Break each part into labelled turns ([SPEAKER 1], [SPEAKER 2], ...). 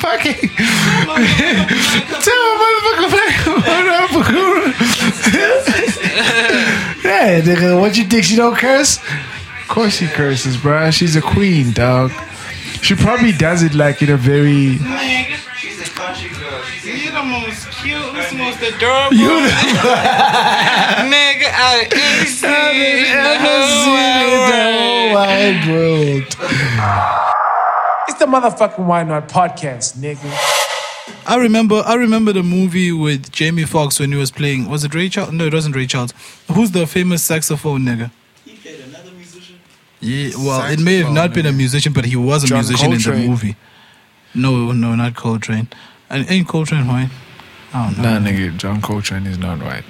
[SPEAKER 1] fucking. Tell a motherfucker black. Yeah, nigga, what you think? She don't curse? Of course she curses, bruh. She's a queen, dog. She probably does it like in a very.
[SPEAKER 2] She's a country girl. You're the most cute, the most adorable.
[SPEAKER 1] You
[SPEAKER 2] nigga I ain't seen the
[SPEAKER 1] whole
[SPEAKER 2] whole wide world.
[SPEAKER 1] Wide world. It's the motherfucking Why Not podcast, nigga.
[SPEAKER 3] I remember I remember the movie with Jamie Foxx when he was playing was it Ray Charles? No, it wasn't Ray Charles. Who's the famous saxophone nigga?
[SPEAKER 2] He played another musician.
[SPEAKER 3] Yeah, well, it may have not been a musician, but he was a
[SPEAKER 1] John
[SPEAKER 3] musician in the movie. No, no, not Coltrane. And ain't Coltrane white? I don't know.
[SPEAKER 1] Nah, nigga, John Coltrane is not right.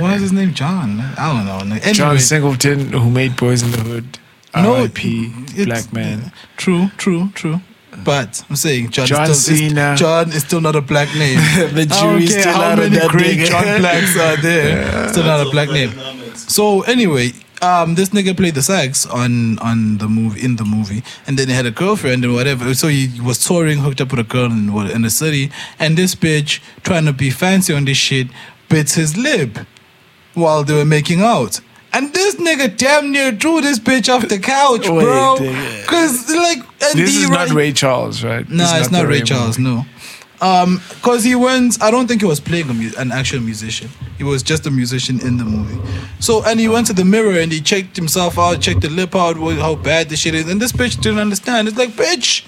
[SPEAKER 3] Why is his name John? I don't know. Anyway,
[SPEAKER 1] John Singleton, who made Boys in the Hood.
[SPEAKER 3] No,
[SPEAKER 1] R.I.P. Black man.
[SPEAKER 3] True, true, true. But I'm saying John,
[SPEAKER 1] John
[SPEAKER 3] is still, is-
[SPEAKER 1] Cena.
[SPEAKER 3] John is still not a black name.
[SPEAKER 1] The
[SPEAKER 3] I don't
[SPEAKER 1] jury's
[SPEAKER 3] care
[SPEAKER 1] still
[SPEAKER 3] how
[SPEAKER 1] out on
[SPEAKER 3] many
[SPEAKER 1] that
[SPEAKER 3] great
[SPEAKER 1] nigga.
[SPEAKER 3] John Blacks are there. Still not a black name. So anyway, um, this nigga played the sax on on the movie in the movie, and then he had a girlfriend and whatever. So he was touring, hooked up with a girl in what- in the city, and this bitch trying to be fancy on this shit bits his lip while they were making out. And this nigga damn near drew this bitch off the couch,
[SPEAKER 1] Wait,
[SPEAKER 3] bro.
[SPEAKER 1] nigga.
[SPEAKER 3] Cause like, and
[SPEAKER 1] This is not Ray Charles, right?
[SPEAKER 3] no,
[SPEAKER 1] is
[SPEAKER 3] it's not
[SPEAKER 1] the
[SPEAKER 3] Ray Charles.
[SPEAKER 1] movie.
[SPEAKER 3] No, um, cause he went. I don't think he was playing a mu- an actual musician. He was just a musician in the movie. So, and he went to the mirror and he checked himself out, checked the lip out, how bad the shit is. And this bitch didn't understand. It's like, bitch,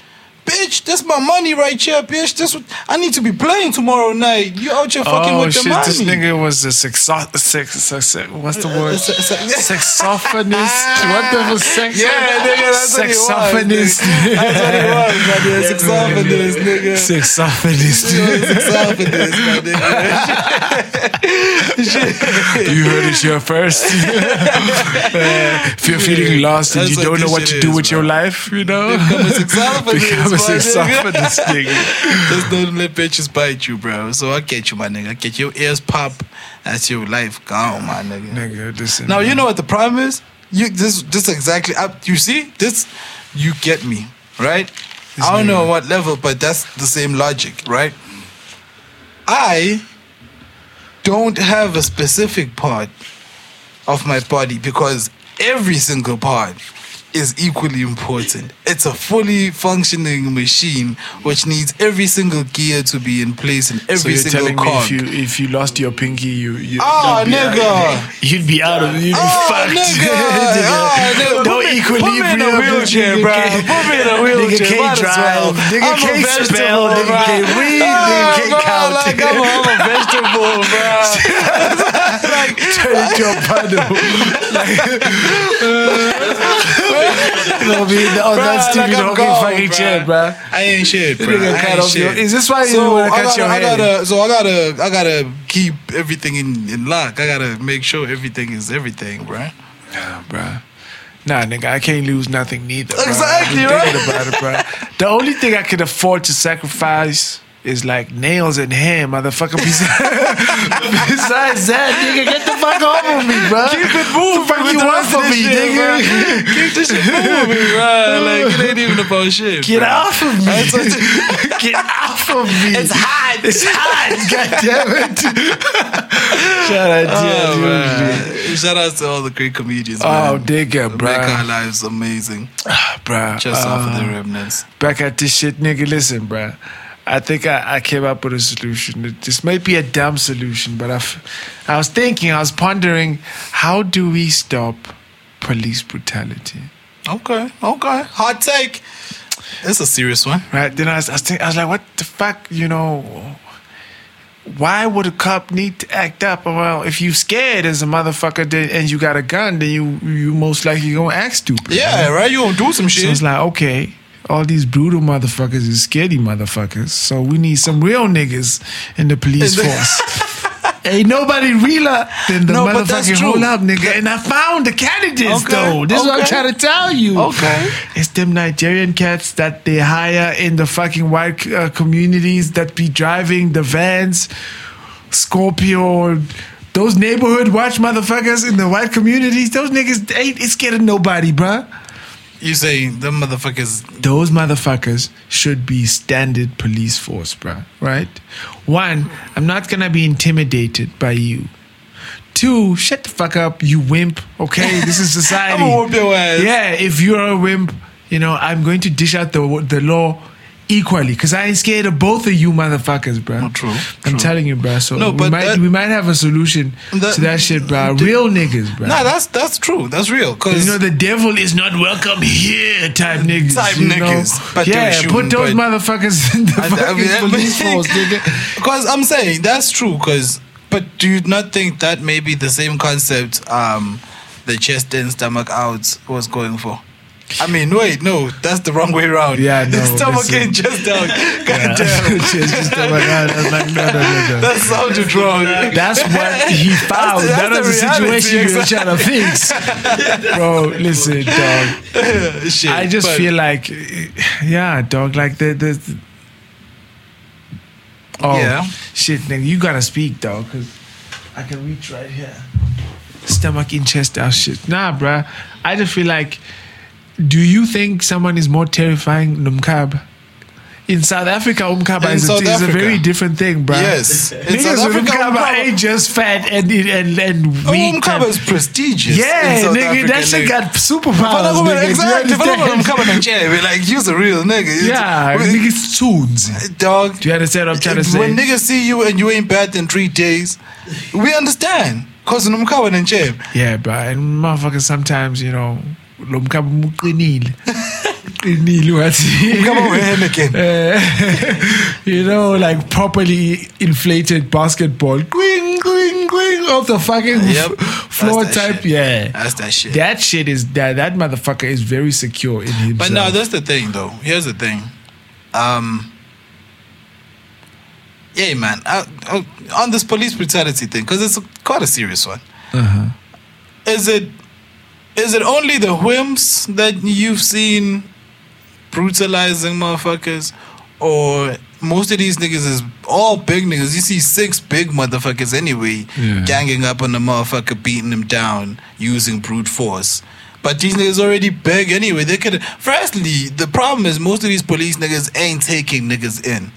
[SPEAKER 3] bitch, that's my money right here, bitch. This what- I need to be playing tomorrow night. You out here fucking
[SPEAKER 1] Oh
[SPEAKER 3] with the
[SPEAKER 1] shit!
[SPEAKER 3] money.
[SPEAKER 1] This nigga was a sexo- sex, sex, sex, what's the word?
[SPEAKER 3] Se- se-
[SPEAKER 1] Sexophonist. what the was sex?
[SPEAKER 3] Yeah, nigga, that's what he was.
[SPEAKER 1] Sexophonist.
[SPEAKER 3] nigga. That's what he was, my nigga. Sexophonist, nigga.
[SPEAKER 1] Sexophonist.
[SPEAKER 3] Sexophonist, my nigga.
[SPEAKER 1] you heard it here first. Uh, if you're feeling lost and
[SPEAKER 3] That's
[SPEAKER 1] you don't know what to do with your life, you know,
[SPEAKER 3] Become a sexophonist,
[SPEAKER 1] A
[SPEAKER 3] my nigga.
[SPEAKER 1] sexophonist, nigga.
[SPEAKER 3] Just don't let bitches bite you, bro. So I get you, my nigga. I get your ears pop. That's your life gone, my nigga.
[SPEAKER 1] Nigga, listen.
[SPEAKER 3] Now you know what the problem is. You this this exactly. I, you see this. You get me, right? I don't know what level, but that's the same logic, right? I don't have a specific part of my body because every single part is equally important. It's a fully functioning machine which needs every single gear to be in place in
[SPEAKER 1] So
[SPEAKER 3] every
[SPEAKER 1] you're
[SPEAKER 3] single
[SPEAKER 1] me if you if you lost your pinky, you you
[SPEAKER 3] Oh,
[SPEAKER 1] you'd be
[SPEAKER 3] nigga.
[SPEAKER 1] out, you'd be out of you'd be
[SPEAKER 3] Oh,
[SPEAKER 1] fucked.
[SPEAKER 3] nigga. Oh, nigga. Me-
[SPEAKER 1] equilibrium.
[SPEAKER 3] put me in a wheelchair, bro. Put me in a wheelchair.
[SPEAKER 1] Nigga can't
[SPEAKER 3] Might as well.
[SPEAKER 1] drive. Nigga can't
[SPEAKER 3] vegetable,
[SPEAKER 1] spell. Nigga can't read. Nigga can't count.
[SPEAKER 3] Like I'm a vegetable, bro.
[SPEAKER 1] Turn into a puddle. no, be on that
[SPEAKER 3] Bruh,
[SPEAKER 1] stupid
[SPEAKER 3] like I'm gone,
[SPEAKER 1] fucking chair, bro.
[SPEAKER 3] I ain't shit, bro. I ain't
[SPEAKER 1] off your-
[SPEAKER 3] shit.
[SPEAKER 1] Is this why you wanna
[SPEAKER 3] I
[SPEAKER 1] cut
[SPEAKER 3] gotta,
[SPEAKER 1] your hair?
[SPEAKER 3] gotta, so I gotta, I gotta keep everything in, in lock. I gotta make sure everything is everything, bro.
[SPEAKER 1] Nah, bruh. Nah, nigga, I can't lose nothing neither. bruh.
[SPEAKER 3] Exactly, right?
[SPEAKER 1] it, bruh. The only thing I could afford to sacrifice is like nails and hair, motherfucker. Besides, besides that, nigga, get the fuck off of me, bruh. Keep it moving. What the fuck you want from me,
[SPEAKER 3] shit,
[SPEAKER 1] nigga?
[SPEAKER 3] bruh. Keep this shit moving, bro. Like it ain't even about shit.
[SPEAKER 1] Get
[SPEAKER 3] bro.
[SPEAKER 1] off of me. Get off of me.
[SPEAKER 3] It's hot.
[SPEAKER 1] It's hot. God damn it. Shout out to
[SPEAKER 3] Oh, man. Shout out to all the great comedians.
[SPEAKER 1] Oh,
[SPEAKER 3] man.
[SPEAKER 1] nigga,
[SPEAKER 3] Make our lives amazing.
[SPEAKER 1] bruh.
[SPEAKER 3] Just off of the
[SPEAKER 1] uh,
[SPEAKER 3] remnants.
[SPEAKER 1] back at this shit, nigga. Listen, bruh. I think I, I came up with a solution. This might be a dumb solution, but I, I was thinking, I was pondering, how do we stop police brutality?
[SPEAKER 3] Okay, okay. Hot take. It's a serious one.
[SPEAKER 1] Right? Then I was, I was, thinking, I was like, what the fuck, you know? Why would a cop need to act up? Well, if you scared as a motherfucker then, and you got a gun, then you you most likely gonna act stupid.
[SPEAKER 3] Yeah, right. You gonna do some shit.
[SPEAKER 1] So it's like, okay, all these brutal motherfuckers is scaredy motherfuckers. So we need some real niggas in the police force. Ain't nobody realer than the
[SPEAKER 3] No,
[SPEAKER 1] motherfucking hold up, nigga. And I found the candidates
[SPEAKER 3] Okay,
[SPEAKER 1] though. This is what I'm trying to tell you.
[SPEAKER 3] Okay.
[SPEAKER 1] It's them Nigerian cats that they hire in the fucking white uh, communities that be driving the vans, Scorpio, those neighborhood watch motherfuckers in the white communities. Those niggas ain't it's scared of nobody, bruh.
[SPEAKER 3] You say the motherfuckers.
[SPEAKER 1] those motherfuckers should be standard police force, bruh. Right? One, I'm not gonna be intimidated by you. Two, shut the fuck up, you wimp. Okay, this is society.
[SPEAKER 3] I'ma whoop your ass.
[SPEAKER 1] Yeah, if you're a wimp, you know I'm going to dish out the the law equally because I ain't scared of both of you motherfuckers, bruh.
[SPEAKER 3] Oh, true,
[SPEAKER 1] I'm
[SPEAKER 3] true.
[SPEAKER 1] telling you, bruh. So
[SPEAKER 3] No,
[SPEAKER 1] we might
[SPEAKER 3] that-
[SPEAKER 1] we might have a solution
[SPEAKER 3] That-
[SPEAKER 1] to that shit, bruh. Real niggas, bruh.
[SPEAKER 3] Nah, that's that's true. That's real. Cause
[SPEAKER 1] You know, the devil is not welcome here, type niggas.
[SPEAKER 3] Type
[SPEAKER 1] know?
[SPEAKER 3] niggas. But
[SPEAKER 1] yeah,
[SPEAKER 3] they're
[SPEAKER 1] put those
[SPEAKER 3] but-
[SPEAKER 1] motherfuckers in the
[SPEAKER 3] I- I
[SPEAKER 1] fucking
[SPEAKER 3] mean,
[SPEAKER 1] police force, nigga.
[SPEAKER 3] Because I'm saying that's true. Because, but do you not think that may be the same concept um, the chest in, stomach out was going for? I mean, wait, no, that's the wrong way around.
[SPEAKER 1] Yeah, no,
[SPEAKER 3] stomach in, chest out. God damn.
[SPEAKER 1] Just- just my God, I was like, no, no, no, no.
[SPEAKER 3] That sounded wrong.
[SPEAKER 1] That's what he found.
[SPEAKER 3] that's
[SPEAKER 1] that
[SPEAKER 3] the
[SPEAKER 1] was the
[SPEAKER 3] reality,
[SPEAKER 1] situation you were trying to fix. Bro, listen, dog.
[SPEAKER 3] Shit,
[SPEAKER 1] I just feel like, yeah, dog, like the. the oh,
[SPEAKER 3] Yeah.
[SPEAKER 1] shit, nigga, you gotta speak, dog, because I can reach right here. Stomach in, chest out shit. Nah, bruh. I just feel like, do you think someone is more terrifying than Umkab? In South Africa, Umkaba is, a,
[SPEAKER 3] South
[SPEAKER 1] is a very different thing, bruh.
[SPEAKER 3] Yes. In
[SPEAKER 1] Niggas
[SPEAKER 3] South Africa,
[SPEAKER 1] Umkaba
[SPEAKER 3] Umkaba-
[SPEAKER 1] ain't just fat and and and weak.
[SPEAKER 3] Umkaba is prestigious.
[SPEAKER 1] yeah, nigga,
[SPEAKER 3] Africa,
[SPEAKER 1] that shit
[SPEAKER 3] nigga.
[SPEAKER 1] got superpowers. Nigga. You
[SPEAKER 3] exactly. But I'm
[SPEAKER 1] understand?
[SPEAKER 3] coming and chair. We're like, you's a real nigga. It's-
[SPEAKER 1] Yeah,
[SPEAKER 3] we-
[SPEAKER 1] niggas tunes.
[SPEAKER 3] dog.
[SPEAKER 1] Do you understand what I'm trying to say?
[SPEAKER 3] When niggas see you and you ain't bad in three days, we understand. Cause coming and chair.
[SPEAKER 1] Yeah, bro. And motherfuckers sometimes, you know, lo mkaba muqinile. Uqinile wathi.
[SPEAKER 3] Umkaba weHeineken.
[SPEAKER 1] Eh, You know, like properly inflated basketball. Quing, quing, quing off the fucking
[SPEAKER 3] Yep.
[SPEAKER 1] floor type.
[SPEAKER 3] shit.
[SPEAKER 1] Yeah.
[SPEAKER 3] That's that shit.
[SPEAKER 1] That shit is that that motherfucker is very secure in himself.
[SPEAKER 3] But no, that's the thing though. Here's the thing. Um Yeah, man. I, I, on this police brutality thing, because it's a, quite a serious one.
[SPEAKER 1] uh-huh.
[SPEAKER 3] Is it is it only the whims that you've seen brutalizing motherfuckers? Or most of these niggas is all big niggas. You see six big motherfuckers anyway,
[SPEAKER 1] Yeah.
[SPEAKER 3] ganging up on the motherfucker, beating him down using brute force. But these niggas already big anyway. They could. Firstly, the problem is most of these police niggas ain't taking niggas in.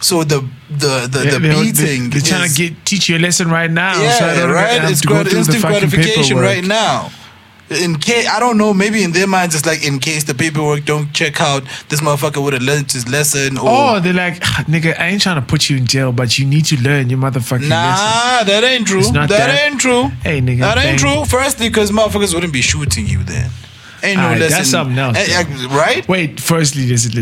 [SPEAKER 3] So the the the, the
[SPEAKER 1] they,
[SPEAKER 3] beating.
[SPEAKER 1] They, are trying
[SPEAKER 3] is-
[SPEAKER 1] to get teach you a lesson right now.
[SPEAKER 3] yeah,
[SPEAKER 1] so
[SPEAKER 3] right. It's
[SPEAKER 1] to go
[SPEAKER 3] grat-
[SPEAKER 1] through the
[SPEAKER 3] instant gratification
[SPEAKER 1] paperwork.
[SPEAKER 3] right now. In case I don't know, maybe in their minds it's like in case the paperwork don't check out, this motherfucker would have learned his lesson. Or
[SPEAKER 1] Oh, they're like, "Ah, nigga, I ain't trying to put you in jail, but you need to learn your motherfucking lesson.
[SPEAKER 3] nah, that ain't true. That,
[SPEAKER 1] that.
[SPEAKER 3] ain't true.
[SPEAKER 1] Hey, nigga,
[SPEAKER 3] that ain't true. Firstly, because motherfuckers wouldn't be shooting you then. Ain't no
[SPEAKER 1] Alright,
[SPEAKER 3] lesson.
[SPEAKER 1] that's something else,
[SPEAKER 3] Eh, eh, right?
[SPEAKER 1] Wait, firstly, this is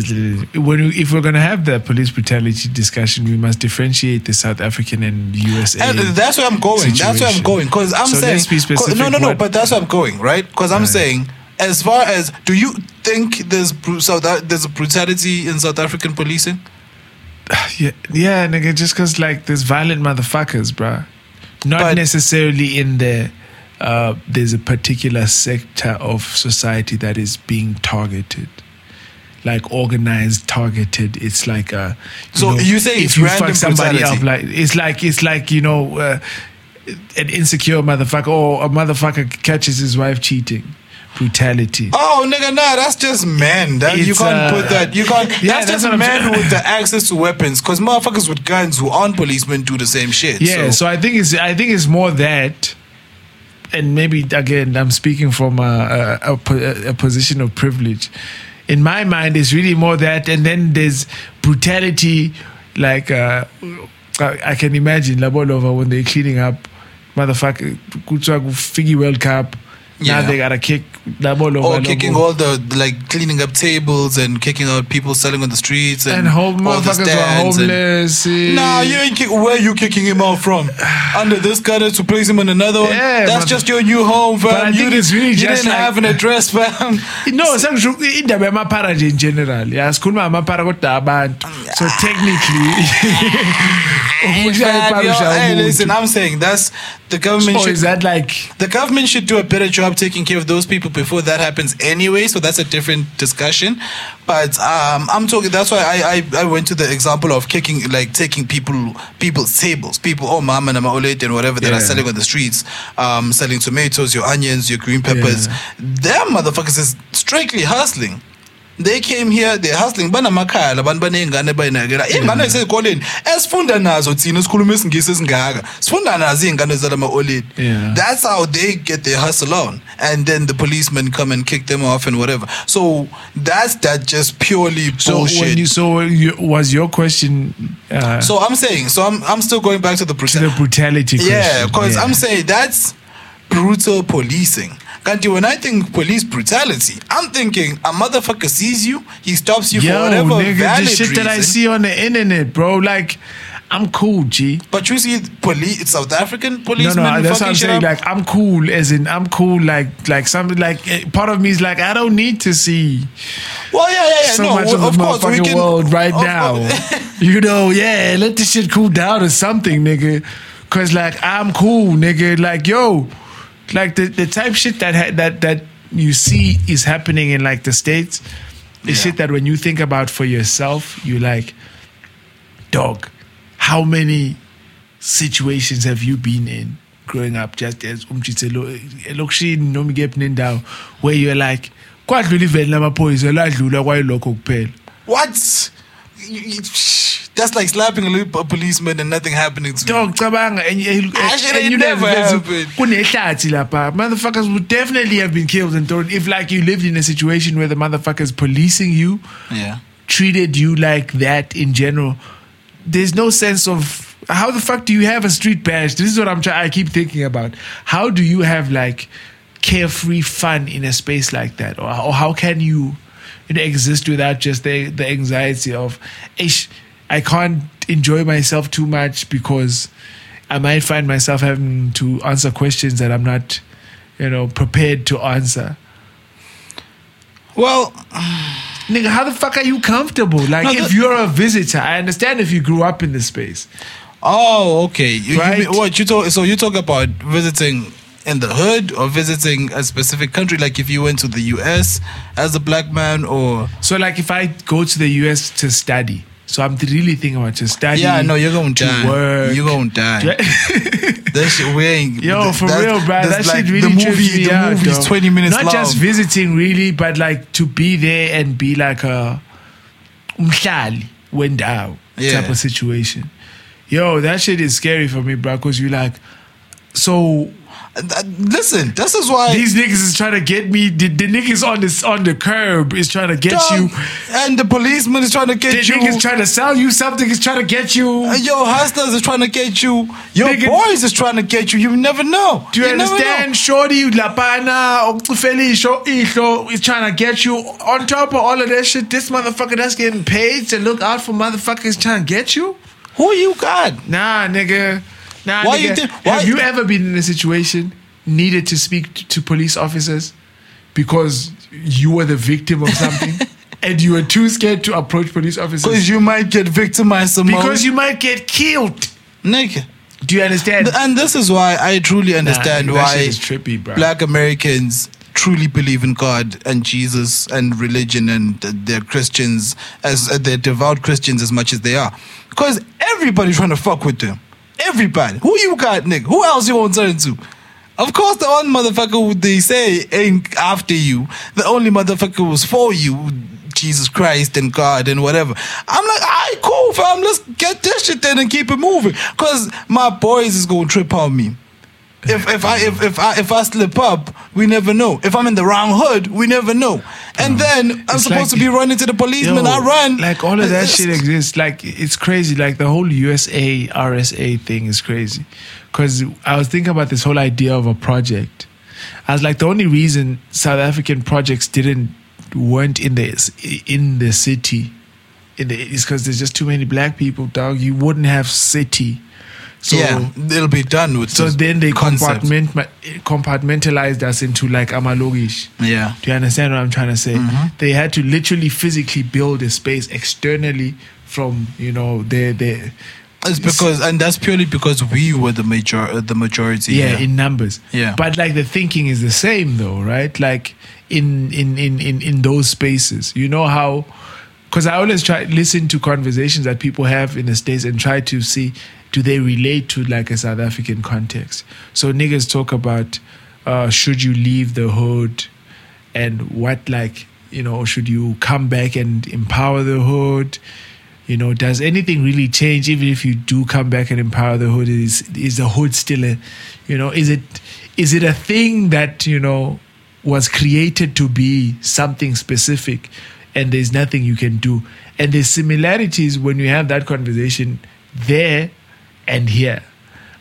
[SPEAKER 1] when we, if we're gonna have the police brutality discussion, we must differentiate the South African and USA.
[SPEAKER 3] And that's where I'm going. That's where I'm going. Because I'm
[SPEAKER 1] So
[SPEAKER 3] saying.
[SPEAKER 1] let's be specific
[SPEAKER 3] no, no, no.
[SPEAKER 1] what-
[SPEAKER 3] But that's where I'm going, right? Because I'm saying, as far as, do you think there's South, there's a brutality in South African policing?
[SPEAKER 1] yeah, yeah, nigga, just because like there's violent motherfuckers, bruh. Not
[SPEAKER 3] But-
[SPEAKER 1] necessarily in the. Uh, there's a particular sector of society that is being targeted, like organized, targeted. It's like a.
[SPEAKER 3] So you say
[SPEAKER 1] if
[SPEAKER 3] it's
[SPEAKER 1] you fuck somebody
[SPEAKER 3] brutality.
[SPEAKER 1] up, like it's like it's like you know, uh, an insecure motherfucker or a motherfucker catches his wife cheating, brutality.
[SPEAKER 3] Oh, nigga, nah, that's just men. That, you can't
[SPEAKER 1] uh,
[SPEAKER 3] put that. You can't.
[SPEAKER 1] yeah,
[SPEAKER 3] that's,
[SPEAKER 1] that's
[SPEAKER 3] just men with the access to weapons. Because motherfuckers with guns who aren't policemen do the same shit.
[SPEAKER 1] Yeah, so, I think it's I think it's more that, and maybe again I'm speaking from a, a, a, a position of privilege. In my mind, it's really more that, and then there's brutality, like uh, I, I can imagine Labolova when they're cleaning up, motherfucker, kuthiwa Figgy World Cup.
[SPEAKER 3] Yeah.
[SPEAKER 1] Now they gotta kick Labolova.
[SPEAKER 3] or kicking all the like cleaning up tables and kicking out people selling on the streets and,
[SPEAKER 1] and home
[SPEAKER 3] all the stands and-
[SPEAKER 1] homeless. eh.
[SPEAKER 3] Nah, you ain't kick, where you kicking him out from? Under this gutter to place him in another one?
[SPEAKER 1] Yeah,
[SPEAKER 3] That's just your new home, fam. You
[SPEAKER 1] it's really
[SPEAKER 3] you didn't
[SPEAKER 1] like-
[SPEAKER 3] have an address, fam.
[SPEAKER 1] no indaba yamaphara nje in general yasikhuluma ngamaphara kodwa abantu so technically ukushaya
[SPEAKER 3] Fam,
[SPEAKER 1] iphara
[SPEAKER 3] yo, hey, listen, I'm saying that's the government
[SPEAKER 1] or
[SPEAKER 3] should
[SPEAKER 1] is that like
[SPEAKER 3] the government should do a better job taking care of those people before that happens anyway. So that's a different discussion. But um, I'm talking. That's why I, I I went to the example of kicking, like taking people people's tables, people, oh mama and oled and whatever that
[SPEAKER 1] Yeah.
[SPEAKER 3] are selling on the streets, um, selling tomatoes, your onions, your green peppers. Them motherfuckers is strictly hustling. They came here, they're hustling. Banamakhaya labantu baney'ngane bayinakela. Iy'ngane ey'sezikoleni esifunda nazo thina sikhuluma isingisi esingaka. Sifunda nazo iy'ngane zalama oleni.
[SPEAKER 1] Yeah.
[SPEAKER 3] That's how they get their hustle on. And then the policemen come and kick them off and whatever. So that's that just purely
[SPEAKER 1] So
[SPEAKER 3] bullshit.
[SPEAKER 1] when you so you, was your question uh,
[SPEAKER 3] so I'm saying, so I'm I'm still going back to the
[SPEAKER 1] to the brutality question?
[SPEAKER 3] Yeah, because
[SPEAKER 1] Yeah.
[SPEAKER 3] I'm saying that's brutal policing. Kanti when I think police brutality, I'm thinking a motherfucker sees you, he stops you for
[SPEAKER 1] Yo,
[SPEAKER 3] whatever
[SPEAKER 1] nigga,
[SPEAKER 3] valid
[SPEAKER 1] the shit
[SPEAKER 3] reason.
[SPEAKER 1] that I see on the internet, bro. Like, I'm cool, G.
[SPEAKER 3] But you see, police, it's South African
[SPEAKER 1] No,
[SPEAKER 3] policemen.
[SPEAKER 1] no, that's what I'm saying.
[SPEAKER 3] up.
[SPEAKER 1] Like, I'm cool, as in, I'm cool. Like, like something like eh, part of me is like, I don't need to see
[SPEAKER 3] well, yeah, yeah, yeah.
[SPEAKER 1] so
[SPEAKER 3] no,
[SPEAKER 1] much
[SPEAKER 3] well,
[SPEAKER 1] of the
[SPEAKER 3] course we
[SPEAKER 1] motherfucking
[SPEAKER 3] can.
[SPEAKER 1] world right now. you know, yeah, let this shit cool down or something, nigga. Cause like I'm cool, nigga. Like yo, like the the type shit that ha- that that you see is happening in like the states. The
[SPEAKER 3] Yeah.
[SPEAKER 1] shit that when you think about for yourself, you like, dog. How many situations have you been in growing up just as elokishini noma ikephi nendawo where you're like kwadlula iveni lamaphoyisa ladlula kwayilokho kuphela
[SPEAKER 3] What? You- you- That's like slapping a policeman and nothing happening to you.
[SPEAKER 1] dog cabanga and, and,
[SPEAKER 3] Actually,
[SPEAKER 1] and
[SPEAKER 3] it never
[SPEAKER 1] kunehlathi lapha motherfuckers would definitely have been killed and thrown if like you lived in a situation where the motherfuckers policing you
[SPEAKER 3] Yeah.
[SPEAKER 1] treated you like that in general, there's no sense of how the fuck do you have a street bash? This is what I'm trying. I keep thinking about. How do you have like carefree fun in a space like that, or, or how can you, you exist without just the the anxiety of, ish, I can't enjoy myself too much because I might find myself having to answer questions that I'm not, you know, prepared to answer.
[SPEAKER 3] Well,
[SPEAKER 1] Nigga, how the fuck are you comfortable? Like,
[SPEAKER 3] No,
[SPEAKER 1] if
[SPEAKER 3] the-
[SPEAKER 1] you're a visitor, I understand if you grew up in the space.
[SPEAKER 3] oh, okay. You, you
[SPEAKER 1] Right.
[SPEAKER 3] mean- what you talk? So you talk about visiting in the hood or visiting a specific country? Like if you went to the U.S. as a black man, or
[SPEAKER 1] So, like, if I go to the US to study, so I'm really thinking about to study.
[SPEAKER 3] yeah, no, you're gonna die.
[SPEAKER 1] work.
[SPEAKER 3] You're gonna die. that shit, we ain't.
[SPEAKER 1] Yo, for
[SPEAKER 3] that-
[SPEAKER 1] real, bro. That
[SPEAKER 3] like
[SPEAKER 1] shit really
[SPEAKER 3] the movie. the
[SPEAKER 1] out,
[SPEAKER 3] movie's
[SPEAKER 1] dog.
[SPEAKER 3] 20 minutes
[SPEAKER 1] Not
[SPEAKER 3] long.
[SPEAKER 1] just visiting, really, but like to be there and be like a umhlali wendawo
[SPEAKER 3] Yeah.
[SPEAKER 1] type of situation. Yo, that shit is scary for me, bro. Because you like, so
[SPEAKER 3] listen, this is why
[SPEAKER 1] these niggas is trying to get me. The, the niggas on this on the curb is trying to get
[SPEAKER 3] Dog,
[SPEAKER 1] you.
[SPEAKER 3] and the policeman is trying to
[SPEAKER 1] The
[SPEAKER 3] get you.
[SPEAKER 1] niggas trying to sell you something. Is trying to get you.
[SPEAKER 3] Uh, Your hustlers is trying to get you. Your
[SPEAKER 1] Nigga-
[SPEAKER 3] boys is trying to get you. You never know.
[SPEAKER 1] Do you,
[SPEAKER 3] never
[SPEAKER 1] understand? Shorty, lapana, okucifela isho, is trying to get you. On top of all of that shit, this motherfucker that's getting paid to look out for motherfuckers trying to get you.
[SPEAKER 3] Who you got?
[SPEAKER 1] Nah, nigga. Nah,
[SPEAKER 3] Why
[SPEAKER 1] nigga.
[SPEAKER 3] you think- why-
[SPEAKER 1] Have you ever been in a situation needed to speak to police officers because you were the victim of something and you were too scared to approach police officers
[SPEAKER 3] Because you might get victimized
[SPEAKER 1] because you might get killed?
[SPEAKER 3] nigga.
[SPEAKER 1] Do you understand?
[SPEAKER 3] And this is why I truly understand
[SPEAKER 1] Nah,
[SPEAKER 3] why
[SPEAKER 1] trippy,
[SPEAKER 3] black Americans truly believe in God and Jesus and religion and they're Christians as uh, they're devout Christians as much as they are. Because everybody's trying to fuck with them. Everybody. Who you got, nigga? Who else you want to turn to? Of course, the one motherfucker who they say ain't after you. The only motherfucker who's for you, Jesus Christ and God and whatever. I'm like, alright, cool, fam. Let's get this shit then and keep it moving. Cause my boys is gonna trip on me. If if I if, if I if I slip up, we never know. If I'm in the wrong hood, we never know. And then I'm
[SPEAKER 1] It's
[SPEAKER 3] supposed
[SPEAKER 1] like-
[SPEAKER 3] to be running to the policeman.
[SPEAKER 1] Yo,
[SPEAKER 3] I run.
[SPEAKER 1] Like all of that shit exists. Like it's crazy. Like the whole USA RSA thing is crazy. Because I was thinking about this whole idea of a project. I was like, the only reason South African projects didn't weren't in the in the city, in the is because there's just too many black people. Dog, you wouldn't have city. So
[SPEAKER 3] yeah, they'll be done with.
[SPEAKER 1] so then they
[SPEAKER 3] concept.
[SPEAKER 1] compartment, compartmentalized us into like amalogish.
[SPEAKER 3] Yeah.
[SPEAKER 1] Do you understand what I'm trying to say? They had to literally physically build a space externally from, you know, their their
[SPEAKER 3] It's because, and that's purely because we were the major, uh, the majority.
[SPEAKER 1] yeah,
[SPEAKER 3] here.
[SPEAKER 1] in numbers.
[SPEAKER 3] Yeah.
[SPEAKER 1] But like the thinking is the same though, right? Like in in in in, in those spaces. You know how because I always try listen to conversations that people have in the States and try to see do they relate to like a South African context. So niggas talk about uh, should you leave the hood and what like you know should you come back and empower the hood? You know does anything really change? Even if you do come back and empower the hood is is the hood still a you know is it is it a thing that you know was created to be something specific and there's nothing you can do? And there's similarities when you have that conversation there and here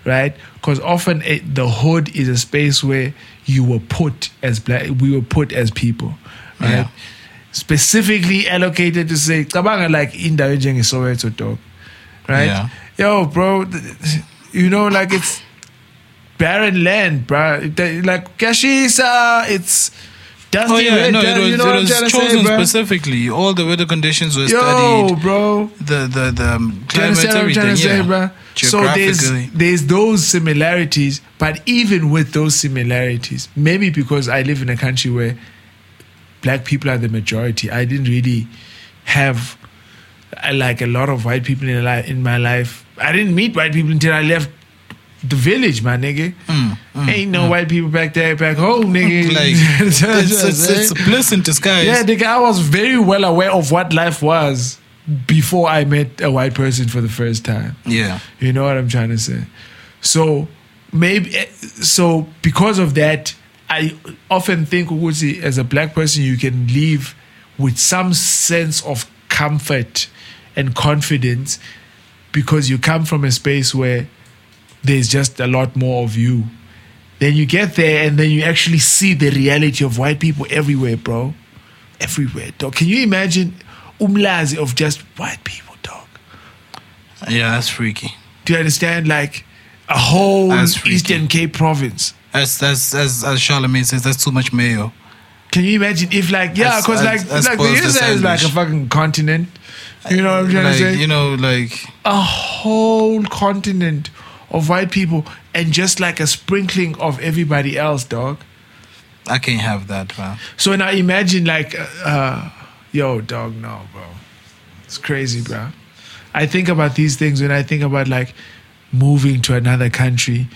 [SPEAKER 1] right because often it, the hood is a space where you were put as black we were put as people right
[SPEAKER 3] Yeah.
[SPEAKER 1] specifically allocated to say Kabanga like in indawo enjengesoweto dog right
[SPEAKER 3] Yeah.
[SPEAKER 1] yo bro you know like it's barren land bro like kashisa it's dusty
[SPEAKER 3] Oh yeah, no, it was,
[SPEAKER 1] you know
[SPEAKER 3] it was chosen
[SPEAKER 1] say,
[SPEAKER 3] specifically. All the weather conditions were
[SPEAKER 1] Yo,
[SPEAKER 3] studied.
[SPEAKER 1] bro.
[SPEAKER 3] The the the um, climate,
[SPEAKER 1] understand
[SPEAKER 3] everything.
[SPEAKER 1] to say,
[SPEAKER 3] yeah.
[SPEAKER 1] bro? So there's there's those similarities, but even with those similarities, maybe because I live in a country where black people are the majority, I didn't really have uh, like a lot of white people in, in my life. I didn't meet white people until I left the village, my nigga. Ain't no white people back there, back home, nigga.
[SPEAKER 3] Mm, like it's, it's, it's a bliss in disguise.
[SPEAKER 1] Yeah, nigga, I was very well aware of what life was before I met a white person for the first time.
[SPEAKER 3] yeah.
[SPEAKER 1] You know what I'm trying to say? So maybe eh, so because of that, I often think Ukuthi, as a black person, you can live with some sense of comfort and confidence because you come from a space where there's just a lot more of you. Then you get there and then you actually see the reality of white people everywhere, bro. Everywhere, dog. Can you imagine umlazi of just white people, dog?
[SPEAKER 3] Yeah, that's freaky.
[SPEAKER 1] Do you understand? Like a whole Eastern Cape province.
[SPEAKER 3] That's that's as as Charlamagne says, that's too much mayo.
[SPEAKER 1] Can you imagine if like yeah, because like
[SPEAKER 3] that's-
[SPEAKER 1] like the USA is like a fucking continent. You know what I'm trying
[SPEAKER 3] like,
[SPEAKER 1] to say?
[SPEAKER 3] You know, like
[SPEAKER 1] a whole continent of white people and just like a sprinkling of everybody else, dog.
[SPEAKER 3] I can't have that, man.
[SPEAKER 1] So now imagine like, uh, uh, yo, dog, no, bro, it's crazy, bro. I think about these things when I think about like moving to another country,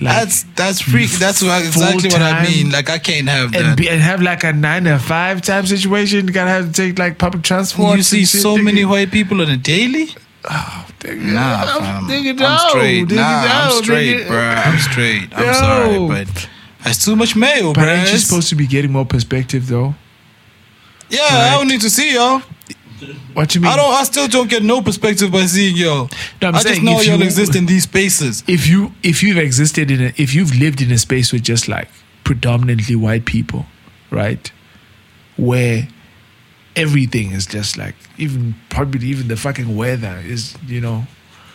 [SPEAKER 1] like
[SPEAKER 3] That's that's freak. That's what, exactly what I mean. Like I can't have that.
[SPEAKER 1] and, be, and have like a nine to five type situation. You gotta have to take like public transport.
[SPEAKER 3] you see so many white people on a daily.
[SPEAKER 1] Nigga,
[SPEAKER 3] Nah,
[SPEAKER 1] I'm-
[SPEAKER 3] fam.
[SPEAKER 1] nigga,
[SPEAKER 3] I'm straight.
[SPEAKER 1] nigga,
[SPEAKER 3] Nah,
[SPEAKER 1] no,
[SPEAKER 3] I'm straight,
[SPEAKER 1] nigga.
[SPEAKER 3] bruh. I'm straight. I'm
[SPEAKER 1] Yo.
[SPEAKER 3] sorry, but that's too much mayo,
[SPEAKER 1] But
[SPEAKER 3] bruh.
[SPEAKER 1] ain't you
[SPEAKER 3] It's-
[SPEAKER 1] supposed to be getting more perspective though?
[SPEAKER 3] yeah, I don't need to see y'all.
[SPEAKER 1] What you mean?
[SPEAKER 3] I don't. I still don't get no perspective by seeing y'all.
[SPEAKER 1] No, I'm
[SPEAKER 3] I just know y'all
[SPEAKER 1] you-
[SPEAKER 3] exist in these spaces.
[SPEAKER 1] if you if you've existed in a if you've lived in a space with just like predominantly white people, right? Where everything is just like even probably even the fucking weather is, you know,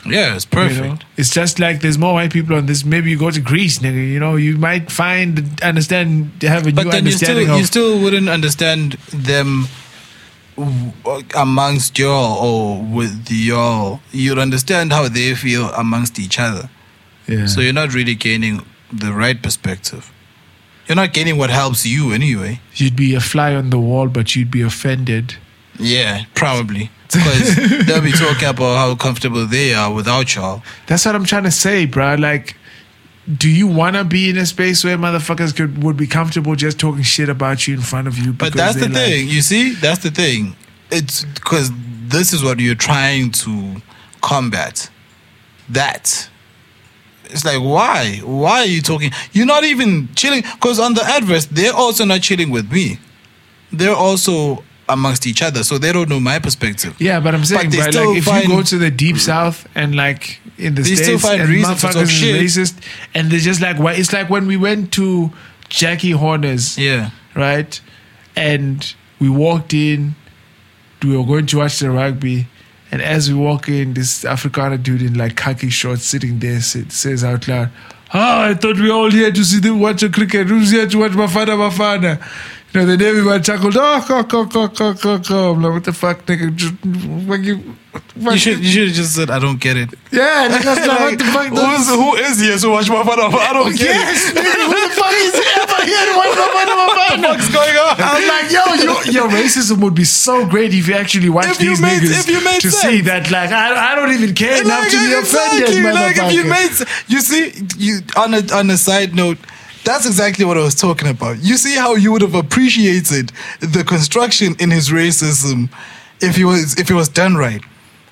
[SPEAKER 3] Yeah, it's
[SPEAKER 1] you
[SPEAKER 3] perfect.
[SPEAKER 1] know? It's just like there's more white people on this. Maybe you go to Greece, nigga. You know, you might find understand have a
[SPEAKER 3] But
[SPEAKER 1] new
[SPEAKER 3] then you still
[SPEAKER 1] understanding
[SPEAKER 3] you still wouldn't understand them amongst y'all or with y'all. You'd understand how they feel amongst each other.
[SPEAKER 1] yeah.
[SPEAKER 3] So you're not really gaining the right perspective. You're not getting what helps you anyway.
[SPEAKER 1] you'd be a fly on the wall, but you'd be offended.
[SPEAKER 3] Yeah, probably. Because they'll be talking about how comfortable they are without y'all.
[SPEAKER 1] That's what I'm trying to say, bro. Like, do you want to be in a space where motherfuckers could would be comfortable just talking shit about you in front of you?
[SPEAKER 3] But that's the
[SPEAKER 1] like-
[SPEAKER 3] thing. You see, that's the thing. It's because this is what you're trying to combat. That. It's like, why? Why are you talking? You're not even chilling. Because on the adverse, they're also not chilling with me. They're also amongst each other. So they don't know my perspective.
[SPEAKER 1] Yeah, but I'm saying, bro,
[SPEAKER 3] still
[SPEAKER 1] like if
[SPEAKER 3] find-
[SPEAKER 1] you go to the deep south and like in the
[SPEAKER 3] They
[SPEAKER 1] states,
[SPEAKER 3] still find
[SPEAKER 1] and motherfuckers is
[SPEAKER 3] shit.
[SPEAKER 1] racist, and they're just like, why? It's like when we went to Jackie Horner's,
[SPEAKER 3] Yeah.
[SPEAKER 1] right? And we walked in, we were going to watch the rugby. And as we walk in, this Afrikaner dude in like khaki shorts sitting there says out loud, Ah, I thought we were all here to see them watch a cricket. Who's here to watch Bafana Bafana? You know, then everybody chuckled, oh, co, co, co, co, co, co. I'm like, what the fuck, nigga? Just, fuck you, fuck
[SPEAKER 3] You should you should have just said I don't get it.
[SPEAKER 1] Yeah, niggas like, what the fuck?
[SPEAKER 3] who, is, who is here so watch my fun? I don't get
[SPEAKER 1] Yes,
[SPEAKER 3] it.
[SPEAKER 1] nigga, who the fuck is ever here to watch my fun
[SPEAKER 3] What the fuck's going on?
[SPEAKER 1] I'm like, yo, your, yo, racism would be so great if you actually watch
[SPEAKER 3] If you
[SPEAKER 1] these
[SPEAKER 3] made-
[SPEAKER 1] niggas
[SPEAKER 3] if you made
[SPEAKER 1] to
[SPEAKER 3] sense.
[SPEAKER 1] see that, like, I, I don't even care enough
[SPEAKER 3] Like,
[SPEAKER 1] to be offended,
[SPEAKER 3] like if you made, you see, you on a on a side note, that's exactly what I was talking about. You see how you would have appreciated the construction in his racism if he was if it was done right.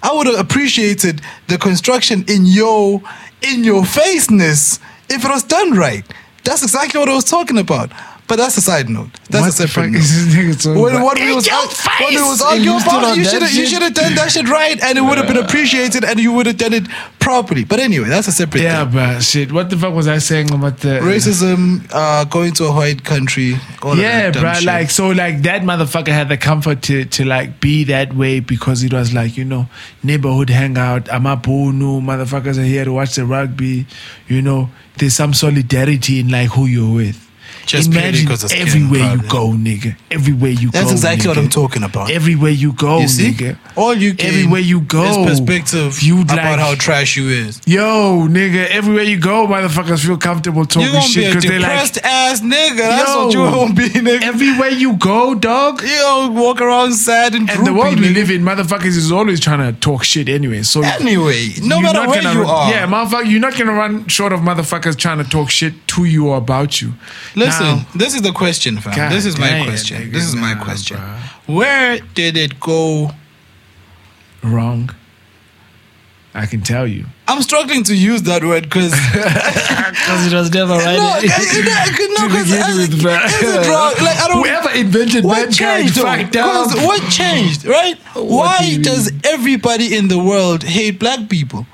[SPEAKER 3] I would have appreciated the construction in your in your faceness if it was done right. That's exactly what I was talking about. But that's a side note. That's
[SPEAKER 1] What
[SPEAKER 3] a
[SPEAKER 1] the
[SPEAKER 3] separate
[SPEAKER 1] fuck
[SPEAKER 3] note.
[SPEAKER 1] is this nigga
[SPEAKER 3] When, what we was,
[SPEAKER 1] your
[SPEAKER 3] what we was
[SPEAKER 1] face!
[SPEAKER 3] arguing
[SPEAKER 1] And you
[SPEAKER 3] about,
[SPEAKER 1] on
[SPEAKER 3] you
[SPEAKER 1] that
[SPEAKER 3] should have you should have done that shit right, and it would have been appreciated, and you would have done it properly. But anyway, that's a separate
[SPEAKER 1] Yeah,
[SPEAKER 3] thing.
[SPEAKER 1] but shit. What the fuck was I saying about the
[SPEAKER 3] Racism, uh, going to a white country. All
[SPEAKER 1] Yeah,
[SPEAKER 3] that
[SPEAKER 1] bro.
[SPEAKER 3] shit.
[SPEAKER 1] Like so, like that motherfucker had the comfort to to like be that way because it was like you know neighborhood hangout. Amabunu motherfuckers are here to watch the rugby. You know, there's some solidarity in like who you're with.
[SPEAKER 3] Just
[SPEAKER 1] Imagine
[SPEAKER 3] 'cause of skin,
[SPEAKER 1] everywhere you go, nigga. Everywhere you
[SPEAKER 3] That's
[SPEAKER 1] go.
[SPEAKER 3] That's exactly what. I'm talking about.
[SPEAKER 1] Everywhere you go,
[SPEAKER 3] you see,
[SPEAKER 1] nigga.
[SPEAKER 3] all you gain
[SPEAKER 1] Everywhere you go,
[SPEAKER 3] is perspective
[SPEAKER 1] You'd
[SPEAKER 3] about
[SPEAKER 1] like-
[SPEAKER 3] how trash you is.
[SPEAKER 1] Yo, nigga, everywhere you go, motherfuckers feel comfortable talking
[SPEAKER 3] be
[SPEAKER 1] shit because they're like,
[SPEAKER 3] depressed ass nigga. That's
[SPEAKER 1] Yo.
[SPEAKER 3] what you gonna be, nigga.
[SPEAKER 1] everywhere you go, dog.
[SPEAKER 3] you walk around sad and
[SPEAKER 1] And the
[SPEAKER 3] droopy,
[SPEAKER 1] world we
[SPEAKER 3] nigga.
[SPEAKER 1] live in, motherfuckers is always trying to talk shit anyway. So
[SPEAKER 3] Anyway, no matter where
[SPEAKER 1] gonna
[SPEAKER 3] you
[SPEAKER 1] run-
[SPEAKER 3] are.
[SPEAKER 1] yeah, motherfucker, you're not gonna run short of motherfuckers trying to talk shit to you or about you.
[SPEAKER 3] Listen,
[SPEAKER 1] Now,
[SPEAKER 3] this is the question, fam.
[SPEAKER 1] God
[SPEAKER 3] this is my
[SPEAKER 1] damn,
[SPEAKER 3] question.
[SPEAKER 1] nigga,
[SPEAKER 3] This is my
[SPEAKER 1] nah,
[SPEAKER 3] question.
[SPEAKER 1] bruh.
[SPEAKER 3] Where did it go?
[SPEAKER 1] wrong. I can tell you
[SPEAKER 3] I'm struggling to use that word because
[SPEAKER 1] because it was never right.
[SPEAKER 3] no, no, because is it wrong? Like I don't.
[SPEAKER 1] Whoever invented
[SPEAKER 3] What changed? though?
[SPEAKER 1] fucked up.
[SPEAKER 3] 'Cause What changed? Right?
[SPEAKER 1] do
[SPEAKER 3] Why
[SPEAKER 1] you
[SPEAKER 3] does everybody in the world hate black people?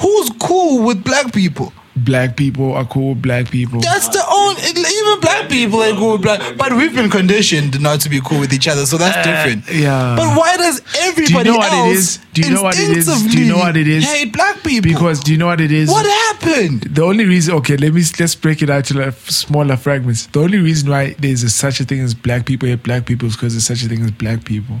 [SPEAKER 3] Who's cool with black people?
[SPEAKER 1] Black people are cool. with Black people.
[SPEAKER 3] That's the only. Even black people are cool with black. But we've been conditioned not to be cool with each other, so that's different.
[SPEAKER 1] Uh, yeah.
[SPEAKER 3] But why does everybody
[SPEAKER 1] what it
[SPEAKER 3] else
[SPEAKER 1] is? Do you know what it is? Do you know what it is?
[SPEAKER 3] Hate black people
[SPEAKER 1] because do you know what it is?
[SPEAKER 3] what happened?
[SPEAKER 1] The only reason, okay, let me let's break it out to like smaller fragments. The only reason why there's a, such a thing as black people hate black people is because there's such a thing as black people.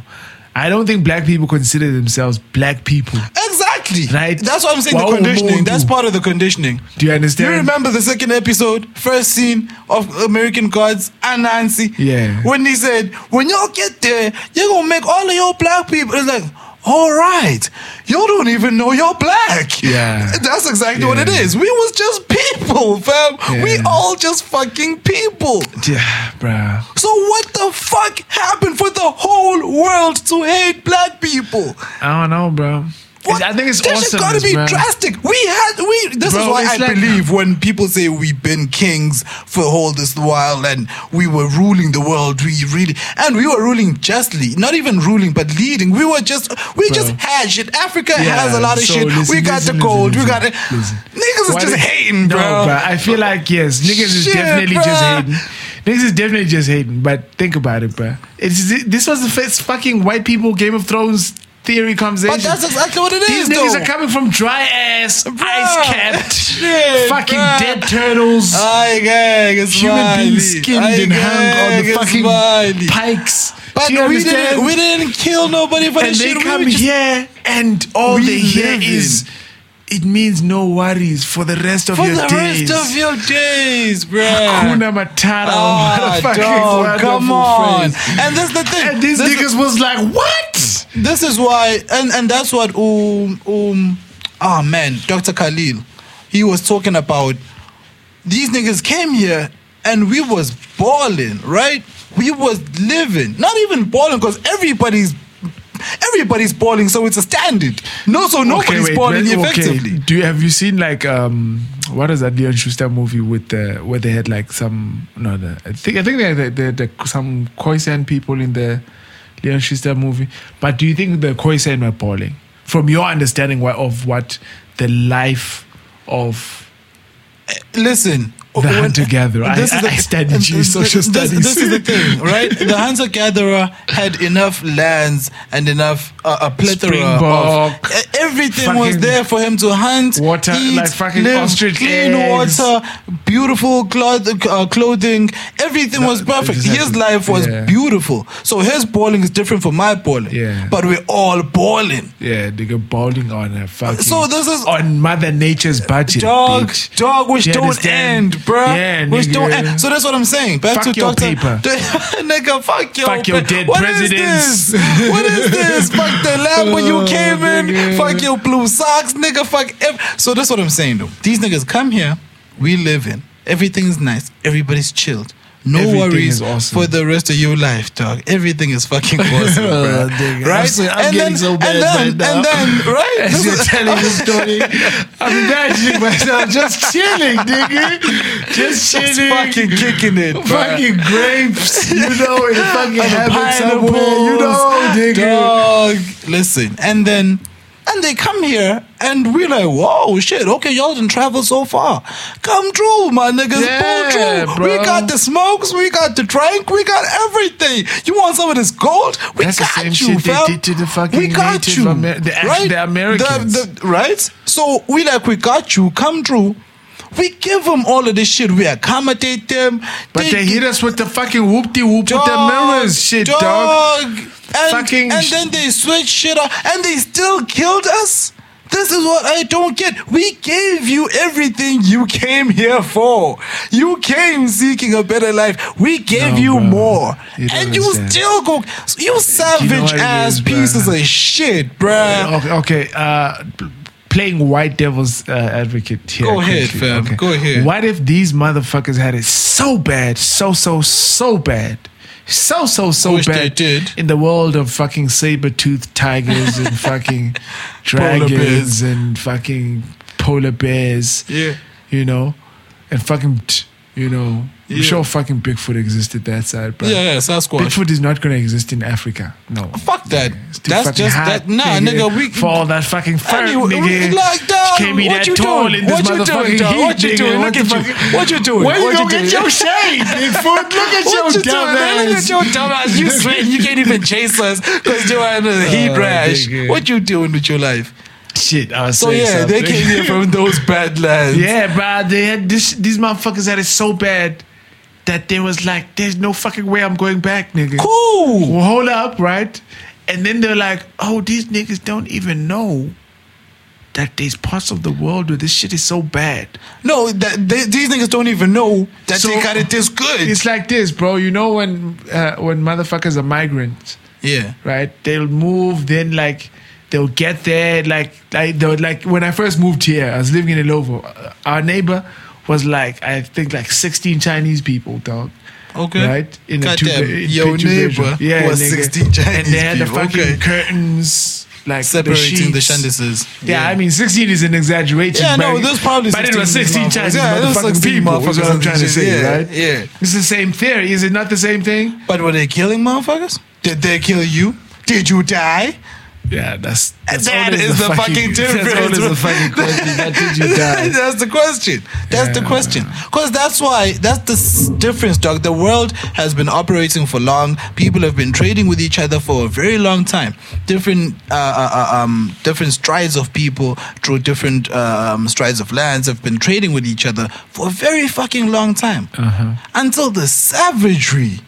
[SPEAKER 1] I don't think black people consider themselves black people.
[SPEAKER 3] Exactly.
[SPEAKER 1] Right.
[SPEAKER 3] That's what I'm saying.
[SPEAKER 1] Wow,
[SPEAKER 3] the conditioning. That's part of the conditioning.
[SPEAKER 1] Do you understand?
[SPEAKER 3] you remember the second episode, first scene of American Gods and Nancy?
[SPEAKER 1] Yeah.
[SPEAKER 3] When he said, when y'all get there, you're gonna make all of your black people. It's like, all right, y'all don't even know you're black.
[SPEAKER 1] Yeah.
[SPEAKER 3] That's exactly what it is. We was just people, fam. We all just fucking people.
[SPEAKER 1] Yeah, bruh.
[SPEAKER 3] So what the fuck happened for the whole world to hate black people?
[SPEAKER 1] I don't know, bro.
[SPEAKER 3] What?
[SPEAKER 1] I think it's
[SPEAKER 3] that
[SPEAKER 1] awesome.
[SPEAKER 3] shit gotta be
[SPEAKER 1] bro.
[SPEAKER 3] drastic. We had we. This is why I
[SPEAKER 1] like-
[SPEAKER 3] believe when people say we've been kings for all this while and we were ruling the world. We really and we were ruling justly, not even ruling but leading. We were just we
[SPEAKER 1] Bro.
[SPEAKER 3] just had shit. Africa
[SPEAKER 1] Yeah,
[SPEAKER 3] has a lot of
[SPEAKER 1] so
[SPEAKER 3] shit.
[SPEAKER 1] listen,
[SPEAKER 3] we got
[SPEAKER 1] listen,
[SPEAKER 3] the gold.
[SPEAKER 1] listen,
[SPEAKER 3] we got it.
[SPEAKER 1] listen, listen.
[SPEAKER 3] Niggas is
[SPEAKER 1] Why
[SPEAKER 3] just
[SPEAKER 1] did-
[SPEAKER 3] hating,
[SPEAKER 1] no,
[SPEAKER 3] bro.
[SPEAKER 1] bro. I feel like yes, niggas is
[SPEAKER 3] Shit,
[SPEAKER 1] definitely just hating. Niggas is definitely just hating. But think about it, bro. It's this was the first fucking white people Game of Thrones theory conversation.
[SPEAKER 3] But that's exactly what it is.
[SPEAKER 1] These niggas are coming from dry ass, ice capped,
[SPEAKER 3] Shit,
[SPEAKER 1] fucking
[SPEAKER 3] bruh.
[SPEAKER 1] dead turtles,
[SPEAKER 3] Ay, gang, it's
[SPEAKER 1] human beings
[SPEAKER 3] smiley.
[SPEAKER 1] skinned
[SPEAKER 3] Ay,
[SPEAKER 1] and hung on the fucking
[SPEAKER 3] smiley.
[SPEAKER 1] pikes.
[SPEAKER 3] But we
[SPEAKER 1] understand?
[SPEAKER 3] didn't, we didn't kill nobody for
[SPEAKER 1] and
[SPEAKER 3] this
[SPEAKER 1] they
[SPEAKER 3] shit.
[SPEAKER 1] come
[SPEAKER 3] we
[SPEAKER 1] here and all they hear is it means no worries for the rest of
[SPEAKER 3] for
[SPEAKER 1] your days.
[SPEAKER 3] For the rest of your days, bro.
[SPEAKER 1] Hakuna Matata.
[SPEAKER 3] Ah,
[SPEAKER 1] Motherfucking
[SPEAKER 3] dog, come on.
[SPEAKER 1] phrase.
[SPEAKER 3] And this the thing.
[SPEAKER 1] And these
[SPEAKER 3] this,
[SPEAKER 1] niggas was like, what?
[SPEAKER 3] This is why, and, and that's what um um oh man, Dr. Khalil, he was talking about. These niggas came here and we was balling, right? We was living, not even balling, because everybody's everybody's balling, so it's a standard. No, so nobody's
[SPEAKER 1] wait,
[SPEAKER 3] balling
[SPEAKER 1] wait,
[SPEAKER 3] effectively.
[SPEAKER 1] Do you have you seen like um what is that Leon Schuster movie with the where they had like some no the, I think I think they had the, the, the, some Khoisan people in the Leon Schuster movie. But do you think the Khoisan were balling? From your understanding of what the life of eh,
[SPEAKER 3] Listen,
[SPEAKER 1] The hunter-gatherer. I- I- I studied social
[SPEAKER 3] this,
[SPEAKER 1] studies.
[SPEAKER 3] This is the thing, right? The hunter gatherer had enough lands and enough uh, a plethora
[SPEAKER 1] Springbok,
[SPEAKER 3] of uh, everything was there for him to hunt,
[SPEAKER 1] water,
[SPEAKER 3] eat,
[SPEAKER 1] like fucking
[SPEAKER 3] live,
[SPEAKER 1] ostrich
[SPEAKER 3] clean
[SPEAKER 1] eggs.
[SPEAKER 3] water, beautiful cloth, uh, clothing. Everything was perfect. His life was
[SPEAKER 1] Yeah.
[SPEAKER 3] beautiful. So his balling is different from my balling.
[SPEAKER 1] Yeah.
[SPEAKER 3] But we're all balling.
[SPEAKER 1] Yeah, they go bowling on a fucking.
[SPEAKER 3] So this is-
[SPEAKER 1] on Mother Nature's budget.
[SPEAKER 3] Dog,
[SPEAKER 1] bitch.
[SPEAKER 3] dog, which
[SPEAKER 1] You
[SPEAKER 3] don't
[SPEAKER 1] understand?
[SPEAKER 3] end, bruh.
[SPEAKER 1] Yeah,
[SPEAKER 3] which don't
[SPEAKER 1] nigga.
[SPEAKER 3] Eh, so that's what I'm saying. Back
[SPEAKER 1] Fuck
[SPEAKER 3] to
[SPEAKER 1] your
[SPEAKER 3] Doctor,
[SPEAKER 1] paper.
[SPEAKER 3] nigga, fuck your,
[SPEAKER 1] Fuck your
[SPEAKER 3] pa-
[SPEAKER 1] dead
[SPEAKER 3] What is
[SPEAKER 1] presidents.
[SPEAKER 3] this? What is this? fuck the lab when you
[SPEAKER 1] Oh,
[SPEAKER 3] came in.
[SPEAKER 1] nigga.
[SPEAKER 3] Fuck your blue socks, nigga. Fuck. Ev- so that's what I'm saying, though. These niggas come here. We live in. Everything's nice. Everybody's chilled. No
[SPEAKER 1] Everything
[SPEAKER 3] worries
[SPEAKER 1] awesome.
[SPEAKER 3] for the rest of your life, dog. Everything is fucking awesome, oh, bro.
[SPEAKER 1] Nigga, I'm
[SPEAKER 3] right?
[SPEAKER 1] so- I'm
[SPEAKER 3] and
[SPEAKER 1] getting
[SPEAKER 3] then,
[SPEAKER 1] so bad
[SPEAKER 3] and then,
[SPEAKER 1] right
[SPEAKER 3] and then, right?
[SPEAKER 1] As you're telling the story, I'm imagining myself just chilling, nigga. Just
[SPEAKER 3] Just
[SPEAKER 1] chilling.
[SPEAKER 3] fucking kicking it, bruh.
[SPEAKER 1] Fucking grapes, you know, in fucking
[SPEAKER 3] the
[SPEAKER 1] somewhere, you know, nigga.
[SPEAKER 3] Dog. Listen, and then and they come here and we're like, whoa, shit, okay, y'all didn't travel so far. Come through, my niggas.
[SPEAKER 1] Yeah,
[SPEAKER 3] Pull through. We got the smokes, we got the drink, we got everything. You want some of this gold? We
[SPEAKER 1] That's the
[SPEAKER 3] got
[SPEAKER 1] same
[SPEAKER 3] you,
[SPEAKER 1] shit they
[SPEAKER 3] fam.
[SPEAKER 1] did to the fucking
[SPEAKER 3] we got you.
[SPEAKER 1] Amer- the- actually the Americans.
[SPEAKER 3] The- the- right? So we like, we got you, come through. We give them all of this shit. We accommodate them.
[SPEAKER 1] But they hit us with the fucking whoop de whoop with the mirrors shit, dog.
[SPEAKER 3] And,
[SPEAKER 1] Fucking
[SPEAKER 3] and then they switch shit up and they still killed us. This is what I don't get. We gave you everything you came here for. You came seeking a better life. We gave
[SPEAKER 1] No,
[SPEAKER 3] you
[SPEAKER 1] bro.
[SPEAKER 3] more.
[SPEAKER 1] You
[SPEAKER 3] and you
[SPEAKER 1] understand.
[SPEAKER 3] still go. You savage
[SPEAKER 1] what it
[SPEAKER 3] ass
[SPEAKER 1] is,
[SPEAKER 3] pieces of shit, bruh.
[SPEAKER 1] Okay, okay. Uh, playing white devil's uh, advocate here.
[SPEAKER 3] Go ahead,
[SPEAKER 1] quickly,
[SPEAKER 3] fam. Go ahead.
[SPEAKER 1] What if these motherfuckers had it so bad, so so so bad, so so so
[SPEAKER 3] Wish they
[SPEAKER 1] bad
[SPEAKER 3] did.
[SPEAKER 1] in the world of fucking saber toothed tigers and fucking dragons and fucking polar bears.
[SPEAKER 3] Yeah.
[SPEAKER 1] you know, and fucking t- you know. I'm sure fucking Bigfoot existed that side, but
[SPEAKER 3] Yeah, yeah, Sasquatch.
[SPEAKER 1] Bigfoot is not gonna exist in Africa. No.
[SPEAKER 3] Fuck that.
[SPEAKER 1] Too
[SPEAKER 3] That's just
[SPEAKER 1] hot,
[SPEAKER 3] that. Nah, nigga, we
[SPEAKER 1] for all that fucking fur,
[SPEAKER 3] Anyway,
[SPEAKER 1] nigga.
[SPEAKER 3] like, dog,
[SPEAKER 1] Can't be
[SPEAKER 3] what
[SPEAKER 1] that
[SPEAKER 3] you
[SPEAKER 1] tall
[SPEAKER 3] doing?
[SPEAKER 1] in this
[SPEAKER 3] What you doing,
[SPEAKER 1] heat,
[SPEAKER 3] What you doing?
[SPEAKER 1] What
[SPEAKER 3] Look at you. What you doing?
[SPEAKER 1] Where you
[SPEAKER 3] What
[SPEAKER 1] go
[SPEAKER 3] you
[SPEAKER 1] get your shade, Bigfoot? Look at your
[SPEAKER 3] you
[SPEAKER 1] dumb?
[SPEAKER 3] Look at your dumb ass. You sweat. You can't even chase us because you're in a heat
[SPEAKER 1] Oh,
[SPEAKER 3] rash. What you doing with your life?
[SPEAKER 1] Shit, I was
[SPEAKER 3] So yeah, they came here from those bad lands.
[SPEAKER 1] Yeah, bro. They had this. These motherfuckers had it so bad that there was like, there's no fucking way I'm going back, nigga.
[SPEAKER 3] Cool.
[SPEAKER 1] Well, hold up, right? And then they're like, oh, these niggas don't even know that there's parts of the world where this shit is so bad.
[SPEAKER 3] No, that, they, these niggas don't even know that
[SPEAKER 1] So-
[SPEAKER 3] they got it this good.
[SPEAKER 1] It's like this, bro. You know when uh, when motherfuckers are migrants,
[SPEAKER 3] yeah.
[SPEAKER 1] right? They'll move, then like they'll get there, like like they'll like when I first moved here, I was living in Ilovo. Our neighbor was like I think like sixteen Chinese people, dog.
[SPEAKER 3] Okay.
[SPEAKER 1] Right in a
[SPEAKER 3] Goddamn,
[SPEAKER 1] two in
[SPEAKER 3] your
[SPEAKER 1] picture
[SPEAKER 3] neighbor
[SPEAKER 1] yeah,
[SPEAKER 3] was
[SPEAKER 1] nigga.
[SPEAKER 3] 16 Chinese people,
[SPEAKER 1] and they had the fucking
[SPEAKER 3] okay.
[SPEAKER 1] curtains like
[SPEAKER 3] Separating the
[SPEAKER 1] sheets.
[SPEAKER 3] shandises.
[SPEAKER 1] Yeah, I mean, 16 is an exaggeration.
[SPEAKER 3] Yeah, no,
[SPEAKER 1] but-
[SPEAKER 3] there's probably
[SPEAKER 1] But it was 16
[SPEAKER 3] 16
[SPEAKER 1] Chinese
[SPEAKER 3] Yeah,
[SPEAKER 1] motherfucking
[SPEAKER 3] 16
[SPEAKER 1] people, is what I'm trying to say,
[SPEAKER 3] shit.
[SPEAKER 1] right?
[SPEAKER 3] Yeah, yeah.
[SPEAKER 1] It's the same theory. Is it not the same thing?
[SPEAKER 3] But were they killing motherfuckers? Did they kill you? Did you die?
[SPEAKER 1] Yeah, that's, that's
[SPEAKER 3] That is the fucking difference.
[SPEAKER 1] That's the fucking question. That did you die?
[SPEAKER 3] that's the question. That's the question. Because that's why, that's the s- difference, dog. The world has been operating for long. People have been trading with each other for a very long time. Different, uh, uh, uh, um, different strides of people through different um, strides of lands have been trading with each other for a very fucking long time.
[SPEAKER 1] Uh-huh.
[SPEAKER 3] Until the savagery.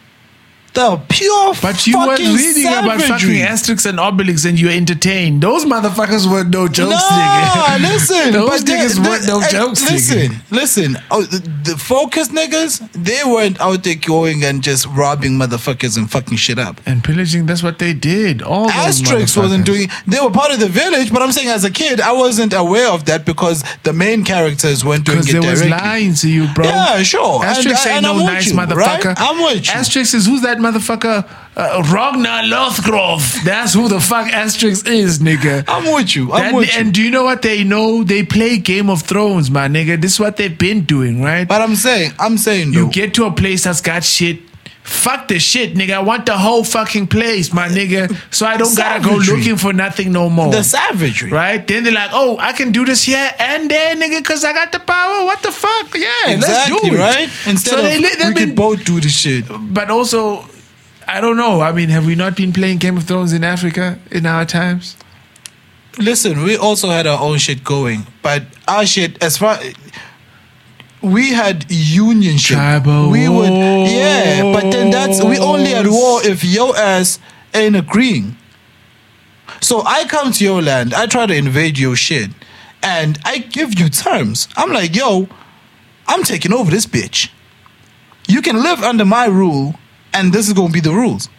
[SPEAKER 3] The pure
[SPEAKER 1] But you were reading about
[SPEAKER 3] savagery.
[SPEAKER 1] fucking Asterix and Obelix and you were entertained. Those motherfuckers were no jokes,
[SPEAKER 3] no,
[SPEAKER 1] nigga.
[SPEAKER 3] listen.
[SPEAKER 1] Those
[SPEAKER 3] but
[SPEAKER 1] niggas weren't no
[SPEAKER 3] eh,
[SPEAKER 1] jokes,
[SPEAKER 3] Listen,
[SPEAKER 1] nigga.
[SPEAKER 3] listen. Oh, the, the focus niggas, they weren't out there going and just robbing motherfuckers and fucking shit up.
[SPEAKER 1] And pillaging, that's what they did. All
[SPEAKER 3] Asterix wasn't doing. They were part of the village, but I'm saying as a kid, I wasn't aware of that because the main characters weren't doing
[SPEAKER 1] Because
[SPEAKER 3] it
[SPEAKER 1] they was lying to you, bro.
[SPEAKER 3] Yeah, sure. And-
[SPEAKER 1] Asterix
[SPEAKER 3] and
[SPEAKER 1] ain't no
[SPEAKER 3] I'm
[SPEAKER 1] nice
[SPEAKER 3] you,
[SPEAKER 1] motherfucker.
[SPEAKER 3] right? I'm with you.
[SPEAKER 1] Asterix is who's that motherfucker? Uh, Ragnar Lothbrok. That's who the fuck Asterix is, nigga.
[SPEAKER 3] I'm with you. I'm
[SPEAKER 1] That-
[SPEAKER 3] with you.
[SPEAKER 1] and do you know what they know? They play Game of Thrones, my nigga. This is what they've been doing, right?
[SPEAKER 3] But I'm saying, I'm saying,
[SPEAKER 1] you
[SPEAKER 3] though,
[SPEAKER 1] get to a place that's got shit. Fuck the shit, nigga. I want the whole fucking place, my nigga. So I don't gotta go looking for nothing no more.
[SPEAKER 3] the savagery.
[SPEAKER 1] Right? Then they're like, oh, I can do this here and there, nigga, because I got the power. What the fuck? Yeah, let's
[SPEAKER 3] Exactly,
[SPEAKER 1] do it.
[SPEAKER 3] right? Instead
[SPEAKER 1] so
[SPEAKER 3] of
[SPEAKER 1] they,
[SPEAKER 3] we
[SPEAKER 1] been,
[SPEAKER 3] both do the shit.
[SPEAKER 1] but also, I don't know. I mean, have we not been playing Game of Thrones in Africa in our times?
[SPEAKER 3] listen, we also had our own shit going, but our shit, as far we had unionship.
[SPEAKER 1] Tribal
[SPEAKER 3] we would, yeah, but then that's we only had war if your ass ain't agreeing. So I come to your land, I try to invade your shit, and I give you terms. I'm like, yo, I'm taking over this bitch. You can live under my rule, and this is gonna be the rules.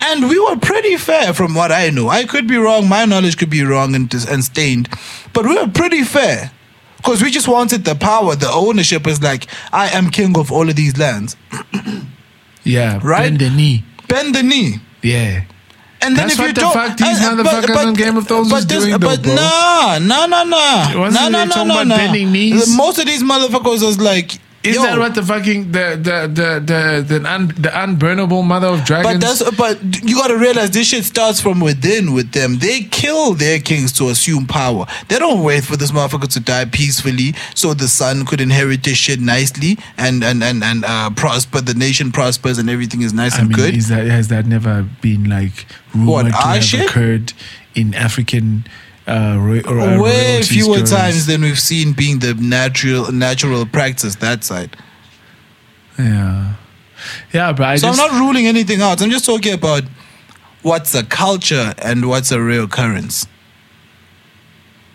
[SPEAKER 3] And we were pretty fair from what I know. I could be wrong, my knowledge could be wrong and, and stained, but we were pretty fair. Because we just wanted the power, the ownership is like, I am king of all of these lands.
[SPEAKER 1] Yeah,
[SPEAKER 3] Right?
[SPEAKER 1] Bend the knee.
[SPEAKER 3] Bend the knee.
[SPEAKER 1] Yeah.
[SPEAKER 3] And then
[SPEAKER 1] That's
[SPEAKER 3] if
[SPEAKER 1] what
[SPEAKER 3] you
[SPEAKER 1] the
[SPEAKER 3] don't,
[SPEAKER 1] fuck these
[SPEAKER 3] uh,
[SPEAKER 1] motherfuckers on Game of Thrones
[SPEAKER 3] but
[SPEAKER 1] is
[SPEAKER 3] this-
[SPEAKER 1] doing though, bro.
[SPEAKER 3] nah, nah, nah, nah, nah, nah, nah, nah, nah.
[SPEAKER 1] bending knees?
[SPEAKER 3] Most of these motherfuckers was like,
[SPEAKER 1] Isn't
[SPEAKER 3] yo,
[SPEAKER 1] that what the fucking the the the the the, un, the unburnable mother of dragons?
[SPEAKER 3] But that's but you gotta realize this shit starts from within with them. They kill their kings to assume power. They don't wait for this motherfucker to die peacefully so the son could inherit this shit nicely and and and and uh, prosper. The nation prospers and everything is nice
[SPEAKER 1] I
[SPEAKER 3] and
[SPEAKER 1] mean,
[SPEAKER 3] good.
[SPEAKER 1] is that has that never been like
[SPEAKER 3] What,
[SPEAKER 1] rumored to have
[SPEAKER 3] shit?
[SPEAKER 1] occurred in African uh, ro- uh,
[SPEAKER 3] Way fewer
[SPEAKER 1] stories?
[SPEAKER 3] times than we've seen being the natural natural practice that side.
[SPEAKER 1] Yeah, yeah, but I
[SPEAKER 3] So
[SPEAKER 1] just
[SPEAKER 3] I'm not ruling anything out. I'm just talking about what's a culture and what's a real occurrence.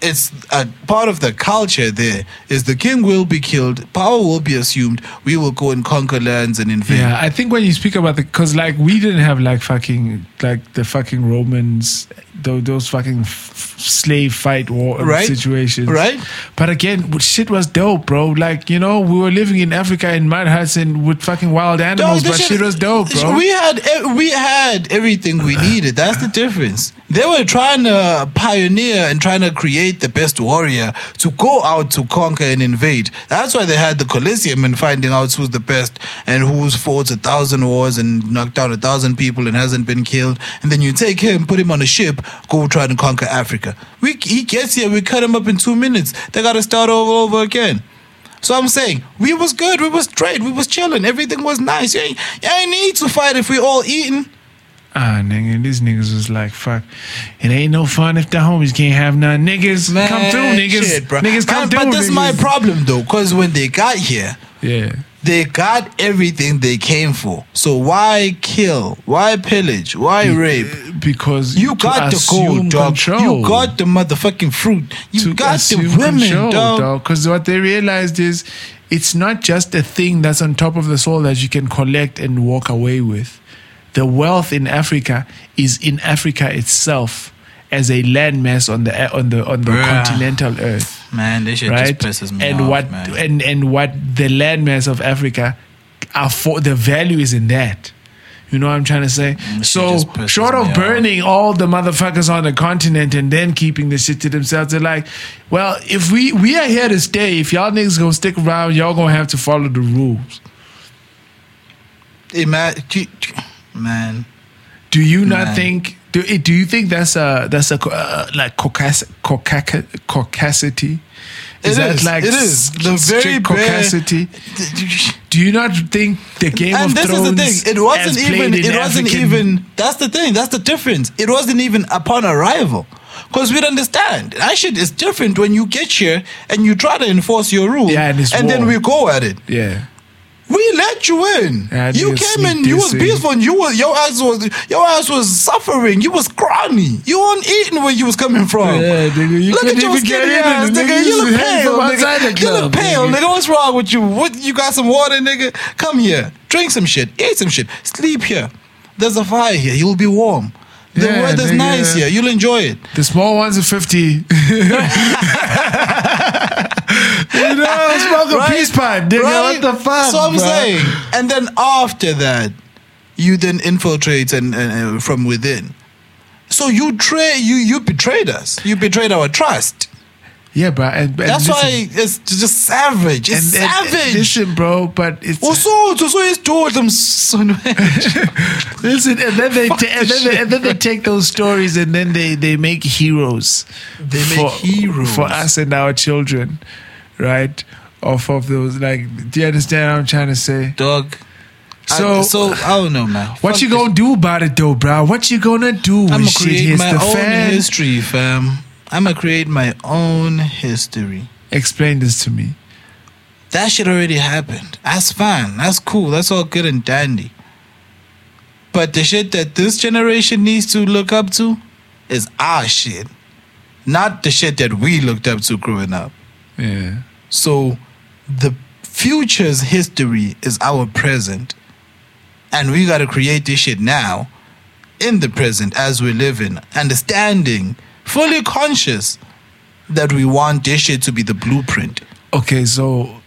[SPEAKER 3] It's a part of the culture there is the king will be killed, power will be assumed, we will go and conquer lands and invade.
[SPEAKER 1] Yeah, I think when you speak about the, because like we didn't have like fucking like the fucking Romans, those, those fucking f- slave fight war um,
[SPEAKER 3] Right.
[SPEAKER 1] situations,
[SPEAKER 3] Right.
[SPEAKER 1] But again, shit was dope, bro. Like you know, we were living in Africa in mud huts and with fucking wild animals, but
[SPEAKER 3] this
[SPEAKER 1] shit was dope, bro.
[SPEAKER 3] We had we had everything we needed. That's the difference. They were trying to pioneer and trying to create the best warrior to go out to conquer and invade. That's why they had the Colosseum and finding out who's the best and who's fought a thousand wars and knocked down a thousand people and hasn't been killed. And then you take him, put him on a ship, go try to conquer Africa. We he gets here, we cut him up in two minutes. They got to start all over again. So I'm saying we was good, we was straight, we was chilling, everything was nice. You ain't, you ain't need to fight if we all eating.
[SPEAKER 1] Ah, nigga, these niggas was like, fuck. It ain't no fun if the homies can't have none. Niggas, come through, niggas.
[SPEAKER 3] shit, bro.
[SPEAKER 1] Niggas come
[SPEAKER 3] but,
[SPEAKER 1] through.
[SPEAKER 3] But that's is my problem though, because when they got here,
[SPEAKER 1] Yeah.
[SPEAKER 3] They got everything they came for. So why kill? Why pillage? Why rape?
[SPEAKER 1] Because
[SPEAKER 3] You got the gold, dog.
[SPEAKER 1] control.
[SPEAKER 3] You got the motherfucking fruit. You
[SPEAKER 1] to
[SPEAKER 3] got the women,
[SPEAKER 1] control,
[SPEAKER 3] dog.
[SPEAKER 1] Because what they realized is it's not just a thing that's on top of the soil that you can collect and walk away with. The wealth in Africa is in Africa itself as a landmass on the on the on the
[SPEAKER 3] Bruh.
[SPEAKER 1] continental earth,
[SPEAKER 3] Man, this shit
[SPEAKER 1] right?
[SPEAKER 3] just pisses me
[SPEAKER 1] and
[SPEAKER 3] off,
[SPEAKER 1] what
[SPEAKER 3] man.
[SPEAKER 1] and and what the landmass of Africa are for the value is in that. You know what I'm trying to say?
[SPEAKER 3] Mm, shit
[SPEAKER 1] so short of
[SPEAKER 3] me off.
[SPEAKER 1] burning all the motherfuckers on the continent and then keeping the shit to themselves, they're like, well, if we we are here to stay, if y'all niggas gonna stick around, y'all gonna have to follow the rules.
[SPEAKER 3] Ima- man.
[SPEAKER 1] Do you not
[SPEAKER 3] Man.
[SPEAKER 1] think? Do do you think that's a that's a uh, like caucas, caucac, caucasity?
[SPEAKER 3] It is, it is. The very bare-
[SPEAKER 1] caucasity? Do you not think the Game
[SPEAKER 3] and
[SPEAKER 1] of
[SPEAKER 3] this
[SPEAKER 1] Thrones?
[SPEAKER 3] is the thing. It wasn't even. It wasn't
[SPEAKER 1] African-
[SPEAKER 3] even. That's the thing. That's the difference. It wasn't even upon arrival. Because we'd understand. That shit is different when you get here and you try to enforce your rule.
[SPEAKER 1] Yeah, and it's
[SPEAKER 3] then we go at it.
[SPEAKER 1] Yeah.
[SPEAKER 3] We let you in.
[SPEAKER 1] Yeah,
[SPEAKER 3] you came in. You was peaceful. And you was your ass was your ass was suffering. You was scrawny. You weren't eating where you was coming from.
[SPEAKER 1] Yeah, nigga, you
[SPEAKER 3] Look at your skinny ass,
[SPEAKER 1] the
[SPEAKER 3] nigga. You look pale, nigga.
[SPEAKER 1] the
[SPEAKER 3] You look pale,
[SPEAKER 1] nigga.
[SPEAKER 3] nigga. What's wrong with you? What you got some water, nigga? Come here. Drink some shit. Eat some shit. Sleep here. There's a fire here. You'll be warm. The
[SPEAKER 1] Yeah,
[SPEAKER 3] weather's
[SPEAKER 1] nigga.
[SPEAKER 3] nice here. You'll enjoy it.
[SPEAKER 1] The small ones are 50. know, smoke a peace pipe, nigga.
[SPEAKER 3] Right?
[SPEAKER 1] What the fuck?
[SPEAKER 3] So I'm
[SPEAKER 1] bruh?
[SPEAKER 3] saying, and then after that, you then infiltrate and, and uh, from within. So you tra- you you betrayed us. You betrayed our trust.
[SPEAKER 1] Yeah, but and, and
[SPEAKER 3] That's
[SPEAKER 1] listen,
[SPEAKER 3] why it's just savage. It's
[SPEAKER 1] and, and-
[SPEAKER 3] savage.
[SPEAKER 1] listen, bro, but it's
[SPEAKER 3] Also, so so it's them son.
[SPEAKER 1] listen, and then they ta- and, then they, and then they take those stories and then they they make heroes.
[SPEAKER 3] They make heroes.
[SPEAKER 1] for us and our children, right? Off of those, like, do you understand what I'm trying to say?
[SPEAKER 3] Dog.
[SPEAKER 1] So-
[SPEAKER 3] I, so I don't know, man.
[SPEAKER 1] What
[SPEAKER 3] Fuck
[SPEAKER 1] you gonna do about it though, bro? What you gonna do when
[SPEAKER 3] I'm gonna create my own
[SPEAKER 1] fan?
[SPEAKER 3] history, fam. I'm gonna create my own history.
[SPEAKER 1] Explain this to me.
[SPEAKER 3] That shit already happened. That's fine. That's cool. That's all good and dandy. But the shit that this generation needs to look up to is our shit, not the shit that we looked up to growing up.
[SPEAKER 1] Yeah.
[SPEAKER 3] So the future's history is our present. And we gotta create this shit now in the present as we live in, understanding, fully conscious that we want this shit to be the blueprint.
[SPEAKER 1] Okay, so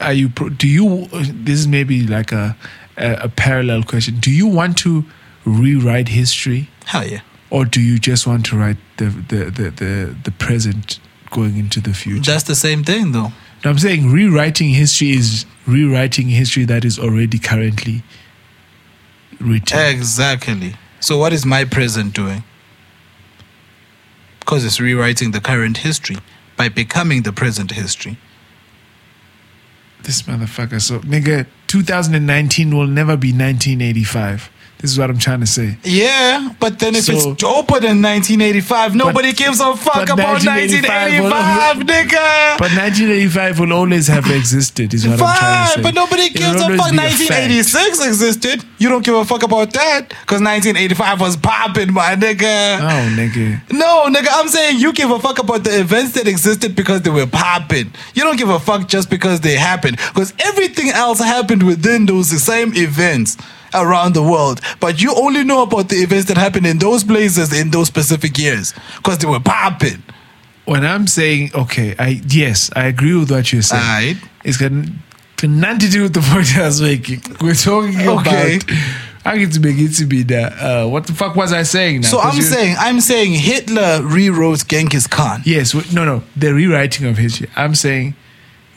[SPEAKER 1] are you? Pro- do you? This is maybe like a, a a parallel question. Do you want to rewrite history,
[SPEAKER 3] Hell yeah.
[SPEAKER 1] or do you just want to write the the the the, the present going into the future?
[SPEAKER 3] That's the same thing though.
[SPEAKER 1] No, I'm saying rewriting history is rewriting history that is already currently written.
[SPEAKER 3] Exactly. So what is my present doing? Because it's rewriting the current history by becoming the present history.
[SPEAKER 1] This motherfucker. So, nigga, 2019 will never be 1985. This is what I'm trying to say.
[SPEAKER 3] Yeah, but then if
[SPEAKER 1] So-
[SPEAKER 3] it's doper than 1985, nobody gives a fuck about
[SPEAKER 1] 1985 will
[SPEAKER 3] nigga.
[SPEAKER 1] But 1985 will always have existed, is what I'm trying to say.
[SPEAKER 3] Fine, but nobody gives a fuck.
[SPEAKER 1] be a
[SPEAKER 3] 1986 existed. You don't give a fuck about that because 1985 was popping, my nigga.
[SPEAKER 1] Oh, nigga.
[SPEAKER 3] No, nigga, I'm saying you give a fuck about the events that existed because they were popping. You don't give a fuck just because they happened. Because everything else happened within those same events around the world. But you only know about the events that happened in those places in those specific years. Because they were popping.
[SPEAKER 1] When I'm saying, okay, I yes, I agree with what you're saying.
[SPEAKER 3] Alright.
[SPEAKER 1] It's got, got nothing to do with the point I was making. We're talking
[SPEAKER 3] Okay.
[SPEAKER 1] about. I get to make it to be that. Uh, what the fuck was I saying now?
[SPEAKER 3] So I'm saying, I'm saying Hitler rewrote Genghis Khan.
[SPEAKER 1] Yes, no, no. The rewriting of history. I'm saying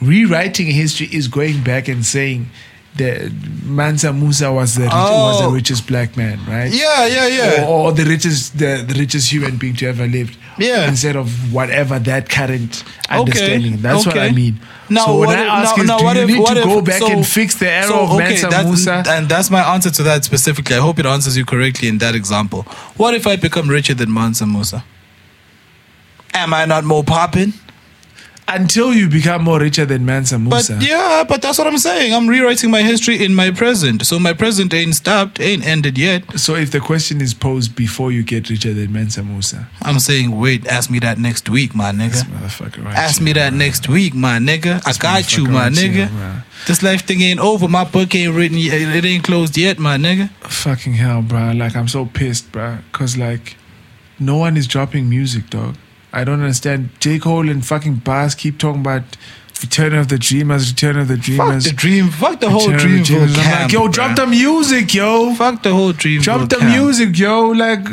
[SPEAKER 1] rewriting history is going back and saying that Mansa Musa was the rich, was the
[SPEAKER 3] Oh.
[SPEAKER 1] richest black man, right?
[SPEAKER 3] Yeah, yeah, yeah.
[SPEAKER 1] Or, or the richest the, the richest human being to ever lived.
[SPEAKER 3] Yeah.
[SPEAKER 1] Instead of whatever that current understanding. That's what I mean.
[SPEAKER 3] Now,
[SPEAKER 1] so when
[SPEAKER 3] what
[SPEAKER 1] I ask
[SPEAKER 3] now-
[SPEAKER 1] is,
[SPEAKER 3] now
[SPEAKER 1] do
[SPEAKER 3] what
[SPEAKER 1] you
[SPEAKER 3] if-
[SPEAKER 1] need
[SPEAKER 3] what
[SPEAKER 1] to
[SPEAKER 3] if-
[SPEAKER 1] go back
[SPEAKER 3] so-
[SPEAKER 1] and fix the error
[SPEAKER 3] so,
[SPEAKER 1] of Mansa
[SPEAKER 3] that's,
[SPEAKER 1] Musa?
[SPEAKER 3] And that's my answer to that specifically. I hope it answers you correctly in that example. What if I become richer than Mansa Musa? Am I not more popping?
[SPEAKER 1] Until you become more richer than Mansa Musa.
[SPEAKER 3] But yeah, but that's what I'm saying. I'm rewriting my history in my present. So my present ain't stopped, ain't ended yet.
[SPEAKER 1] So if the question is posed before you get richer than Mansa Musa,
[SPEAKER 3] I'm saying, wait, ask me that next week, my
[SPEAKER 1] this
[SPEAKER 3] nigga.
[SPEAKER 1] right
[SPEAKER 3] Ask
[SPEAKER 1] here,
[SPEAKER 3] me that
[SPEAKER 1] bro.
[SPEAKER 3] next week, my nigga. I got you, my
[SPEAKER 1] right
[SPEAKER 3] nigga.
[SPEAKER 1] bro.
[SPEAKER 3] This life thing ain't over. My book ain't written yet. It ain't closed yet, my nigga.
[SPEAKER 1] Fucking hell, bro. Like, I'm so pissed, bro. Because, like, no one is dropping music, dog. I don't understand. J. Cole and fucking Bas keep talking about Return of the Dreamers, Return of the Dreamers.
[SPEAKER 3] Fuck the dream. Fuck the whole
[SPEAKER 1] Return of the
[SPEAKER 3] dream.
[SPEAKER 1] Dreamers. I'm like, yo, drop the music, yo.
[SPEAKER 3] Fuck the whole dream.
[SPEAKER 1] Drop the music, yo. Like,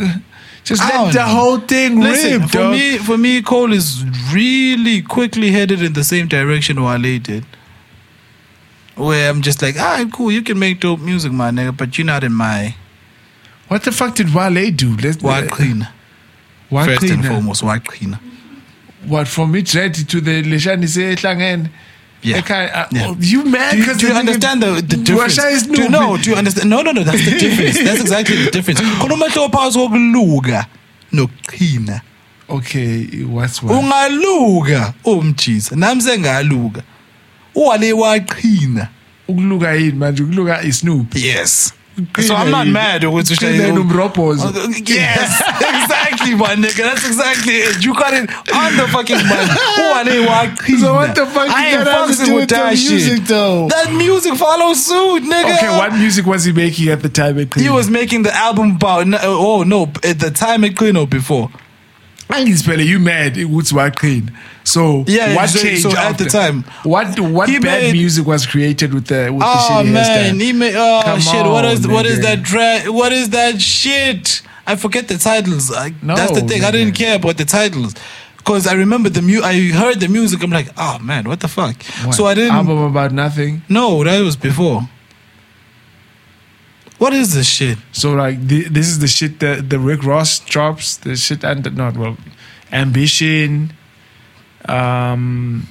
[SPEAKER 1] just
[SPEAKER 3] I
[SPEAKER 1] let the
[SPEAKER 3] know.
[SPEAKER 1] whole thing
[SPEAKER 3] Listen,
[SPEAKER 1] rip,
[SPEAKER 3] for
[SPEAKER 1] dog.
[SPEAKER 3] me, for me, Cole is really quickly headed in the same direction Wale did. Where I'm just like, ah, cool, you can make dope music, my nigga, but you're not in my
[SPEAKER 1] What the fuck did Wale do? Let's
[SPEAKER 3] white clean.
[SPEAKER 1] What
[SPEAKER 3] First and
[SPEAKER 1] cleaner?
[SPEAKER 3] foremost, white cleaner.
[SPEAKER 1] What from it ready to the Leshani say Hlangen?
[SPEAKER 3] Yeah.
[SPEAKER 1] Okay, uh,
[SPEAKER 3] Yeah.
[SPEAKER 1] oh, you mad
[SPEAKER 3] Do you,
[SPEAKER 1] because
[SPEAKER 3] do you understand the, the difference?
[SPEAKER 1] Washa is
[SPEAKER 3] Do you, no,
[SPEAKER 1] Nubi.
[SPEAKER 3] do you understand? No, no, no, that's the difference. That's exactly the difference. Khona umehluko phakathi kokuluka nokuqhina.
[SPEAKER 1] Okay, what's what?
[SPEAKER 3] Ungaluka umjisa. Nami sengaluka. Uwale waqhina.
[SPEAKER 1] Ukuluka yini manje? Ukuluka is Snoop.
[SPEAKER 3] Yes. So I'm not mad
[SPEAKER 1] Uqhina
[SPEAKER 3] ushaye-
[SPEAKER 1] yini umrobhozo?
[SPEAKER 3] Yes, exactly, my nigga. That's exactly it. You got it on the fucking. Uwale waqhina.
[SPEAKER 1] So what the fuck
[SPEAKER 3] I ain't fucking
[SPEAKER 1] do
[SPEAKER 3] with
[SPEAKER 1] with
[SPEAKER 3] that
[SPEAKER 1] music,
[SPEAKER 3] shit.
[SPEAKER 1] though?
[SPEAKER 3] That music follows suit, nigga.
[SPEAKER 1] Okay, what music was he making at the time? At
[SPEAKER 3] He was making the album about oh no at the time at Clean or before.
[SPEAKER 1] Spelling, you mad? It's what clean. So
[SPEAKER 3] Yeah,
[SPEAKER 1] what
[SPEAKER 3] so-
[SPEAKER 1] changed
[SPEAKER 3] so at the
[SPEAKER 1] after?
[SPEAKER 3] time-
[SPEAKER 1] What what bad
[SPEAKER 3] made-
[SPEAKER 1] music was created with the with the
[SPEAKER 3] Oh
[SPEAKER 1] shitty
[SPEAKER 3] man, he made oh
[SPEAKER 1] Come
[SPEAKER 3] shit. what is
[SPEAKER 1] on,
[SPEAKER 3] what is
[SPEAKER 1] nigga.
[SPEAKER 3] that dra- What is that shit? I forget the titles. I,
[SPEAKER 1] No,
[SPEAKER 3] that's the thing. I didn't care about the titles because I remember the mu. I heard the music. I'm like, oh man, what the fuck?
[SPEAKER 1] What?
[SPEAKER 3] So I didn't.
[SPEAKER 1] album about nothing.
[SPEAKER 3] No, that was before. What is this shit?
[SPEAKER 1] So like th- this is the shit that the Rick Ross drops. The shit and not well, ambition. Um,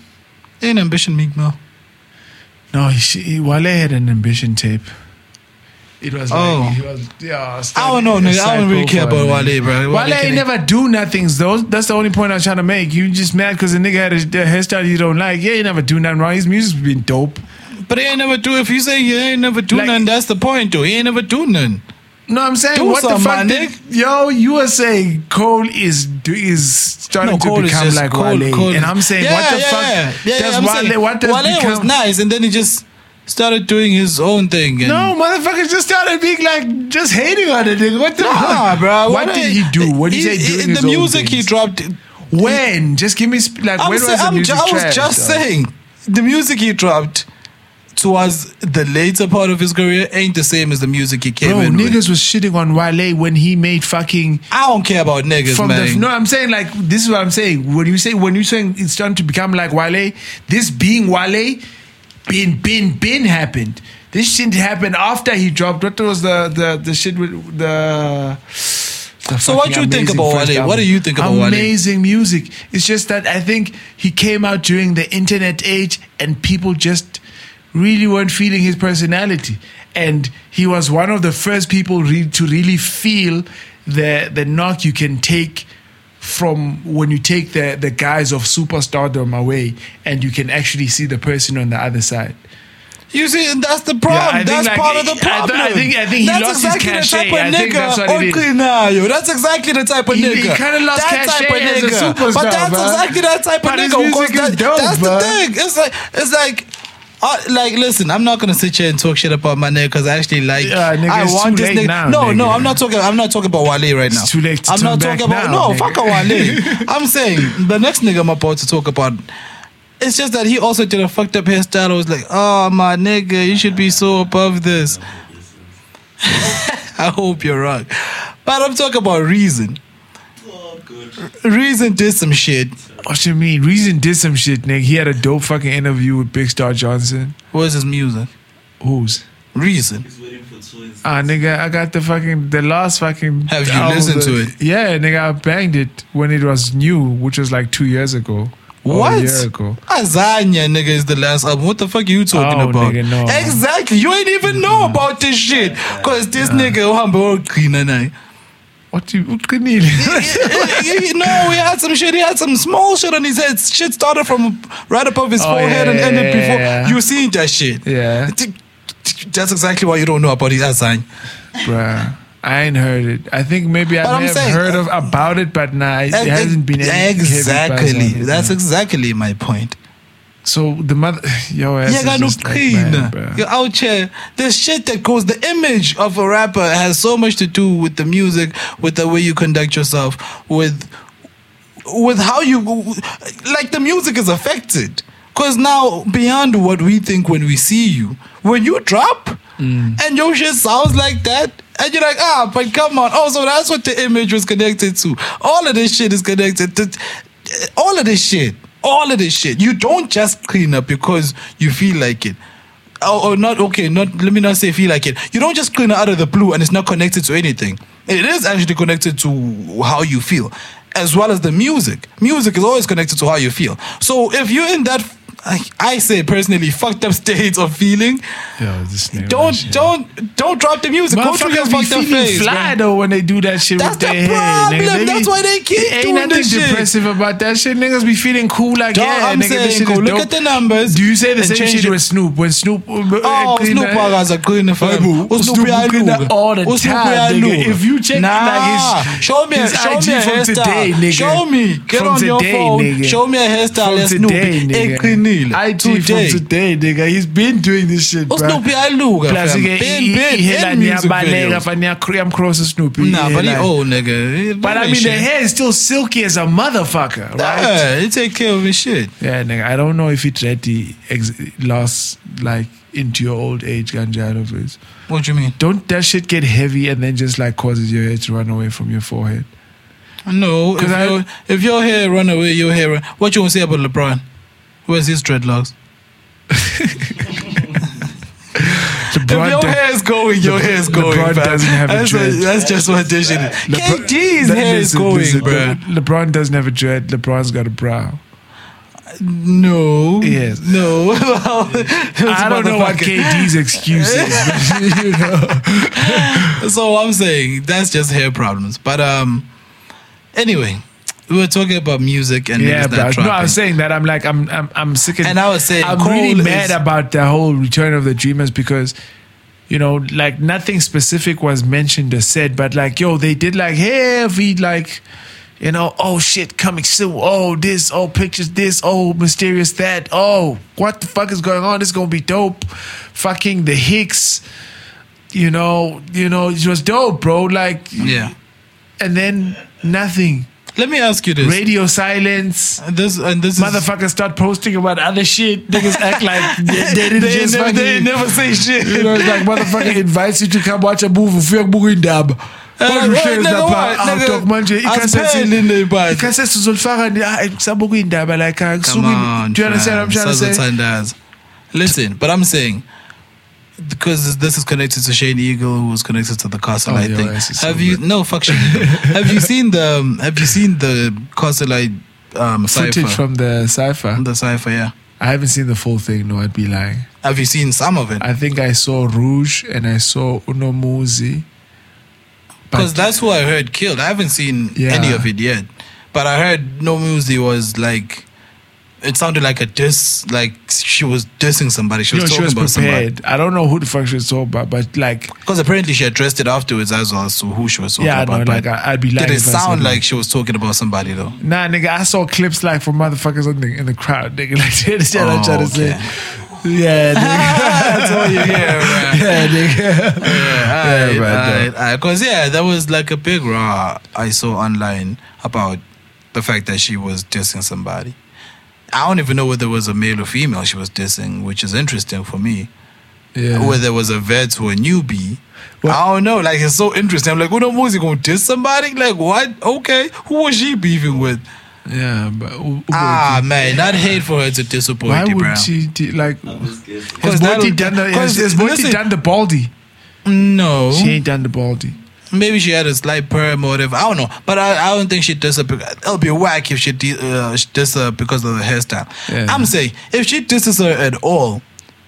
[SPEAKER 3] Ain't ambition, Meek Mill.
[SPEAKER 1] no, he, he, Wale had an ambition tape. It was
[SPEAKER 3] Oh.
[SPEAKER 1] like he was yeah.
[SPEAKER 3] I don't know, nigga. I don't really care about Wale, bro. Wale
[SPEAKER 1] Wale ain't never do nothing though. That's the only point I'm trying to make. You just mad because the nigga had a, a hairstyle you don't like. Yeah, he never do nothing wrong. His music's been dope.
[SPEAKER 3] But he ain't never do. If you say he ain't never do
[SPEAKER 1] Like-
[SPEAKER 3] nothing, that's the point, though. He ain't never do nothing.
[SPEAKER 1] No, I'm saying
[SPEAKER 3] Do
[SPEAKER 1] what the fuck, did, yo? You were saying Cole is do- is starting
[SPEAKER 3] No,
[SPEAKER 1] to become
[SPEAKER 3] just
[SPEAKER 1] like
[SPEAKER 3] Cole,
[SPEAKER 1] Wale,
[SPEAKER 3] Cole.
[SPEAKER 1] and I'm saying
[SPEAKER 3] yeah,
[SPEAKER 1] what the
[SPEAKER 3] yeah,
[SPEAKER 1] fuck
[SPEAKER 3] Yeah, yeah, yeah, I'm
[SPEAKER 1] Wale?
[SPEAKER 3] saying,
[SPEAKER 1] what does
[SPEAKER 3] Wale
[SPEAKER 1] become?
[SPEAKER 3] was nice, and then he just started doing his own thing. And
[SPEAKER 1] No, motherfuckers just started being like just hating on it. nigga. What the
[SPEAKER 3] Nah,
[SPEAKER 1] fuck,
[SPEAKER 3] bro.
[SPEAKER 1] What, did he do? What did he, say? Doing
[SPEAKER 3] the music he dropped.
[SPEAKER 1] When? Just give me sp- like
[SPEAKER 3] I'm
[SPEAKER 1] when
[SPEAKER 3] say-
[SPEAKER 1] was the
[SPEAKER 3] I'm
[SPEAKER 1] music
[SPEAKER 3] ju- I was just
[SPEAKER 1] though?
[SPEAKER 3] saying the music he dropped towards the later part of his career ain't the same as the music he came
[SPEAKER 1] Bro,
[SPEAKER 3] in with.
[SPEAKER 1] niggas was shitting on Wale when he made fucking
[SPEAKER 3] I don't care about niggas,
[SPEAKER 1] from
[SPEAKER 3] man.
[SPEAKER 1] the no. I'm saying like this is what I'm saying. When you say when you saying it's starting to become like Wale, this being Wale, bin bin bin happened. This shit happened after he dropped. What was the the the shit with the.
[SPEAKER 3] So what
[SPEAKER 1] do
[SPEAKER 3] you think about Wale?
[SPEAKER 1] album.
[SPEAKER 3] What do you think about Wale?
[SPEAKER 1] Amazing music. It's just that I think he came out during the internet age and people just really weren't feeling his personality. And he was one of the first people re- to really feel the the knock you can take from when you take the the guise of superstardom away and you can actually see the person on the other side.
[SPEAKER 3] You see, and that's the problem.
[SPEAKER 1] Yeah,
[SPEAKER 3] that's
[SPEAKER 1] like,
[SPEAKER 3] part of the
[SPEAKER 1] I th- I
[SPEAKER 3] problem.
[SPEAKER 1] think- I think he
[SPEAKER 3] that's
[SPEAKER 1] lost his
[SPEAKER 3] exactly
[SPEAKER 1] cachet.
[SPEAKER 3] the type of
[SPEAKER 1] I
[SPEAKER 3] nigga.
[SPEAKER 1] that's what it is.
[SPEAKER 3] That's exactly the type of
[SPEAKER 1] He-
[SPEAKER 3] nigga.
[SPEAKER 1] he kinda lost
[SPEAKER 3] that
[SPEAKER 1] cachet
[SPEAKER 3] type of
[SPEAKER 1] as a superstar,
[SPEAKER 3] But that's exactly that type of
[SPEAKER 1] But his
[SPEAKER 3] nigga.
[SPEAKER 1] music is
[SPEAKER 3] that-
[SPEAKER 1] dope,
[SPEAKER 3] that's the thing. It's like it's like. Uh, like, listen, I'm not gonna sit here and talk shit about my nigga because I actually like.
[SPEAKER 1] Yeah, nigga,
[SPEAKER 3] I
[SPEAKER 1] it's
[SPEAKER 3] want
[SPEAKER 1] too
[SPEAKER 3] this
[SPEAKER 1] late
[SPEAKER 3] nigga.
[SPEAKER 1] now,
[SPEAKER 3] no, no. I'm not talking. I'm not talking about Wale right now.
[SPEAKER 1] It's too late to
[SPEAKER 3] I'm not talking about.
[SPEAKER 1] now,
[SPEAKER 3] no,
[SPEAKER 1] nigga.
[SPEAKER 3] fuck a Wale. I'm saying the next nigga I'm about to talk about. It's just that he also did a fucked up hairstyle. I was like, oh my nigga, you should be so above this. I hope you're wrong. But I'm talking about Reason. Reason did some shit.
[SPEAKER 1] What you mean? Reason did some shit, nigga. He had a dope fucking interview with Big Star Johnson.
[SPEAKER 3] What's his music?
[SPEAKER 1] Who's?
[SPEAKER 3] Reason.
[SPEAKER 2] He's waiting.
[SPEAKER 1] Ah, nigga, I got the fucking the last fucking.
[SPEAKER 3] Have you
[SPEAKER 1] album
[SPEAKER 3] listened to
[SPEAKER 1] that-
[SPEAKER 3] it?
[SPEAKER 1] Yeah, nigga, I banged it when it was new, which was like two years ago. Or
[SPEAKER 3] What?
[SPEAKER 1] A year ago.
[SPEAKER 3] Azania, nigga, is the last album. What the fuck are you talking
[SPEAKER 1] Oh,
[SPEAKER 3] about?
[SPEAKER 1] nigga, no.
[SPEAKER 3] Exactly. You ain't even know about this shit. Cause this nigga uhamba all clean and I.
[SPEAKER 1] What do you? What can you?
[SPEAKER 3] you know, he had some shit. He had some small shit on his head. Shit started from right above his
[SPEAKER 1] Oh,
[SPEAKER 3] forehead
[SPEAKER 1] yeah,
[SPEAKER 3] and ended
[SPEAKER 1] yeah,
[SPEAKER 3] before.
[SPEAKER 1] yeah.
[SPEAKER 3] You seen that shit?
[SPEAKER 1] Yeah.
[SPEAKER 3] That's exactly why you don't know about his Azania.
[SPEAKER 1] Bruh. I ain't heard it. I think maybe I
[SPEAKER 3] But
[SPEAKER 1] may
[SPEAKER 3] I'm
[SPEAKER 1] have
[SPEAKER 3] saying-
[SPEAKER 1] heard of about it, but nah, it, it hasn't been any
[SPEAKER 3] exactly. That's exactly my point.
[SPEAKER 1] So the mother, yo, ass
[SPEAKER 3] You
[SPEAKER 1] is
[SPEAKER 3] got no
[SPEAKER 1] like,
[SPEAKER 3] clean.
[SPEAKER 1] man.
[SPEAKER 3] You're out here. The shit that goes, the image of a rapper has so much to do with the music, with the way you conduct yourself, with with how you like the music is affected. Cause now beyond what we think when we see you, when you drop and your shit sounds like that, and you're like, ah, but come on. Oh, so that's what the image was connected to. All of this shit is connected to all of this shit. All of this shit. You don't just clean up because you feel like it. Or, or not okay, not let me not say feel like it. You don't just clean out of the blue and it's not connected to anything. It is actually connected to how you feel, as well as the music. Music is always connected to how you feel. So if you're in that I, I say personally fucked up states of feeling,
[SPEAKER 1] Yo, this nigga,
[SPEAKER 3] don't
[SPEAKER 1] shit.
[SPEAKER 3] don't don't drop the music. Go through your fucked up
[SPEAKER 1] feeling
[SPEAKER 3] phase.
[SPEAKER 1] fly though when they do that shit
[SPEAKER 3] That's
[SPEAKER 1] with their
[SPEAKER 3] the
[SPEAKER 1] head.
[SPEAKER 3] problem.
[SPEAKER 1] Nigga. They
[SPEAKER 3] That's
[SPEAKER 1] be-
[SPEAKER 3] why they keep
[SPEAKER 1] Ain't
[SPEAKER 3] doing
[SPEAKER 1] nothing
[SPEAKER 3] this shit.
[SPEAKER 1] depressive about that shit. Niggas be feeling cool like
[SPEAKER 3] Dog,
[SPEAKER 1] yeah,
[SPEAKER 3] I'm
[SPEAKER 1] nigga, this shit
[SPEAKER 3] go
[SPEAKER 1] is
[SPEAKER 3] look
[SPEAKER 1] dope.
[SPEAKER 3] at the numbers
[SPEAKER 1] Do you say the same
[SPEAKER 3] change
[SPEAKER 1] shit
[SPEAKER 3] it.
[SPEAKER 1] with Snoop? When Snoop, uh,
[SPEAKER 3] Oh, uh,
[SPEAKER 1] clean
[SPEAKER 3] Snoop
[SPEAKER 1] that-
[SPEAKER 3] wakaza clean fam.
[SPEAKER 1] Babu,
[SPEAKER 3] Usnoop oh,
[SPEAKER 1] Snoop clean that
[SPEAKER 3] uyaluka.
[SPEAKER 1] all the oh,
[SPEAKER 3] Usnoop
[SPEAKER 1] time, nigga. If you check, like, his-
[SPEAKER 3] show me, show me a
[SPEAKER 1] from
[SPEAKER 3] hairstyle.
[SPEAKER 1] today, nigga.
[SPEAKER 3] Show me. Get on your phone.
[SPEAKER 1] nigga.
[SPEAKER 3] Show me a hairstyle.
[SPEAKER 1] From
[SPEAKER 3] Let's
[SPEAKER 1] today,
[SPEAKER 3] Snoopy.
[SPEAKER 1] IG from
[SPEAKER 3] Today.
[SPEAKER 1] nigga. He's been doing this shit, bro.
[SPEAKER 3] Usnoop uyaluka.
[SPEAKER 1] Plus,
[SPEAKER 3] fam.
[SPEAKER 1] nigga,
[SPEAKER 3] Been,
[SPEAKER 1] he- he hela
[SPEAKER 3] in music
[SPEAKER 1] niyabaleka,
[SPEAKER 3] videos.
[SPEAKER 1] niya- I'm cross Snoopy.
[SPEAKER 3] Nah, but he
[SPEAKER 1] hela-
[SPEAKER 3] old, nigga.
[SPEAKER 1] But I mean, the hair is still silky as a motherfucker, right?
[SPEAKER 3] Yeah, he take care of his shit.
[SPEAKER 1] Yeah, nigga. I don't know if it ready ex- lasts like into your old age, Ganjano is.
[SPEAKER 3] What do you mean?
[SPEAKER 1] Don't that shit get heavy and then just like causes your hair to run away from your forehead?
[SPEAKER 3] No, if,
[SPEAKER 1] 'Cause I-
[SPEAKER 3] your, if your hair run away, your hair. Run. What you want to say about LeBron? Where's his dreadlocks?
[SPEAKER 1] LeBron
[SPEAKER 3] if your
[SPEAKER 1] do-
[SPEAKER 3] hair is going, your hair is going.
[SPEAKER 1] LeBron
[SPEAKER 3] fam.
[SPEAKER 1] doesn't have a
[SPEAKER 3] that's, what-
[SPEAKER 1] dread.
[SPEAKER 3] that's just what this shit is.
[SPEAKER 1] LeBron-
[SPEAKER 3] KD's
[SPEAKER 1] That-
[SPEAKER 3] hair is going,
[SPEAKER 1] listen,
[SPEAKER 3] bro.
[SPEAKER 1] LeBron doesn't have a dread. LeBron's got a brow.
[SPEAKER 3] No.
[SPEAKER 1] Yes.
[SPEAKER 3] No. Well,
[SPEAKER 1] I don't know what KD's excuse is, but you know.
[SPEAKER 3] So I'm saying that's just hair problems. But um, anyway, we were talking about music and
[SPEAKER 1] Yeah,
[SPEAKER 3] but.
[SPEAKER 1] No. I'm saying that I'm like I'm I'm I'm sick of
[SPEAKER 3] And I was saying
[SPEAKER 1] I'm
[SPEAKER 3] Cole
[SPEAKER 1] really mad
[SPEAKER 3] is-
[SPEAKER 1] about the whole Return of the Dreamers because you know like nothing specific was mentioned or said, but like yo, they did like heavy like you know oh shit coming soon oh this oh pictures this oh mysterious that oh what the fuck is going on this is gonna be dope fucking the Hicks you know you know it was dope bro like
[SPEAKER 3] yeah.
[SPEAKER 1] and then nothing
[SPEAKER 3] Let me ask you this.
[SPEAKER 1] radio silence
[SPEAKER 3] And this and this is
[SPEAKER 1] Motherfuckers start posting about other shit. Niggas act like they, they didn't
[SPEAKER 3] They
[SPEAKER 1] just
[SPEAKER 3] never-
[SPEAKER 1] fucking,
[SPEAKER 3] they never say shit.
[SPEAKER 1] You know, it's like motherfucker invites you to come watch a movie. Ufika kubuka indaba. Kodwa
[SPEAKER 3] right,
[SPEAKER 1] uhlezi
[SPEAKER 3] nigga,
[SPEAKER 1] lapha,
[SPEAKER 3] what?
[SPEAKER 1] ah,
[SPEAKER 3] Nigga,
[SPEAKER 1] dog, manje ikhansesi-
[SPEAKER 3] asipheli ney'bandla.
[SPEAKER 1] ikhansesi uzolifaka ni- ah, kusabuka indaba like
[SPEAKER 3] on,
[SPEAKER 1] do you understand what I'm trying to say?
[SPEAKER 3] Listen, but I'm saying because this is connected to Shane Eagle, who was connected to the Castle
[SPEAKER 1] Oh,
[SPEAKER 3] thing.
[SPEAKER 1] ass is so
[SPEAKER 3] Have you
[SPEAKER 1] good.
[SPEAKER 3] no fuck Shane Have you seen the um, Have you seen the Castle Lite um,
[SPEAKER 1] Footage
[SPEAKER 3] cipher?
[SPEAKER 1] from the cipher.
[SPEAKER 3] the cipher, yeah.
[SPEAKER 1] I haven't seen the full thing. No, I'd be lying.
[SPEAKER 3] Have you seen some of it?
[SPEAKER 1] I think I saw Rouge and I saw Uno Unomuzi.
[SPEAKER 3] Because that's who I heard killed. I haven't seen
[SPEAKER 1] Yeah.
[SPEAKER 3] any of it yet, but I heard No Music was like. It sounded like a diss, like she was dissing somebody. She was
[SPEAKER 1] know, she
[SPEAKER 3] talking
[SPEAKER 1] was
[SPEAKER 3] about somebody.
[SPEAKER 1] I don't know who the fuck she was talking about, but like,
[SPEAKER 3] Because apparently she addressed it afterwards as well so who she was talking
[SPEAKER 1] yeah,
[SPEAKER 3] about. but
[SPEAKER 1] like I, I'd be lying.
[SPEAKER 3] did it
[SPEAKER 1] if I said
[SPEAKER 3] sound like she was talking about somebody though?
[SPEAKER 1] Nah, nigga, I saw clips like from motherfuckers in the, in the crowd, nigga. Like, understand what I'm
[SPEAKER 3] Oh,
[SPEAKER 1] trying to
[SPEAKER 3] okay.
[SPEAKER 1] say? Yeah, nigga.
[SPEAKER 3] That's all you hear, man.
[SPEAKER 1] yeah, nigga.
[SPEAKER 3] Yeah,
[SPEAKER 1] man,
[SPEAKER 3] alright, Because yeah, that was like a big raw I saw online about the fact that she was dissing somebody. I don't even know whether it was a male or female she was dissing, which is interesting for me.
[SPEAKER 1] Yeah.
[SPEAKER 3] Whether it was a vet or a newbie.
[SPEAKER 1] Well-
[SPEAKER 3] I don't know. Like it's so interesting. I'm like, what was he gonna diss somebody? Like what? Okay, who was she beefing with?
[SPEAKER 1] yeah, but u-
[SPEAKER 3] Ah man, not hate for her to
[SPEAKER 1] why
[SPEAKER 3] disappoint Why
[SPEAKER 1] would
[SPEAKER 3] bro.
[SPEAKER 1] she do, like?
[SPEAKER 3] Cause
[SPEAKER 1] Has
[SPEAKER 3] that'll-
[SPEAKER 1] done the? Has, has
[SPEAKER 3] Boity
[SPEAKER 1] done the baldy?
[SPEAKER 3] No,
[SPEAKER 1] She ain't done the baldy.
[SPEAKER 3] Maybe she had a slight perm or whatever. I don't know, but I, I don't think she does it. It'll be whack if she di- uh, she does her because of the hairstyle.
[SPEAKER 1] Yeah.
[SPEAKER 3] I'm saying if she disses her at all,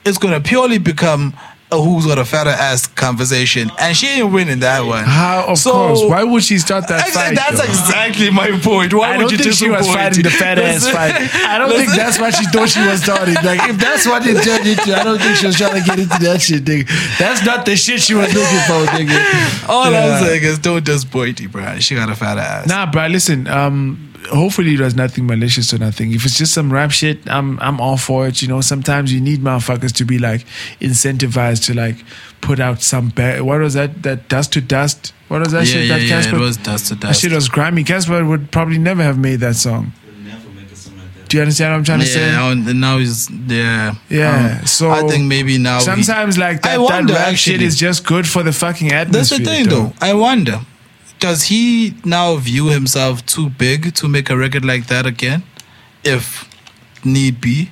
[SPEAKER 3] it's gonna purely become who's got a fatter ass conversation, and she ain't winning that one.
[SPEAKER 1] How? Of
[SPEAKER 3] So-
[SPEAKER 1] course. Why would she start that
[SPEAKER 3] Ex-
[SPEAKER 1] fight?
[SPEAKER 3] That's
[SPEAKER 1] though?
[SPEAKER 3] exactly my point. Why
[SPEAKER 1] I
[SPEAKER 3] would you
[SPEAKER 1] think she was fighting the fat ass fight. I don't think that's why she thought she was starting. Like, if that's what it turned into, I don't think she was trying to get into that shit, nigga. That's not the shit she was looking for, nigga.
[SPEAKER 3] All
[SPEAKER 1] Yeah.
[SPEAKER 3] I'm saying is don't disappoint you, bro. She got a fat ass.
[SPEAKER 1] Nah, bro. Listen. Um. Hopefully, it was nothing malicious or nothing. If it's just some rap shit, I'm I'm all for it. You know, sometimes you need motherfuckers to be like incentivized to like put out some bad. What was that? That dust to dust. What was that
[SPEAKER 3] yeah,
[SPEAKER 1] shit?
[SPEAKER 3] yeah,
[SPEAKER 1] that
[SPEAKER 3] yeah. It was dust to dust.
[SPEAKER 1] that shit was grimy. Cassper would probably never have made that song.
[SPEAKER 2] Never make a song like that.
[SPEAKER 1] Do you understand what I'm trying to say?
[SPEAKER 3] Yeah, now he's yeah.
[SPEAKER 1] Yeah,
[SPEAKER 3] Um,
[SPEAKER 1] so
[SPEAKER 3] I think maybe now he-
[SPEAKER 1] Sometimes like
[SPEAKER 3] I
[SPEAKER 1] that, that
[SPEAKER 3] wonder,
[SPEAKER 1] rap shit is just good for the fucking atmosphere.
[SPEAKER 3] That's the thing, though. I wonder, does he now view himself too big to make a record like that again, if need be?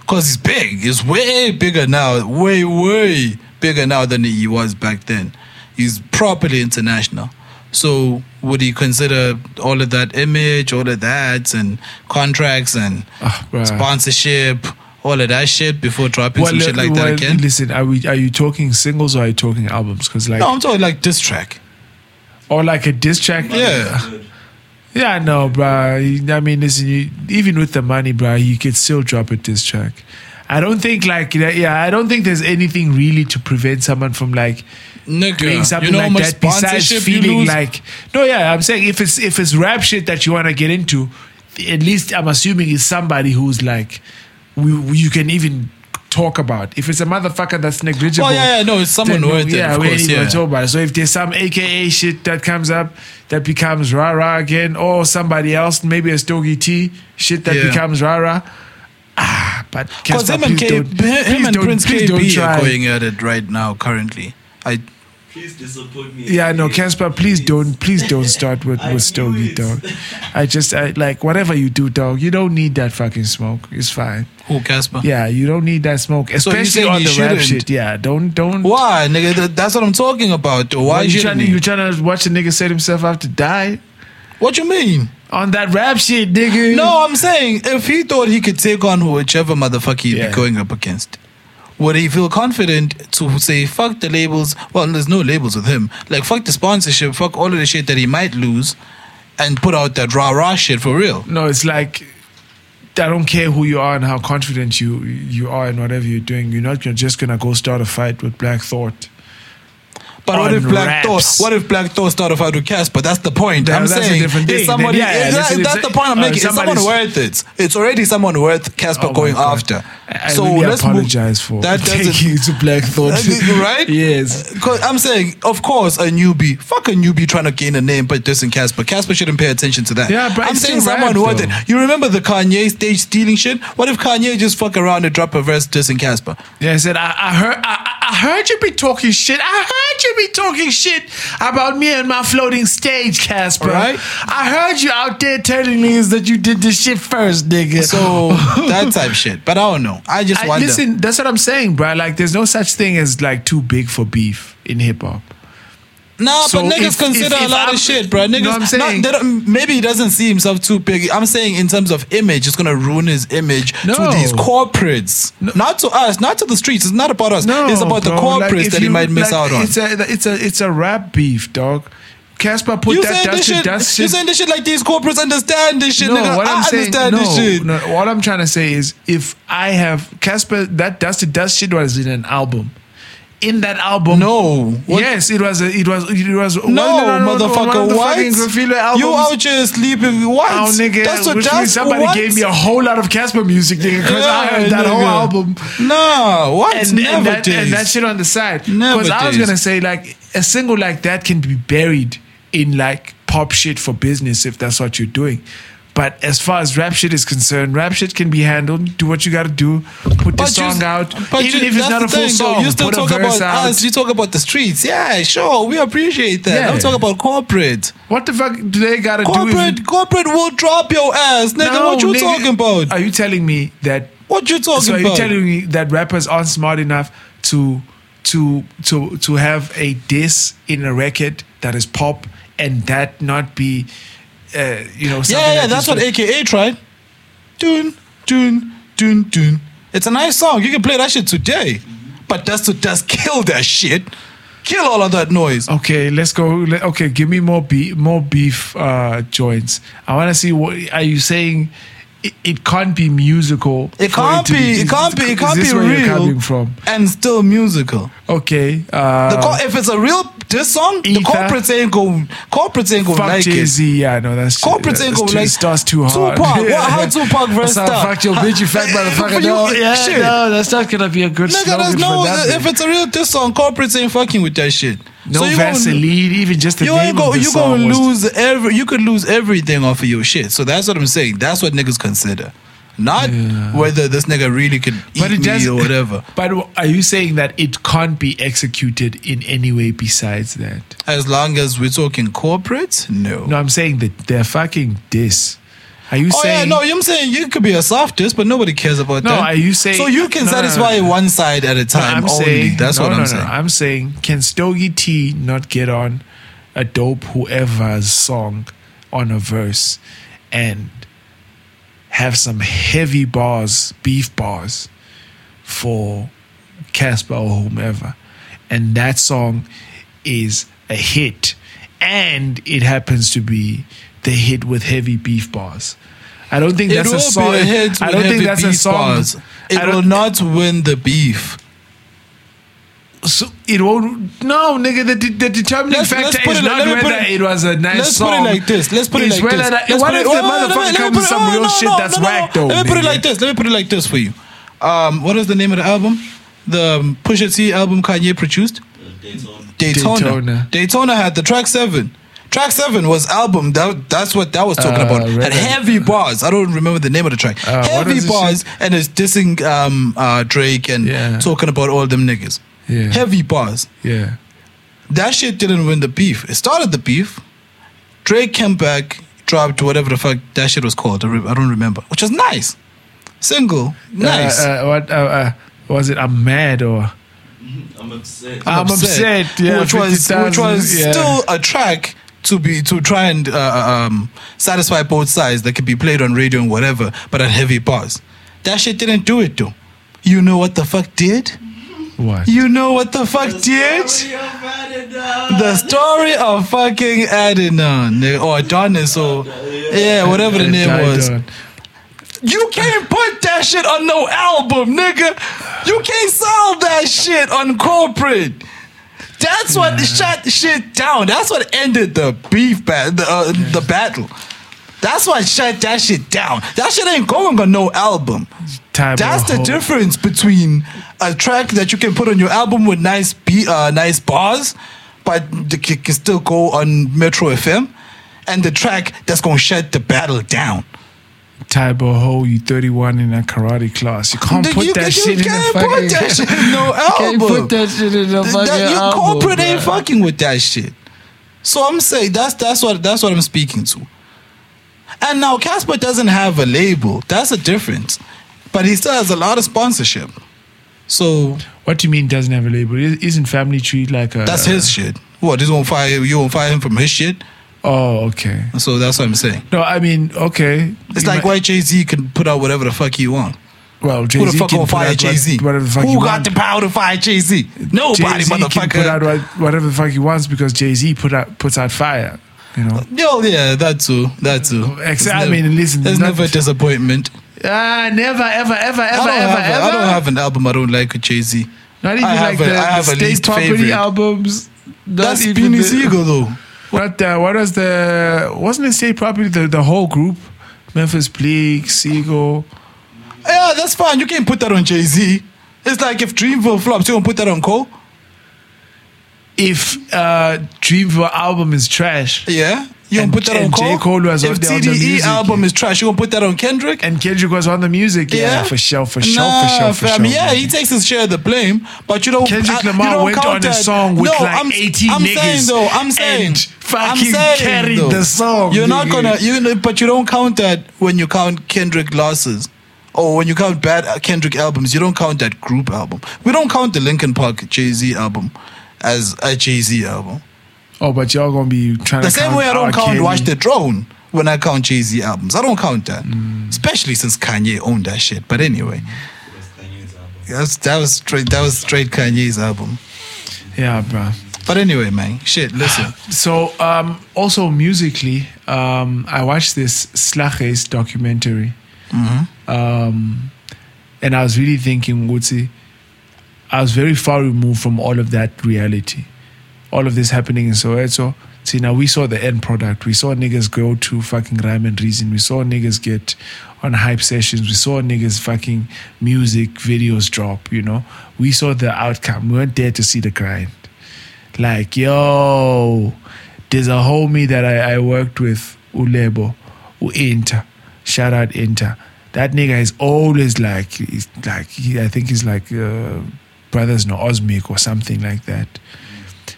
[SPEAKER 3] Because he's big. He's way bigger now. Way, way bigger now than he was back then. He's properly international. So would he consider all of that image, all of that, and contracts and
[SPEAKER 1] ah, bruh.
[SPEAKER 3] sponsorship, all of that shit before dropping some
[SPEAKER 1] Well,
[SPEAKER 3] shit like
[SPEAKER 1] well,
[SPEAKER 3] that again?
[SPEAKER 1] Listen, are we? Are you talking singles or are you talking albums? Because like,
[SPEAKER 3] No, I'm talking like diss track.
[SPEAKER 1] Or like a diss track.
[SPEAKER 3] Yeah.
[SPEAKER 1] Yeah, no, bro. I mean, listen, you, even with the money, bro, you could still drop a diss track. I don't think like yeah, I don't think there's anything really to prevent someone from like
[SPEAKER 3] Nigga,
[SPEAKER 1] doing something
[SPEAKER 3] you know
[SPEAKER 1] like that besides feeling like no yeah i'm saying if it's if it's rap shit that you want to get into at least i'm assuming it's somebody who's like we- you can even talk about if it's a motherfucker that's negligible
[SPEAKER 3] Oh yeah, yeah, no, it's someone worth it.
[SPEAKER 1] yeah we ain't
[SPEAKER 3] course,
[SPEAKER 1] even
[SPEAKER 3] yeah.
[SPEAKER 1] gonna talk about it so if there's some aka shit that comes up that becomes rah rah again or somebody else maybe a stogie t shit that
[SPEAKER 3] Yeah.
[SPEAKER 1] becomes rah rah ah but
[SPEAKER 3] Because
[SPEAKER 1] Cassper,
[SPEAKER 3] him and K,
[SPEAKER 1] don't-
[SPEAKER 3] him and Prince
[SPEAKER 1] please Kaybee
[SPEAKER 3] are going at it right now. Currently, I
[SPEAKER 2] Please disappoint me.
[SPEAKER 1] Yeah, no, Cassper, please don't, please don't start with with
[SPEAKER 2] knew
[SPEAKER 1] Stogie,
[SPEAKER 2] it.
[SPEAKER 1] dog. I just, I like whatever you do, dog. You don't need that fucking smoke. It's fine.
[SPEAKER 3] Oh, Cassper?
[SPEAKER 1] Yeah, you don't need that smoke, especially
[SPEAKER 3] saying
[SPEAKER 1] on the rap
[SPEAKER 3] shouldn't?
[SPEAKER 1] shit. Yeah, don't, don't.
[SPEAKER 3] Why, nigga? That's what I'm talking about. Why
[SPEAKER 1] Why you
[SPEAKER 3] shouldn't
[SPEAKER 1] trying to you trying to watch a nigga set himself up to die?
[SPEAKER 3] What you mean?
[SPEAKER 1] on that rap shit, nigga.
[SPEAKER 3] No, I'm saying if he thought he could take on whichever motherfucker he'd
[SPEAKER 1] Yeah.
[SPEAKER 3] be going up against, would he feel confident to say fuck the labels? Well, there's no labels with him. Like fuck the sponsorship, fuck all of the shit that he might lose, and put out that rah rah shit for real.
[SPEAKER 1] No, it's like I don't care who you are and how confident you you are in whatever you're doing. You're not you're just gonna go start a fight with Black Thought.
[SPEAKER 3] But what if Black Thought?
[SPEAKER 1] raps.
[SPEAKER 3] What if Black Thought started a fight with Cassper? That's the point. I'm
[SPEAKER 1] that's a
[SPEAKER 3] saying
[SPEAKER 1] different thing.
[SPEAKER 3] somebody.
[SPEAKER 1] Then, yeah,
[SPEAKER 3] yeah,
[SPEAKER 1] that's-
[SPEAKER 3] that's, the point I'm
[SPEAKER 1] uh,
[SPEAKER 3] making. It's someone worth it. It's already someone worth Cassper
[SPEAKER 1] Oh
[SPEAKER 3] going after.
[SPEAKER 1] I, I
[SPEAKER 3] so
[SPEAKER 1] really
[SPEAKER 3] let's
[SPEAKER 1] apologize for
[SPEAKER 3] that.
[SPEAKER 1] taking you to Black Thought.
[SPEAKER 3] Uh, right?
[SPEAKER 1] yes.
[SPEAKER 3] Cause I'm saying, of course, a newbie, fuck a newbie trying to gain a name, but and Cassper. Cassper shouldn't pay attention to that.
[SPEAKER 1] Yeah, but
[SPEAKER 3] I'm saying someone worth it. You remember the Kanye stage stealing shit? What if Kanye just fuck around and drop a verse dissing Cassper?
[SPEAKER 1] Yeah, I said I, I heard I, I heard you be talking shit. I heard you be talking shit about me and my floating stage, Cassper.
[SPEAKER 3] Right.
[SPEAKER 1] I heard you out there telling me is that you did this shit first, nigga.
[SPEAKER 3] So that type shit. But I don't know. I just
[SPEAKER 1] I,
[SPEAKER 3] wonder.
[SPEAKER 1] listen, that's what I'm saying, bro. Like, there's no such thing as like too big for beef in hip hop.
[SPEAKER 3] Nah,
[SPEAKER 1] So
[SPEAKER 3] but niggas
[SPEAKER 1] if-
[SPEAKER 3] consider
[SPEAKER 1] if-
[SPEAKER 3] a lot
[SPEAKER 1] I'm-
[SPEAKER 3] of shit, bro.
[SPEAKER 1] You know
[SPEAKER 3] Niggas,
[SPEAKER 1] what I'm saying?
[SPEAKER 3] don't- maybe he doesn't see himself too big. I'm saying in terms of image, it's gonna ruin his image
[SPEAKER 1] No.
[SPEAKER 3] to these corporates, not to us, not to the streets. It's not about us. it's about the corporates
[SPEAKER 1] like, if
[SPEAKER 3] that he might miss
[SPEAKER 1] like,
[SPEAKER 3] out on.
[SPEAKER 1] It's a it's a it's a rap beef, dog. Cassper put
[SPEAKER 3] You
[SPEAKER 1] that
[SPEAKER 3] saying
[SPEAKER 1] dust
[SPEAKER 3] this
[SPEAKER 1] to
[SPEAKER 3] shit?
[SPEAKER 1] dust
[SPEAKER 3] You
[SPEAKER 1] shit.
[SPEAKER 3] saying this shit like these corporates understand this shit?
[SPEAKER 1] no,
[SPEAKER 3] nigga.
[SPEAKER 1] what
[SPEAKER 3] I
[SPEAKER 1] I'm saying,
[SPEAKER 3] understand
[SPEAKER 1] no,
[SPEAKER 3] this shit.
[SPEAKER 1] no, what I'm trying to say is, if I have Cassper, that dust to dust shit was in an album. In that album,
[SPEAKER 3] No. What?
[SPEAKER 1] yes, it was. A, it was. It was.
[SPEAKER 3] No,
[SPEAKER 1] one
[SPEAKER 3] motherfucker,
[SPEAKER 1] the
[SPEAKER 3] what?
[SPEAKER 1] fucking Graffiti albums.
[SPEAKER 3] You out here sleeping? What?
[SPEAKER 1] Oh, nigga,
[SPEAKER 3] That's what
[SPEAKER 1] means somebody
[SPEAKER 3] what?
[SPEAKER 1] gave me a whole lot of Cassper music, nigga, because I heard that whole album.
[SPEAKER 3] No, what?
[SPEAKER 1] and,
[SPEAKER 3] Never
[SPEAKER 1] and, that, and that shit on the side. Because I was gonna say like a single like that can be buried in like pop shit for business if that's what you're doing. But as far as rap shit is concerned, rap shit can be handled. Do what you gotta do. Put the song
[SPEAKER 3] you-
[SPEAKER 1] out,
[SPEAKER 3] but
[SPEAKER 1] even
[SPEAKER 3] you-
[SPEAKER 1] if it's not a full
[SPEAKER 3] thing, though.
[SPEAKER 1] song.
[SPEAKER 3] You still
[SPEAKER 1] put
[SPEAKER 3] talk
[SPEAKER 1] a verse
[SPEAKER 3] about
[SPEAKER 1] out.
[SPEAKER 3] us. You talk about the streets. Yeah, sure. We appreciate that.
[SPEAKER 1] Yeah.
[SPEAKER 3] I'm talking about corporate.
[SPEAKER 1] What the fuck do they gotta do?
[SPEAKER 3] Corporate,
[SPEAKER 1] If,
[SPEAKER 3] corporate will drop your ass, nigga.
[SPEAKER 1] No,
[SPEAKER 3] what you
[SPEAKER 1] nigga.
[SPEAKER 3] talking about?
[SPEAKER 1] Are you telling me that
[SPEAKER 3] What you talking
[SPEAKER 1] so are you
[SPEAKER 3] about?
[SPEAKER 1] telling me that rappers aren't smart enough to to to to have a diss in a record that is pop and that not be uh, you know
[SPEAKER 3] yeah, yeah,
[SPEAKER 1] that
[SPEAKER 3] that's what AKA tried. Dun, dun, dun, dun. It's a nice song. You can play that shit today. But that's to just kill that shit. Kill all of that noise.
[SPEAKER 1] Okay, let's go. let- Okay, give me more beef, more beef uh, joints. I want to see what are you saying? It, it can't be musical.
[SPEAKER 3] It can't
[SPEAKER 1] to
[SPEAKER 3] be. It
[SPEAKER 1] is-
[SPEAKER 3] can't be. It can't be real and still musical.
[SPEAKER 1] Okay, uh,
[SPEAKER 3] The co- if it's a real this song, the corporates ain't go. Corporates ain't go
[SPEAKER 1] fuck
[SPEAKER 3] like
[SPEAKER 1] Jay
[SPEAKER 3] it.
[SPEAKER 1] Z. Yeah, no, that's
[SPEAKER 3] Corporates
[SPEAKER 1] that's
[SPEAKER 3] ain't gonna like-
[SPEAKER 1] it starts too hard.
[SPEAKER 3] Tupac, what- how Tupac verse
[SPEAKER 1] That's? Fuck your bitch, you fat motherfucker. No, yeah,
[SPEAKER 3] shit.
[SPEAKER 1] no, that's not gonna be a good
[SPEAKER 3] Nigga, there's no. If it's a real diss song, corporates ain't fucking with that shit.
[SPEAKER 1] No
[SPEAKER 3] you gonna-
[SPEAKER 1] Vaseline, even just the
[SPEAKER 3] You
[SPEAKER 1] name
[SPEAKER 3] ain't go.
[SPEAKER 1] of the
[SPEAKER 3] You gonna lose every. You could lose everything off of your shit. So that's what I'm saying. That's what niggas consider, not whether this nigga really could eat
[SPEAKER 1] But it
[SPEAKER 3] me or whatever.
[SPEAKER 1] But are you saying that it can't be executed in any way besides that?
[SPEAKER 3] As long as we're talking corporate, no.
[SPEAKER 1] No, I'm saying that they're fucking diss. Are you
[SPEAKER 3] Oh
[SPEAKER 1] saying?
[SPEAKER 3] yeah, no. I'm saying you could be a softest, but nobody cares about
[SPEAKER 1] No,
[SPEAKER 3] that.
[SPEAKER 1] are you saying-
[SPEAKER 3] So you can
[SPEAKER 1] no, no,
[SPEAKER 3] satisfy
[SPEAKER 1] no.
[SPEAKER 3] one side at a time
[SPEAKER 1] I'm
[SPEAKER 3] only.
[SPEAKER 1] saying
[SPEAKER 3] That's
[SPEAKER 1] no,
[SPEAKER 3] what
[SPEAKER 1] no,
[SPEAKER 3] I'm
[SPEAKER 1] no,
[SPEAKER 3] saying.
[SPEAKER 1] I'm saying can Stogie T not get on a dope whoever's song on a verse and have some heavy bars, beef bars for Cassper or whomever, and that song is a hit, and it happens to be the hit with heavy beef bars. I don't think
[SPEAKER 3] It
[SPEAKER 1] that's a song.
[SPEAKER 3] be a hit
[SPEAKER 1] I don't think that's a song.
[SPEAKER 3] bars. It will not win the beef.
[SPEAKER 1] So it won't. No, nigga. The, the determining
[SPEAKER 3] Let's- let's
[SPEAKER 1] factor is
[SPEAKER 3] it-
[SPEAKER 1] not
[SPEAKER 3] let me put
[SPEAKER 1] whether
[SPEAKER 3] it-
[SPEAKER 1] it was a nice
[SPEAKER 3] Let's
[SPEAKER 1] song.
[SPEAKER 3] put it like this. Let's put it like this.
[SPEAKER 1] that- what if
[SPEAKER 3] it-
[SPEAKER 1] the motherfucker
[SPEAKER 3] let
[SPEAKER 1] comes with some
[SPEAKER 3] oh,
[SPEAKER 1] real
[SPEAKER 3] no,
[SPEAKER 1] shit
[SPEAKER 3] no,
[SPEAKER 1] that's
[SPEAKER 3] no, no.
[SPEAKER 1] whack though?
[SPEAKER 3] Let me put it like this. Let me put it like this for you. Um, what is the name of the album? The um, Pusha T album Kanye produced.
[SPEAKER 2] Daytona.
[SPEAKER 3] Daytona.
[SPEAKER 1] Daytona.
[SPEAKER 3] Daytona. had the track seven. Track seven was album. That, that's what that was talking
[SPEAKER 1] Uh,
[SPEAKER 3] about.
[SPEAKER 1] Red
[SPEAKER 3] Had heavy bars. I don't remember the name of the track.
[SPEAKER 1] Uh,
[SPEAKER 3] heavy bars, and it's dissing um, uh, Drake and
[SPEAKER 1] Yeah.
[SPEAKER 3] talking about all them niggas.
[SPEAKER 1] Yeah.
[SPEAKER 3] Heavy bars.
[SPEAKER 1] Yeah.
[SPEAKER 3] That shit didn't win the beef. It started the beef. Drake came back, dropped whatever the fuck that shit was called. I, re- I don't remember. Which was nice. Single. Nice.
[SPEAKER 1] Uh, uh, what uh, uh, was it? I'm mad or
[SPEAKER 2] I'm upset.
[SPEAKER 1] I'm upset. Yeah,
[SPEAKER 3] which was
[SPEAKER 1] 50,000,
[SPEAKER 3] which was
[SPEAKER 1] yeah.
[SPEAKER 3] still a track to be to try and uh, um, satisfy both sides that could be played on radio and whatever, but at heavy bars. That shit didn't do it though. You know what the fuck did?
[SPEAKER 1] What?
[SPEAKER 3] You know what the fuck did? The story of fucking Adidon nigga, or Adonis or yeah, whatever the name was. You can't put that shit on no album, nigga. You can't sell that shit on corporate. That's what shut the shit down. That's what ended the beef the, uh, the battle. That's what shut that shit down. That shit ain't going on no album.
[SPEAKER 1] Type
[SPEAKER 3] That's the
[SPEAKER 1] hoe.
[SPEAKER 3] difference between a track that you can put on your album with nice beat, uh, nice bars, but the c- can still go on Metro FM, and the track that's gonna shut the battle down.
[SPEAKER 1] Type of hoe, you 31 in a karate class. You can't put
[SPEAKER 3] you,
[SPEAKER 1] that
[SPEAKER 3] you
[SPEAKER 1] shit in the fucking.
[SPEAKER 3] put that shit in no
[SPEAKER 1] You
[SPEAKER 3] album.
[SPEAKER 1] can't put that shit in the
[SPEAKER 3] Th-
[SPEAKER 1] fucking
[SPEAKER 3] that- your
[SPEAKER 1] album.
[SPEAKER 3] corporate ain't fucking with that shit. So I'm saying that's that's what that's what I'm speaking to. And now Cassper doesn't have a label. That's a difference. But he still has a lot of sponsorship. So
[SPEAKER 1] What do you mean doesn't have a label? Isn't Family Tree like a.
[SPEAKER 3] that's his shit. What? You won't fire you won't fire him from his shit.
[SPEAKER 1] Oh, okay.
[SPEAKER 3] So that's what I'm saying.
[SPEAKER 1] No, I mean, okay.
[SPEAKER 3] It's
[SPEAKER 1] You
[SPEAKER 3] like
[SPEAKER 1] might-
[SPEAKER 3] why Jay Z can put out whatever the fuck he want.
[SPEAKER 1] Well, Jay
[SPEAKER 3] Who the
[SPEAKER 1] Z
[SPEAKER 3] fuck
[SPEAKER 1] can
[SPEAKER 3] gonna
[SPEAKER 1] put
[SPEAKER 3] fire
[SPEAKER 1] out
[SPEAKER 3] Jay Z?
[SPEAKER 1] Whatever the fuck
[SPEAKER 3] Who
[SPEAKER 1] he
[SPEAKER 3] got
[SPEAKER 1] want.
[SPEAKER 3] the power to fire Jay Z? Nobody,
[SPEAKER 1] Jay-Z can put out
[SPEAKER 3] motherfucker.
[SPEAKER 1] what- whatever the fuck he wants because Jay Z put out puts out fire. You know.
[SPEAKER 3] Yo, yeah, that too, that too.
[SPEAKER 1] Ex-
[SPEAKER 3] It's
[SPEAKER 1] I mean, listen,
[SPEAKER 3] there's
[SPEAKER 1] not-
[SPEAKER 3] never a disappoint.
[SPEAKER 1] Ah, never, ever, ever,
[SPEAKER 3] I
[SPEAKER 1] ever,
[SPEAKER 3] don't,
[SPEAKER 1] ever,
[SPEAKER 3] have a,
[SPEAKER 1] ever.
[SPEAKER 3] I don't have an album I don't like with Jay Z.
[SPEAKER 1] Not even
[SPEAKER 3] I have
[SPEAKER 1] like
[SPEAKER 3] a-
[SPEAKER 1] the,
[SPEAKER 3] I have a
[SPEAKER 1] state
[SPEAKER 3] least
[SPEAKER 1] property
[SPEAKER 3] favorite.
[SPEAKER 1] albums. Not
[SPEAKER 3] That's
[SPEAKER 1] even
[SPEAKER 3] Beanie
[SPEAKER 1] the-
[SPEAKER 3] Siegel though.
[SPEAKER 1] What the, what was the wasn't it say property the the whole group Memphis Bleek Siegel
[SPEAKER 3] Yeah, that's fine. You can't put that on Jay Z. It's like if Dreamville flops, you gonna put that on Cole?
[SPEAKER 1] if uh Dreamville album is trash
[SPEAKER 3] Yeah, you
[SPEAKER 1] And-
[SPEAKER 3] gonna put that on Cole?
[SPEAKER 1] J. Cole was
[SPEAKER 3] if
[SPEAKER 1] on the- on the music,
[SPEAKER 3] album is trash, you gonna put that on Kendrick?
[SPEAKER 1] and Kendrick was on the music yeah,
[SPEAKER 3] Yeah.
[SPEAKER 1] for sure for sure
[SPEAKER 3] Nah,
[SPEAKER 1] for sure for
[SPEAKER 3] fam,
[SPEAKER 1] sure
[SPEAKER 3] Yeah, he takes his share of the blame, but you don't.
[SPEAKER 1] Kendrick Lamar
[SPEAKER 3] don't
[SPEAKER 1] went on a song with
[SPEAKER 3] no,
[SPEAKER 1] like
[SPEAKER 3] I'm,
[SPEAKER 1] 18
[SPEAKER 3] I'm
[SPEAKER 1] niggas
[SPEAKER 3] saying though. I'm saying.
[SPEAKER 1] fucking
[SPEAKER 3] I'm saying,
[SPEAKER 1] carried
[SPEAKER 3] though,
[SPEAKER 1] the song,
[SPEAKER 3] You're not gonna. You know, but you don't count that when you count Kendrick losses. Or when you count bad uh, Kendrick albums, you don't count that group album. We don't count the Linkin Park Jay Z album as a Jay Z album.
[SPEAKER 1] Oh but y'all gonna be trying
[SPEAKER 3] The
[SPEAKER 1] to The
[SPEAKER 3] same
[SPEAKER 1] count
[SPEAKER 3] way I don't
[SPEAKER 1] R.
[SPEAKER 3] count
[SPEAKER 1] Kelly.
[SPEAKER 3] Watch the Throne when I count Jay Z albums. I don't count that,
[SPEAKER 1] Mm.
[SPEAKER 3] especially since Kanye owned that shit. But anyway, that's, that was straight. That was straight Kanye's album.
[SPEAKER 1] yeah bro
[SPEAKER 3] But anyway, man, shit. Listen,
[SPEAKER 1] so um also musically um I watched this Slaghuis documentary um, and I was really thinking, Woodsy, I was very far removed from all of that reality, all of this happening in Soweto. See, now we saw the end product. We saw niggas go to fucking rhyme and reason. We saw niggas get on hype sessions. We saw niggas fucking music videos drop, you know. We saw the outcome. We weren't there to see the grind. Like, yo, there's a homie that I, I worked with, Ulebo, U Inter. Shout out Inter. That nigga is always like, he's like he, I think he's like uh, Brothers No Osmic or something like that.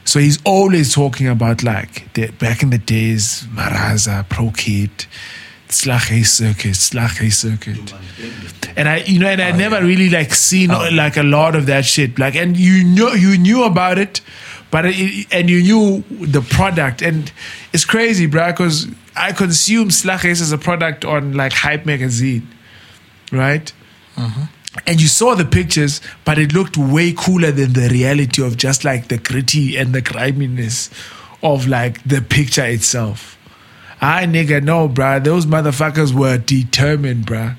[SPEAKER 1] So he's always talking about like the, back in the days, Maraza, Pro Kid, Slache Circuit, Slache Circuit. And I, you know, and I oh, never really like seen oh. like a lot of that shit. Like, and you know, you knew about it, but it, and you knew the product, and it's crazy, bro. Because I consume Slaghuis as a product on like Hype magazine, right? Uh-huh. And you saw the pictures, but it looked way cooler than the reality of just like the gritty and the griminess of like the picture itself. I nigga, no, bruh. Those motherfuckers were determined, bruh.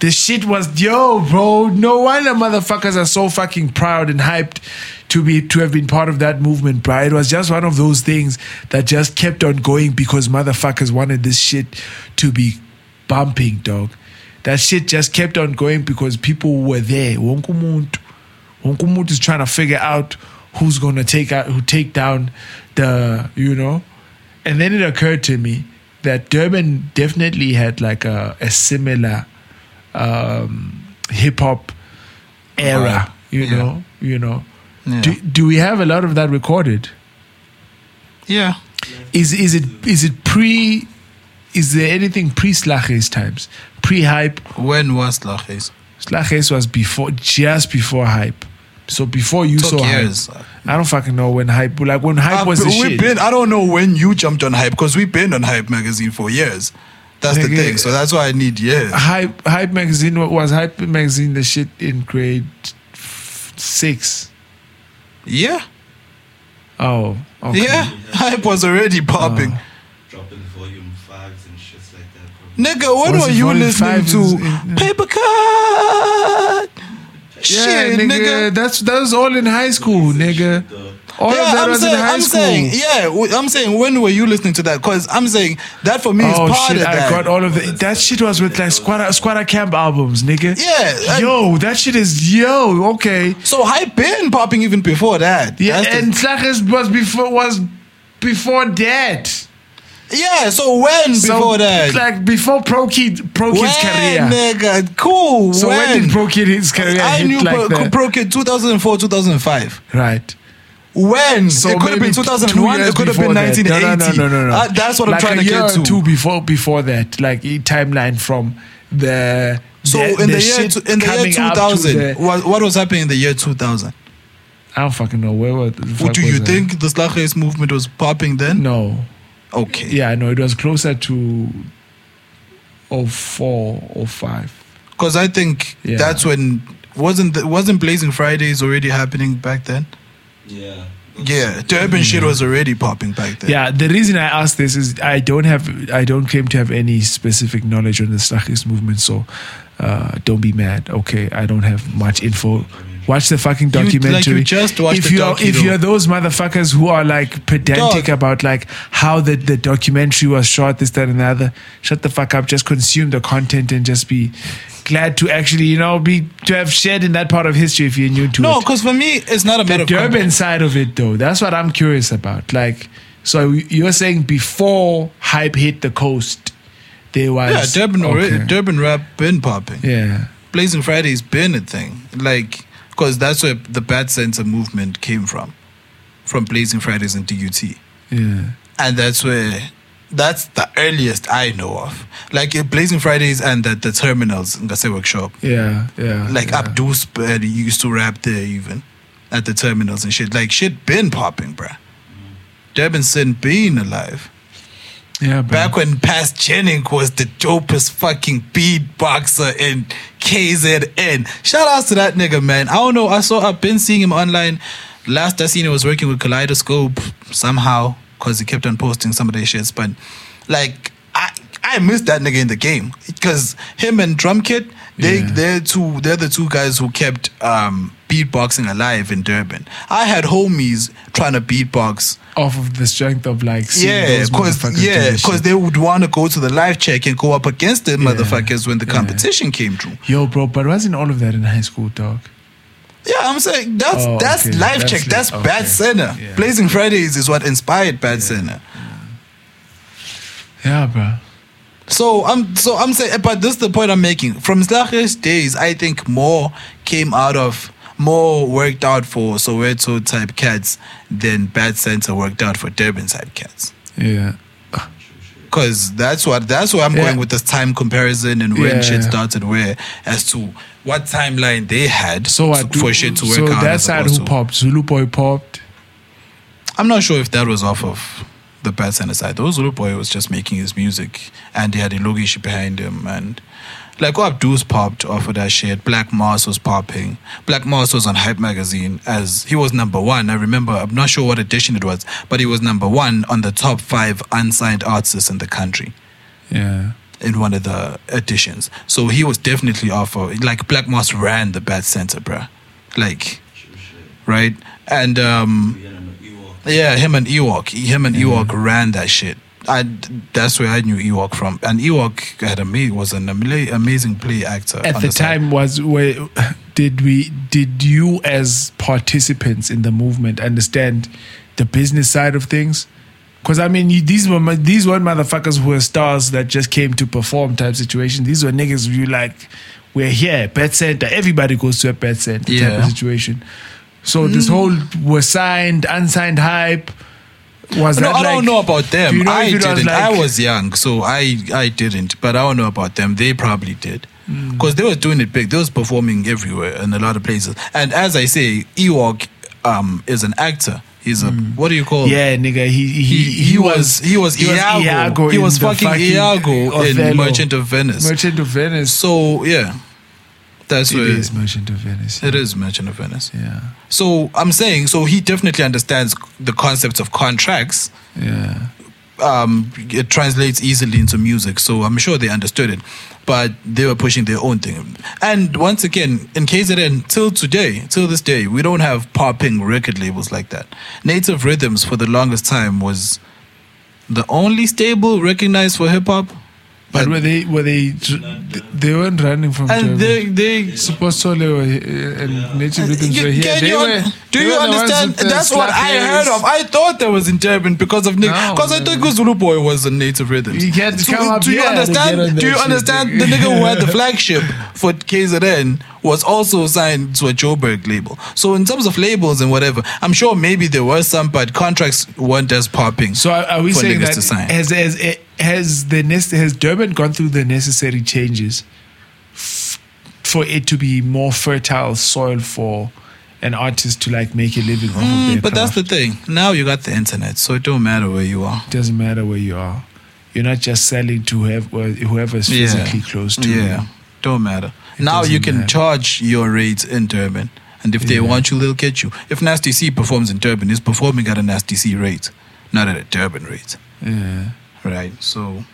[SPEAKER 1] The shit was yo, bro. No wonder motherfuckers are so fucking proud and hyped to be to have been part of that movement, bruh. It was just one of those things that just kept on going because motherfuckers wanted this shit to be bumping, dog. That shit just kept on going because people were there. Wonke umuntu is trying to figure out who's gonna take out who take down the you know. And then it occurred to me that Durban definitely had like a, a similar um, hip hop era, you
[SPEAKER 3] Yeah.
[SPEAKER 1] know, you know.
[SPEAKER 3] Yeah.
[SPEAKER 1] Do, do we have a lot of that recorded?
[SPEAKER 3] yeah.
[SPEAKER 1] Is is it is it pre? Is there anything pre Slaghuis times? Pre hype.
[SPEAKER 3] When was Laches?
[SPEAKER 1] Slaghuis was before, just before hype. So before you
[SPEAKER 3] Took
[SPEAKER 1] saw
[SPEAKER 3] years.
[SPEAKER 1] hype, I don't fucking know when hype like when hype
[SPEAKER 3] Uh,
[SPEAKER 1] was the
[SPEAKER 3] we've
[SPEAKER 1] shit.
[SPEAKER 3] been. I don't know when you jumped on hype because we've been on hype magazine for years. That's the thing. So that's why I need years.
[SPEAKER 1] hype hype magazine wa- was hype magazine the shit in grade six.
[SPEAKER 3] Yeah,
[SPEAKER 1] Oh, okay.
[SPEAKER 3] yeah. Hype was already popping.
[SPEAKER 2] Dropping volume fives and shit like that. Bro.
[SPEAKER 3] Nigga, what
[SPEAKER 1] Was
[SPEAKER 3] were you listening to
[SPEAKER 1] is in-
[SPEAKER 3] Paper Cut?
[SPEAKER 1] Yeah,
[SPEAKER 3] Shit,
[SPEAKER 1] nigga,
[SPEAKER 3] nigga.
[SPEAKER 1] That's that was all in high school, nigga.
[SPEAKER 2] The-
[SPEAKER 1] All of
[SPEAKER 3] yeah,
[SPEAKER 1] that
[SPEAKER 3] I'm
[SPEAKER 1] was
[SPEAKER 3] saying,
[SPEAKER 1] in high
[SPEAKER 3] I'm
[SPEAKER 1] school.
[SPEAKER 3] saying, yeah, w- I'm saying, when were you listening to that? Because I'm saying that for me is
[SPEAKER 1] oh
[SPEAKER 3] part
[SPEAKER 1] shit!
[SPEAKER 3] of
[SPEAKER 1] I
[SPEAKER 3] that.
[SPEAKER 1] got all of the, that shit was with like squatter squatter camp albums, nigga.
[SPEAKER 3] Yeah,
[SPEAKER 1] yo, that shit is yo okay.
[SPEAKER 3] so hype been popping even before that.
[SPEAKER 1] Yeah,
[SPEAKER 3] That's
[SPEAKER 1] and Slackers was before was before that.
[SPEAKER 3] Yeah. So when
[SPEAKER 1] So,
[SPEAKER 3] before that?
[SPEAKER 1] like before Pro Kid Pro
[SPEAKER 3] when,
[SPEAKER 1] Kid's career.
[SPEAKER 3] nigga, cool.
[SPEAKER 1] So when, did Pro Kid his career
[SPEAKER 3] I
[SPEAKER 1] hit
[SPEAKER 3] knew
[SPEAKER 1] like
[SPEAKER 3] Pro. Pro Kid 2004, 2005.
[SPEAKER 1] right.
[SPEAKER 3] When?
[SPEAKER 1] So
[SPEAKER 3] it could have been 2001, it could have been 1980.
[SPEAKER 1] No, no, no, no, no.
[SPEAKER 3] Uh, that's what
[SPEAKER 1] like
[SPEAKER 3] I'm trying to
[SPEAKER 1] year
[SPEAKER 3] get to.
[SPEAKER 1] two before before that, like timeline from the.
[SPEAKER 3] So
[SPEAKER 1] the,
[SPEAKER 3] in the, year
[SPEAKER 1] shit
[SPEAKER 3] two, in the year
[SPEAKER 1] coming up to
[SPEAKER 3] 2000,
[SPEAKER 1] the-
[SPEAKER 3] what, what was happening in the year 2000?
[SPEAKER 1] I don't fucking know where the
[SPEAKER 3] What
[SPEAKER 1] fuck
[SPEAKER 3] do you think the Slaghuis movement was popping then?
[SPEAKER 1] No.
[SPEAKER 3] Okay.
[SPEAKER 1] Yeah, no, it was closer to 04 or 05.
[SPEAKER 3] Because I think
[SPEAKER 1] Yeah.
[SPEAKER 3] that's when wasn't the, wasn't Blazing Fridays already happening back then?
[SPEAKER 2] yeah.
[SPEAKER 3] Yeah, Durban shit was already popping back then.
[SPEAKER 1] Yeah, the reason I ask this is I don't have, I don't claim to have any specific knowledge on the Slaghuis movement, so uh, don't be mad. Okay, I don't have much info. Watch the fucking
[SPEAKER 3] You- like, you
[SPEAKER 1] documentary.
[SPEAKER 3] just watched
[SPEAKER 1] if
[SPEAKER 3] the
[SPEAKER 1] you're
[SPEAKER 3] docu,
[SPEAKER 1] if
[SPEAKER 3] though.
[SPEAKER 1] you're those motherfuckers who are like pedantic
[SPEAKER 3] Dog.
[SPEAKER 1] about like how the, the documentary was shot, this, that, and the other, shut the fuck up. Just consume the content and just be glad to actually, you know, be to have shared in that part of history if you're new to
[SPEAKER 3] No,
[SPEAKER 1] it.
[SPEAKER 3] because for me, it's not a matter
[SPEAKER 1] The Durban side of it, though, that's what I'm curious about. Like, so you're saying before hype hit the coast, there was
[SPEAKER 3] Yeah, Durban already,
[SPEAKER 1] okay.
[SPEAKER 3] Durban rap been popping.
[SPEAKER 1] Yeah,
[SPEAKER 3] Blazing Fridays been a thing. Like, because that's where the BAT Centre movement came from, from Blazing Fridays and DUT,
[SPEAKER 1] yeah,
[SPEAKER 3] and that's where. That's the earliest I know of. Like uh, Blazing Fridays and the, the terminals in Gase Workshop.
[SPEAKER 1] yeah, yeah.
[SPEAKER 3] Like
[SPEAKER 1] yeah.
[SPEAKER 3] Abdus uh, used to rap there even at the terminals and shit. Like shit been popping, bruh. Durban Sin been alive.
[SPEAKER 1] Yeah, bro.
[SPEAKER 3] Back when Past Jennings was the dopest fucking beatboxer in KZN. Shout outs to that nigga, man. I don't know. I saw I've been seeing him online. Last I seen he was working with Kaleidoscope somehow because he kept on posting some of their shits. But like I I missed that nigga in the game because him and Drum Kit they
[SPEAKER 1] Yeah.
[SPEAKER 3] they're two they're the two guys who kept um beatboxing alive in Durban. I had homies trying to beatbox
[SPEAKER 1] off of the strength of like
[SPEAKER 3] yeah, because yeah, because they would want to go to the live check and go up against the
[SPEAKER 1] Yeah,
[SPEAKER 3] motherfuckers when the
[SPEAKER 1] yeah.
[SPEAKER 3] competition came through.
[SPEAKER 1] Yo, bro, but wasn't all of that in high school, dog?
[SPEAKER 3] Yeah, I'm saying that's
[SPEAKER 1] Oh,
[SPEAKER 3] that's
[SPEAKER 1] okay,
[SPEAKER 3] live
[SPEAKER 1] that's
[SPEAKER 3] check.
[SPEAKER 1] li-
[SPEAKER 3] That's
[SPEAKER 1] okay,
[SPEAKER 3] BAT
[SPEAKER 1] Centre.
[SPEAKER 3] Blazing Fridays is what inspired BAT Centre.
[SPEAKER 1] Yeah, bro.
[SPEAKER 3] So I'm so I'm saying, eh, but this is the point I'm making. From Slacher's days, I think more came out of more worked out for Soweto type cats than BAT Centre worked out for Durban type cats.
[SPEAKER 1] Yeah.
[SPEAKER 3] Cause that's what that's where I'm
[SPEAKER 1] Yeah.
[SPEAKER 3] going with this time comparison and when
[SPEAKER 1] Yeah.
[SPEAKER 3] shit started where as to what timeline they had
[SPEAKER 1] So what?
[SPEAKER 3] for shit to work
[SPEAKER 1] so
[SPEAKER 3] out.
[SPEAKER 1] that side who popped? Zulu Boy popped.
[SPEAKER 3] I'm not sure if that was off of the BAT Centre side. Those Zulu boy was just making his music and he had a Logish behind him and like what Abdus popped off of that shit. Black Mars was popping. Black Mars was on Hype magazine as he was number one. I remember I'm not sure what edition it was, but he was number one on the top five unsigned artists in the country.
[SPEAKER 1] Yeah.
[SPEAKER 3] in one of the editions. So he was definitely off of like Black Moss ran the BAT Centre, bruh. Like right? And um yeah, him and Ewok. Him and Ewok ran that shit. I that's where I knew Ewok from. And Ewok had a was an amazing play actor.
[SPEAKER 1] At the
[SPEAKER 3] side.
[SPEAKER 1] time, was where did we did you as participants in the movement understand the business side of things? Because I mean, you, these were these weren't motherfuckers who were stars that just came to perform type situation. These were niggas who you like, we're here, BAT Centre. Everybody goes to a BAT Centre type of situation. So this mm. whole was signed, unsigned hype. Was
[SPEAKER 3] No,
[SPEAKER 1] that
[SPEAKER 3] I
[SPEAKER 1] like,
[SPEAKER 3] don't know about them.
[SPEAKER 1] you know
[SPEAKER 3] I
[SPEAKER 1] if it was
[SPEAKER 3] didn't. I was young, so I I didn't. But I don't know about them. They probably did. Mm. because they were doing it big. They was performing everywhere in a lot of places. And as I say, Ewok um, is an actor. He's a mm. what do you call?
[SPEAKER 1] Yeah, nigga. He he,
[SPEAKER 3] He, he, was he was Iago. He was
[SPEAKER 1] the
[SPEAKER 3] fucking, Iago in Merchant of Venice.
[SPEAKER 1] Merchant of Venice.
[SPEAKER 3] so yeah, that's
[SPEAKER 1] It
[SPEAKER 3] where
[SPEAKER 1] is Merchant of Venice.
[SPEAKER 3] it is Merchant of Venice.
[SPEAKER 1] Yeah.
[SPEAKER 3] So I'm saying, so he definitely understands the concepts of contracts.
[SPEAKER 1] Yeah.
[SPEAKER 3] Um, it translates easily into music, so I'm sure they understood it. But they were pushing their own thing. And once again, in KZN, till today, till this day, we don't have popping record labels like that. Native Rhythms, for the longest time, was the only stable recognized for hip hop.
[SPEAKER 1] But were they were they they weren't running from
[SPEAKER 3] And
[SPEAKER 1] Germany.
[SPEAKER 3] they, they
[SPEAKER 1] Supposedly were here, and native rhythms
[SPEAKER 3] You-
[SPEAKER 1] were here. They
[SPEAKER 3] you,
[SPEAKER 1] were,
[SPEAKER 3] do
[SPEAKER 1] they
[SPEAKER 3] you
[SPEAKER 1] were
[SPEAKER 3] understand? That's what I heard
[SPEAKER 1] ears.
[SPEAKER 3] of. I thought that was in Durban because of Nick.
[SPEAKER 1] No,
[SPEAKER 3] Because I thought Zulu Boy was a native rhythm.
[SPEAKER 1] You can't
[SPEAKER 3] do,
[SPEAKER 1] come up
[SPEAKER 3] do you
[SPEAKER 1] here to get
[SPEAKER 3] understand? Do you understand? The nigga who had the flagship for KZN was also signed to a Joburg label. So in terms of labels and whatever, I'm sure maybe there were some, but contracts weren't as popping.
[SPEAKER 1] So are, are we saying that
[SPEAKER 3] to sign.
[SPEAKER 1] has has has the has Durban gone through the necessary changes f- for it to be more fertile soil for an artist to like make a living
[SPEAKER 3] Mm, but that's the thing. Now you got the internet, so it don't matter where you are.
[SPEAKER 1] It doesn't matter where you are. You're not just selling to whoever whoever's physically close to
[SPEAKER 3] yeah,
[SPEAKER 1] you.
[SPEAKER 3] don't matter.
[SPEAKER 1] It
[SPEAKER 3] now you can
[SPEAKER 1] matter.
[SPEAKER 3] charge your rates in Durban, and if they
[SPEAKER 1] Yeah.
[SPEAKER 3] want you, they'll get you. If Nasty C performs in Durban, he's performing at a Nasty C rate, not at a Durban rate,
[SPEAKER 1] Yeah.
[SPEAKER 3] right? So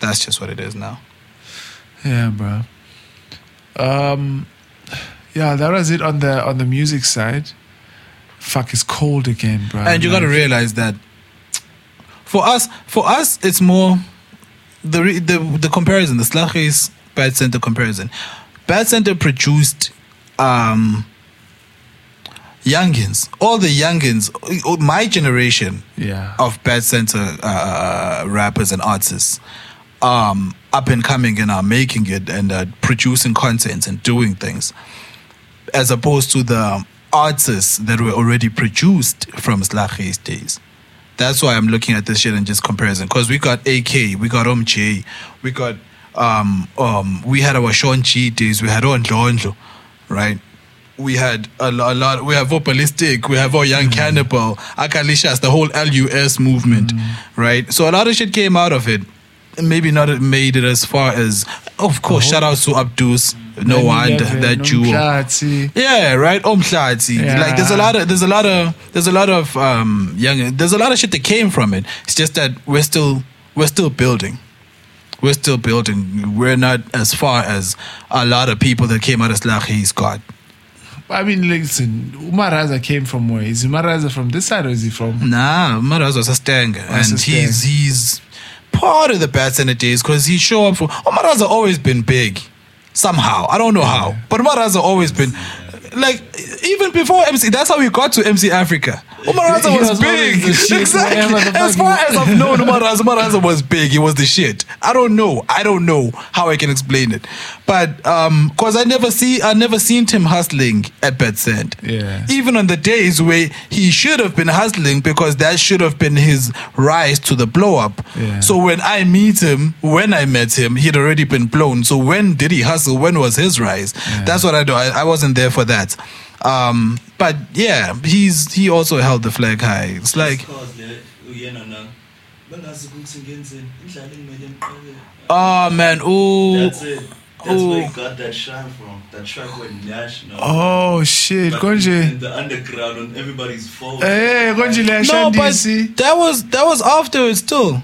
[SPEAKER 3] that's just what it is now.
[SPEAKER 1] Yeah, bro. Um, yeah, that was it on the on the music side. Fuck, it's cold again, bro.
[SPEAKER 3] and you got to realize that for us, for us, it's more the the the comparison, the Slaghuis BAT Centre comparison. BAT Centre produced um youngins, all the youngins, uh, my generation
[SPEAKER 1] Yeah.
[SPEAKER 3] of BAT Centre uh, rappers and artists, um, up and coming and are making it and uh, producing content and doing things, as opposed to the artists that were already produced from Slaghuis days. That's why I'm looking at this shit and just comparison. Because we got AK, we got OMJ, we got um um we had our Sean days, we had Ondlondlo, right? We had a, a lot. We have Opalistic. We have our Young Cannibal, Akalishas, the whole LUS movement, right? So a lot of shit came out of it. Maybe not made it as far as, of course. Shout out to Abdus, no
[SPEAKER 1] 9/11,
[SPEAKER 3] that.
[SPEAKER 1] Umhlathi.
[SPEAKER 3] Yeah, right. Omhlati.
[SPEAKER 1] Yeah.
[SPEAKER 3] Like there's a lot of there's a lot of there's a lot of um young there's a lot of shit that came from it. It's just that we're still we're still building. We're still building. We're not as far as a lot of people that came out of Slaghuis got.
[SPEAKER 1] I mean, listen, Umaraza came from where? Is Umaraza from this side or is he from?
[SPEAKER 3] Nah, Maraz was a stanger. And
[SPEAKER 1] a
[SPEAKER 3] he's he's part of the BAT Centre days because he show up for Omaraza always been big. Somehow. I don't know how. But Omaraza always been like even before MC, that's how he got to MC Africa. Umaraza was,
[SPEAKER 1] was
[SPEAKER 3] big.
[SPEAKER 1] shit,
[SPEAKER 3] exactly. As far as I've known Umaraza, Umaraza was big. He was the shit. I don't know. I don't know how I can explain it. But um cause I never see I never seen him hustling at BAT Centre.
[SPEAKER 1] Yeah.
[SPEAKER 3] Even on the days where he should have been hustling because that should have been his rise to the blow up.
[SPEAKER 1] Yeah.
[SPEAKER 3] So when I meet him, when I met him, he'd already been blown. So when did he hustle? When was his rise? That's what I do. I, I wasn't there for that. Um, but yeah, he's he also held the flag high. It's like,
[SPEAKER 2] Cause le uyena na bengazi ukuthi ngenzeni indlala engimele ngiqale
[SPEAKER 3] oh man, ooh,
[SPEAKER 2] that's it that's
[SPEAKER 3] Ooh.
[SPEAKER 2] where he got that shine from that track went national
[SPEAKER 1] Oh, shit.
[SPEAKER 2] But
[SPEAKER 1] Konje.
[SPEAKER 2] in the underground on everybody's phone
[SPEAKER 1] Hey, Konje le
[SPEAKER 3] no, but
[SPEAKER 1] Shandisi.
[SPEAKER 3] that was that was after it still.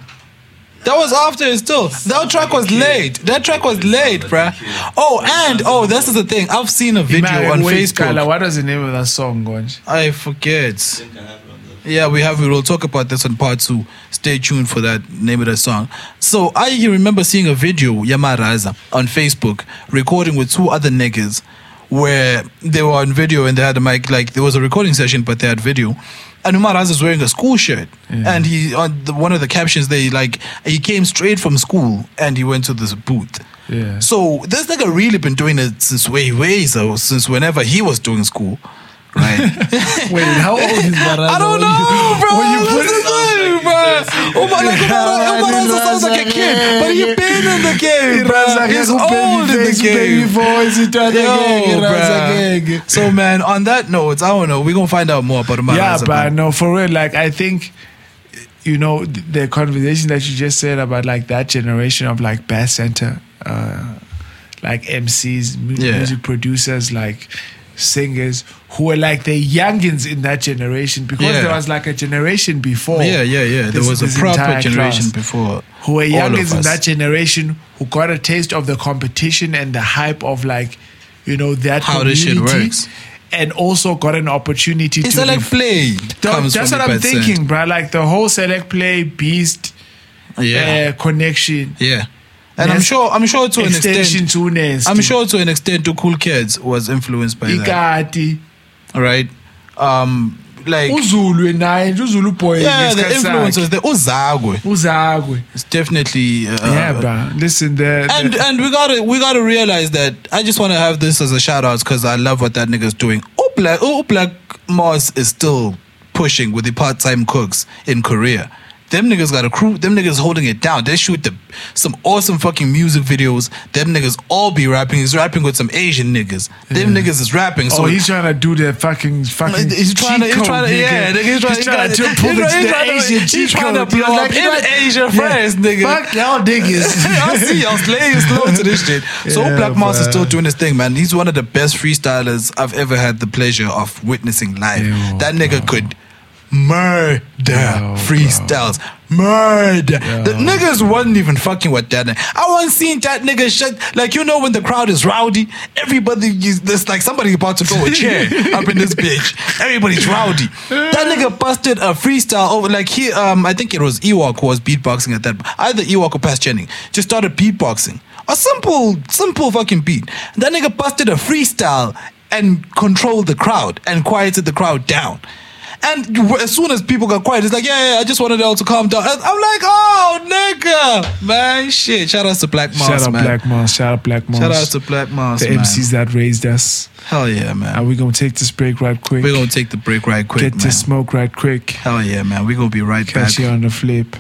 [SPEAKER 3] That was after his still. That track was late. That track was late, bruh. Oh, and oh, this is the thing. I've seen a video on
[SPEAKER 1] Wait,
[SPEAKER 3] Facebook.
[SPEAKER 1] Kala, what was the name of that song, Konje?
[SPEAKER 3] I forget.
[SPEAKER 2] Think I have on the-
[SPEAKER 3] Yeah, we have. We will talk about this on part two. Stay tuned for that name of the song. So I remember seeing a video Yamaraza on Facebook recording with two other niggas, where they were on video and they had a mic. Like there was a recording session, but they had video. And Umaraza is wearing a school shirt, and he on the, one of the captions they like he came straight from school and he went to this booth.
[SPEAKER 1] Yeah.
[SPEAKER 3] So this nigga really been doing it since way way so since whenever he was doing school, right?
[SPEAKER 1] Wait, how old is Baraza?
[SPEAKER 3] I don't
[SPEAKER 1] when you-
[SPEAKER 3] know, bro.
[SPEAKER 1] When you put
[SPEAKER 3] to him, bro. Umar, like, Umar, Umar sounds like a kid, but he been in the game, bro. He's old in the
[SPEAKER 1] Baby
[SPEAKER 3] game.
[SPEAKER 1] voice, he tried
[SPEAKER 3] Yo,
[SPEAKER 1] again,
[SPEAKER 3] So man, on that note, I don't know. We're gonna find out more about Umar.
[SPEAKER 1] Yeah, but no, for real. Like, I think, you know, the conversation that you just said about like that generation of like BAT Centre, uh, like MCs,
[SPEAKER 3] Yeah.
[SPEAKER 1] music producers, like singers who were like the youngins in that generation because
[SPEAKER 3] Yeah.
[SPEAKER 1] there was like a generation before.
[SPEAKER 3] Yeah, yeah, yeah. There was a proper generation before.
[SPEAKER 1] who were youngins in that generation who got a taste of the competition and the hype of like, you know, that
[SPEAKER 3] How this shit
[SPEAKER 1] community,
[SPEAKER 3] works.
[SPEAKER 1] and also got an opportunity
[SPEAKER 3] It's
[SPEAKER 1] to
[SPEAKER 3] like
[SPEAKER 1] ref-
[SPEAKER 3] play. Comes
[SPEAKER 1] that's what
[SPEAKER 3] the
[SPEAKER 1] I'm thinking, bro. Like the whole select play beast
[SPEAKER 3] Yeah,
[SPEAKER 1] uh, connection.
[SPEAKER 3] yeah. And I'm sure, I'm sure to an extent,
[SPEAKER 1] to.
[SPEAKER 3] I'm sure to an extent, to Cool Kids was influenced by that,
[SPEAKER 1] Ikati.
[SPEAKER 3] right? Um, like
[SPEAKER 1] Uzulu naye nje Uzulu boy.
[SPEAKER 3] yeah, the
[SPEAKER 1] ngesikhathi
[SPEAKER 3] influence
[SPEAKER 1] sakhe.
[SPEAKER 3] was there. Uzagwe,
[SPEAKER 1] Uzagwe.
[SPEAKER 3] it's definitely uh,
[SPEAKER 1] yeah, bro. Listen, the, the
[SPEAKER 3] and and we gotta we gotta realize that I just want to have this as a shout out because I love what that nigga's doing. Oh black oh black Mars is still pushing with the part time cooks in Korea. Them niggas got a crew. Them niggas holding it down. They shoot the, some awesome fucking music videos. Them niggas all be rapping. He's rapping with some Asian niggas. Them niggas is rapping. Oh, so
[SPEAKER 1] oh, he's trying to do the fucking fucking.
[SPEAKER 3] He's trying to, he's trying to, yeah,
[SPEAKER 1] nigga.
[SPEAKER 3] he's trying,
[SPEAKER 1] he's trying to pull the
[SPEAKER 3] he's trying
[SPEAKER 1] Asian
[SPEAKER 3] He's trying to
[SPEAKER 1] code. He was
[SPEAKER 3] blow
[SPEAKER 1] like,
[SPEAKER 3] up
[SPEAKER 1] you know what?
[SPEAKER 3] in Asia
[SPEAKER 1] Yeah.
[SPEAKER 3] first, nigga.
[SPEAKER 1] Fuck y'all niggas.
[SPEAKER 3] I see y'all slaying slow to this shit. So
[SPEAKER 1] Yeah,
[SPEAKER 3] Black Mouse is still doing his thing, man. He's one of the best freestylers I've ever had the pleasure of witnessing live.
[SPEAKER 1] Yo,
[SPEAKER 3] that nigga could murder
[SPEAKER 1] Yo,
[SPEAKER 3] freestyles. Murder. The niggas wasn't even fucking with that. I wasn't seeing that nigga shit. Like, you know, when the crowd is rowdy, everybody is there's like somebody about to throw a chair up in this bitch. Everybody's rowdy. That nigga busted a freestyle over like he um I think it was Ewok who was beatboxing at that either Ewok or Past Jennings just started beatboxing. A simple, simple fucking beat. That nigga busted a freestyle and controlled the crowd and quieted the crowd down. And as soon as people got quiet, it's like, yeah, yeah, I just wanted it all to calm down. And I'm like, oh, nigga, man, shit. Shout out to Black Moss,
[SPEAKER 1] Shout out
[SPEAKER 3] man.
[SPEAKER 1] Black Moss. Shout out Black Moss.
[SPEAKER 3] Shout out to Black Moss,
[SPEAKER 1] the
[SPEAKER 3] man.
[SPEAKER 1] MCs that raised us.
[SPEAKER 3] Hell yeah, man.
[SPEAKER 1] Are we gonna take this break right quick?
[SPEAKER 3] We're gonna take the break right quick,
[SPEAKER 1] Get
[SPEAKER 3] man.
[SPEAKER 1] to smoke right quick.
[SPEAKER 3] Hell yeah, man. We're gonna be right back.
[SPEAKER 1] Catch you on the flip.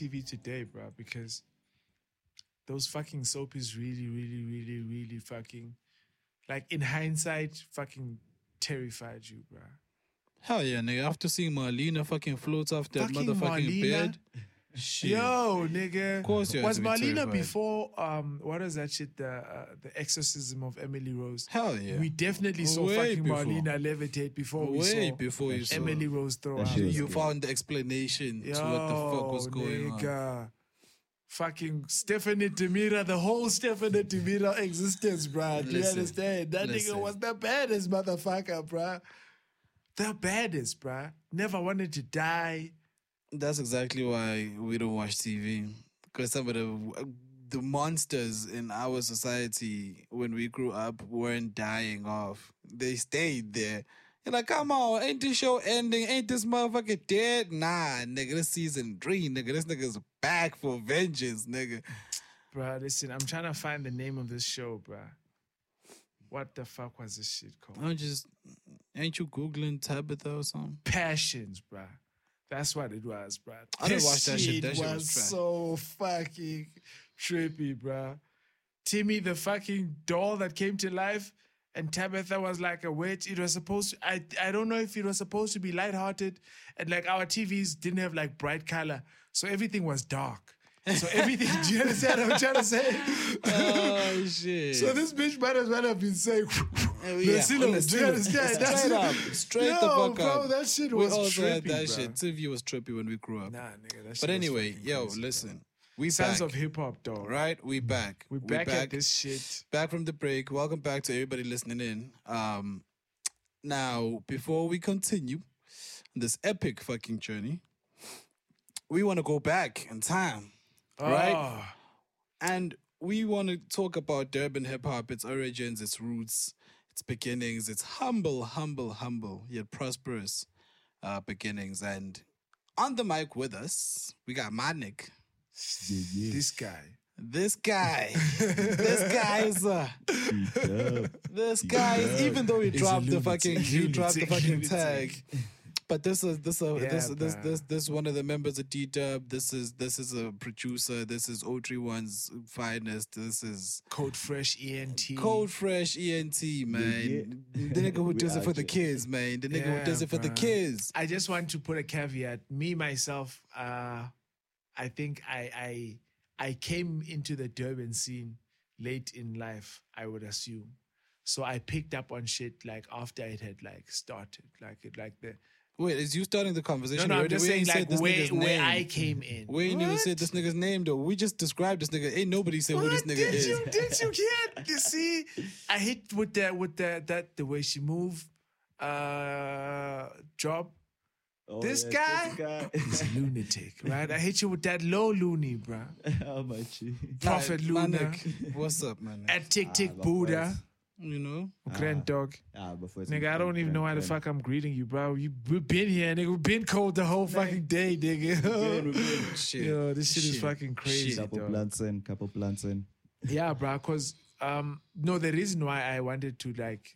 [SPEAKER 1] TV today, bro, because those fucking soapies really, really, really, really fucking, like in hindsight, fucking terrified you, bro.
[SPEAKER 3] Hell yeah, nigga. After seeing Marlena fucking float off that
[SPEAKER 1] Fucking
[SPEAKER 3] motherfucking
[SPEAKER 1] Marlena?
[SPEAKER 3] bed. Shit.
[SPEAKER 1] Yo, nigga.
[SPEAKER 3] Of course you had
[SPEAKER 1] Was
[SPEAKER 3] to be
[SPEAKER 1] Marlena
[SPEAKER 3] terrified.
[SPEAKER 1] before um what is that shit? The uh, the exorcism of Emily Rose.
[SPEAKER 3] Hell yeah.
[SPEAKER 1] We definitely saw
[SPEAKER 3] Way
[SPEAKER 1] fucking
[SPEAKER 3] before.
[SPEAKER 1] Marlena levitate before we
[SPEAKER 3] Way
[SPEAKER 1] saw
[SPEAKER 3] before you saw
[SPEAKER 1] Emily Rose throw
[SPEAKER 4] That
[SPEAKER 1] up.
[SPEAKER 4] shit
[SPEAKER 3] You
[SPEAKER 4] good.
[SPEAKER 3] found the explanation
[SPEAKER 1] Yo,
[SPEAKER 3] to what the fuck was going on.
[SPEAKER 1] nigga. Fucking Stefano DiMera, the whole Stefano DiMera existence, bruh. Do you understand? That
[SPEAKER 3] listen.
[SPEAKER 1] nigga was the baddest motherfucker, bruh. The baddest, bruh. Never wanted to die.
[SPEAKER 3] That's exactly why we don't watch TV. Because some of the the monsters in our society when we grew up weren't dying off. They stayed there. You're like, come on, ain't this show ending? Ain't this motherfucker dead? Nah, nigga, this season three, nigga. This nigga's back for vengeance, nigga.
[SPEAKER 1] Bruh, listen, I'm trying to find the name of this show, bruh. What the fuck was this shit called?
[SPEAKER 3] I'm just, ain't you Googling Tabitha or something?
[SPEAKER 1] Passions, bruh. That's what it was, bruh.
[SPEAKER 3] I didn't watch that shit. That shit
[SPEAKER 1] was,
[SPEAKER 3] was
[SPEAKER 1] so fucking trippy, bruh. Timmy, the fucking doll that came to life, and Tabitha was like a witch. It was supposed to, I, I don't know if it was supposed to be lighthearted, and like our TVs didn't have like bright color, so everything was dark. So everything, do you understand what I'm trying to say?
[SPEAKER 3] Oh, shit.
[SPEAKER 1] So this bitch might as well have been saying,
[SPEAKER 3] yeah, the
[SPEAKER 1] do you understand? That's
[SPEAKER 3] Straight up. Straight
[SPEAKER 1] Yo,
[SPEAKER 3] the fuck
[SPEAKER 1] bro,
[SPEAKER 3] up.
[SPEAKER 1] that shit
[SPEAKER 3] we
[SPEAKER 1] was
[SPEAKER 3] also had
[SPEAKER 1] trippy,
[SPEAKER 3] that
[SPEAKER 1] bro.
[SPEAKER 3] shit. TV was trippy when we grew up.
[SPEAKER 1] Nah, nigga, that shit
[SPEAKER 3] but anyway, yo,
[SPEAKER 1] crazy,
[SPEAKER 3] listen. We
[SPEAKER 1] Sons
[SPEAKER 3] back.
[SPEAKER 1] of hip hop, dog.
[SPEAKER 3] right? We back.
[SPEAKER 1] We
[SPEAKER 3] We
[SPEAKER 1] back, at this shit.
[SPEAKER 3] Back from the break. Welcome back to everybody listening in. Um, now, before we continue on this epic fucking journey, we want to go back in time, right?
[SPEAKER 1] Oh,
[SPEAKER 3] And we want to talk about Durban hip hop, its origins, its roots, its beginnings, its humble, humble, humble, yet prosperous uh, beginnings. And on the mic with us, we got Manik.
[SPEAKER 1] this guy.
[SPEAKER 3] This guy, this guy is uh, this guy is even though he dropped the fucking he dropped the fucking tag. But this is this uh,
[SPEAKER 1] Yeah,
[SPEAKER 3] this this this this one of the members of D Dub. This is this is a producer. This is O31's finest. This is
[SPEAKER 1] Code Fresh ENT.
[SPEAKER 3] Cold Fresh ENT man.
[SPEAKER 4] yeah.
[SPEAKER 3] The nigga who does it for the kids, man. The nigga
[SPEAKER 1] Yeah,
[SPEAKER 3] who does it for the kids.
[SPEAKER 1] I just want to put a caveat. Me myself, uh, I think I I I came into the Durban scene late in life. I would assume. So I picked up on shit like after it had like started, like it like the
[SPEAKER 3] Wait, is you starting the
[SPEAKER 1] no
[SPEAKER 3] conversation?
[SPEAKER 1] no. I'm just
[SPEAKER 3] We
[SPEAKER 1] saying
[SPEAKER 3] ain't said
[SPEAKER 1] like
[SPEAKER 3] this
[SPEAKER 1] where
[SPEAKER 3] nigga's
[SPEAKER 1] where
[SPEAKER 3] name.
[SPEAKER 1] I came in.
[SPEAKER 3] We ain't even said this nigga's name though. We just described this nigga. Ain't nobody said who this
[SPEAKER 1] What?
[SPEAKER 3] nigga
[SPEAKER 1] did
[SPEAKER 3] is.
[SPEAKER 1] You, did you get? You see, I hit with that with that that the way she moved, uh, drop.
[SPEAKER 4] Oh,
[SPEAKER 1] This
[SPEAKER 4] yes,
[SPEAKER 1] guy?
[SPEAKER 4] This guy.
[SPEAKER 1] He's lunatic, right? I hit you with that low loony, bro.
[SPEAKER 4] How much?
[SPEAKER 1] Prophet
[SPEAKER 3] Alright,
[SPEAKER 1] Luna
[SPEAKER 3] Manik, what's up, man?
[SPEAKER 1] at Tick Tick
[SPEAKER 4] but
[SPEAKER 1] Buddha,
[SPEAKER 3] you know,
[SPEAKER 1] Grand Dog.
[SPEAKER 4] Ah, before
[SPEAKER 1] Nigga, I don't even know how the fuck I'm greeting you, bro. You we've been here, nigga. We've been cold the whole fucking day, nigga.
[SPEAKER 3] shit.
[SPEAKER 1] Yo, this shit, is fucking crazy,
[SPEAKER 3] Shit.
[SPEAKER 4] Couple
[SPEAKER 1] dog.
[SPEAKER 4] plants in, couple plants in.
[SPEAKER 1] Yeah, bro. Cause um, no, the reason why I wanted to like,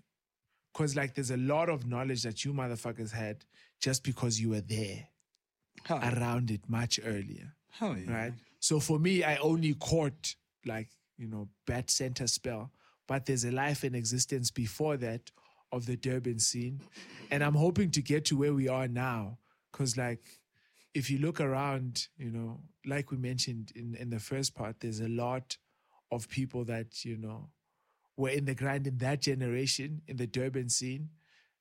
[SPEAKER 1] cause like there's a lot of knowledge that you motherfuckers had just because you were there
[SPEAKER 3] Hell,
[SPEAKER 1] around it much earlier,
[SPEAKER 3] hell yeah.
[SPEAKER 1] right? So for me, I only caught like you know BAT Centre spell, but there's a life in existence before that of the Durban scene, and I'm hoping to get to where we are now, cause like. If you look around, you know, like we mentioned in, in the first part, there's a lot of people that you know were in the grind in that generation in the Durban scene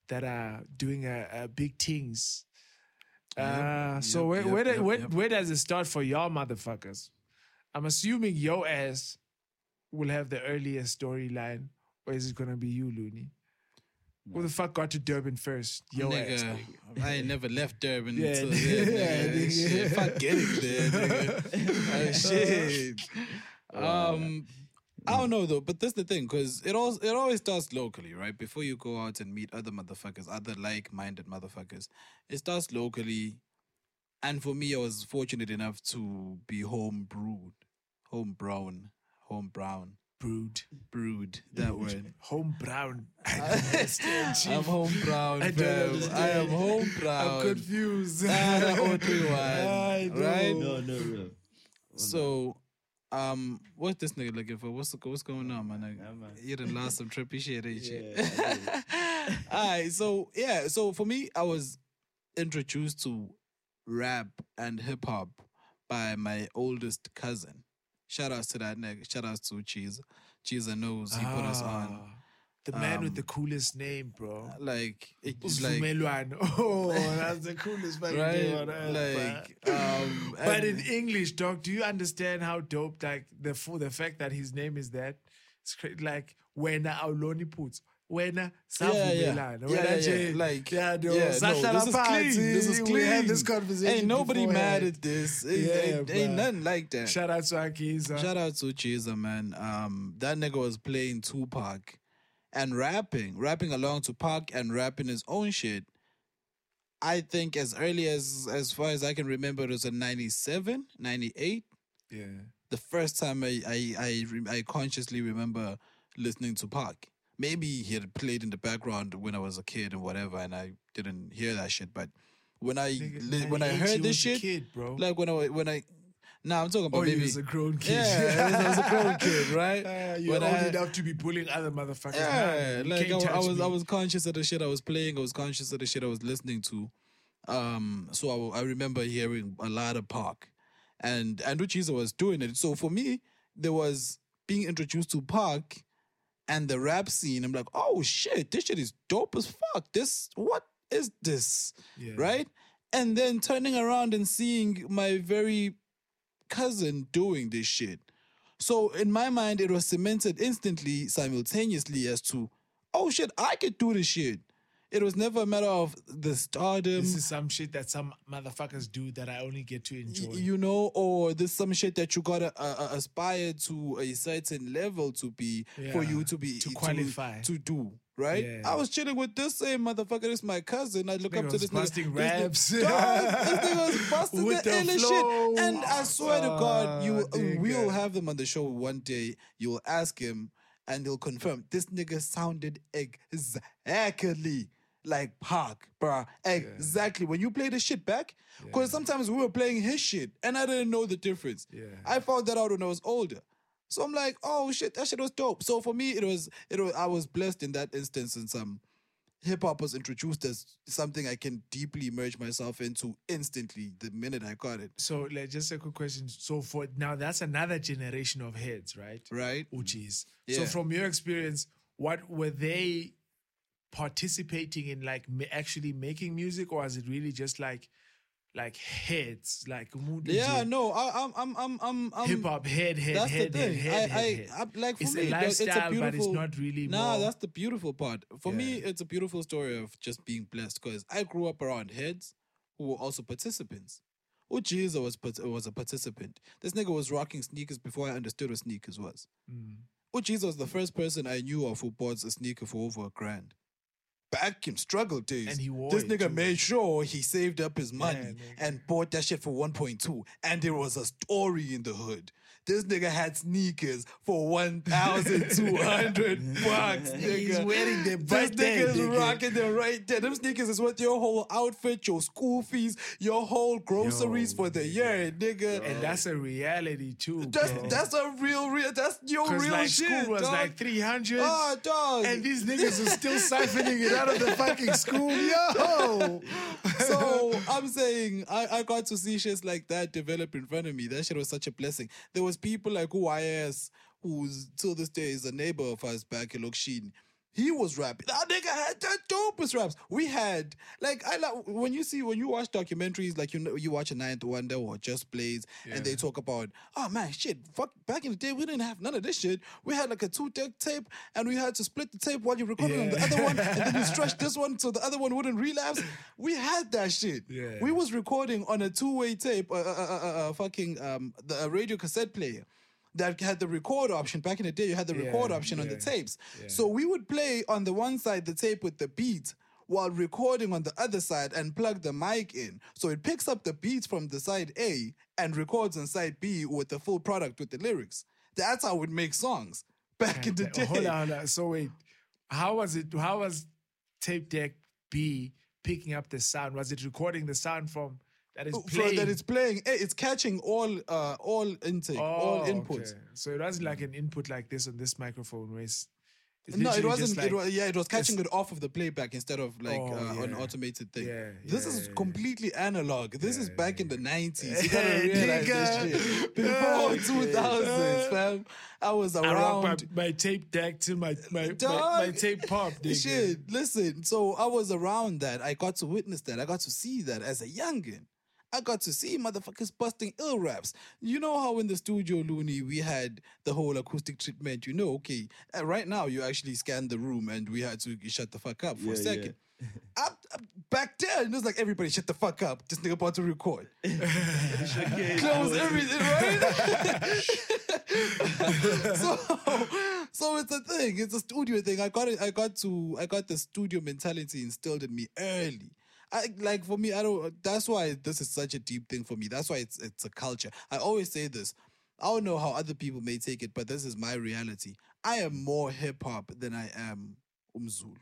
[SPEAKER 1] that are doing a, a big things. Uh, so
[SPEAKER 3] yep,
[SPEAKER 1] where
[SPEAKER 3] yep,
[SPEAKER 1] where,
[SPEAKER 3] yep,
[SPEAKER 1] where,
[SPEAKER 3] yep.
[SPEAKER 1] where does it start for y'all motherfuckers? I'm assuming yo ass will have the earliest storyline, or is it gonna be you, Looney? Who the fuck got to Durban first? Yo ass.
[SPEAKER 3] nigga,
[SPEAKER 1] nigga.
[SPEAKER 3] I ain't never left Durban
[SPEAKER 1] Yeah,
[SPEAKER 3] until
[SPEAKER 1] nigga.
[SPEAKER 3] nigga.
[SPEAKER 1] Yeah,
[SPEAKER 3] Shit,
[SPEAKER 1] nigga.
[SPEAKER 3] fuck getting there, nigga. Shit. Um, I don't know though, but that's the thing, because it all it always starts locally, right? Before you go out and meet other motherfuckers, other like-minded motherfuckers, it starts locally. And for me, I was fortunate enough to be home brewed, home brown, home brown.
[SPEAKER 1] Brood.
[SPEAKER 3] Brood. That word.
[SPEAKER 1] Home brown. I don't understand, Chief.
[SPEAKER 3] I'm home brown,
[SPEAKER 1] I don't
[SPEAKER 3] fam. I am home proud.
[SPEAKER 1] I'm confused.
[SPEAKER 3] Ah, three, one,
[SPEAKER 1] I know.
[SPEAKER 3] Right?
[SPEAKER 4] No, no, no.
[SPEAKER 3] So, um, what's this nigga looking for? What's what's going on, man?
[SPEAKER 4] Yeah, man.
[SPEAKER 3] You done lost some trippy shit, ain't you?
[SPEAKER 4] Yeah,
[SPEAKER 3] All right, so yeah, so for me, I was introduced to rap and hip hop by my oldest cousin. Shout outs to that nigga. Shout outs to Cheese. Cheese knows he put us on.
[SPEAKER 1] Ah, The man with
[SPEAKER 3] Um,
[SPEAKER 1] the coolest name, bro.
[SPEAKER 3] Like it's like.
[SPEAKER 1] Oh, that's the coolest fucking name on
[SPEAKER 3] right,
[SPEAKER 1] earth,
[SPEAKER 3] like um,
[SPEAKER 1] But in English, dog, do you understand how dope like the for the fact that his name is that? It's cra- like wena awuloni puts. Wena savumelana. Wena
[SPEAKER 3] yeah,
[SPEAKER 1] nje-
[SPEAKER 3] yeah. Like,
[SPEAKER 1] yeah, no,
[SPEAKER 3] yeah, no, this is clean. This is clean.
[SPEAKER 1] We had this conversation.
[SPEAKER 3] Ain't nobody
[SPEAKER 1] beforehand.
[SPEAKER 3] mad at this. Ain't,
[SPEAKER 1] Yeah,
[SPEAKER 3] ain't, ain't nothing like that.
[SPEAKER 1] Shout out to Akiza.
[SPEAKER 3] Shout out to Chiza, man. Um, that nigga was playing Tupac and rapping, rapping along to Pac and rapping his own shit. I think as early as as far as I can remember, it was in 97, 98.
[SPEAKER 1] yeah.
[SPEAKER 3] The first time I I I, I consciously remember listening to Pac. Maybe he had played in the background when I was a kid and whatever, and I didn't hear that shit. But when I li- when I heard this shit,
[SPEAKER 1] kid, bro.
[SPEAKER 3] like when I when I now I'm talking about
[SPEAKER 1] Oh,
[SPEAKER 3] maybe
[SPEAKER 1] he was a grown kid.
[SPEAKER 3] yeah, I was a grown kid, right?
[SPEAKER 1] Uh, you're
[SPEAKER 3] When
[SPEAKER 1] old
[SPEAKER 3] I-
[SPEAKER 1] enough to be bullying other motherfuckers.
[SPEAKER 3] yeah,
[SPEAKER 1] Nah,
[SPEAKER 3] like I, I was,
[SPEAKER 1] me.
[SPEAKER 3] I was conscious of the shit I was playing. I was conscious of the shit I was listening to. Um, so I, I remember hearing a lot of Pac, and Andrew Chiesa was doing it. So for me, there was being introduced to Pac and the rap scene. I'm like, oh shit, this shit is dope as fuck. This what is this?
[SPEAKER 1] Yeah.
[SPEAKER 3] Right? And then turning around and seeing my very cousin doing this shit. So in my mind, it was cemented instantly, simultaneously as to, oh shit, I could do this shit. It was never a matter of the stardom,
[SPEAKER 1] This is some shit that some motherfuckers do that I only get to enjoy.
[SPEAKER 3] y- you know, or there's some shit that you gotta uh, uh, aspire to a certain level to be for you to be
[SPEAKER 1] to qualify.
[SPEAKER 3] to, do. Right,
[SPEAKER 1] Yeah.
[SPEAKER 3] I was chilling with this same motherfucker. This my cousin. I look up to this
[SPEAKER 1] busting
[SPEAKER 3] nigga. This nigga-
[SPEAKER 1] raps.
[SPEAKER 3] This nigga was busting the,
[SPEAKER 1] the
[SPEAKER 3] illest shit. And I swear to God, you
[SPEAKER 1] Ah,
[SPEAKER 3] we'll have him on the show one day. You'll ask him, and he'll confirm. This nigga sounded exactly like Pac, bruh. Exactly. When you play the shit back, because sometimes we were playing his shit, and I didn't know the difference.
[SPEAKER 1] Yeah.
[SPEAKER 3] I found that out when I was older. So I'm like, oh shit, that shit was dope. So for me, it was it was I was blessed in that instance and some hip hop was introduced as something I can deeply immerse myself into instantly the minute I got it.
[SPEAKER 1] So, like, just a quick question. So, for now, that's another generation of heads, right?
[SPEAKER 3] Right?
[SPEAKER 1] Uchis.
[SPEAKER 3] Yeah.
[SPEAKER 1] So, from your experience, what were they participating in, like actually making music, or is it really just like, like heads, like umuntu
[SPEAKER 3] Yeah, no, I, I'm I'm I'm I'm I'm
[SPEAKER 1] hip hop head, head,
[SPEAKER 3] That's
[SPEAKER 1] head,
[SPEAKER 3] the
[SPEAKER 1] head,
[SPEAKER 3] thing.
[SPEAKER 1] head,
[SPEAKER 3] I,
[SPEAKER 1] head,
[SPEAKER 3] I,
[SPEAKER 1] head.
[SPEAKER 3] I, like for
[SPEAKER 1] it's
[SPEAKER 3] me,
[SPEAKER 1] a
[SPEAKER 3] like, it's a
[SPEAKER 1] lifestyle,
[SPEAKER 3] beautiful.
[SPEAKER 1] but it's not really.
[SPEAKER 3] Nah,
[SPEAKER 1] more,
[SPEAKER 3] that's the beautiful part. For me, it's a beautiful story of just being blessed because I grew up around heads who were also participants. Ujiza was was a participant. This nigga was rocking sneakers before I understood what sneakers was.
[SPEAKER 1] Mm.
[SPEAKER 3] Ujiza was the first person I knew of who bought a sneaker for over a grand. Back in struggle days,
[SPEAKER 1] And he wore
[SPEAKER 3] this
[SPEAKER 1] it
[SPEAKER 3] nigga
[SPEAKER 1] too.
[SPEAKER 3] made sure he saved up his money
[SPEAKER 1] nigga.
[SPEAKER 3] and bought that shit for 1.2. And there was a story in the hood. This nigga had sneakers for 1,200 bucks, nigga.
[SPEAKER 1] He's wearing them
[SPEAKER 3] This
[SPEAKER 1] right there,
[SPEAKER 3] nigga's
[SPEAKER 1] nigga.
[SPEAKER 3] rocking them right there. Them sneakers is worth your whole outfit, your school fees, your whole groceries
[SPEAKER 1] Yo,
[SPEAKER 3] for the year, nigga.
[SPEAKER 1] and that's a reality too.
[SPEAKER 3] that's
[SPEAKER 1] bro.
[SPEAKER 3] that's a real, real. That's your real
[SPEAKER 1] like
[SPEAKER 3] shit.
[SPEAKER 1] school was
[SPEAKER 3] dog.
[SPEAKER 1] like 300.
[SPEAKER 3] Oh, ah, dog.
[SPEAKER 1] And these niggas are still siphoning it out of the fucking school. Yo!
[SPEAKER 3] so I'm saying I, I got to see shit like that develop in front of me. That shit was such a blessing. There was people like UIS, who's till this day is a neighbor of ours back in Lokshin. He was rapping. That nigga had the dopest raps. We had like I like when you see when you watch documentaries like you know you watch a Ninth Wonder or Just Blaze and they talk about oh man shit fuck back in the day we didn't have none of this shit. We had like a two deck tape and we had to split the tape while you recorded on the other one and then you stretch this one so the other one wouldn't relapse. We had that shit.
[SPEAKER 1] Yeah.
[SPEAKER 3] We was recording on a two way tape, uh, uh, uh, uh, uh, fucking um, the a radio cassette player. That had the record option back in the day. You had the
[SPEAKER 1] Yeah,
[SPEAKER 3] record option on the tapes.
[SPEAKER 1] yeah.
[SPEAKER 3] So we would play on the one side the tape with the beat while recording on the other side and plug the mic in. So it picks up the beats from the side A and records on side B with the full product with the lyrics. That's how we'd make songs back in the day.
[SPEAKER 1] Hold on, hold on. So wait, how was it? How was tape deck B picking up the sound? Was it recording the sound from that is
[SPEAKER 3] For
[SPEAKER 1] playing?
[SPEAKER 3] that it's playing, it's catching all uh, all intake, all
[SPEAKER 1] Oh,
[SPEAKER 3] inputs.
[SPEAKER 1] okay. So it wasn't like an input like this on this microphone, where
[SPEAKER 3] No, it wasn't.
[SPEAKER 1] like-
[SPEAKER 3] it was, yeah, it was catching it off of the playback instead of like
[SPEAKER 1] Oh,
[SPEAKER 3] uh, an automated thing.
[SPEAKER 1] Yeah,
[SPEAKER 3] this
[SPEAKER 1] yeah,
[SPEAKER 3] is
[SPEAKER 1] yeah.
[SPEAKER 3] completely analog. This is back in the nineties. You gotta realize this shit. Before two thousands, fam. I was
[SPEAKER 1] I
[SPEAKER 3] around.
[SPEAKER 1] my, my tape deck to my my, my,
[SPEAKER 3] Dog.
[SPEAKER 1] my tape pop. nigga.
[SPEAKER 3] Shit, listen. So I was around that. I got to witness that. I got to see that as a youngin. I got to see motherfuckers busting ill raps. You know how in the studio, Looney, we had the whole acoustic treatment. You know, okay, uh, right now you actually scanned the room and we had to shut the fuck up for a
[SPEAKER 4] Yeah,
[SPEAKER 3] second. I, I- back then, it was like everybody shut the fuck up. This nigga about to record. Close everything, right? so, so it's a thing. It's a studio thing. I got it. I got to. I got the studio mentality instilled in me early. I like for me. I don't. That's why this is such a deep thing for me. That's why it's it's a culture. I always say this. I don't know how other people may take it, but this is my reality. I am more hip hop than I am umzulu.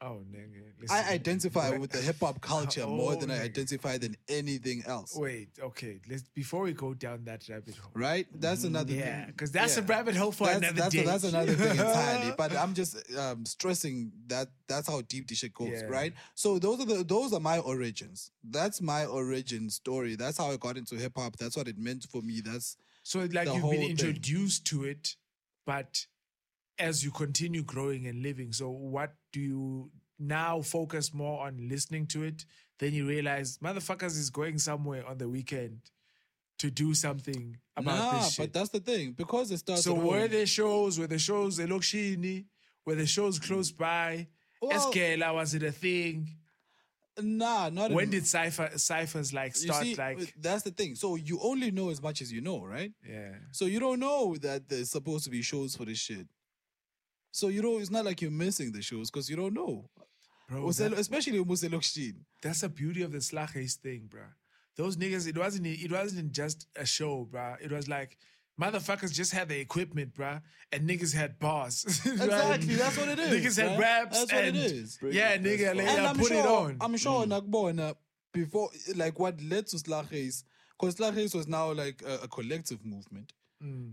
[SPEAKER 1] Oh, nigga. Listen.
[SPEAKER 3] I identify with the hip hop culture more
[SPEAKER 1] Oh,
[SPEAKER 3] than I identify than anything else.
[SPEAKER 1] Wait, okay. Let's before we go down that rabbit hole.
[SPEAKER 3] Right? That's another
[SPEAKER 1] Yeah,
[SPEAKER 3] thing.
[SPEAKER 1] because that's a rabbit hole for
[SPEAKER 3] that's,
[SPEAKER 1] another
[SPEAKER 3] that's,
[SPEAKER 1] day.
[SPEAKER 3] that's another thing entirely. But I'm just um, stressing that that's how deep this shit goes,
[SPEAKER 1] Yeah.
[SPEAKER 3] right? So those are the those are my origins. That's my origin story. That's how I got into hip hop. That's what it meant for me. That's
[SPEAKER 1] So like
[SPEAKER 3] the
[SPEAKER 1] you've
[SPEAKER 3] whole
[SPEAKER 1] been
[SPEAKER 3] thing.
[SPEAKER 1] introduced to it, but as you continue growing and living, so what do you now focus more on listening to it? Then you realize motherfuckers is going somewhere on the weekend to do something about
[SPEAKER 3] nah,
[SPEAKER 1] this shit.
[SPEAKER 3] but that's the thing because it starts.
[SPEAKER 1] so
[SPEAKER 3] home.
[SPEAKER 1] there shows? Were the shows Elokshini? Were the shows mm. close by?
[SPEAKER 3] Well-
[SPEAKER 1] Eskela, was it a thing?
[SPEAKER 3] Nah, not
[SPEAKER 1] When
[SPEAKER 3] in-
[SPEAKER 1] did cipher ciphers like start
[SPEAKER 3] see,
[SPEAKER 1] like uh,
[SPEAKER 3] that's the thing. So you only know as much as you know, right?
[SPEAKER 1] yeah.
[SPEAKER 3] So you don't know that there's supposed to be shows for this shit. So you know, it's not like you're missing the shows because you don't know.
[SPEAKER 1] Bro,
[SPEAKER 3] Uselo-
[SPEAKER 1] that-
[SPEAKER 3] especially Muselokshin.
[SPEAKER 1] That's the beauty of the Slaghuis thing, bruh. Those niggas, it wasn't it wasn't just a show, bruh. It was like motherfuckers just had the equipment, bruh, and niggas had bars.
[SPEAKER 3] Exactly, that's what it is,
[SPEAKER 1] Niggas had
[SPEAKER 3] bruh.
[SPEAKER 1] raps.
[SPEAKER 3] That's what it is.
[SPEAKER 1] and,
[SPEAKER 3] is.
[SPEAKER 1] Yeah, nigga,
[SPEAKER 3] And
[SPEAKER 1] later
[SPEAKER 3] I'm
[SPEAKER 1] put
[SPEAKER 3] sure,
[SPEAKER 1] it on.
[SPEAKER 3] I'm sure Nakbona uh, before, like what led to Slaghuis, because Slaghuis was now like a, a collective movement.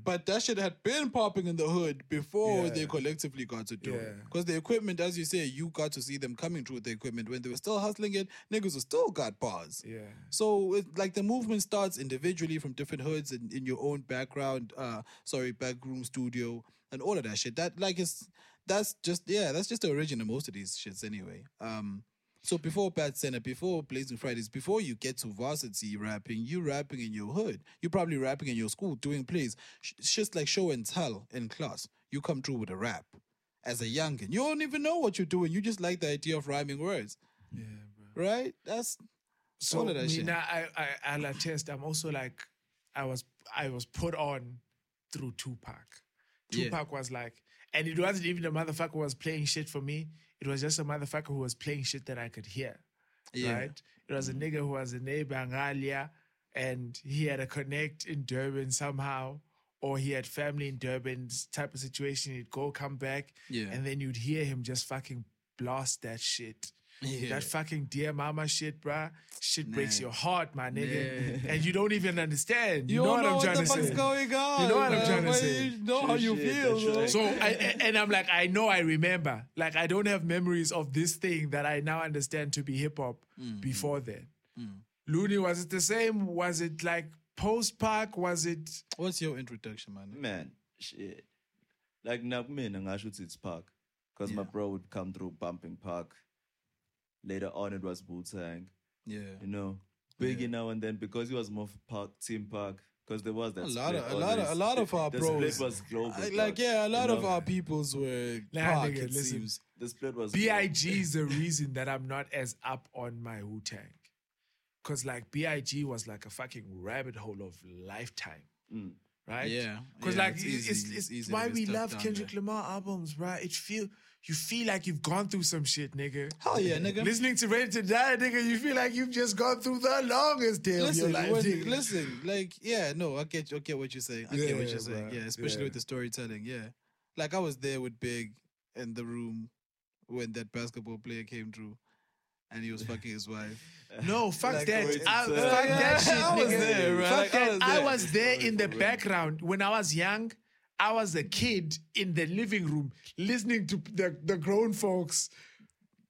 [SPEAKER 3] But that shit had been popping in the hood before
[SPEAKER 1] Mm. Yeah.
[SPEAKER 3] they collectively got to do it. Because the equipment, as you say, you got to see them coming through with the equipment. When they were still hustling it, niggas were still got bars.
[SPEAKER 1] Yeah.
[SPEAKER 3] So it, like the movement starts individually from different hoods and in your own background, uh, sorry, backroom studio and all of that shit. That like is that's just yeah, that's just the origin of most of these shits anyway. Um so before BAT Centre, before Blazing Fridays, before you get to varsity rapping, you rapping in your hood. You're probably rapping in your school, doing plays. It's just like show and tell in class. You come through with a rap as a youngin. You don't even know what you're doing. You just like the idea of rhyming words.
[SPEAKER 1] Yeah, bro.
[SPEAKER 3] Right? That's
[SPEAKER 1] So
[SPEAKER 3] that
[SPEAKER 1] me
[SPEAKER 3] shit.
[SPEAKER 1] now, I, I, I'll attest. I'm also like, I was, I was put on through Tupac.
[SPEAKER 3] Yeah.
[SPEAKER 1] Tupac was like, and it wasn't even a motherfucker was playing shit for me. It was just a motherfucker who was playing shit that I could hear.
[SPEAKER 3] Yeah.
[SPEAKER 1] Right? It was a mm. nigga who was a neighbor in and he had a connect in Durban somehow, or he had family in Durban type of situation. He'd go, come back,
[SPEAKER 3] Yeah.
[SPEAKER 1] and then you'd hear him just fucking blast that shit.
[SPEAKER 3] Yeah.
[SPEAKER 1] That fucking dear mama shit, bruh. Shit breaks your heart, my nigga. And you don't even understand. You,
[SPEAKER 3] You
[SPEAKER 1] know
[SPEAKER 3] don't
[SPEAKER 1] what I'm
[SPEAKER 3] what
[SPEAKER 1] trying
[SPEAKER 3] the
[SPEAKER 1] to
[SPEAKER 3] fuck's
[SPEAKER 1] say.
[SPEAKER 3] going on.
[SPEAKER 1] You know what I'm trying to say.
[SPEAKER 3] You know how you
[SPEAKER 4] Shit,
[SPEAKER 3] feel.
[SPEAKER 4] that's
[SPEAKER 3] bro.
[SPEAKER 4] right.
[SPEAKER 1] So I, and I'm like, I know I remember. Like I don't have memories of this thing that I now understand to be hip hop
[SPEAKER 3] Mm.
[SPEAKER 1] before then. Looney, was it the same? Was it like post Pac? Was it
[SPEAKER 3] What's your introduction, man?
[SPEAKER 4] Man, shit. Like now, mina ngasho ukuthi it's Pac. Because my bro would come through bumping Pac. Later on, it was Wu Tang.
[SPEAKER 3] Yeah.
[SPEAKER 4] You know, Biggie now and then because he was more Pac, Team Pac. Because there was that
[SPEAKER 3] A lot of a lot of a lot of our
[SPEAKER 4] the
[SPEAKER 3] bros.
[SPEAKER 4] split was global.
[SPEAKER 3] I- like yeah, a lot
[SPEAKER 4] you
[SPEAKER 3] of
[SPEAKER 4] know?
[SPEAKER 3] our peoples were
[SPEAKER 1] Nah,
[SPEAKER 3] Pac.
[SPEAKER 1] nigga,
[SPEAKER 3] it
[SPEAKER 1] listen.
[SPEAKER 3] seems.
[SPEAKER 4] The split was
[SPEAKER 1] Big is the reason that I'm not as up on my Wu Tang. Cause like Big was like a fucking rabbit hole of lifetime. Mm. Right?
[SPEAKER 3] Yeah.
[SPEAKER 1] Because
[SPEAKER 3] Yeah,
[SPEAKER 1] like
[SPEAKER 3] it's
[SPEAKER 1] it's,
[SPEAKER 3] easy-
[SPEAKER 1] it's,
[SPEAKER 3] it's
[SPEAKER 1] it's why we love Kendrick
[SPEAKER 3] there.
[SPEAKER 1] Lamar albums, right? It feel you feel like you've gone through some shit, nigga.
[SPEAKER 3] Hell yeah, nigga.
[SPEAKER 1] Listening to Ready to Die, nigga, you feel like you've just gone through the longest day of your
[SPEAKER 3] Listen,
[SPEAKER 1] life.
[SPEAKER 3] when-
[SPEAKER 1] nigga.
[SPEAKER 3] listen, like, yeah, no, I get, I get what you're saying. I get what you're saying. Yeah, especially
[SPEAKER 1] Yeah.
[SPEAKER 3] with the storytelling. Yeah, Like I was there with Big in the room when that basketball player came through, and he was fucking his wife.
[SPEAKER 1] No, fuck
[SPEAKER 3] Like,
[SPEAKER 1] that. I, fuck that shit,
[SPEAKER 3] I was there, right?
[SPEAKER 1] Fuck that.
[SPEAKER 3] I was
[SPEAKER 1] I was there in the background when I was young. I was a kid in the living room listening to the, the grown folks.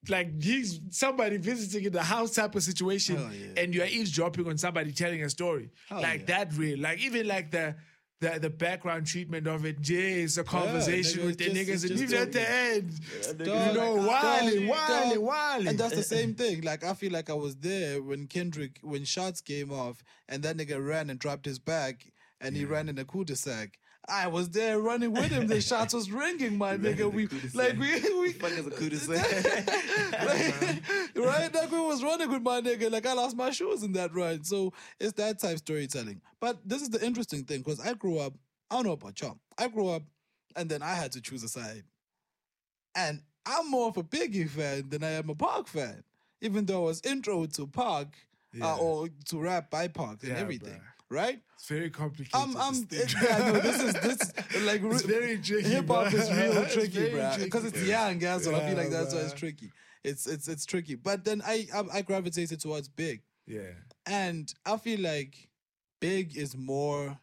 [SPEAKER 1] Like he's somebody visiting in the house type of situation,
[SPEAKER 3] yeah.
[SPEAKER 1] and you're eavesdropping on somebody telling a story. Like
[SPEAKER 3] yeah.
[SPEAKER 1] that real. Like even like the the, the background treatment of it, Jay, it's a conversation
[SPEAKER 3] nigga,
[SPEAKER 1] with the
[SPEAKER 3] just-
[SPEAKER 1] niggas, and even at the end,
[SPEAKER 3] Dog,
[SPEAKER 1] you know, wilding,
[SPEAKER 3] dog.
[SPEAKER 1] wilding, wilding.
[SPEAKER 3] And that's the same thing. Like I feel like I was there when Kendrick, when shots came off, and that nigga ran and dropped his bag, and he ran in a cul-de-sac. I was there running with him. The shots was ringing, my nigga. We like we we
[SPEAKER 4] Fuck is a cul-de-sac.
[SPEAKER 3] like, right? Like we was running with my nigga. Like I lost my shoes in that run. So it's that type storytelling. But this is the interesting thing because I grew up. I don't know about y'all. I grew up, and then I had to choose a side. And I'm more of a Biggie fan than I am a Pac fan. Even though I was intro to Pac
[SPEAKER 1] Yeah.
[SPEAKER 3] uh, or to rap by Pac and
[SPEAKER 1] Yeah,
[SPEAKER 3] everything,
[SPEAKER 1] bruh.
[SPEAKER 3] Right?
[SPEAKER 1] It's very complicated.
[SPEAKER 3] I'm, I'm,
[SPEAKER 1] this thing.
[SPEAKER 3] yeah, no, this is this is like
[SPEAKER 1] It's very tricky,
[SPEAKER 3] Hip hop is real tricky, bro. Because it's young, guys. So I feel like that's why it's tricky. It's it's it's tricky. But then I I, I gravitated towards Big,
[SPEAKER 1] yeah.
[SPEAKER 3] and I feel like Big is more.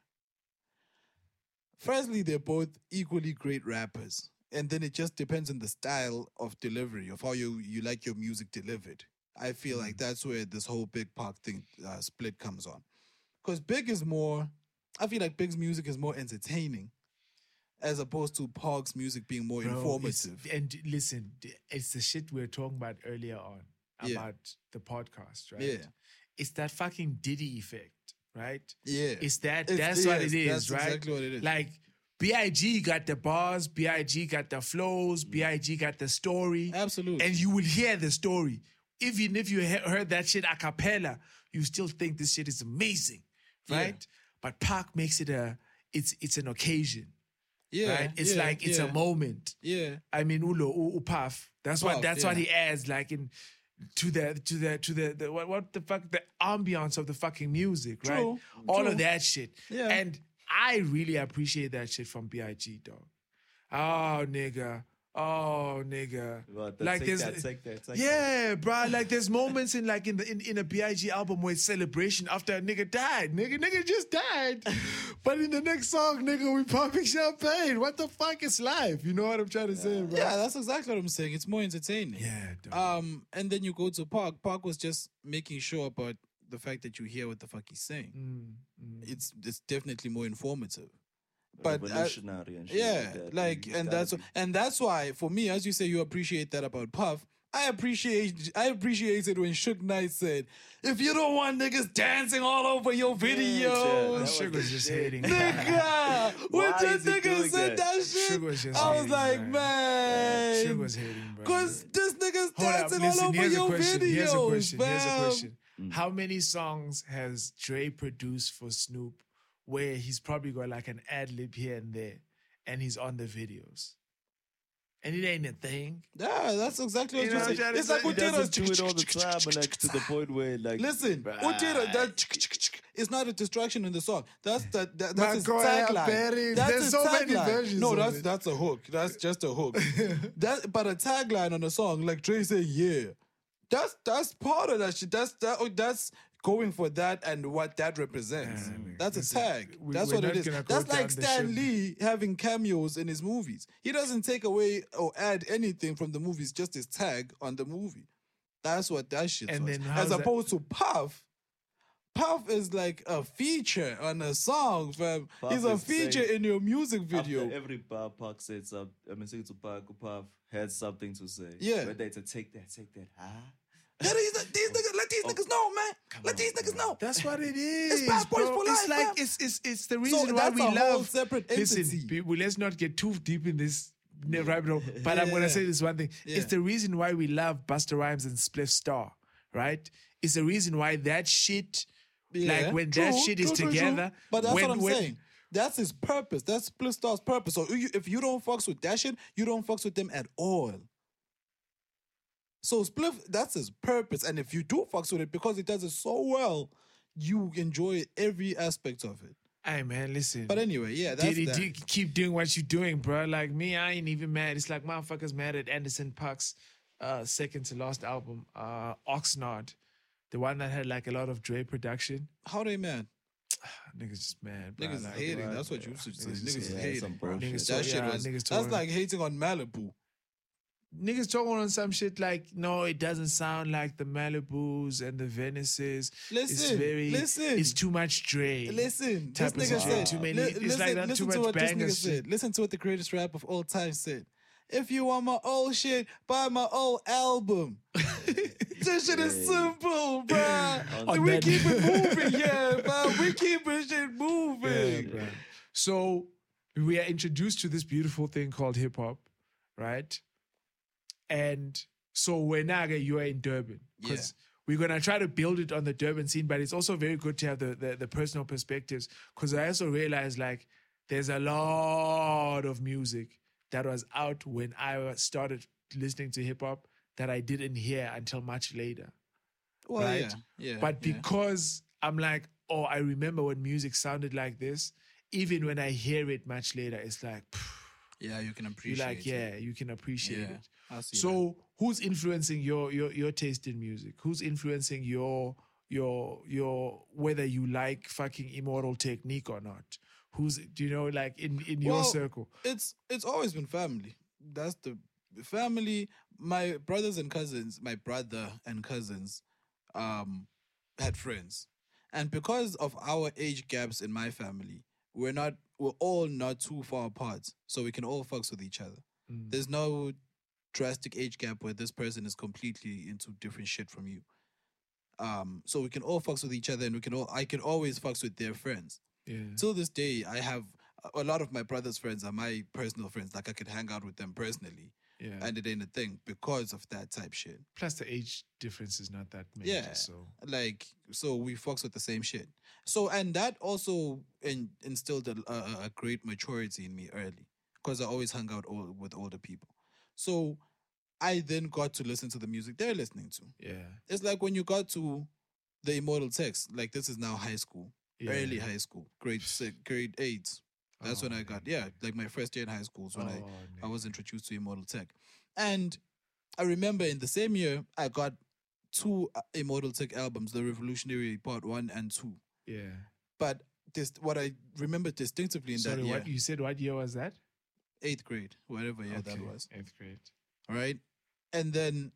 [SPEAKER 3] Firstly, they're both equally great rappers, and then it just depends on the style of delivery of how you you like your music delivered. I feel like that's where this whole Big Pac thing uh, split comes on, because Big is more. I feel like Big's music is more entertaining, as opposed to Pac's music being more
[SPEAKER 1] Bro,
[SPEAKER 3] informative.
[SPEAKER 1] And listen, it's the shit we were talking about earlier on
[SPEAKER 3] Yeah.
[SPEAKER 1] about the podcast, right?
[SPEAKER 3] Yeah.
[SPEAKER 1] It's that fucking Diddy effect, right?
[SPEAKER 3] Yeah.
[SPEAKER 1] It's that,
[SPEAKER 3] It's-
[SPEAKER 1] that's what it is,
[SPEAKER 3] that's
[SPEAKER 1] right?
[SPEAKER 3] exactly what it is.
[SPEAKER 1] Like, B.I.G. got the bars, B.I.G. got the flows, mm. B.I.G. got the story.
[SPEAKER 3] Absolutely.
[SPEAKER 1] And you will hear the story. Even if you he- heard that shit a cappella, you still think this shit is amazing, right? But Pac makes it a, it's it's an occasion
[SPEAKER 3] yeah,
[SPEAKER 1] right? It's
[SPEAKER 3] yeah,
[SPEAKER 1] like it's
[SPEAKER 3] yeah.
[SPEAKER 1] a moment.
[SPEAKER 3] Yeah.
[SPEAKER 1] I mean, Ulo, U- Upaf. That's what that's
[SPEAKER 3] yeah.
[SPEAKER 1] what he adds, like in to the to the to the, the what, what the fuck the ambiance of the fucking music, right?
[SPEAKER 3] True,
[SPEAKER 1] All
[SPEAKER 3] true.
[SPEAKER 1] of that shit.
[SPEAKER 3] Yeah.
[SPEAKER 1] And I really appreciate that shit from B.I.G. dog. Oh nigga. Oh nigga.
[SPEAKER 4] What, the take that, take that, take
[SPEAKER 1] yeah, bro. Like there's moments in like in the in, in a B.I.G. album where it's celebration after a nigga died. Nigga, nigga just died. but in the next song, nigga, we popping champagne. What the fuck is life? You know what I'm trying to say, bro?
[SPEAKER 3] Yeah, that's exactly what I'm saying. It's more entertaining.
[SPEAKER 1] Yeah, dog.
[SPEAKER 3] Um, and then you go to Pac. Pac was just making sure about the fact that you hear what the fuck he's saying. It's it's definitely more informative. But uh,
[SPEAKER 4] Revolutionary and shit
[SPEAKER 3] yeah,
[SPEAKER 4] that.
[SPEAKER 3] like,
[SPEAKER 4] It's
[SPEAKER 3] and that's
[SPEAKER 4] be.
[SPEAKER 3] and that's why for me, as you say, you appreciate that about Puff. I appreciate I appreciated when Suge Knight said, "If you don't want niggas dancing all over your
[SPEAKER 4] yeah,
[SPEAKER 3] videos."
[SPEAKER 4] that
[SPEAKER 1] was just hating.
[SPEAKER 3] Nigga, when
[SPEAKER 4] Why
[SPEAKER 3] that
[SPEAKER 4] is he
[SPEAKER 3] nigga
[SPEAKER 4] doing
[SPEAKER 3] said
[SPEAKER 4] that?
[SPEAKER 3] that, shit,
[SPEAKER 1] Suge was just
[SPEAKER 3] I was
[SPEAKER 1] hating,
[SPEAKER 3] like,
[SPEAKER 1] man.
[SPEAKER 3] man,
[SPEAKER 1] Suge was hating, bro.
[SPEAKER 3] Cause this nigga's
[SPEAKER 1] Hold up,
[SPEAKER 3] dancing
[SPEAKER 1] listen.
[SPEAKER 3] all over your
[SPEAKER 1] question.
[SPEAKER 3] videos,
[SPEAKER 1] Here's a question. Here's a
[SPEAKER 3] fam.
[SPEAKER 1] question. How many songs has Dre produced for Snoop where he's probably got like an ad lib here and there, and he's on the videos, and it ain't a thing.
[SPEAKER 3] Yeah, that's exactly what
[SPEAKER 1] You
[SPEAKER 3] you're
[SPEAKER 1] know what I'm
[SPEAKER 3] saying. It's like
[SPEAKER 1] say?
[SPEAKER 4] He doesn't do it all the time, and like to the point where like
[SPEAKER 3] Listen,
[SPEAKER 4] Bruh.
[SPEAKER 3] Utero, that it's not a distraction in the song. That's the, that, that's his tagline. That's
[SPEAKER 1] there's
[SPEAKER 3] his
[SPEAKER 1] so many versions
[SPEAKER 3] No,
[SPEAKER 1] of
[SPEAKER 3] that's
[SPEAKER 1] it.
[SPEAKER 3] that's a hook. That's just a hook. that, but a tagline on a song like Dre say, yeah. That's that's part of that shit. That's that. oh, That's going for that and what that represents. that's a
[SPEAKER 1] listen,
[SPEAKER 3] tag.
[SPEAKER 1] we-
[SPEAKER 3] that's what it
[SPEAKER 1] not
[SPEAKER 3] is.
[SPEAKER 1] gonna go
[SPEAKER 3] That's like Stan. Lee having cameos in his movies. He doesn't take away or add anything from the movies, just his tag on the movie. That's what that shit
[SPEAKER 1] And
[SPEAKER 3] was.
[SPEAKER 1] then how's
[SPEAKER 3] As
[SPEAKER 1] that-
[SPEAKER 3] opposed to Puff. Puff is like a feature on a song, fam.
[SPEAKER 4] Puff
[SPEAKER 3] He's a feature
[SPEAKER 4] saying-
[SPEAKER 3] in your music
[SPEAKER 4] After
[SPEAKER 3] video.
[SPEAKER 4] every bar Park said something. I mean, to Park, Puff had something to say.
[SPEAKER 3] Yeah.
[SPEAKER 4] But they to take that, take that. Huh?
[SPEAKER 3] Let these, these niggas, let
[SPEAKER 1] Oh.
[SPEAKER 3] these niggas know, man. Let these niggas know.
[SPEAKER 1] That's what it is.
[SPEAKER 3] Bad Boys
[SPEAKER 1] bro.
[SPEAKER 3] for
[SPEAKER 1] it's like
[SPEAKER 3] fam.
[SPEAKER 1] it's it's it's the reason why
[SPEAKER 3] that's
[SPEAKER 1] we
[SPEAKER 3] a whole
[SPEAKER 1] love
[SPEAKER 3] separate
[SPEAKER 1] Listen,
[SPEAKER 3] entity.
[SPEAKER 1] people, let's not get too deep in this ne- rabbit hole. But I'm gonna say this one thing.
[SPEAKER 3] Yeah.
[SPEAKER 1] It's the reason why we love Busta Rhymes and Spliff Star, right? It's the reason why that shit, like when that
[SPEAKER 3] True,
[SPEAKER 1] shit is
[SPEAKER 3] true, true, true.
[SPEAKER 1] together.
[SPEAKER 3] But that's
[SPEAKER 1] when-
[SPEAKER 3] what I'm
[SPEAKER 1] when-
[SPEAKER 3] saying. That's his purpose. That's Spliff Star's purpose. So if you don't fucks with that shit, you don't fucks with them at all. So Spliff, that's his purpose. And if you do fucks with it because it does it so well, you enjoy every aspect of it.
[SPEAKER 1] Hey man, listen.
[SPEAKER 3] But anyway, yeah, that's
[SPEAKER 1] Diddy,
[SPEAKER 3] that.
[SPEAKER 1] D, keep doing what you're doing, bro. Like me, I ain't even mad. It's like motherfuckers mad at Anderson .Paak's uh, second to last album, uh, Oxnard, the one that had like a lot of Dre production.
[SPEAKER 3] How they man?
[SPEAKER 1] Niggas just mad. Bro.
[SPEAKER 3] Niggas is
[SPEAKER 1] Like,
[SPEAKER 3] hating.
[SPEAKER 1] bro,
[SPEAKER 3] That's what you should say.
[SPEAKER 1] Niggas
[SPEAKER 3] Niggas
[SPEAKER 1] just
[SPEAKER 3] is hating.
[SPEAKER 4] some
[SPEAKER 3] bro.
[SPEAKER 4] bullshit.
[SPEAKER 1] Niggas
[SPEAKER 3] That
[SPEAKER 1] talk-
[SPEAKER 3] shit
[SPEAKER 1] yeah,
[SPEAKER 3] was.
[SPEAKER 1] niggas
[SPEAKER 3] That's like hating on Malibu.
[SPEAKER 1] Niggas talking on some shit like, no, it doesn't sound like the Malibus and the Venices. it's
[SPEAKER 3] Listen,
[SPEAKER 1] very,
[SPEAKER 3] listen.
[SPEAKER 1] It's too much Dre.
[SPEAKER 3] Listen, this nigga
[SPEAKER 1] shit.
[SPEAKER 3] said.
[SPEAKER 1] Too many-
[SPEAKER 3] li-
[SPEAKER 1] it's
[SPEAKER 3] listen,
[SPEAKER 1] like that,
[SPEAKER 3] listen
[SPEAKER 1] too
[SPEAKER 3] to
[SPEAKER 1] much
[SPEAKER 3] what this
[SPEAKER 1] banger
[SPEAKER 3] nigga said.
[SPEAKER 1] shit.
[SPEAKER 3] Listen to what the greatest rap of all time said. If you want my old shit, buy my old album. this shit is simple, bruh.
[SPEAKER 1] On
[SPEAKER 3] we
[SPEAKER 1] that-
[SPEAKER 3] keep it moving, yeah, bruh. We keep it shit moving.
[SPEAKER 1] Yeah. So we are introduced to this beautiful thing called hip hop, right? And so Wenaga, you are in Durban because we're gonna try to build it on the Durban scene, but it's also very good to have the the, the personal perspectives because I also realized like there's a lot of music that was out when I started listening to hip hop that I didn't hear until much later
[SPEAKER 3] Well,
[SPEAKER 1] right?
[SPEAKER 3] yeah, yeah.
[SPEAKER 1] But
[SPEAKER 3] yeah.
[SPEAKER 1] because I'm like, oh, I remember when music sounded like this. Even when I hear it much later, it's like pff,
[SPEAKER 3] yeah, you can
[SPEAKER 1] you
[SPEAKER 3] appreciate.
[SPEAKER 1] like,
[SPEAKER 3] it.
[SPEAKER 1] yeah, you can appreciate
[SPEAKER 3] Yeah,
[SPEAKER 1] it. So, who's influencing your your your taste in music? Who's influencing your your your whether you like fucking immortal technique or not? Who's do you know like in in your
[SPEAKER 3] Well,
[SPEAKER 1] circle?
[SPEAKER 3] It's it's always been family. That's the family. My brothers and cousins, my brother and cousins, um, had friends, and because of our age gaps in my family, we're not we're all not too far apart, so we can all fucks with each other. There's no drastic age gap where this person is completely into different shit from you. Um, so we can all fucks with each other, and we can all I can always fucks with their friends
[SPEAKER 1] Yeah.
[SPEAKER 3] till this day, I have a lot of my brother's friends are my personal friends. Like I could hang out with them personally,
[SPEAKER 1] Yeah.
[SPEAKER 3] and it ain't a thing because of that type shit.
[SPEAKER 1] Plus the age difference is not that major.
[SPEAKER 3] Yeah,
[SPEAKER 1] So
[SPEAKER 3] like so we fucks with the same shit. So and that also in, instilled a, a, a great maturity in me early because I always hung out all, with older people. So I then got to listen to the music they're listening to.
[SPEAKER 1] yeah.
[SPEAKER 3] It's like when you got to the immortal tech. Like this is now high school,
[SPEAKER 1] Yeah.
[SPEAKER 3] early high school, grade six, grade eight. That's when I got yeah, like my first year in high school is when
[SPEAKER 1] Oh,
[SPEAKER 3] I. I was introduced to immortal tech, and I remember in the same year I got two uh, immortal tech albums, the Revolutionary Part One and Two.
[SPEAKER 1] Yeah.
[SPEAKER 3] But this what I remember distinctively in
[SPEAKER 1] Sorry,
[SPEAKER 3] that year,
[SPEAKER 1] what you said? What year was that?
[SPEAKER 3] Eighth grade, whatever year that was.
[SPEAKER 1] eighth grade.
[SPEAKER 3] right? And then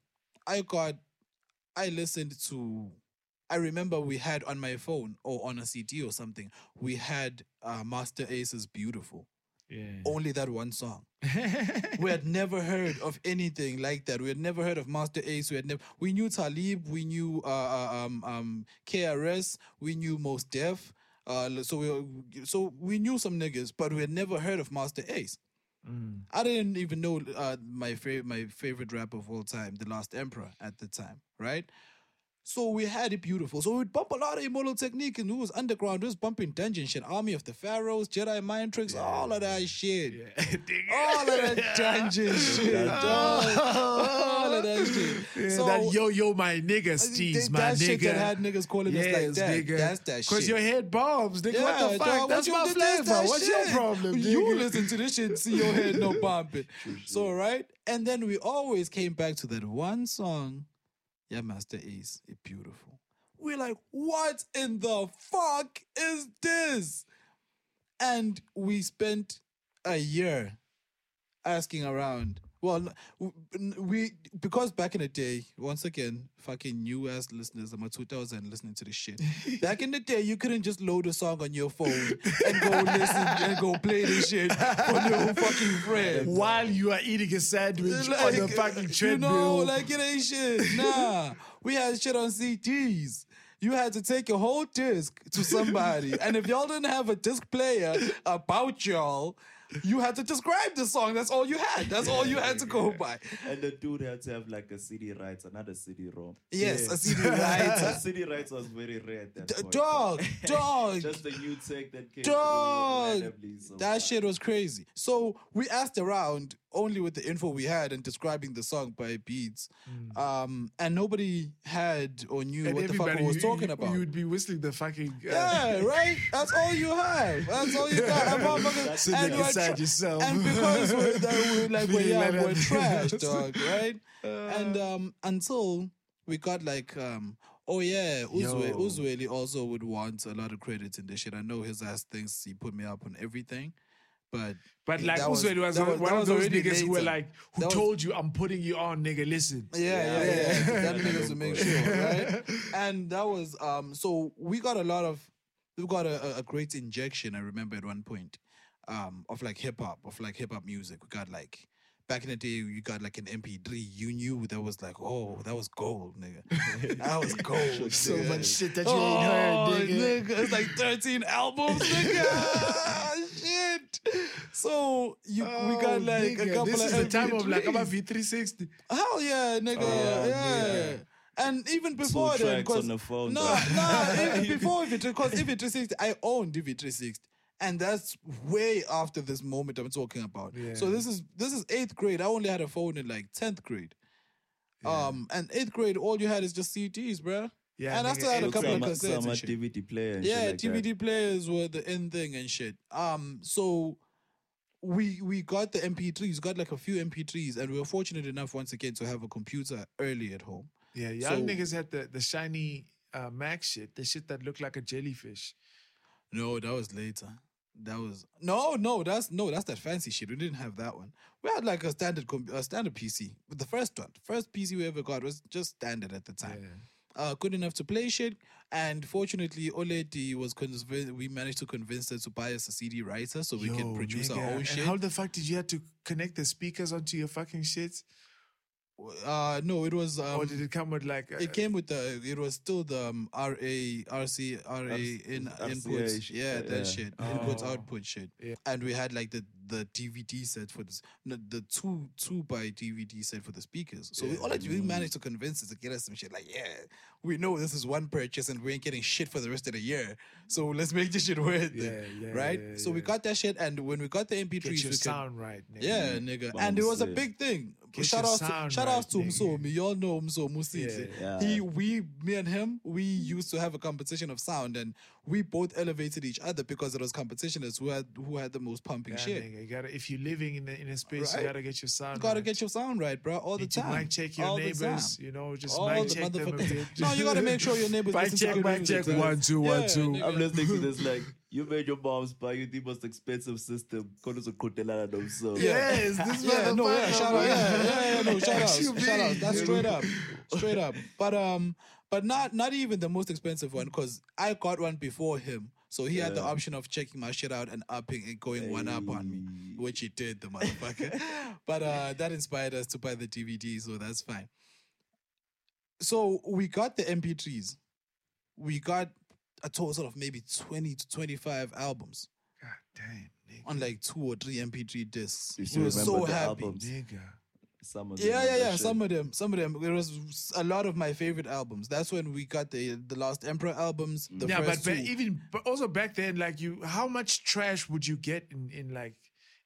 [SPEAKER 3] I got, I listened to, I remember we had on my phone or on a CD or something, we had uh, Masta Ace's Beautiful.
[SPEAKER 1] Yeah.
[SPEAKER 3] Only that one song. we had never heard of anything like that. We had never heard of Masta Ace. We had never. We knew Talib. We knew uh, uh, um, um, KRS. We knew Mos Def. Uh, so we so we knew some niggas, but we had never heard of Masta Ace. I didn't even know uh, my favorite my favorite rapper of all time, The Last Emperor, at the time, right? So we had it beautiful. So we'd bump a lot of Immortal Technique and it was underground. It was bumping dungeon shit, Army of the Pharaohs, Jedi Mind Tricks, all of that shit. All of that dungeon shit. All of that shit.
[SPEAKER 1] Yeah,
[SPEAKER 3] so
[SPEAKER 1] that yo yo my nigga steez my
[SPEAKER 3] that
[SPEAKER 1] nigga.
[SPEAKER 3] shit that had niggas calling us like that. That's that shit.
[SPEAKER 1] Cause your head bombs, nigga. what the fuck?
[SPEAKER 3] dog,
[SPEAKER 1] That's my flavor.
[SPEAKER 3] that
[SPEAKER 1] What's your problem, nigga?
[SPEAKER 3] You listen to this shit, see your head no bumping. so right, and then we always came back to that one song. Yeah, Masta Ace, it beautiful. We're like, what in the fuck is this? And we spent a year asking around. Well, we because back in the day, once again, fucking new ass listeners, I'm a 2000 listening to this shit. Back in the day, you couldn't just load a song on your phone and go listen and go play this shit for your fucking friend.
[SPEAKER 1] While you are eating a sandwich on the fucking treadmill.
[SPEAKER 3] You know, like it ain't shit. Nah, we had shit on CDs. You had to take your whole disc to somebody, and if y'all didn't have a disc player about y'all, you had to describe the song. That's all you had. That's all you had to go by.
[SPEAKER 4] And the dude had to have like a CD rights, another CD ROM.
[SPEAKER 3] Yes,
[SPEAKER 1] Yeah.
[SPEAKER 3] a CD
[SPEAKER 4] The
[SPEAKER 3] writer.
[SPEAKER 4] CD rights was very rare at that
[SPEAKER 3] D-
[SPEAKER 4] point.
[SPEAKER 3] dog, dog.
[SPEAKER 4] Just the new tech that came
[SPEAKER 3] Dog.
[SPEAKER 4] So
[SPEAKER 3] that shit was crazy. So we asked around only with the info we had and describing the song by beats.
[SPEAKER 1] Mm.
[SPEAKER 3] Um, and nobody had or knew
[SPEAKER 1] And
[SPEAKER 3] what the fuck
[SPEAKER 1] everybody
[SPEAKER 3] I was
[SPEAKER 1] you-
[SPEAKER 3] talking
[SPEAKER 1] you,
[SPEAKER 3] about.
[SPEAKER 1] You would be whistling the fucking. Uh,
[SPEAKER 3] yeah, right. That's all you have. That's all you got. And motherfuckers- and we're
[SPEAKER 1] inside yourself.
[SPEAKER 3] And because we're, that we're like we're, yeah, we're trash, dog, right? and um, until we got like um, oh yeah, Uzwe. Uzweli also would want a lot of credits in this shit. I know his ass thinks he put me up on everything, but
[SPEAKER 1] But like
[SPEAKER 3] that was-
[SPEAKER 1] was,
[SPEAKER 3] was-
[SPEAKER 1] one of those niggas who were like, who
[SPEAKER 3] was-
[SPEAKER 1] told you, I'm putting you on, nigga, listen.
[SPEAKER 3] Yeah, yeah, yeah.
[SPEAKER 4] Yeah.
[SPEAKER 3] that niggas to make sure, right? And that was um. So we got a lot of, we got a- a great injection. I remember at one point, um, of like hip hop, of like hip hop music. We got like. Back in the day, you got like an MP3. You knew that was like, oh, that was gold, nigga. That was gold.
[SPEAKER 1] So
[SPEAKER 3] nigga.
[SPEAKER 1] much shit that you
[SPEAKER 3] oh,
[SPEAKER 1] ain't heard, nigga.
[SPEAKER 3] It's like 13 albums, nigga. shit. So you, we got
[SPEAKER 1] Oh,
[SPEAKER 3] like a
[SPEAKER 1] nigga,
[SPEAKER 3] couple
[SPEAKER 1] This
[SPEAKER 3] of
[SPEAKER 1] is the time of like
[SPEAKER 3] MP3s.
[SPEAKER 1] about V360.
[SPEAKER 3] Hell yeah, nigga.
[SPEAKER 4] Oh,
[SPEAKER 3] yeah. And even before
[SPEAKER 4] Two
[SPEAKER 3] then, because no, no, even before if it because if it 360, I owned DV 360. And that's way after this moment I'm talking about.
[SPEAKER 1] Yeah.
[SPEAKER 3] So this is this is eighth grade. I only had a phone in like tenth grade. Um, and eighth grade, all you had is just CDs, bruh.
[SPEAKER 1] Yeah,
[SPEAKER 3] and I still had a couple of cassettes
[SPEAKER 4] some
[SPEAKER 3] and.
[SPEAKER 4] DVD player.
[SPEAKER 3] Yeah,
[SPEAKER 4] like
[SPEAKER 3] DVD players were the in thing and shit. Um, so we we got the MP3s, got like a few MP3s, and we were fortunate enough once again to have a computer early at home.
[SPEAKER 1] Yeah, y'all
[SPEAKER 3] So-
[SPEAKER 1] niggas had the, the shiny uh, Mac shit, the shit that looked like a jellyfish.
[SPEAKER 3] No, that was later. That was no, no. That's no, that's that fancy shit. We didn't have that one. We had like a standard, com- a standard PC. But the first one, first PC we ever got was just standard at the time. Uh, good enough to play shit, and fortunately, Oledi was convinced. We managed to convince her to buy us a CD writer so we
[SPEAKER 1] Yo,
[SPEAKER 3] can produce
[SPEAKER 1] nigga,
[SPEAKER 3] our own shit. and.
[SPEAKER 1] How the fuck did you have to connect the speakers onto your fucking shit?
[SPEAKER 3] Uh, no, it was. Um,
[SPEAKER 1] or did it come with like? A,
[SPEAKER 3] it came with the. It was still the um, RA, RC, RA in inputs. Yeah, that
[SPEAKER 4] yeah.
[SPEAKER 3] shit.
[SPEAKER 1] Oh.
[SPEAKER 3] Inputs, output shit.
[SPEAKER 1] Yeah.
[SPEAKER 3] And we had like the the DVD set for this, no, the two two by DVD set for the speakers. So we all like we managed to convince us to get us some shit. Like, yeah, we know this is one purchase and we ain't getting shit for the rest of the year. So let's make this shit worth
[SPEAKER 1] Yeah,
[SPEAKER 3] it,
[SPEAKER 1] yeah,
[SPEAKER 3] right? so we got that shit, and when we got the MP3s,
[SPEAKER 1] get your
[SPEAKER 3] we could-
[SPEAKER 1] sound right, nigga.
[SPEAKER 3] yeah, nigga.
[SPEAKER 4] Bum
[SPEAKER 3] and it was a big thing.
[SPEAKER 1] Get
[SPEAKER 3] shout out to
[SPEAKER 1] sound
[SPEAKER 3] shout
[SPEAKER 1] right,
[SPEAKER 3] out to
[SPEAKER 1] nigga.
[SPEAKER 3] Msomi. Y'all know Msomi. Musisi.
[SPEAKER 4] Yeah.
[SPEAKER 3] He we me and him, we used to have a competition of sound and we both elevated each other because it was competitionists who had who had the most pumping
[SPEAKER 1] Yeah,
[SPEAKER 3] shit.
[SPEAKER 1] nigga, you gotta, if you're living in a, in a space,
[SPEAKER 3] Right.
[SPEAKER 1] you gotta get your sound.
[SPEAKER 3] You gotta
[SPEAKER 1] right.
[SPEAKER 3] get your sound right, bro, all the
[SPEAKER 1] Need to
[SPEAKER 3] time.
[SPEAKER 1] mic check your
[SPEAKER 3] All
[SPEAKER 1] neighbors, you know, just
[SPEAKER 3] All
[SPEAKER 1] mic
[SPEAKER 3] the
[SPEAKER 1] check them a
[SPEAKER 3] motherfuckers-
[SPEAKER 1] bit.
[SPEAKER 3] No, you gotta make sure your neighbors
[SPEAKER 1] Mic
[SPEAKER 3] listen
[SPEAKER 1] check,
[SPEAKER 3] good
[SPEAKER 1] mic check,
[SPEAKER 3] right?
[SPEAKER 1] one, two, one,
[SPEAKER 3] Yeah,
[SPEAKER 1] two.
[SPEAKER 3] nigga.
[SPEAKER 4] I'm listening to this like you made your mom's buy you the most expensive system. Kono zoqhudelana nomso.
[SPEAKER 1] Yes, this
[SPEAKER 3] yeah, no, yeah,
[SPEAKER 1] motherfucker,
[SPEAKER 3] shout out,
[SPEAKER 1] bro.
[SPEAKER 3] yeah, yeah, yeah, no, shout out, shout out. That's straight up, straight up. But um, but not not even the most expensive one because I got one before him, so he had the option of checking my shit out and upping and going one up on me, which he did, the motherfucker. but uh, that inspired us to buy the DVD, so that's fine. So we got the MP3s. We got a total of maybe twenty to twenty-five albums
[SPEAKER 1] God damn, nigga.
[SPEAKER 3] on like two or three MP3 discs.
[SPEAKER 4] You
[SPEAKER 3] We
[SPEAKER 4] still
[SPEAKER 3] were
[SPEAKER 4] remember
[SPEAKER 3] so
[SPEAKER 4] the
[SPEAKER 3] happy.
[SPEAKER 4] albums?
[SPEAKER 1] Nigga.
[SPEAKER 4] Some of them
[SPEAKER 3] Yeah, yeah, yeah.
[SPEAKER 4] shit.
[SPEAKER 3] Some of them, some of them. There was a lot of my favorite albums. That's when we got the the Last Emperor albums. The
[SPEAKER 1] yeah, but, but
[SPEAKER 3] two.
[SPEAKER 1] even but also back then, like you, how much trash would you get in in like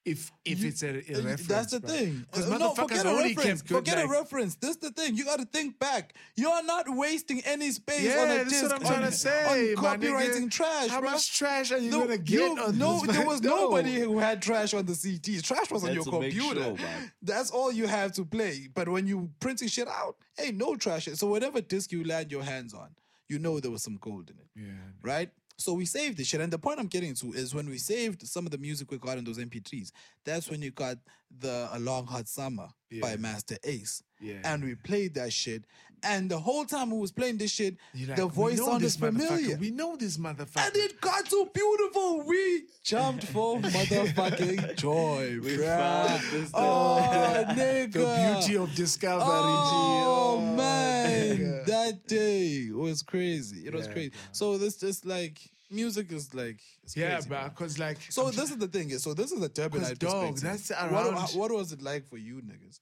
[SPEAKER 1] if if
[SPEAKER 3] You-
[SPEAKER 1] it's a, a reference?
[SPEAKER 3] That's the thing.
[SPEAKER 1] because
[SPEAKER 3] Uh, no,
[SPEAKER 1] motherfuckers
[SPEAKER 3] forget a reference.
[SPEAKER 1] kept good.
[SPEAKER 3] forget a reference. This the thing. You got to think back. You're not wasting any space
[SPEAKER 1] Yeah,
[SPEAKER 3] on a
[SPEAKER 1] that's
[SPEAKER 3] disc
[SPEAKER 1] what I'm trying
[SPEAKER 3] on,
[SPEAKER 1] to say.
[SPEAKER 3] on copywriting
[SPEAKER 1] nigga.
[SPEAKER 3] trash.
[SPEAKER 1] How
[SPEAKER 3] bruh.
[SPEAKER 1] much trash are you
[SPEAKER 3] No,
[SPEAKER 1] gonna get?
[SPEAKER 3] you-
[SPEAKER 1] on
[SPEAKER 3] no,
[SPEAKER 1] this,
[SPEAKER 3] there was
[SPEAKER 1] No.
[SPEAKER 3] nobody who had trash on the CDs. Trash was on
[SPEAKER 4] That's
[SPEAKER 3] your computer.
[SPEAKER 4] sure.
[SPEAKER 3] That's all you have to play. But when you printing shit out, ain't no trash. So whatever disc you land your hands on, you know there was some gold in it.
[SPEAKER 1] Yeah.
[SPEAKER 3] Right? So we saved this shit. And the point I'm getting to is when we saved some of the music we got in those MP3s, that's when you got the A Long Hot Summer by Masta Ace.
[SPEAKER 1] Yeah.
[SPEAKER 3] And we played that shit. And the whole time we was playing this shit,
[SPEAKER 1] like,
[SPEAKER 3] the voice
[SPEAKER 1] know
[SPEAKER 3] sounded
[SPEAKER 1] this
[SPEAKER 3] familiar.
[SPEAKER 1] We know this motherfucker.
[SPEAKER 3] And it got so beautiful. We jumped for motherfucking joy,
[SPEAKER 4] We
[SPEAKER 3] bruh.
[SPEAKER 4] found this
[SPEAKER 3] Oh, nigga.
[SPEAKER 1] the beauty of discovery.
[SPEAKER 3] Oh,
[SPEAKER 1] G.
[SPEAKER 3] man,
[SPEAKER 1] nigga.
[SPEAKER 3] that day was crazy. It was
[SPEAKER 1] Yeah,
[SPEAKER 3] crazy.
[SPEAKER 1] bro.
[SPEAKER 3] So this just like music is like it's
[SPEAKER 1] Yeah,
[SPEAKER 3] crazy,
[SPEAKER 1] bro. Because like,
[SPEAKER 3] So
[SPEAKER 1] I'm
[SPEAKER 3] this is the thing is so this is a Durbanite
[SPEAKER 1] 'Cause, dog,
[SPEAKER 3] perspective.
[SPEAKER 1] that's
[SPEAKER 3] what,
[SPEAKER 1] around-
[SPEAKER 3] what was it like for you niggas?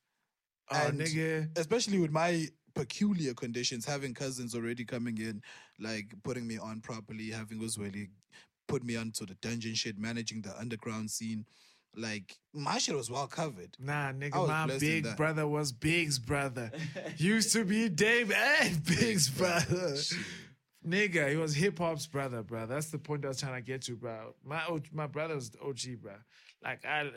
[SPEAKER 1] Oh,
[SPEAKER 3] And
[SPEAKER 1] nigga.
[SPEAKER 3] especially with my peculiar conditions, having cousins already coming in, like putting me on properly, having Uzweli put me onto the dungeon shit, managing the underground scene. like my shit was well covered.
[SPEAKER 1] Nah, nigga, my big brother was Big's brother. Used to be Dave and Big's brother. Nigga, he was hip hop's brother, bro. That's the point I was trying to get to, bro. My O- my brother was OG, bro. Like I uh,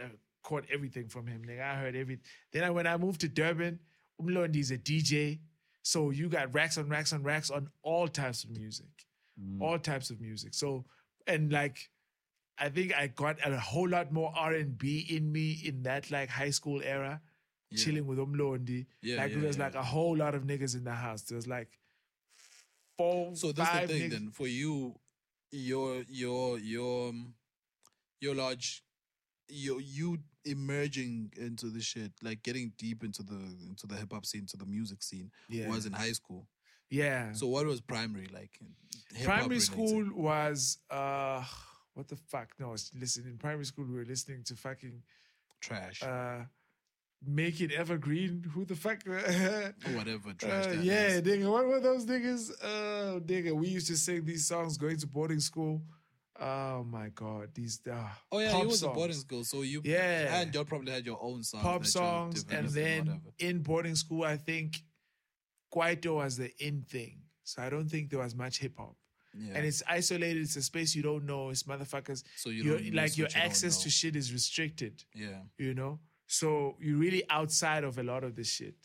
[SPEAKER 1] caught everything from him, nigga. I heard everything. Then I, when I moved to Durban, Umlondi's a DJ, so you got racks on racks on racks on all types of music, mm. all types of music. So and like I think I got a whole lot more R and B in me in that like high school era, chilling with Umlondi.
[SPEAKER 3] Yeah,
[SPEAKER 1] like
[SPEAKER 3] yeah,
[SPEAKER 1] there was
[SPEAKER 3] yeah.
[SPEAKER 1] like a whole lot of niggas in the house. There was like four,
[SPEAKER 3] So that's the thing
[SPEAKER 1] niggas.
[SPEAKER 3] then for you, your your your your large, you you emerging into the shit, like getting deep into the into the hip hop scene, to the music scene,
[SPEAKER 1] Yeah.
[SPEAKER 3] was in high school.
[SPEAKER 1] Yeah.
[SPEAKER 3] So what was primary like?
[SPEAKER 1] primary
[SPEAKER 3] related?
[SPEAKER 1] school was uh what the fuck? No, listen, in primary school we were listening to fucking
[SPEAKER 3] trash
[SPEAKER 1] uh Make It Evergreen. Who the fuck?
[SPEAKER 3] whatever trash.
[SPEAKER 1] Uh, yeah,
[SPEAKER 3] is.
[SPEAKER 1] nigga. What were those niggas? Oh, nigga. We used to sing these songs going to boarding school. Oh my god, these uh,
[SPEAKER 3] Oh yeah, you was
[SPEAKER 1] songs.
[SPEAKER 3] a boarding school, so you
[SPEAKER 1] Yeah.
[SPEAKER 3] and you probably had your own songs,
[SPEAKER 1] pop songs, and then in boarding school, I think Kwaito was the in thing. So I don't think there was much hip hop.
[SPEAKER 3] Yeah.
[SPEAKER 1] And it's isolated. It's a space you don't know. It's motherfuckers.
[SPEAKER 3] So you
[SPEAKER 1] like your
[SPEAKER 3] you
[SPEAKER 1] access to shit is restricted.
[SPEAKER 3] yeah,
[SPEAKER 1] You know, so you're really outside of a lot of this shit.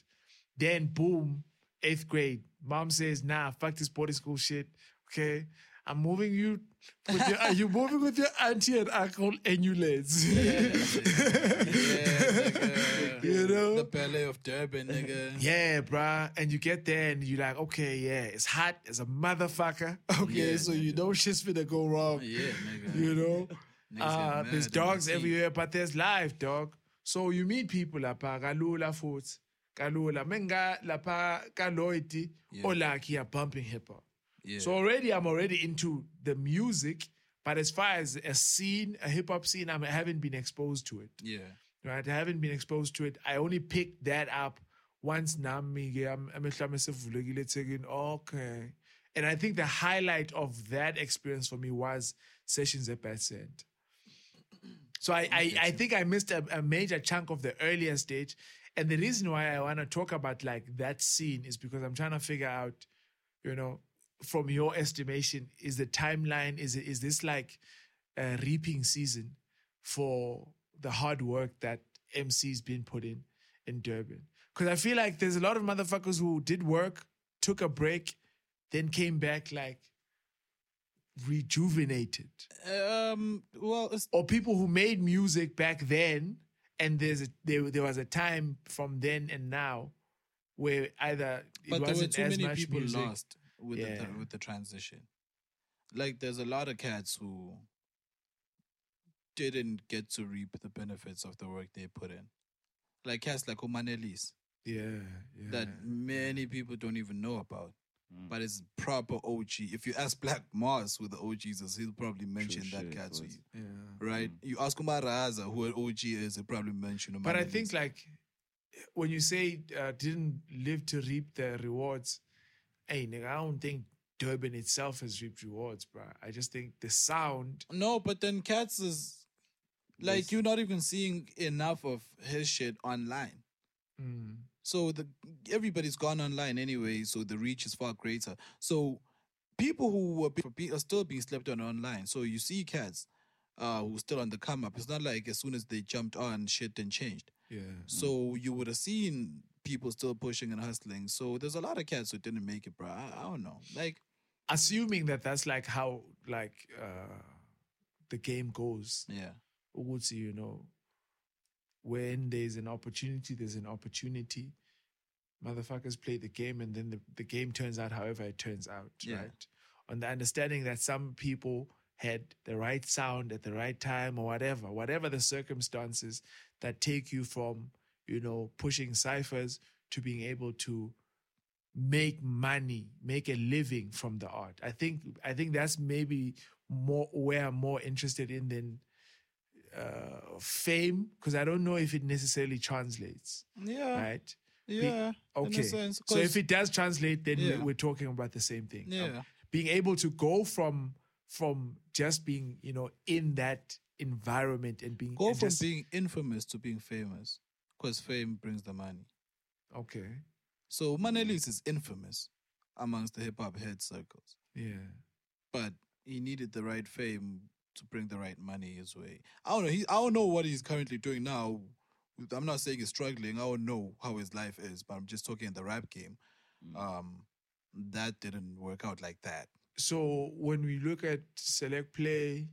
[SPEAKER 1] Then boom, eighth grade. Mom says, "Nah, fuck this boarding school shit." Okay, I'm moving you. With your, are you moving with your auntie and uncle emulates?
[SPEAKER 3] nigga.
[SPEAKER 1] you know,
[SPEAKER 3] the ballet of Durban, nigga.
[SPEAKER 1] Yeah, bruh. And you get there and you're like, okay, yeah, it's hot as a motherfucker. Okay,
[SPEAKER 3] Yeah,
[SPEAKER 1] so you know shit's finna go wrong.
[SPEAKER 3] Yeah, nigga.
[SPEAKER 1] You know? Uh, there's dogs everywhere, but there's life, dog. So you meet people lapha, kalula futhi. Kalula. Menga lapha kaloiti,
[SPEAKER 3] Yeah.
[SPEAKER 1] olaki are bumping hip hop.
[SPEAKER 3] Yeah.
[SPEAKER 1] So already I'm already into the music, but as far as a scene, a hip hop scene, I'm- I haven't been exposed to it
[SPEAKER 3] yeah.
[SPEAKER 1] right? I haven't been exposed to it. I only picked that up once nami ke am- amehlo ami esevulekile. Okay. And I think the highlight of that experience for me was sessions at BAT Centre. So I, I, I think I missed a, a major chunk of the earlier stage. And the reason why I want to talk about like that scene is because I'm trying to figure out, you know, from your estimation, is the timeline, is is this like a reaping season for the hard work that MC's been put in in Durban? Because I feel like there's a lot of motherfuckers who did work, took a break, then came back like rejuvenated
[SPEAKER 3] Um. Well,
[SPEAKER 1] or people who made music back then and there's a there, there was a time from then and now where either it
[SPEAKER 3] but there were
[SPEAKER 1] wasn't
[SPEAKER 3] too
[SPEAKER 1] as
[SPEAKER 3] many
[SPEAKER 1] much
[SPEAKER 3] people
[SPEAKER 1] music.
[SPEAKER 3] lost with
[SPEAKER 1] Yeah.
[SPEAKER 3] the with the transition. Like, there's a lot of cats who didn't get to reap the benefits of the work they put in. Like cats like Omanelis
[SPEAKER 1] yeah yeah
[SPEAKER 3] that many people don't even know about. But it's proper OG. If you ask Black Mars who the OGs is, he'll probably mention
[SPEAKER 4] Sure
[SPEAKER 3] that
[SPEAKER 4] shit,
[SPEAKER 3] cat to you.
[SPEAKER 1] yeah
[SPEAKER 3] Right? You ask Umar Raza who an OG is, he'll probably mention
[SPEAKER 1] but I think like when you say uh, didn't live to reap the rewards hey nigga I don't think Durban itself has reaped rewards bro I just think the sound
[SPEAKER 3] No, but then Cats is like you're not even seeing enough of his shit online. So the everybody's gone online anyway, so the reach is far greater. So people who were be- are still being slept on online. So you see Cats uh who's still on the come up. It's not like as soon as they jumped on shit then changed.
[SPEAKER 1] yeah
[SPEAKER 3] So you would have seen people still pushing and hustling. So there's a lot of cats who didn't make it, bro. I, I don't know. Like
[SPEAKER 1] assuming that that's like how like uh the game goes
[SPEAKER 3] yeah.
[SPEAKER 1] ukuthi you know when there's an opportunity there's an opportunity motherfuckers play the game and then the, the game turns out however it turns out
[SPEAKER 3] Yeah.
[SPEAKER 1] right on the understanding that some people had the right sound at the right time or whatever whatever the circumstances that take you from you know pushing ciphers to being able to make money, make a living from the art. I think I think that's maybe more where I'm more interested in than uh, fame because I don't know if it necessarily translates.
[SPEAKER 3] Yeah.
[SPEAKER 1] Right?
[SPEAKER 3] Yeah. a
[SPEAKER 1] Okay.
[SPEAKER 3] sense,
[SPEAKER 1] so if it does translate, then
[SPEAKER 3] Yeah.
[SPEAKER 1] we're, talking about the same thing. Um,
[SPEAKER 3] Yeah.
[SPEAKER 1] being able to go from from just being you know in that environment and being
[SPEAKER 3] Go
[SPEAKER 1] and
[SPEAKER 3] from
[SPEAKER 1] just-
[SPEAKER 3] being infamous to being famous, because fame brings the money.
[SPEAKER 1] okay.
[SPEAKER 3] So Manelis is infamous amongst the hip hop head circles,
[SPEAKER 1] Yeah.
[SPEAKER 3] but he needed the right fame to bring the right money his way. I don't know. He, I don't know what he's currently doing now. I'm not saying he's struggling. I don't know how his life is, but I'm just talking in the rap game. Um, that didn't work out like that.
[SPEAKER 1] So when we look at select play,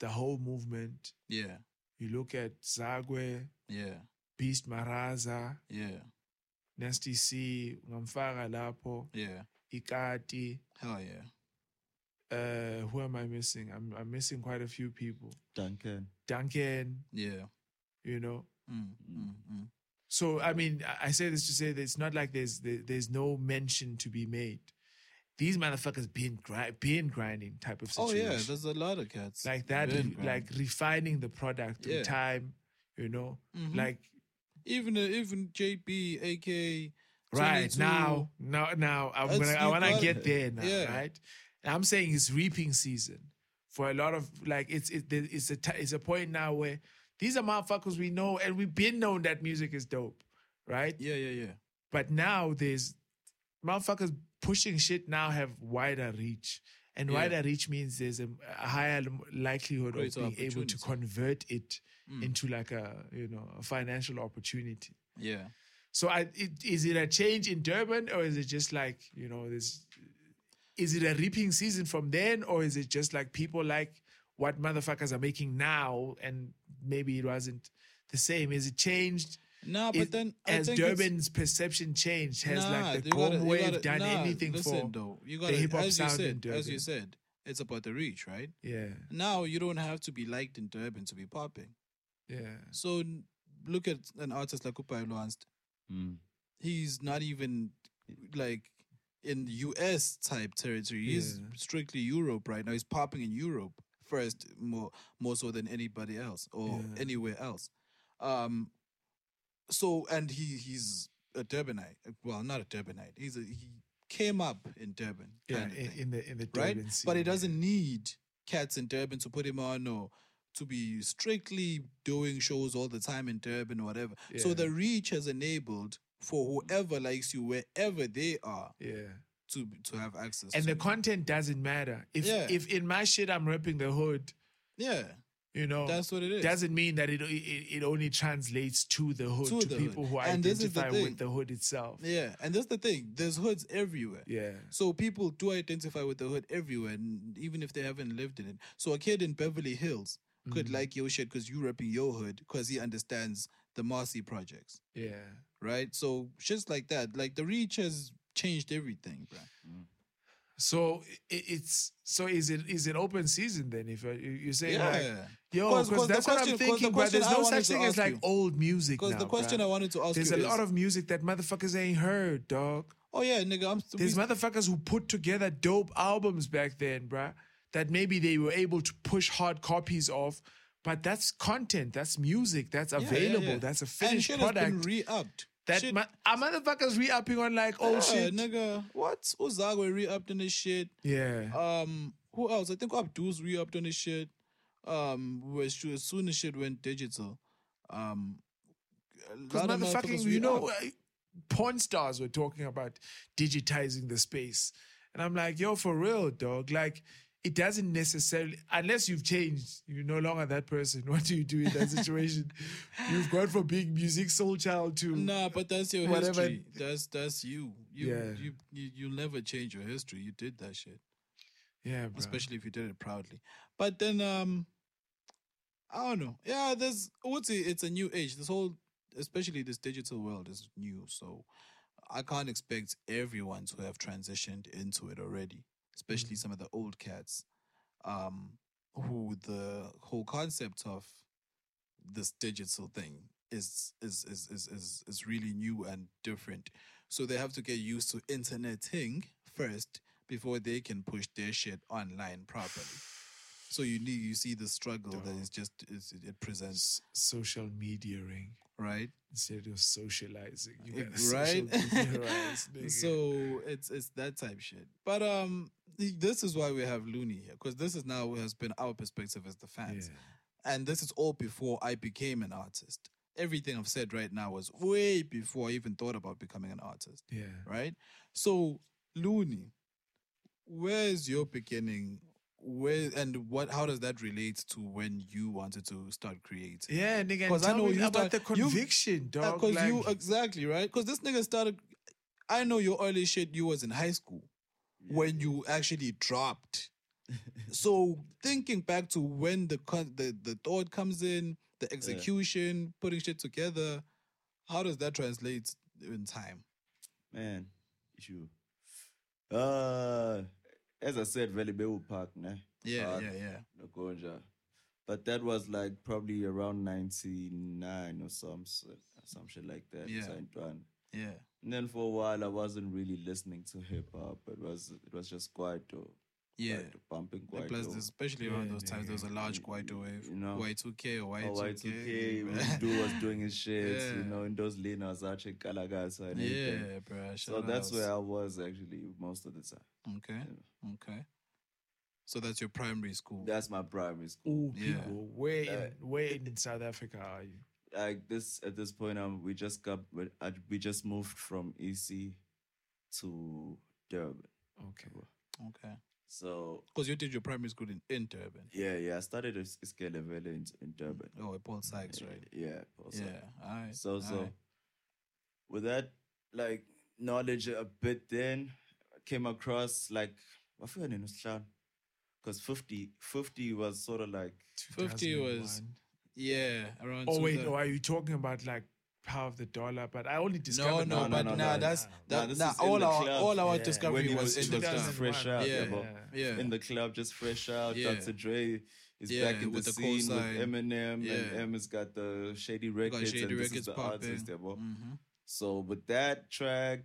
[SPEAKER 1] the whole movement,
[SPEAKER 3] Yeah,
[SPEAKER 1] you look at Zakwe,
[SPEAKER 3] yeah,
[SPEAKER 1] Beast Maraza,
[SPEAKER 3] yeah,
[SPEAKER 1] Nasty C, Ngamfaka Lapo,
[SPEAKER 3] yeah.
[SPEAKER 1] Ikati.
[SPEAKER 3] Hell yeah.
[SPEAKER 1] Uh, who am I missing? I'm, I'm missing quite a few people.
[SPEAKER 4] Duncan.
[SPEAKER 1] Duncan,
[SPEAKER 3] Yeah.
[SPEAKER 1] you know.
[SPEAKER 3] Mm, mm, mm.
[SPEAKER 1] So I mean, I I say this to say that it's not like there's there, there's no mention to be made. These motherfuckers been gri- been grinding type of situation.
[SPEAKER 3] Oh yeah, there's a lot of cats
[SPEAKER 1] like that, re- like refining the product
[SPEAKER 3] Yeah. Mm-hmm.
[SPEAKER 1] time. You know, like
[SPEAKER 3] even even JB, AK.
[SPEAKER 1] right now, now, now I'm
[SPEAKER 3] That's-
[SPEAKER 1] gonna I want to get
[SPEAKER 3] it.
[SPEAKER 1] there now,
[SPEAKER 3] Yeah.
[SPEAKER 1] right? And I'm saying it's reaping season for a lot of like it's it, it's a t- it's a point now where these are motherfuckers we know and we've been known that music is dope, right?
[SPEAKER 3] Yeah, yeah, yeah.
[SPEAKER 1] But now there's motherfuckers pushing shit now have wider reach. And
[SPEAKER 3] Yeah.
[SPEAKER 1] wider reach means there's a, higher likelihood
[SPEAKER 3] Greater
[SPEAKER 1] of being able to convert it
[SPEAKER 3] Mm.
[SPEAKER 1] into like a you know a financial opportunity.
[SPEAKER 3] Yeah.
[SPEAKER 1] So I, it, is it a change in Durban or is it just like you know this? Is it a reaping season from then or is it just like people like what motherfuckers are making now and maybe it wasn't the same? Is it changed?
[SPEAKER 3] Nah, but
[SPEAKER 1] Is-
[SPEAKER 3] then I
[SPEAKER 1] has
[SPEAKER 3] think it's-
[SPEAKER 1] Durban's perception changed? Has
[SPEAKER 3] Nah,
[SPEAKER 1] like the
[SPEAKER 3] you gotta- Gqom
[SPEAKER 1] wave
[SPEAKER 3] gotta-
[SPEAKER 1] done
[SPEAKER 3] nah,
[SPEAKER 1] anything
[SPEAKER 3] listen,
[SPEAKER 1] for
[SPEAKER 3] though. You
[SPEAKER 1] the
[SPEAKER 3] gotta,
[SPEAKER 1] hip hop
[SPEAKER 3] as you
[SPEAKER 1] sound in
[SPEAKER 3] said,
[SPEAKER 1] Durban?
[SPEAKER 3] as you said, it's about the reach, right?
[SPEAKER 1] yeah,
[SPEAKER 3] Now you don't have to be liked in Durban to be popping.
[SPEAKER 1] yeah,
[SPEAKER 3] So look at an artist like Upai Luanst.
[SPEAKER 4] Mm.
[SPEAKER 3] He's not even like in US type territory. He's
[SPEAKER 1] Yeah.
[SPEAKER 3] strictly Europe right now. He's popping in Europe first, more more so than anybody else or
[SPEAKER 1] Yeah.
[SPEAKER 3] anywhere else. Um, so and he he's a Durbanite. Well, not a Durbanite. He's a he came up in Durban.
[SPEAKER 1] yeah.
[SPEAKER 3] kind of
[SPEAKER 1] In, in the in the
[SPEAKER 3] right?
[SPEAKER 1] Durban scene,
[SPEAKER 3] But he doesn't need cats in Durban to put him on or to be strictly doing shows all the time in Durban or whatever. So the reach has enabled for whoever likes you wherever they are
[SPEAKER 1] Yeah.
[SPEAKER 3] to to have access.
[SPEAKER 1] And the
[SPEAKER 3] you.
[SPEAKER 1] content doesn't matter. If
[SPEAKER 3] Yeah.
[SPEAKER 1] if in my shit I'm repping the hood,
[SPEAKER 3] yeah,
[SPEAKER 1] you know,
[SPEAKER 3] That's what it is.
[SPEAKER 1] Doesn't mean that it it, it only translates to the hood
[SPEAKER 3] To
[SPEAKER 1] to,
[SPEAKER 3] the
[SPEAKER 1] people
[SPEAKER 3] hood.
[SPEAKER 1] who
[SPEAKER 3] And this is the
[SPEAKER 1] identify
[SPEAKER 3] thing.
[SPEAKER 1] with the hood itself.
[SPEAKER 3] yeah, and that's the thing. There's hoods everywhere.
[SPEAKER 1] Yeah.
[SPEAKER 3] So people do identify with the hood everywhere, and even if they haven't lived in it. So a kid in Beverly Hills could
[SPEAKER 1] Mm-hmm.
[SPEAKER 3] like your shit because you're repping your hood because he understands the Marcy projects.
[SPEAKER 1] Yeah.
[SPEAKER 3] right? So shits like that, like the reach has changed everything, bro.
[SPEAKER 1] So it, it's so is it is it open season then? If uh, you say
[SPEAKER 3] Yeah.
[SPEAKER 1] like yo,
[SPEAKER 3] 'Cause- 'cause
[SPEAKER 1] because that's what
[SPEAKER 3] question-
[SPEAKER 1] I'm
[SPEAKER 3] 'cause the
[SPEAKER 1] thinking. But there's no such thing as like
[SPEAKER 3] you-
[SPEAKER 1] old music.
[SPEAKER 3] Because the question
[SPEAKER 1] bruh.
[SPEAKER 3] I wanted to ask
[SPEAKER 1] there's a
[SPEAKER 3] is,
[SPEAKER 1] lot of music that motherfuckers ain't heard, dog.
[SPEAKER 3] oh yeah, nigga, I'm
[SPEAKER 1] There's
[SPEAKER 3] we-
[SPEAKER 1] motherfuckers who put together dope albums back then, bruh, that maybe they were able to push hard copies of, but that's content, that's music, that's available,
[SPEAKER 3] yeah.
[SPEAKER 1] that's a finished
[SPEAKER 3] shit has been re-upped.
[SPEAKER 1] That
[SPEAKER 3] shit,
[SPEAKER 1] ma- are motherfuckers re-upping on like old
[SPEAKER 3] yeah,
[SPEAKER 1] shit?
[SPEAKER 3] nigga, what? Uzagwe re-upped on this shit.
[SPEAKER 1] Yeah.
[SPEAKER 3] Um, who else? I think Abdul's re-upped on this shit. Um, was as soon as shit went digital. Um,
[SPEAKER 1] Because motherfucking,
[SPEAKER 3] motherfuckers
[SPEAKER 1] you know, uh, porn stars were talking about digitizing the space. And I'm like, yo, for real, dog. Like, it doesn't necessarily, unless you've changed, you're no longer that person. What do you do in that situation? you've gone from being music soul child to.
[SPEAKER 3] Nah, but that's your
[SPEAKER 1] Whatever-
[SPEAKER 3] history. That's that's you. You,
[SPEAKER 1] Yeah.
[SPEAKER 3] you you you'll never change your history. You did that shit.
[SPEAKER 1] Yeah, bro.
[SPEAKER 3] especially if you did it proudly. But then, um, I don't know. Yeah, there's what's it? It's a new age. This whole, especially this digital world, is new. So I can't expect everyone to have transitioned into it already. Especially some of the old cats, um, who the whole concept of this digital thing is is is is is, is really new and different. So they have to get used to interneting first before they can push their shit online properly. So you need you see the struggle that is just is, it presents,
[SPEAKER 1] Social mediaing
[SPEAKER 3] right?
[SPEAKER 1] instead of socializing. You
[SPEAKER 3] Right?
[SPEAKER 1] social
[SPEAKER 3] so it's it's that type shit. But um, this is why we have Looney here because this is now has been our perspective as the fans,
[SPEAKER 1] Yeah.
[SPEAKER 3] and this is all before I became an artist. Everything I've said right now was way before I even thought about becoming an artist.
[SPEAKER 1] Yeah.
[SPEAKER 3] Right. So Looney, where's your beginning? Where and what? How does that relate to when you wanted to start creating?
[SPEAKER 1] Yeah, nigga.
[SPEAKER 3] Because I know you
[SPEAKER 1] about
[SPEAKER 3] start-
[SPEAKER 1] the
[SPEAKER 3] you-
[SPEAKER 1] conviction, dog.
[SPEAKER 3] Because
[SPEAKER 1] like,
[SPEAKER 3] you exactly right. Because this nigga started. I know your early shit. You was in high school when you actually dropped. so thinking back to when the the the thought comes in, the execution, putting shit together, how does that translate in time?
[SPEAKER 4] Man, issue. Uh, as I said, Valley Bay Park, ne?
[SPEAKER 3] Yeah,
[SPEAKER 4] Park,
[SPEAKER 3] yeah, yeah.
[SPEAKER 4] Nagonja. But that was like probably around 99 or some, some shit like that.
[SPEAKER 3] Yeah. Yeah.
[SPEAKER 4] And then for a while, I wasn't really listening to hip hop. It was it was just quite
[SPEAKER 3] Yeah.
[SPEAKER 4] quite bumping
[SPEAKER 3] Like,
[SPEAKER 4] quite.
[SPEAKER 3] plus, especially around
[SPEAKER 1] Yeah,
[SPEAKER 3] those times, there was a large Kwaito wave.
[SPEAKER 4] You know.
[SPEAKER 3] Y2K or
[SPEAKER 4] Oh,
[SPEAKER 3] Y2K.
[SPEAKER 4] Y2K, when dude was doing his shit,
[SPEAKER 3] Yeah.
[SPEAKER 4] you know, in those linas, actually Kalagasa and everything.
[SPEAKER 3] yeah, bro.
[SPEAKER 4] So that's where I was actually most of the time.
[SPEAKER 3] Okay. Okay. So that's your primary school.
[SPEAKER 4] That's my primary school.
[SPEAKER 1] Ooh,
[SPEAKER 3] Yeah.
[SPEAKER 1] people, where in where in South Africa are you?
[SPEAKER 4] Like this at this point, um, we just got we- uh, we just moved from EC to Durban.
[SPEAKER 1] Okay.
[SPEAKER 3] Okay.
[SPEAKER 4] So
[SPEAKER 3] Because you did your primary school in, in Durban.
[SPEAKER 4] yeah, yeah, I started at Iskele level in, in Durban.
[SPEAKER 3] Oh, at Paul Sykes, right?
[SPEAKER 4] Yeah, also.
[SPEAKER 3] Yeah. All right.
[SPEAKER 4] So so
[SPEAKER 3] Alright.
[SPEAKER 4] with that like knowledge a bit then I came across like I forgot in because 50, 50 was sort of like
[SPEAKER 3] 50 was, yeah, around.
[SPEAKER 1] Oh wait,
[SPEAKER 3] 2000.
[SPEAKER 1] or are you talking about like power of the dollar? But I only
[SPEAKER 3] No,
[SPEAKER 1] discovered
[SPEAKER 3] no,
[SPEAKER 4] no,
[SPEAKER 3] but
[SPEAKER 4] no,
[SPEAKER 3] nah,
[SPEAKER 4] no.
[SPEAKER 3] that's that.
[SPEAKER 4] this
[SPEAKER 3] Nah,
[SPEAKER 4] in
[SPEAKER 3] all
[SPEAKER 4] the
[SPEAKER 3] our
[SPEAKER 4] club.
[SPEAKER 3] all our
[SPEAKER 1] Yeah.
[SPEAKER 3] discovery
[SPEAKER 4] when he
[SPEAKER 3] was,
[SPEAKER 4] was
[SPEAKER 3] in the
[SPEAKER 4] just
[SPEAKER 3] club.
[SPEAKER 4] fresh out,
[SPEAKER 3] Yeah,
[SPEAKER 4] yeah,
[SPEAKER 1] yeah.
[SPEAKER 3] Yeah.
[SPEAKER 4] in the club, just fresh out.
[SPEAKER 3] Yeah.
[SPEAKER 4] Dr. Dre is
[SPEAKER 3] Yeah,
[SPEAKER 4] back in the,
[SPEAKER 3] with the
[SPEAKER 4] scene
[SPEAKER 3] cosign.
[SPEAKER 4] with Eminem,
[SPEAKER 3] Yeah.
[SPEAKER 4] and M has got the Shady Records,
[SPEAKER 3] Shady
[SPEAKER 4] and this is the
[SPEAKER 3] popping.
[SPEAKER 4] artist, yeah, bro.
[SPEAKER 3] Mhm.
[SPEAKER 4] So with that track,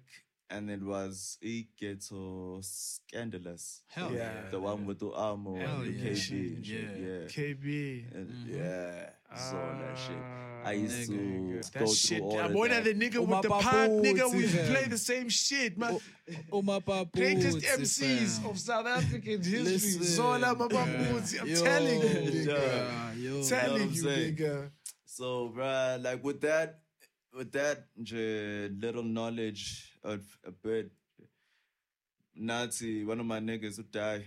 [SPEAKER 4] and it was E Ghetto Scandalous.
[SPEAKER 3] Hell
[SPEAKER 1] Yeah.
[SPEAKER 4] The one with the Amo
[SPEAKER 1] Hell
[SPEAKER 4] and the
[SPEAKER 1] yeah.
[SPEAKER 4] KB and shit.
[SPEAKER 3] Yeah.
[SPEAKER 4] Yeah.
[SPEAKER 1] KB.
[SPEAKER 4] And Yeah. So that shit.
[SPEAKER 1] Ah,
[SPEAKER 4] I used to
[SPEAKER 3] nigga.
[SPEAKER 4] go
[SPEAKER 1] That
[SPEAKER 4] through
[SPEAKER 1] shit.
[SPEAKER 4] all
[SPEAKER 1] I'm
[SPEAKER 4] of that.
[SPEAKER 1] the nigga
[SPEAKER 3] Uma
[SPEAKER 1] with the
[SPEAKER 3] Papu,
[SPEAKER 1] part, nigga. We play the same shit, man.
[SPEAKER 3] Uma Papu,
[SPEAKER 1] Greatest MCs of South African history.
[SPEAKER 3] Listen,
[SPEAKER 1] Zola Mabambuzi. I'm
[SPEAKER 3] Yo,
[SPEAKER 1] telling you, nigga.
[SPEAKER 3] bruh, yo.
[SPEAKER 1] Telling
[SPEAKER 4] Know
[SPEAKER 1] you, nigga.
[SPEAKER 4] So, bruh, like with that, with that nje, little knowledge of a bit, Nazi, one of my niggas who die.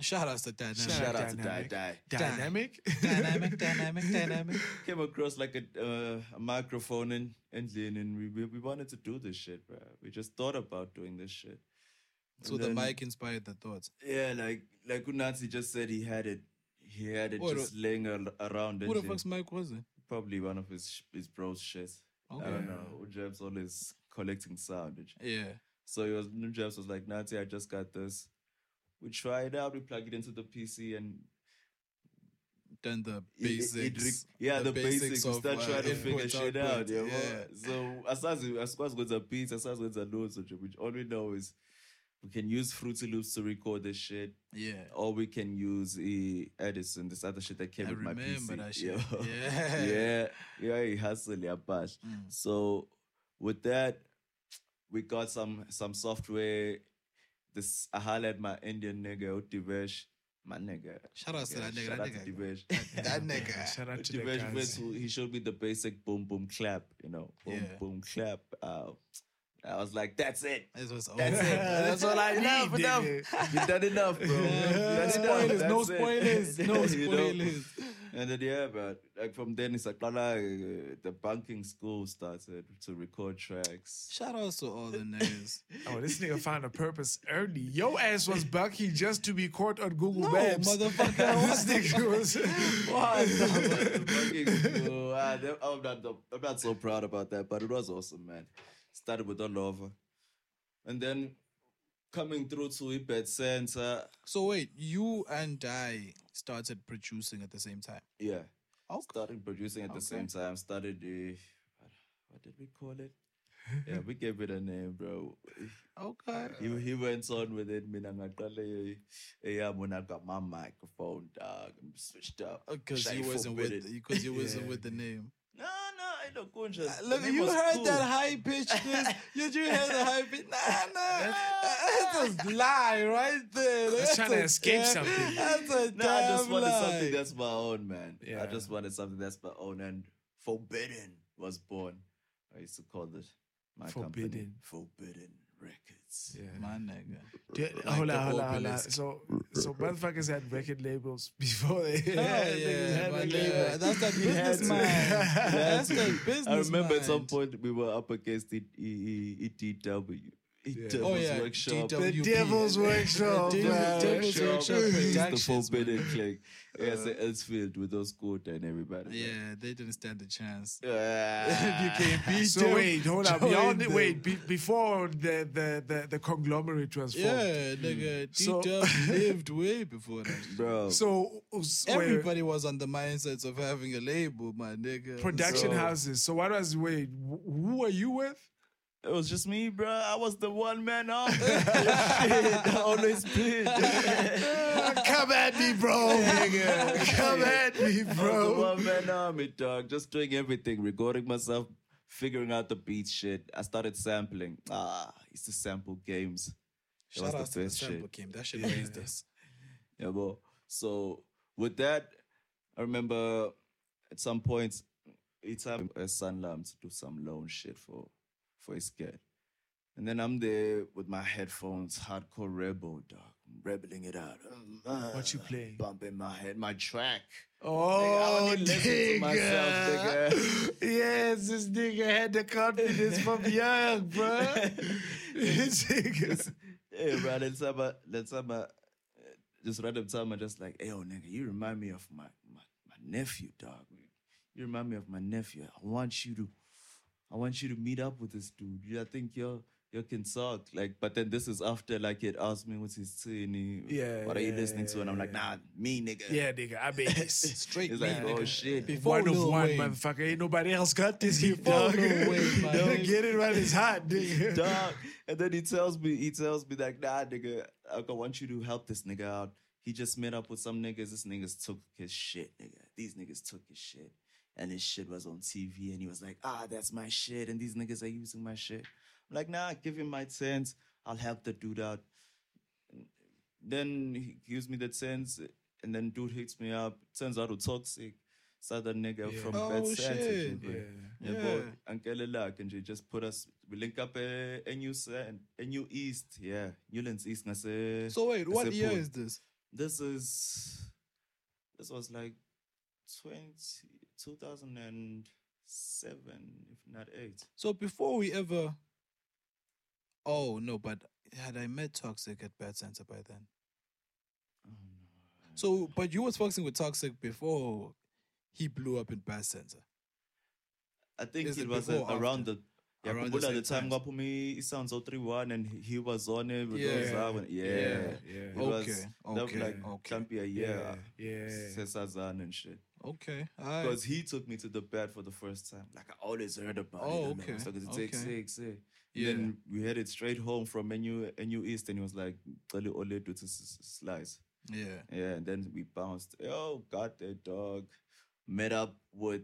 [SPEAKER 3] Shout outs to Dynamic.
[SPEAKER 4] Shout out to Die
[SPEAKER 1] Dynamic.
[SPEAKER 4] Die.
[SPEAKER 1] Dynamic.
[SPEAKER 3] Dynamic, dynamic, dynamic.
[SPEAKER 4] Came across like a, uh, a microphone in Endlin and we, we we wanted to do this shit, bruh. We just thought about doing this shit.
[SPEAKER 3] So
[SPEAKER 4] And
[SPEAKER 3] the
[SPEAKER 4] then-
[SPEAKER 3] mic inspired the thoughts.
[SPEAKER 4] Yeah, like like Unazi just said he had it. He had it
[SPEAKER 3] What
[SPEAKER 4] just
[SPEAKER 3] a-
[SPEAKER 4] laying ar- around.
[SPEAKER 3] Who the fuck's mic was it?
[SPEAKER 4] Probably one of his his bro's shit.
[SPEAKER 3] Okay.
[SPEAKER 4] I don't know. Jeb's always collecting sound.
[SPEAKER 3] Yeah.
[SPEAKER 4] So he was Jebs was like, Nati, I just got this. We try it out, we plug it into the PC and
[SPEAKER 3] Done the
[SPEAKER 4] it- it-
[SPEAKER 3] basics.
[SPEAKER 4] it yeah, the, basics. We
[SPEAKER 3] of,
[SPEAKER 4] start
[SPEAKER 3] uh,
[SPEAKER 4] trying to figure shit out. Yeah.
[SPEAKER 3] yeah.
[SPEAKER 4] So asazi asikwazi kwenza beats, asazi kwenza loads of which all we know is we can use Fruity Loops to record this shit.
[SPEAKER 3] Yeah.
[SPEAKER 4] Or we can use uh, Edison, this other shit that came
[SPEAKER 3] I
[SPEAKER 4] with my
[SPEAKER 3] remember
[SPEAKER 4] PC.
[SPEAKER 3] that shit.
[SPEAKER 4] Yo.
[SPEAKER 3] Yeah.
[SPEAKER 4] yeah. Yeah, he hustle, yeah, bash. So with that, we got some some software. This I highlight my Indian nigga, Divesh. My nigga.
[SPEAKER 3] Shout out to that nigga,
[SPEAKER 4] Shout
[SPEAKER 3] that
[SPEAKER 4] out
[SPEAKER 3] nigga.
[SPEAKER 4] to Divesh.
[SPEAKER 3] That nigga.
[SPEAKER 1] Shout out to
[SPEAKER 4] Divesh
[SPEAKER 1] guys.
[SPEAKER 4] went to- he showed me the basic boom boom clap, you know, boom
[SPEAKER 3] Yeah.
[SPEAKER 4] boom clap. Uh, I was like, that's it.
[SPEAKER 3] This was
[SPEAKER 4] That's it.
[SPEAKER 1] That's all I
[SPEAKER 4] enough,
[SPEAKER 1] need,
[SPEAKER 4] enough.
[SPEAKER 1] nigga.
[SPEAKER 4] You've done enough, bro. You've
[SPEAKER 3] spoilers,
[SPEAKER 4] enough.
[SPEAKER 3] no
[SPEAKER 4] That's it.
[SPEAKER 3] spoilers, no
[SPEAKER 4] You know?
[SPEAKER 3] spoilers.
[SPEAKER 4] And then yeah, but like from then it's like uh, the banking school started to record tracks.
[SPEAKER 3] Shout outs to all the niggas.
[SPEAKER 1] Oh, this nigga found a purpose early. Your ass was Bucky just to be caught on Google
[SPEAKER 3] No,
[SPEAKER 1] Maps.
[SPEAKER 3] motherfucker.
[SPEAKER 1] this nigga was.
[SPEAKER 4] Banking school. Ah, I'm not, I'm not so proud about that, but it was awesome, man. Started with all over. And then coming through to Ibet Center.
[SPEAKER 3] So wait, you and I started producing at the same time.
[SPEAKER 4] Yeah.
[SPEAKER 3] Okay.
[SPEAKER 4] Started producing at the same time. Started the what, what did we call it? Yeah, we gave it a name, bro.
[SPEAKER 3] Okay.
[SPEAKER 4] He, he went on with it. Mina ngaqale eyami eh, eh, when I got my microphone, dog. I'm switched up.
[SPEAKER 3] Oh, because
[SPEAKER 4] Shy
[SPEAKER 3] you wasn't with because you wasn't
[SPEAKER 1] Yeah.
[SPEAKER 3] with the name.
[SPEAKER 4] No, no, I know Kunja.
[SPEAKER 3] Uh, Look, you heard that high pitch. Did you hear the high pitch? Nah, nah. That's a lie right there. That's
[SPEAKER 1] trying to escape
[SPEAKER 3] damn-
[SPEAKER 1] something.
[SPEAKER 3] That's a
[SPEAKER 4] No, I just wanted
[SPEAKER 3] lie.
[SPEAKER 4] something that's my own, man.
[SPEAKER 1] Yeah.
[SPEAKER 4] I just wanted something that's my own. And Forbidden was born. I used to call it my company.
[SPEAKER 1] Forbidden.
[SPEAKER 4] Forbidden Records.
[SPEAKER 1] Yeah.
[SPEAKER 3] My nigga.
[SPEAKER 1] Do-
[SPEAKER 3] Like
[SPEAKER 1] hold on, hold on, hold on.
[SPEAKER 3] obelisk.
[SPEAKER 1] So, so motherfuckers had record labels before they
[SPEAKER 3] Hell
[SPEAKER 1] had,
[SPEAKER 3] yeah,
[SPEAKER 1] niggas had record
[SPEAKER 3] nigga.
[SPEAKER 1] labels.
[SPEAKER 3] That's that
[SPEAKER 4] We
[SPEAKER 3] business
[SPEAKER 4] to.
[SPEAKER 3] mind. That's that business
[SPEAKER 4] I remember at some point we were up against E- E- E- EDW.
[SPEAKER 1] Yeah.
[SPEAKER 4] Devil's
[SPEAKER 3] Oh, yeah,
[SPEAKER 4] Workshop.
[SPEAKER 3] DW.
[SPEAKER 1] The Devil's Workshop,
[SPEAKER 3] Devil-
[SPEAKER 1] man.
[SPEAKER 3] Devil's Workshop
[SPEAKER 4] the
[SPEAKER 3] Productions,
[SPEAKER 4] Forbidden
[SPEAKER 3] man.
[SPEAKER 4] Click. Yeah, so Elsfield with those Scooter and everybody.
[SPEAKER 3] Yeah, they didn't stand a chance.
[SPEAKER 4] Yeah.
[SPEAKER 3] you can't beat
[SPEAKER 1] So
[SPEAKER 3] them,
[SPEAKER 1] wait, hold up.
[SPEAKER 3] join
[SPEAKER 1] Beyond,
[SPEAKER 3] them.
[SPEAKER 1] wait, be, before the, the, the, the conglomerate was formed.
[SPEAKER 3] Yeah, nigga, hmm.
[SPEAKER 1] So-
[SPEAKER 3] D-Dub lived way before that.
[SPEAKER 4] Bro.
[SPEAKER 1] So, s-
[SPEAKER 3] Everybody was on the mindsets of having a label, my nigga.
[SPEAKER 1] production
[SPEAKER 4] So-
[SPEAKER 1] houses. So what was wait? Who were you with?
[SPEAKER 4] It was just me, bro. I was the one man army. Shit, I always been.
[SPEAKER 1] Come at me, bro. Come at me,
[SPEAKER 4] I was the
[SPEAKER 1] bro.
[SPEAKER 4] one man army, dog. Just doing everything, recording myself, figuring out the beat shit. I started sampling. Ah, I used to sample games. That
[SPEAKER 3] Shout out
[SPEAKER 4] was
[SPEAKER 3] to
[SPEAKER 4] the
[SPEAKER 3] the sample
[SPEAKER 4] shit.
[SPEAKER 3] game. That shit raised us.
[SPEAKER 4] Yeah, bro. So with that, I remember at some point, it's time a Sanlam to do some loan shit for for his kid. And then I'm there with my headphones, hardcore rebel, dog. I'm rebelling it out.
[SPEAKER 1] Oh, what you playing?
[SPEAKER 4] Bumping my head, my track.
[SPEAKER 1] Oh,
[SPEAKER 4] Nigga, I oh, to
[SPEAKER 1] nigga.
[SPEAKER 4] myself, nigga.
[SPEAKER 1] Yes, this nigga had the confidence from young, bro. this nigga.
[SPEAKER 4] Hey, bro, let's have a, let's have a, just random time, I'm just like, hey, yo, nigga, you remind me of my, my, my nephew, dog. You remind me of my nephew. I want you to, I want you to meet up with this dude. You, I think you're, you can talk. Like, but then this is after, like, it asked me what's his saying.
[SPEAKER 1] Yeah,
[SPEAKER 4] What are you
[SPEAKER 1] yeah,
[SPEAKER 4] listening to? And I'm like, nah, me, nigga.
[SPEAKER 1] Yeah, nigga, I made this.
[SPEAKER 3] Straight
[SPEAKER 4] He's
[SPEAKER 3] me,
[SPEAKER 4] like, oh
[SPEAKER 3] nigga.
[SPEAKER 4] shit.
[SPEAKER 3] Before
[SPEAKER 1] one of
[SPEAKER 3] Lil
[SPEAKER 1] one,
[SPEAKER 3] Wayne.
[SPEAKER 1] motherfucker. Ain't nobody else got this here,
[SPEAKER 3] Before
[SPEAKER 1] dog.
[SPEAKER 3] Lil Wayne, man.
[SPEAKER 1] Don't get it right. It's hot, nigga.
[SPEAKER 4] dog. And then he tells me, he tells me like, nah, nigga, I want you to help this nigga out. He just met up with some niggas. This niggas took his shit, nigga. These niggas took his shit. And his shit was on TV. And he was like, ah, that's my shit. And these niggas are using my shit. I'm like, nah, give him my tens. I'll help the dude out. Then he gives me the tens. And then dude hits me up. Turns out he's toxic. Southern nigga from
[SPEAKER 3] Oh,
[SPEAKER 4] Bed
[SPEAKER 3] shit.
[SPEAKER 4] Santa.
[SPEAKER 1] Yeah.
[SPEAKER 4] Yeah,
[SPEAKER 3] Yeah.
[SPEAKER 4] Uncle Lak and they just put us we link up a, a new and a new east, yeah. Newlands East ngase
[SPEAKER 3] So wait, what year
[SPEAKER 4] Pool.
[SPEAKER 3] is this?
[SPEAKER 4] this is this was like 20, 2007, if not eight.
[SPEAKER 3] So before we ever. Oh no, but had I met Toxic at BAT Centre by then? So, but you was fucking with Toxic before he blew up in BAT Centre.
[SPEAKER 4] I think
[SPEAKER 3] Is
[SPEAKER 4] it
[SPEAKER 3] it
[SPEAKER 4] was uh, around the yeah,
[SPEAKER 3] Around the
[SPEAKER 4] the, the time
[SPEAKER 3] times.
[SPEAKER 4] Wapumi it sounds 031 and he was on it with
[SPEAKER 3] Yeah.
[SPEAKER 4] those. Yeah.
[SPEAKER 1] Yeah, yeah.
[SPEAKER 4] It was,
[SPEAKER 3] Okay,
[SPEAKER 4] that was
[SPEAKER 3] okay,
[SPEAKER 4] like
[SPEAKER 3] okay.
[SPEAKER 4] can't be a year.
[SPEAKER 1] Yeah, yeah.
[SPEAKER 4] Sesazan and shit.
[SPEAKER 3] Okay.
[SPEAKER 4] Because he took me to the bed for the first time. Like I always heard about
[SPEAKER 3] Oh,
[SPEAKER 4] it. and
[SPEAKER 3] okay,
[SPEAKER 4] was like, it takes
[SPEAKER 3] okay.
[SPEAKER 4] six.
[SPEAKER 3] Yeah.
[SPEAKER 4] Then we headed straight home from Menu Menu East and he was like, you Ole to slice.
[SPEAKER 3] yeah.
[SPEAKER 4] Yeah, and then we bounced. Oh, got that dog. Met up with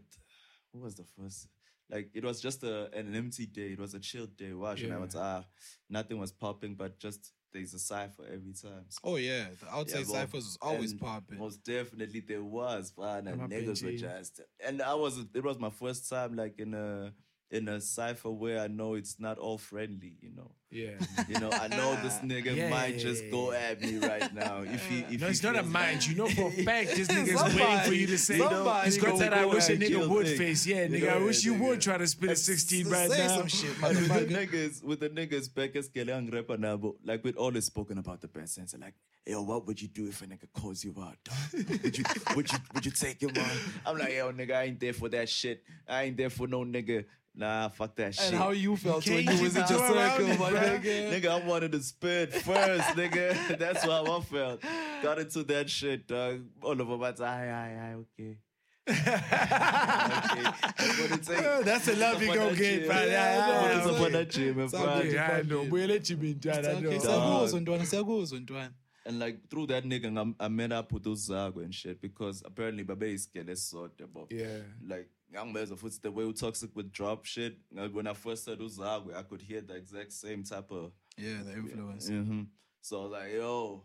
[SPEAKER 4] who was the first? Like it was just a, an empty day. It was a chill day. Watch and I
[SPEAKER 1] Yeah.
[SPEAKER 4] was ah, nothing was popping, but just there's a cipher every time. So,
[SPEAKER 3] Oh yeah, the outside
[SPEAKER 4] yeah,
[SPEAKER 3] ciphers was always popping.
[SPEAKER 4] Most definitely there was, man. And niggas were just and I was it was my first time like in a in a cipher where I know it's not all friendly, you know.
[SPEAKER 1] Yeah.
[SPEAKER 4] You know, I know this nigga
[SPEAKER 1] Yeah,
[SPEAKER 4] might
[SPEAKER 1] yeah,
[SPEAKER 4] just
[SPEAKER 1] yeah,
[SPEAKER 4] go at me right now. If he if
[SPEAKER 1] No,
[SPEAKER 4] he
[SPEAKER 1] it's not a mind. You know for a fact this nigga's
[SPEAKER 3] Somebody-
[SPEAKER 1] waiting for you to say.
[SPEAKER 3] somebody
[SPEAKER 1] He's got
[SPEAKER 3] gonna
[SPEAKER 1] that. I wish a nigga would
[SPEAKER 4] nigga.
[SPEAKER 1] face. Yeah,
[SPEAKER 4] You
[SPEAKER 1] nigga. I
[SPEAKER 4] know,
[SPEAKER 1] wish you
[SPEAKER 4] nigga.
[SPEAKER 1] would try to spit a 16 right
[SPEAKER 3] Say
[SPEAKER 1] now.
[SPEAKER 3] some shit,
[SPEAKER 4] with the niggas, with the niggas back as Kelang rapper now, but like we'd always spoken about the best sense. Like, yo, what would you do if a nigga calls you out? dog? would you would you would you take him on? I'm like, yo, nigga, I ain't there for that shit. I ain't there for no nigga. Nah, fuck that shit.
[SPEAKER 3] And how you felt when you was in your circle, my nigga.
[SPEAKER 4] Nigga, I wanted to spit first, nigga. That's how I felt. Got into that shit, dog. All of them, I aye, aye, aye, okay. What it take?
[SPEAKER 1] That's a love you go get,
[SPEAKER 4] that
[SPEAKER 1] bro.
[SPEAKER 4] gym.
[SPEAKER 1] Yeah, yeah,
[SPEAKER 4] What
[SPEAKER 1] yeah,
[SPEAKER 4] is
[SPEAKER 1] yeah.
[SPEAKER 4] upon that gym,
[SPEAKER 3] It's
[SPEAKER 4] bro?
[SPEAKER 3] okay.
[SPEAKER 1] Yeah, I know. Boy, let you be done. I
[SPEAKER 3] Okay,
[SPEAKER 1] know.
[SPEAKER 3] siyakuzwa ntwana siyakuzwa
[SPEAKER 4] And like through that nigga, ngam- I met up with Uzago and shit because apparently Babe is scared sort about.
[SPEAKER 1] Yeah.
[SPEAKER 4] Like young Bezos, foot the way we toxic with drop shit. When I first heard Uzago, I could hear the exact same type of.
[SPEAKER 3] yeah the influence
[SPEAKER 4] hmm So I was like, yo,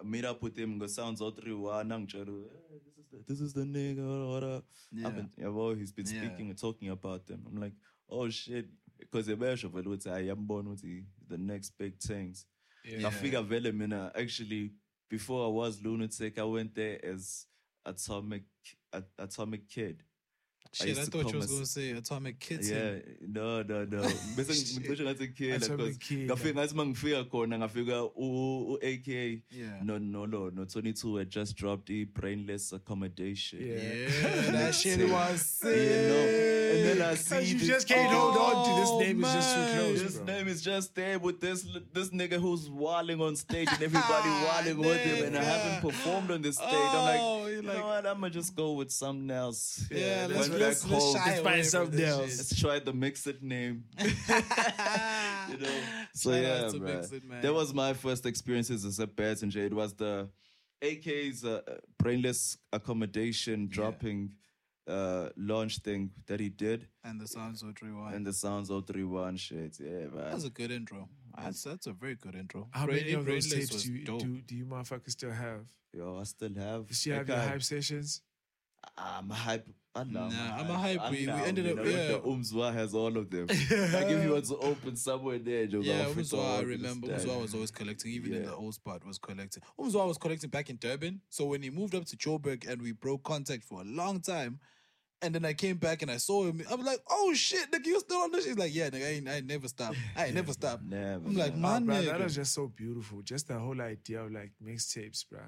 [SPEAKER 4] I meet up with him. Go sounds all three one. Hey, this is the this is the nigga. What up?
[SPEAKER 3] Yeah.
[SPEAKER 4] I've been, yeah, he's been
[SPEAKER 3] Yeah.
[SPEAKER 4] speaking and talking about them. I'm like, oh shit, because of it, I am born with the, the next big things.
[SPEAKER 1] Yeah.
[SPEAKER 4] I figure vele mina actually before I was lunatic, I went there as atomic a- atomic kid.
[SPEAKER 3] Shit
[SPEAKER 4] used
[SPEAKER 3] I
[SPEAKER 4] to
[SPEAKER 3] thought you was gonna say atomic kids
[SPEAKER 4] Yeah, no, no, no. Bese ngicishe ngathi kid
[SPEAKER 1] Atomic
[SPEAKER 4] because
[SPEAKER 1] Kid.
[SPEAKER 4] ngafika ngathi mangifika khona ngafika u AK
[SPEAKER 3] Yeah.
[SPEAKER 4] no no no no 22 had just dropped the brainless accommodation.
[SPEAKER 1] Yeah.
[SPEAKER 3] yeah that shit was sick
[SPEAKER 4] You know, and then I see
[SPEAKER 1] you
[SPEAKER 4] this-
[SPEAKER 1] just can't hold on to this
[SPEAKER 3] Oh,
[SPEAKER 1] name. It's just too
[SPEAKER 3] man.
[SPEAKER 1] close.
[SPEAKER 4] His
[SPEAKER 1] bro.
[SPEAKER 4] name is just there with this this nigga who's walling on stage and everybody walling with him, and I haven't performed on this stage.
[SPEAKER 3] Oh,
[SPEAKER 4] I'm like,
[SPEAKER 3] you're
[SPEAKER 4] you
[SPEAKER 3] like-
[SPEAKER 4] know what? I'm gonna just go with something else.
[SPEAKER 3] yeah
[SPEAKER 4] Went
[SPEAKER 3] let's
[SPEAKER 4] back
[SPEAKER 3] let's, let's
[SPEAKER 4] home.
[SPEAKER 3] shy
[SPEAKER 1] Let's find something else.
[SPEAKER 3] shit.
[SPEAKER 4] Let's try the mixed name. you know. So
[SPEAKER 3] Shout
[SPEAKER 4] yeah,
[SPEAKER 3] to. Mix It, man.
[SPEAKER 4] that was my first experiences as a passenger. It was the AK's uh, brainless accommodation dropping uh, launch thing that he did,
[SPEAKER 3] and the sounds of rewind
[SPEAKER 4] and the Sounds 031 shit. Yeah, man.
[SPEAKER 3] was a good intro. That's that's a very good intro.
[SPEAKER 1] How
[SPEAKER 3] Brain-
[SPEAKER 1] many of those tapes do you,
[SPEAKER 3] dope.
[SPEAKER 1] do, do you motherfuckers still have?
[SPEAKER 4] Yo, I still have.
[SPEAKER 1] You still have your
[SPEAKER 4] Like,
[SPEAKER 1] hype sessions?
[SPEAKER 4] Ah, I'm a hype. I know.
[SPEAKER 3] Nah, I'm a hype.
[SPEAKER 4] I'm
[SPEAKER 3] We- we
[SPEAKER 4] down,
[SPEAKER 3] ended
[SPEAKER 4] you
[SPEAKER 3] up-
[SPEAKER 4] know,
[SPEAKER 3] yeah.
[SPEAKER 4] The Umzwa has all of them. like if you want to open somewhere there, Joe,
[SPEAKER 3] Yeah,
[SPEAKER 4] Africa,
[SPEAKER 3] Umzwa, I remember
[SPEAKER 4] this,
[SPEAKER 3] Umzwa
[SPEAKER 4] that.
[SPEAKER 3] was always collecting, even in the old spot was collecting. Umzwa was collecting back in Durban. So when he moved up to Joburg and we broke contact for a long time, and then I came back and I saw him, I was like, oh shit, nigga, you still on this? He's like, yeah, nigga, I ain't, I ain't never stop. I ain't never stop.
[SPEAKER 4] Never,
[SPEAKER 3] I'm like, man,
[SPEAKER 1] Oh, bro, that was just so beautiful. Just the whole idea of like mixtapes, bro.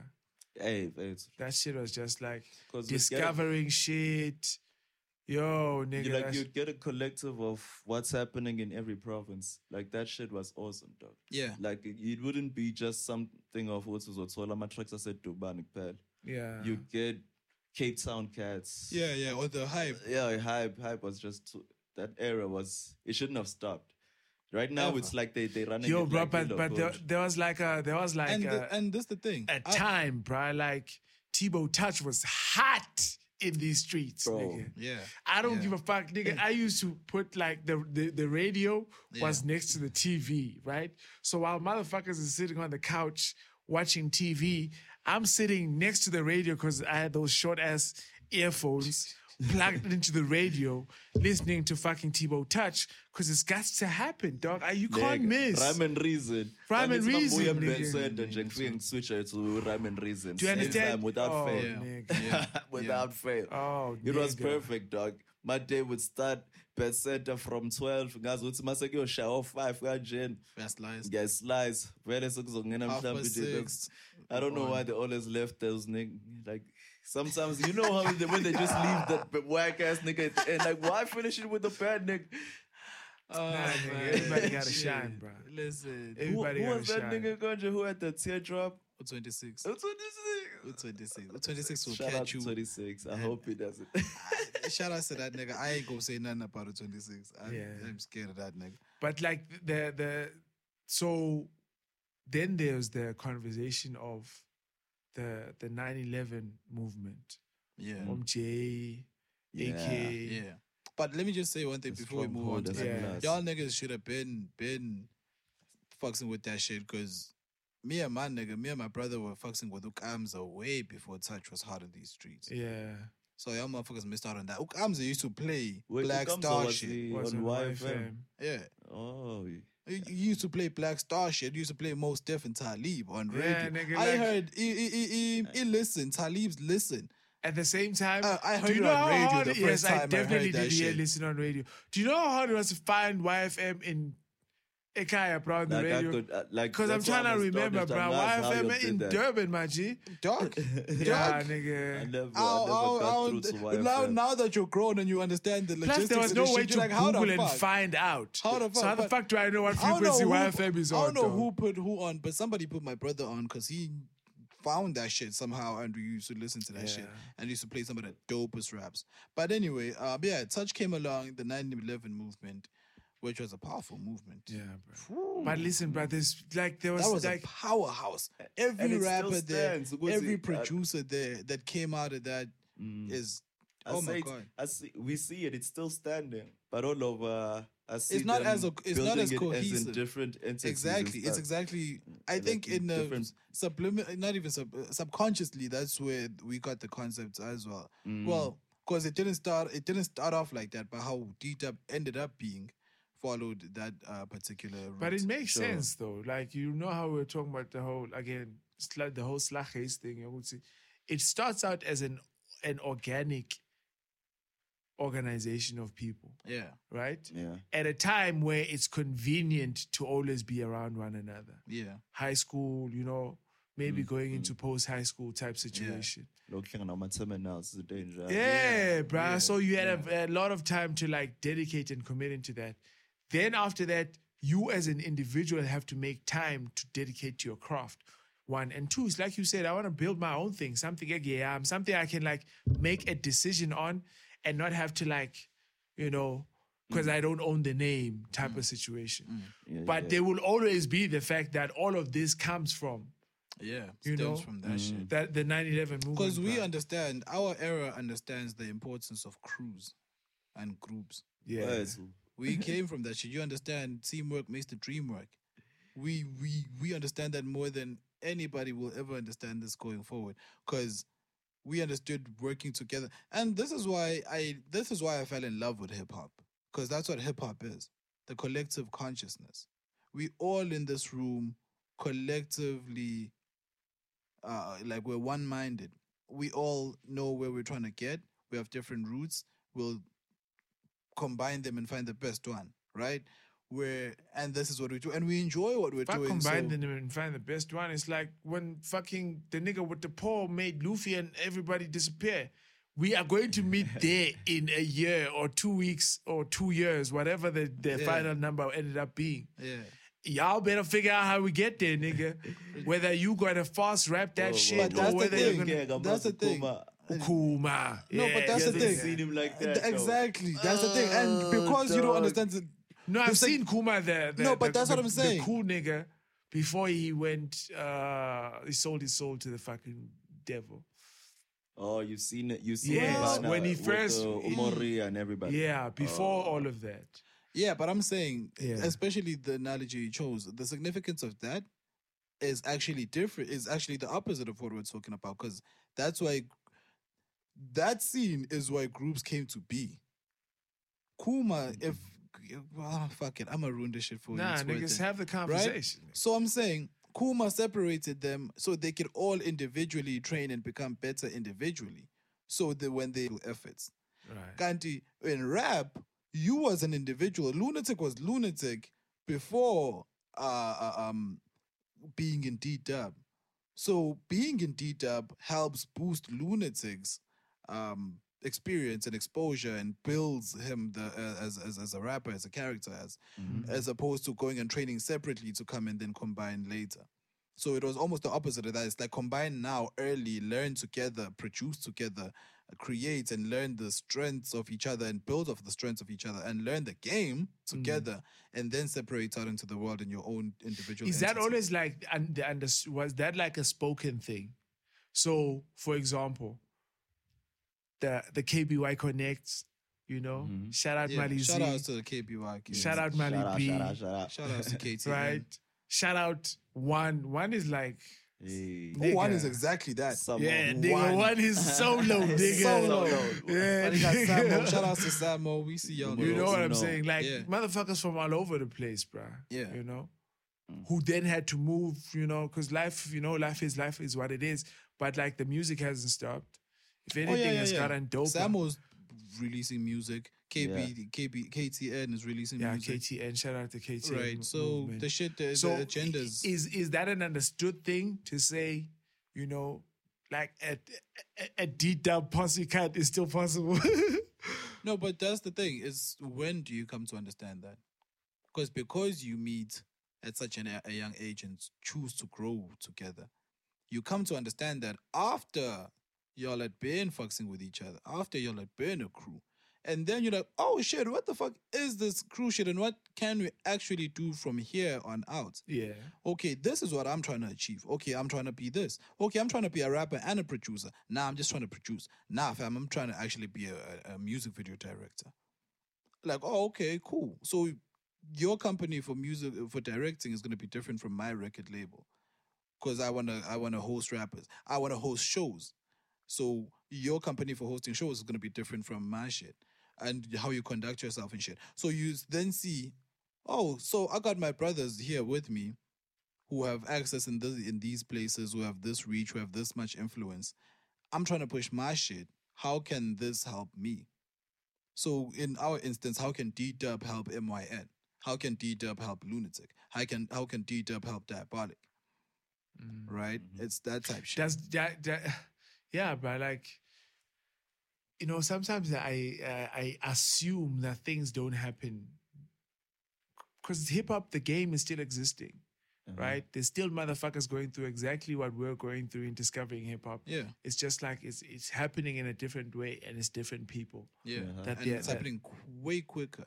[SPEAKER 4] Hey,
[SPEAKER 1] That shit was just like
[SPEAKER 4] you get-
[SPEAKER 1] discovering shit. Yo, nigga.
[SPEAKER 4] you like you'd get a collective of what's happening in every province. Like that shit was awesome, dog.
[SPEAKER 3] Yeah.
[SPEAKER 4] Like it, it wouldn't be just something of what's was all my tracks I said Dubai Pal.
[SPEAKER 1] yeah.
[SPEAKER 4] You get Cape Town cats.
[SPEAKER 3] Yeah, yeah, or the hype.
[SPEAKER 4] yeah, hype, hype was just too, that era was it shouldn't have stopped. Right now,
[SPEAKER 3] Ever.
[SPEAKER 4] it's like they they running.
[SPEAKER 1] Yo,
[SPEAKER 4] it
[SPEAKER 1] bro,
[SPEAKER 4] like
[SPEAKER 1] but but there, there was like a there was like
[SPEAKER 3] And,
[SPEAKER 1] a,
[SPEAKER 3] the, and this the thing.
[SPEAKER 1] a
[SPEAKER 3] I-
[SPEAKER 1] time, bro. Like Tebow Touch was hot in these streets,
[SPEAKER 4] Bro.
[SPEAKER 1] nigga.
[SPEAKER 3] Yeah.
[SPEAKER 1] I don't
[SPEAKER 3] Yeah.
[SPEAKER 1] give a fuck, nigga. I used to put like the the, the radio was
[SPEAKER 3] Yeah.
[SPEAKER 1] next to the TV, right? So while motherfuckers is sitting on the couch watching TV, I'm sitting next to the radio because I had those short ass earphones plugged into the radio, listening to fucking Tebow Touch because it's got to happen, dog. Ah, you can't
[SPEAKER 4] Nigga,
[SPEAKER 1] miss.
[SPEAKER 4] Rhyme and reason.
[SPEAKER 1] Rhyme and reason,
[SPEAKER 4] mabuya
[SPEAKER 1] nigga.
[SPEAKER 4] ebesenda nje ngifike ngiziswitche to rhyme and reason.
[SPEAKER 1] Do you understand?
[SPEAKER 4] time, without
[SPEAKER 1] oh,
[SPEAKER 4] fail.
[SPEAKER 3] Yeah.
[SPEAKER 1] nigga.
[SPEAKER 4] without fail.
[SPEAKER 1] Oh,
[SPEAKER 4] it was perfect, dog. My day would start peseta from 12 ngazi ukuthi mase kuyoshaya o-5 kanjeni
[SPEAKER 3] Fast lies.
[SPEAKER 4] ngiyaslice vele sekuzongena
[SPEAKER 3] Half
[SPEAKER 4] mhlawumbe
[SPEAKER 3] past
[SPEAKER 4] nje
[SPEAKER 3] six.
[SPEAKER 4] I don't know why they always left those niggas. Like sometimes you know how they, when they just leave that whack ass nigga and. Like why finish it with a bad nigga?
[SPEAKER 3] Oh,
[SPEAKER 1] Nah, nigga,
[SPEAKER 3] man.
[SPEAKER 1] everybody gotta shine, bro.
[SPEAKER 3] Listen,
[SPEAKER 4] Who,
[SPEAKER 1] Everybody
[SPEAKER 4] who
[SPEAKER 1] gotta
[SPEAKER 4] was that
[SPEAKER 1] shine.
[SPEAKER 4] nigga Ganja who had the teardrop?
[SPEAKER 3] 26.
[SPEAKER 4] That's what this is.
[SPEAKER 3] 26. 26 will
[SPEAKER 4] Shout out
[SPEAKER 3] catch you.
[SPEAKER 4] 26. I hope he doesn't.
[SPEAKER 3] Shout out to that nigga. I ain't gonna say nothing about a 26. I,
[SPEAKER 1] Yeah.
[SPEAKER 3] I'm scared of that nigga.
[SPEAKER 1] But like the the so then there's the conversation of the the 9/11 movement.
[SPEAKER 3] Yeah.
[SPEAKER 1] Om J,
[SPEAKER 4] Yeah.
[SPEAKER 1] AK.
[SPEAKER 3] Yeah. But let me just say one thing
[SPEAKER 4] The
[SPEAKER 3] before we move on to that.
[SPEAKER 1] of
[SPEAKER 3] Y'all niggas should have been been fucking with that shit because me and my nigga, me and my brother were fucking with Ukamza way before touch was hot in these streets.
[SPEAKER 1] Yeah.
[SPEAKER 3] So y'all motherfuckers missed out on that. Ukamza used to play
[SPEAKER 4] Wait,
[SPEAKER 3] Black
[SPEAKER 4] Ukamza
[SPEAKER 3] Star
[SPEAKER 4] was
[SPEAKER 3] shit.
[SPEAKER 4] the-
[SPEAKER 1] Was
[SPEAKER 4] on
[SPEAKER 1] on
[SPEAKER 4] YFM.
[SPEAKER 1] YFM.
[SPEAKER 3] Yeah.
[SPEAKER 4] Oh,
[SPEAKER 3] He he used to play Black Star shit. He used to play Mos Def and Talib on radio.
[SPEAKER 1] Yeah, nigga,
[SPEAKER 3] I
[SPEAKER 1] like-
[SPEAKER 3] heard he, he, he, he, he listen. Talib's listen.
[SPEAKER 1] At the same time,
[SPEAKER 3] Uh, I heard
[SPEAKER 1] do you
[SPEAKER 3] it
[SPEAKER 1] know
[SPEAKER 3] on
[SPEAKER 1] how
[SPEAKER 3] radio
[SPEAKER 1] hard
[SPEAKER 3] the first
[SPEAKER 1] yes,
[SPEAKER 3] time I
[SPEAKER 1] I definitely
[SPEAKER 3] heard that
[SPEAKER 1] did hear
[SPEAKER 3] shit.
[SPEAKER 1] listen on radio. Do you know how hard it was to find YFM in Ekaya, bro, on the
[SPEAKER 4] like I
[SPEAKER 1] radio?
[SPEAKER 4] could, uh, like
[SPEAKER 1] Because I'm trying to remember,
[SPEAKER 4] astonished.
[SPEAKER 1] bro.
[SPEAKER 4] I'm asked
[SPEAKER 1] YFM in
[SPEAKER 4] that.
[SPEAKER 1] Durban, my G.
[SPEAKER 3] Dog.
[SPEAKER 1] Yeah,
[SPEAKER 4] I
[SPEAKER 1] nigga.
[SPEAKER 4] never, I
[SPEAKER 3] Ow,
[SPEAKER 4] never
[SPEAKER 3] ow,
[SPEAKER 4] got
[SPEAKER 3] ow.
[SPEAKER 4] through to
[SPEAKER 3] Now, now that you're grown and you understand the logistics,
[SPEAKER 1] Plus, there was
[SPEAKER 3] of
[SPEAKER 1] no
[SPEAKER 3] this
[SPEAKER 1] way
[SPEAKER 3] shit,
[SPEAKER 1] to
[SPEAKER 3] you're like, how
[SPEAKER 1] Google
[SPEAKER 3] the
[SPEAKER 1] and
[SPEAKER 3] fuck?
[SPEAKER 1] find out.
[SPEAKER 3] How the
[SPEAKER 1] So
[SPEAKER 3] fuck?
[SPEAKER 1] how the fuck do I know what
[SPEAKER 3] I don't know
[SPEAKER 1] frequency
[SPEAKER 3] who-
[SPEAKER 1] YFM is on?
[SPEAKER 3] I don't know
[SPEAKER 1] though?
[SPEAKER 3] who put who on, but somebody put my brother on because he found that shit somehow, and we used to listen to that shit, and used to play some of the dopest raps. But anyway, uh, yeah, Touch came along, the 9/11 movement, which was a powerful movement.
[SPEAKER 1] Yeah, bro. But listen, bro, there's like there was,
[SPEAKER 3] That was
[SPEAKER 1] like
[SPEAKER 3] a powerhouse. Every
[SPEAKER 4] and it still
[SPEAKER 3] rapper there, every
[SPEAKER 4] uh,
[SPEAKER 3] producer there that came out of that is
[SPEAKER 4] I
[SPEAKER 3] oh my god.
[SPEAKER 4] I see, we see it. It's still standing, but all over. I see
[SPEAKER 3] It's not as a- it's not
[SPEAKER 4] building
[SPEAKER 3] as
[SPEAKER 4] it
[SPEAKER 3] cohesive.
[SPEAKER 4] in different entities.
[SPEAKER 3] Exactly. It's exactly. I
[SPEAKER 4] Like
[SPEAKER 3] think in the
[SPEAKER 4] different-
[SPEAKER 3] subliminal, not even sub, uh, subconsciously, that's where we got the concepts as well.
[SPEAKER 4] Mm.
[SPEAKER 3] Well, because it didn't start. It didn't start off like that, but how D-Dub ended up being followed that uh, particular. Route.
[SPEAKER 1] But it makes
[SPEAKER 4] Sure.
[SPEAKER 1] sense though. Like you know how we are talking about the whole again, the whole Slaghuis thing. I would say it starts out as an an organic organization of people,
[SPEAKER 3] yeah,
[SPEAKER 1] right?
[SPEAKER 4] Yeah.
[SPEAKER 1] At a time where it's convenient to always be around one another.
[SPEAKER 3] yeah,
[SPEAKER 1] High school, you know, maybe
[SPEAKER 3] Mm,
[SPEAKER 1] going into post high school type situation.
[SPEAKER 4] Looking at my terminals is a danger.
[SPEAKER 1] Yeah, bruh. so you had a, a lot of time to like dedicate and commit into that. Then after that, you as an individual have to make time to dedicate to your craft. One and two is like you said, I want to build my own thing, something like yeah, um, something I can like make a decision on and not have to like, you know, because I don't own the name type of mm. situation. Mm.
[SPEAKER 4] Yeah,
[SPEAKER 1] but
[SPEAKER 4] yeah.
[SPEAKER 1] there will always be the fact that all of this comes from
[SPEAKER 3] yeah.
[SPEAKER 1] You
[SPEAKER 3] stems
[SPEAKER 1] know?
[SPEAKER 3] from that mm. shit.
[SPEAKER 1] that the 9-11 movement.
[SPEAKER 3] Because we
[SPEAKER 1] bruh.
[SPEAKER 3] understand our era understands the importance of crews and groups.
[SPEAKER 1] yeah.
[SPEAKER 4] Words.
[SPEAKER 3] We came from that shit. You understand teamwork makes the dream work. We we we understand that more than anybody will ever understand this going forward. Cause we understood working together. And this is why I this is why I fell in love with hip hop. Because that's what hip hop is. The collective consciousness. We all in this room collectively uh like we're one minded. We all know where we're trying to get. We have different routes. We'll combine them and find the best one, right? Where and this is what we do, and we enjoy what we're
[SPEAKER 1] If I
[SPEAKER 3] doing.
[SPEAKER 1] combine
[SPEAKER 3] so-
[SPEAKER 1] them and find the best one, it's like when fucking the nigga with the paw made Luffy and everybody disappear. We are going to meet there in a year or two weeks or two years, whatever the, the
[SPEAKER 3] Yeah.
[SPEAKER 1] final number ended up being.
[SPEAKER 3] yeah.
[SPEAKER 1] Y'all better figure out how we get there, nigga. Whether you gonna fast rap that
[SPEAKER 4] Whoa,
[SPEAKER 1] shit
[SPEAKER 3] But that's
[SPEAKER 1] or
[SPEAKER 3] the
[SPEAKER 1] whether
[SPEAKER 3] thing.
[SPEAKER 1] you're
[SPEAKER 4] Yeah,
[SPEAKER 1] gonna
[SPEAKER 3] That's the thing.
[SPEAKER 4] Kuma.
[SPEAKER 1] Kuma.
[SPEAKER 3] No, but that's
[SPEAKER 4] You
[SPEAKER 3] the
[SPEAKER 4] haven't
[SPEAKER 3] thing.
[SPEAKER 4] seen him like that.
[SPEAKER 3] Th-
[SPEAKER 4] though.
[SPEAKER 3] Exactly. That's the thing. And because you don't
[SPEAKER 4] dog.
[SPEAKER 3] understand the
[SPEAKER 1] No, I've
[SPEAKER 3] the thing-
[SPEAKER 1] seen Kuma the, the
[SPEAKER 3] No, but
[SPEAKER 1] the-
[SPEAKER 3] that's
[SPEAKER 1] the-
[SPEAKER 3] what I'm saying.
[SPEAKER 1] The cool nigga before he went uh he sold his soul to the fucking devil.
[SPEAKER 4] Oh, you've seen it. You've seen
[SPEAKER 1] Yes,
[SPEAKER 4] it
[SPEAKER 1] when he
[SPEAKER 4] with,
[SPEAKER 1] first-
[SPEAKER 4] uh, Umori and everybody.
[SPEAKER 1] Yeah, before all of that.
[SPEAKER 3] Yeah, but I'm saying,
[SPEAKER 1] Yeah.
[SPEAKER 3] especially the analogy you chose, the significance of that is actually different. Is actually the opposite of what we're talking about because that's why that scene is why groups came to be. Kuma, if well, fuck it, I'm gonna ruin this shit for you.
[SPEAKER 1] Nah,
[SPEAKER 3] it's worth
[SPEAKER 1] niggas have the
[SPEAKER 3] right?
[SPEAKER 1] conversation.
[SPEAKER 3] So I'm saying Kuma separated them so they could all individually train and become better individually. So that when they do efforts.
[SPEAKER 1] Right.
[SPEAKER 3] Kanti, in rap, you was an individual. Lunatic was lunatic before uh, uh, um being in D dub. So being in D dub helps boost lunatics um experience and exposure and builds him the uh, as, as as a rapper as a character as as opposed to going and training separately to come and then combine later. So it was almost the opposite of that. It's like combine now early, learn together, produce together, create and learn the strengths of each other and build off the strengths of each other and learn the game together and then separate out into the world in your own individual.
[SPEAKER 1] Is that always like and under, was that like a spoken thing? So, for example, the the KBY connects, you know, mm-hmm. shout out
[SPEAKER 3] Yeah,
[SPEAKER 1] Mali
[SPEAKER 3] shout
[SPEAKER 1] Z,
[SPEAKER 3] out to the KBY. kids.
[SPEAKER 1] shout out Mali
[SPEAKER 4] Shout out,
[SPEAKER 1] B,
[SPEAKER 4] shout out, shout out.
[SPEAKER 3] Shout out to KT.
[SPEAKER 1] right? Shout out one. One is like,
[SPEAKER 4] Hey.
[SPEAKER 3] Oh, one is exactly that.
[SPEAKER 4] Someone
[SPEAKER 1] yeah,
[SPEAKER 4] who-
[SPEAKER 1] nigga, one, is solo, nigga.
[SPEAKER 3] Solo.
[SPEAKER 1] Yeah,
[SPEAKER 3] But got Samo.
[SPEAKER 1] nigga.
[SPEAKER 3] Shout out to Samo. We see y'all.
[SPEAKER 1] You know what I'm
[SPEAKER 4] No.
[SPEAKER 1] saying? Like
[SPEAKER 3] Yeah.
[SPEAKER 1] motherfuckers from all over the place, bruh.
[SPEAKER 3] Yeah.
[SPEAKER 1] You know? Mm. Who then had to move, you know, because life, you know, life is life is what it is. But like the music hasn't stopped. If oh, anything has gotten dope.
[SPEAKER 3] Samo's releasing music. KB, KB, KTN is releasing
[SPEAKER 1] yeah,
[SPEAKER 3] music.
[SPEAKER 1] KTN, shout out to KTN.
[SPEAKER 3] Right. So
[SPEAKER 1] movement.
[SPEAKER 3] the shit, the,
[SPEAKER 1] so
[SPEAKER 3] the agendas.
[SPEAKER 1] is is that an understood thing to say, you know, like a, a, a D-dub posse cut is still possible?
[SPEAKER 3] No, but that's the thing. Is when do you come to understand that? Because because you meet at such an, a young age and choose to grow together, you come to understand that after y'all had been fucking with each other, after y'all had been a crew, and then you're like, oh shit, what the fuck is this crew shit, and what can we actually do from here on out?
[SPEAKER 1] Yeah.
[SPEAKER 3] okay, this is what I'm trying to achieve. Okay, I'm trying to be this. Okay, I'm trying to be a rapper and a producer. Nah, I'm just trying to produce. Nah, fam, I'm trying to actually be a, a- music video director. Like, oh, okay, cool. So your company for music for directing is gonna be different from my record label. Cause I wanna I wanna host rappers. I wanna host shows. So your company for hosting shows is gonna be different from my shit. And how you conduct yourself and shit. So you then see, oh, so I got my brothers here with me who have access in this in these places, who have this reach, who have this much influence. I'm trying to push my shit. How can this help me? So in our instance, how can D Dub help MYN? How can D Dub help Lunatic? How can how can D Dub help Diabolic? Mm-hmm. Right? It's that type shit.
[SPEAKER 1] That's that, that yeah, but like you know, sometimes I uh, I assume that things don't happen because hip hop, the game is still existing, right? There's still motherfuckers going through exactly what we're going through in discovering hip hop.
[SPEAKER 3] Yeah.
[SPEAKER 1] it's just like it's it's happening in a different way and it's different people.
[SPEAKER 3] yeah.
[SPEAKER 1] That-
[SPEAKER 3] and it's
[SPEAKER 1] that-
[SPEAKER 3] happening way quicker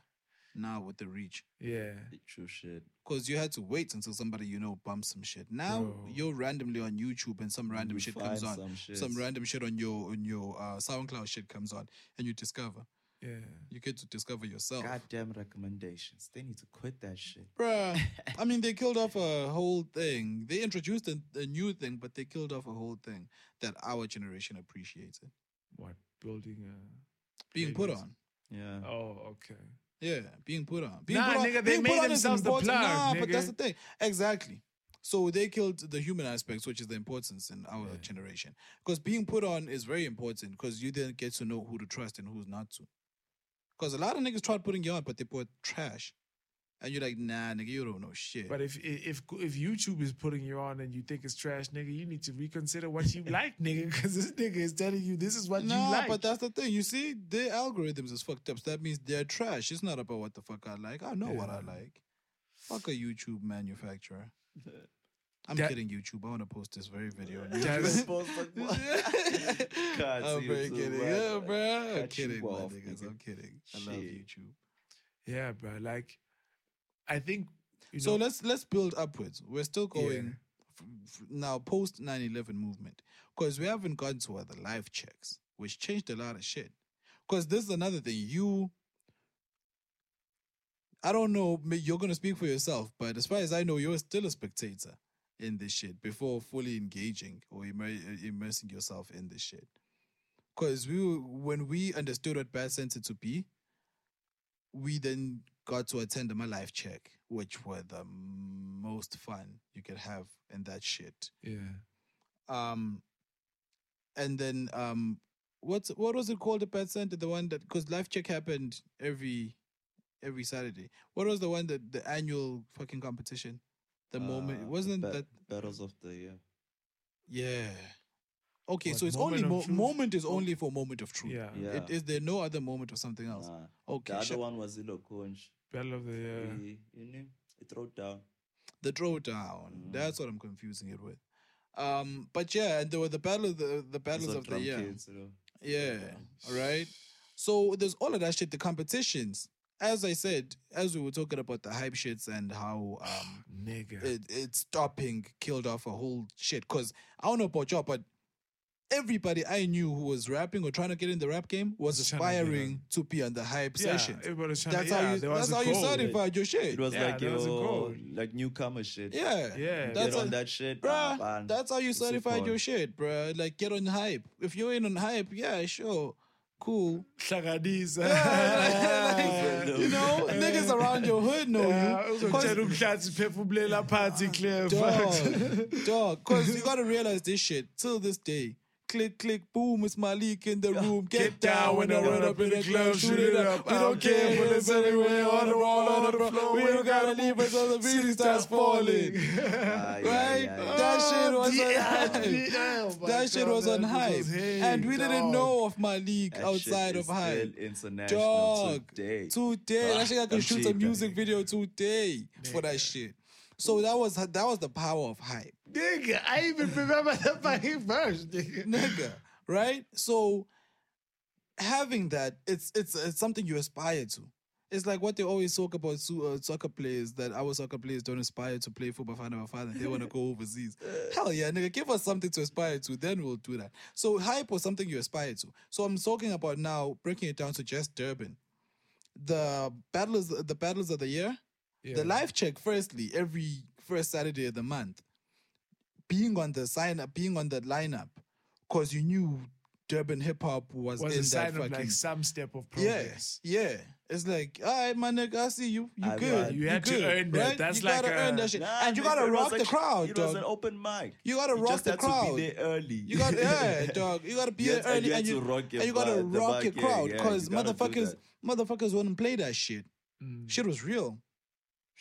[SPEAKER 3] now with the reach.
[SPEAKER 1] Yeah,
[SPEAKER 4] True shit.
[SPEAKER 3] Because you had to wait until somebody you know bumps some shit. Now
[SPEAKER 1] Bro.
[SPEAKER 3] you're randomly on YouTube and some random
[SPEAKER 4] You
[SPEAKER 3] shit comes on.
[SPEAKER 4] find some
[SPEAKER 3] Some, random shit on your on your uh, SoundCloud shit comes on, and you discover.
[SPEAKER 1] yeah.
[SPEAKER 3] You get to discover yourself.
[SPEAKER 4] Goddamn recommendations. They need to quit that shit.
[SPEAKER 3] Bruh. I mean, they killed off a whole thing. They introduced a, a new thing, but they killed off a whole thing that our generation appreciated.
[SPEAKER 1] What building? Uh,
[SPEAKER 3] Being put on.
[SPEAKER 4] Yeah.
[SPEAKER 1] oh, okay.
[SPEAKER 3] Yeah, being put on. Being
[SPEAKER 1] Nah,
[SPEAKER 3] put on,
[SPEAKER 1] nigga, they
[SPEAKER 3] being
[SPEAKER 1] made
[SPEAKER 3] put on is
[SPEAKER 1] themselves the
[SPEAKER 3] important.
[SPEAKER 1] plug,
[SPEAKER 3] Nah, but
[SPEAKER 1] nigga.
[SPEAKER 3] that's the thing. Exactly. So they killed the human aspects, which is the importance in our generation. Because being put on is very important because you then get to know who to trust and who's not to. Because a lot of niggas tried putting you on, but they put trash. And you're like, nah, nigga, you don't know shit.
[SPEAKER 1] But if if if YouTube is putting you on and you think it's trash, nigga, you need to reconsider what you like, nigga, because this nigga is telling you this is what
[SPEAKER 3] Nah,
[SPEAKER 1] you like.
[SPEAKER 3] but that's the thing. You see, their algorithms is fucked up. So that means they're trash. It's not about what the fuck I like. I know what I like. Fuck a YouTube manufacturer. I'm
[SPEAKER 1] That-
[SPEAKER 3] kidding, YouTube. I want to post this very video. on
[SPEAKER 1] That's-
[SPEAKER 4] Can't
[SPEAKER 3] I'm very
[SPEAKER 4] it
[SPEAKER 3] kidding.
[SPEAKER 4] man.
[SPEAKER 3] Yeah, bro. I'm kidding, my
[SPEAKER 4] off,
[SPEAKER 3] niggas.
[SPEAKER 4] nigga.
[SPEAKER 3] I'm kidding. I love YouTube.
[SPEAKER 1] yeah, bro. Like, I think. You
[SPEAKER 3] So let's let's build upwards. We're still going f- f- now post 9/11 movement because we haven't gotten to other life checks, which changed a lot of shit. Because this is another thing. You, I don't know. You're gonna speak for yourself, but as far as I know, you're still a spectator in this shit before fully engaging or immer- uh, immersing yourself in this shit. Because we, when we understood what BAT Centre to be, we then got to attend my life check, which were the most fun you could have in that shit.
[SPEAKER 1] yeah.
[SPEAKER 3] Um, and then um, what's what was it called? The BAT Centre, the one that because life check happened every every Saturday. What was the one that the annual fucking competition? The moment
[SPEAKER 4] Uh,
[SPEAKER 3] wasn't
[SPEAKER 4] ba-
[SPEAKER 3] that
[SPEAKER 4] battles of the year?
[SPEAKER 3] yeah. Okay,
[SPEAKER 1] What,
[SPEAKER 3] so it's
[SPEAKER 1] moment
[SPEAKER 3] only mo-
[SPEAKER 1] truth?
[SPEAKER 3] moment is only for moment of truth.
[SPEAKER 1] Yeah.
[SPEAKER 4] Yeah.
[SPEAKER 3] It, is there no other moment of something else?
[SPEAKER 4] Nah.
[SPEAKER 3] Okay,
[SPEAKER 4] The other
[SPEAKER 3] sure.
[SPEAKER 4] one was Ilo Kunj.
[SPEAKER 1] Battle of the year.
[SPEAKER 4] He, you know, it wrote down.
[SPEAKER 3] The throwdown. That's what I'm confusing it with. Um, but yeah, and there were the battle the the battles of the
[SPEAKER 4] drum
[SPEAKER 3] year.
[SPEAKER 4] kids, you know.
[SPEAKER 3] Yeah. All right. So there's all of that shit, the competitions. As I said, as we were talking about the hype shits and how um
[SPEAKER 1] Nigga.
[SPEAKER 3] it, it stopping killed off a whole shit. Cause I don't know about y'all, but everybody I knew who was rapping or trying to get in the rap game was
[SPEAKER 1] Was trying to
[SPEAKER 3] aspiring to be on the hype
[SPEAKER 1] Yeah,
[SPEAKER 3] sessions.
[SPEAKER 1] everybody was trying
[SPEAKER 3] That's
[SPEAKER 1] to-
[SPEAKER 3] how
[SPEAKER 1] yeah,
[SPEAKER 3] you that's
[SPEAKER 1] a
[SPEAKER 3] how you
[SPEAKER 1] goal.
[SPEAKER 3] certified your shit.
[SPEAKER 4] It was
[SPEAKER 1] Yeah,
[SPEAKER 4] like
[SPEAKER 1] there was a
[SPEAKER 4] your like newcomer shit.
[SPEAKER 3] yeah.
[SPEAKER 1] Yeah.
[SPEAKER 3] That's
[SPEAKER 4] Get
[SPEAKER 3] a-
[SPEAKER 4] on that shit,
[SPEAKER 3] Bruh,
[SPEAKER 4] man.
[SPEAKER 3] that's how you
[SPEAKER 4] It's
[SPEAKER 3] certified
[SPEAKER 4] fun.
[SPEAKER 3] your shit, bruh. Like, get on hype. If you ain't on hype, yeah, sure, cool.
[SPEAKER 1] Hlanganisa.
[SPEAKER 3] you know, niggas around your hood know
[SPEAKER 1] Yeah,
[SPEAKER 3] you.
[SPEAKER 1] uzokutshela umhlathi phefumulela phansi clear fact.
[SPEAKER 3] Dog, dog. Because you gotta realize this shit till this day. Click, click, boom, it's Malik in the room. Get, down when I run up in the club, shoot it up. We don't care if it's anywhere on the wall, on the floor. We don't gotta leave until the beat starts falling.
[SPEAKER 4] Ah, yeah,
[SPEAKER 3] Right?
[SPEAKER 4] yeah, yeah.
[SPEAKER 3] That shit was on hype.
[SPEAKER 1] oh
[SPEAKER 3] That shit was on hype. And we didn't know of Malik
[SPEAKER 4] That
[SPEAKER 3] outside of hype.
[SPEAKER 4] international
[SPEAKER 3] Dog.
[SPEAKER 4] today.
[SPEAKER 3] Today. That shit I can shoot a music video today for that shit. So that was that was the power of hype.
[SPEAKER 1] Nigga, I even remember the fucking verse, nigga.
[SPEAKER 3] nigga, right? So having that, it's it's it's something you aspire to. It's like what they always talk about uh, soccer players that our soccer players don't aspire to play football for our father. They want to go overseas. Hell yeah, nigga, give us something to aspire to, then we'll do that. So hype was something you aspire to. So I'm talking about now breaking it down to just Durban. The battles, the battles of the year, the life check. Firstly, every first Saturday of the month, being on the sign up, being on the lineup, because you knew Durban hip hop was,
[SPEAKER 1] Was
[SPEAKER 3] in
[SPEAKER 1] a sign
[SPEAKER 3] that
[SPEAKER 1] of
[SPEAKER 3] fucking
[SPEAKER 1] like some step of
[SPEAKER 3] yeah,
[SPEAKER 1] progress.
[SPEAKER 3] yeah. It's like, all right, my nigga, I see you. You
[SPEAKER 4] I-
[SPEAKER 3] good.
[SPEAKER 4] I-
[SPEAKER 1] You had to
[SPEAKER 3] good,
[SPEAKER 1] earn that.
[SPEAKER 3] right?
[SPEAKER 1] That's
[SPEAKER 3] you
[SPEAKER 1] like
[SPEAKER 3] gotta
[SPEAKER 1] a-
[SPEAKER 3] earn that shit,
[SPEAKER 4] Nah,
[SPEAKER 3] and you gotta rock the
[SPEAKER 4] a-
[SPEAKER 3] crowd,
[SPEAKER 4] It was an open mic.
[SPEAKER 3] You gotta rock
[SPEAKER 4] just
[SPEAKER 3] the
[SPEAKER 4] had
[SPEAKER 3] crowd.
[SPEAKER 4] To be there early.
[SPEAKER 3] You got yeah, dog. You gotta be
[SPEAKER 4] You
[SPEAKER 3] there
[SPEAKER 4] had- and
[SPEAKER 3] early,
[SPEAKER 4] you had
[SPEAKER 3] and you,
[SPEAKER 4] to rock your
[SPEAKER 3] and you gotta rock your crowd because
[SPEAKER 4] you gotta
[SPEAKER 3] motherfuckers, motherfuckers wouldn't play that shit. Mm. Shit was real.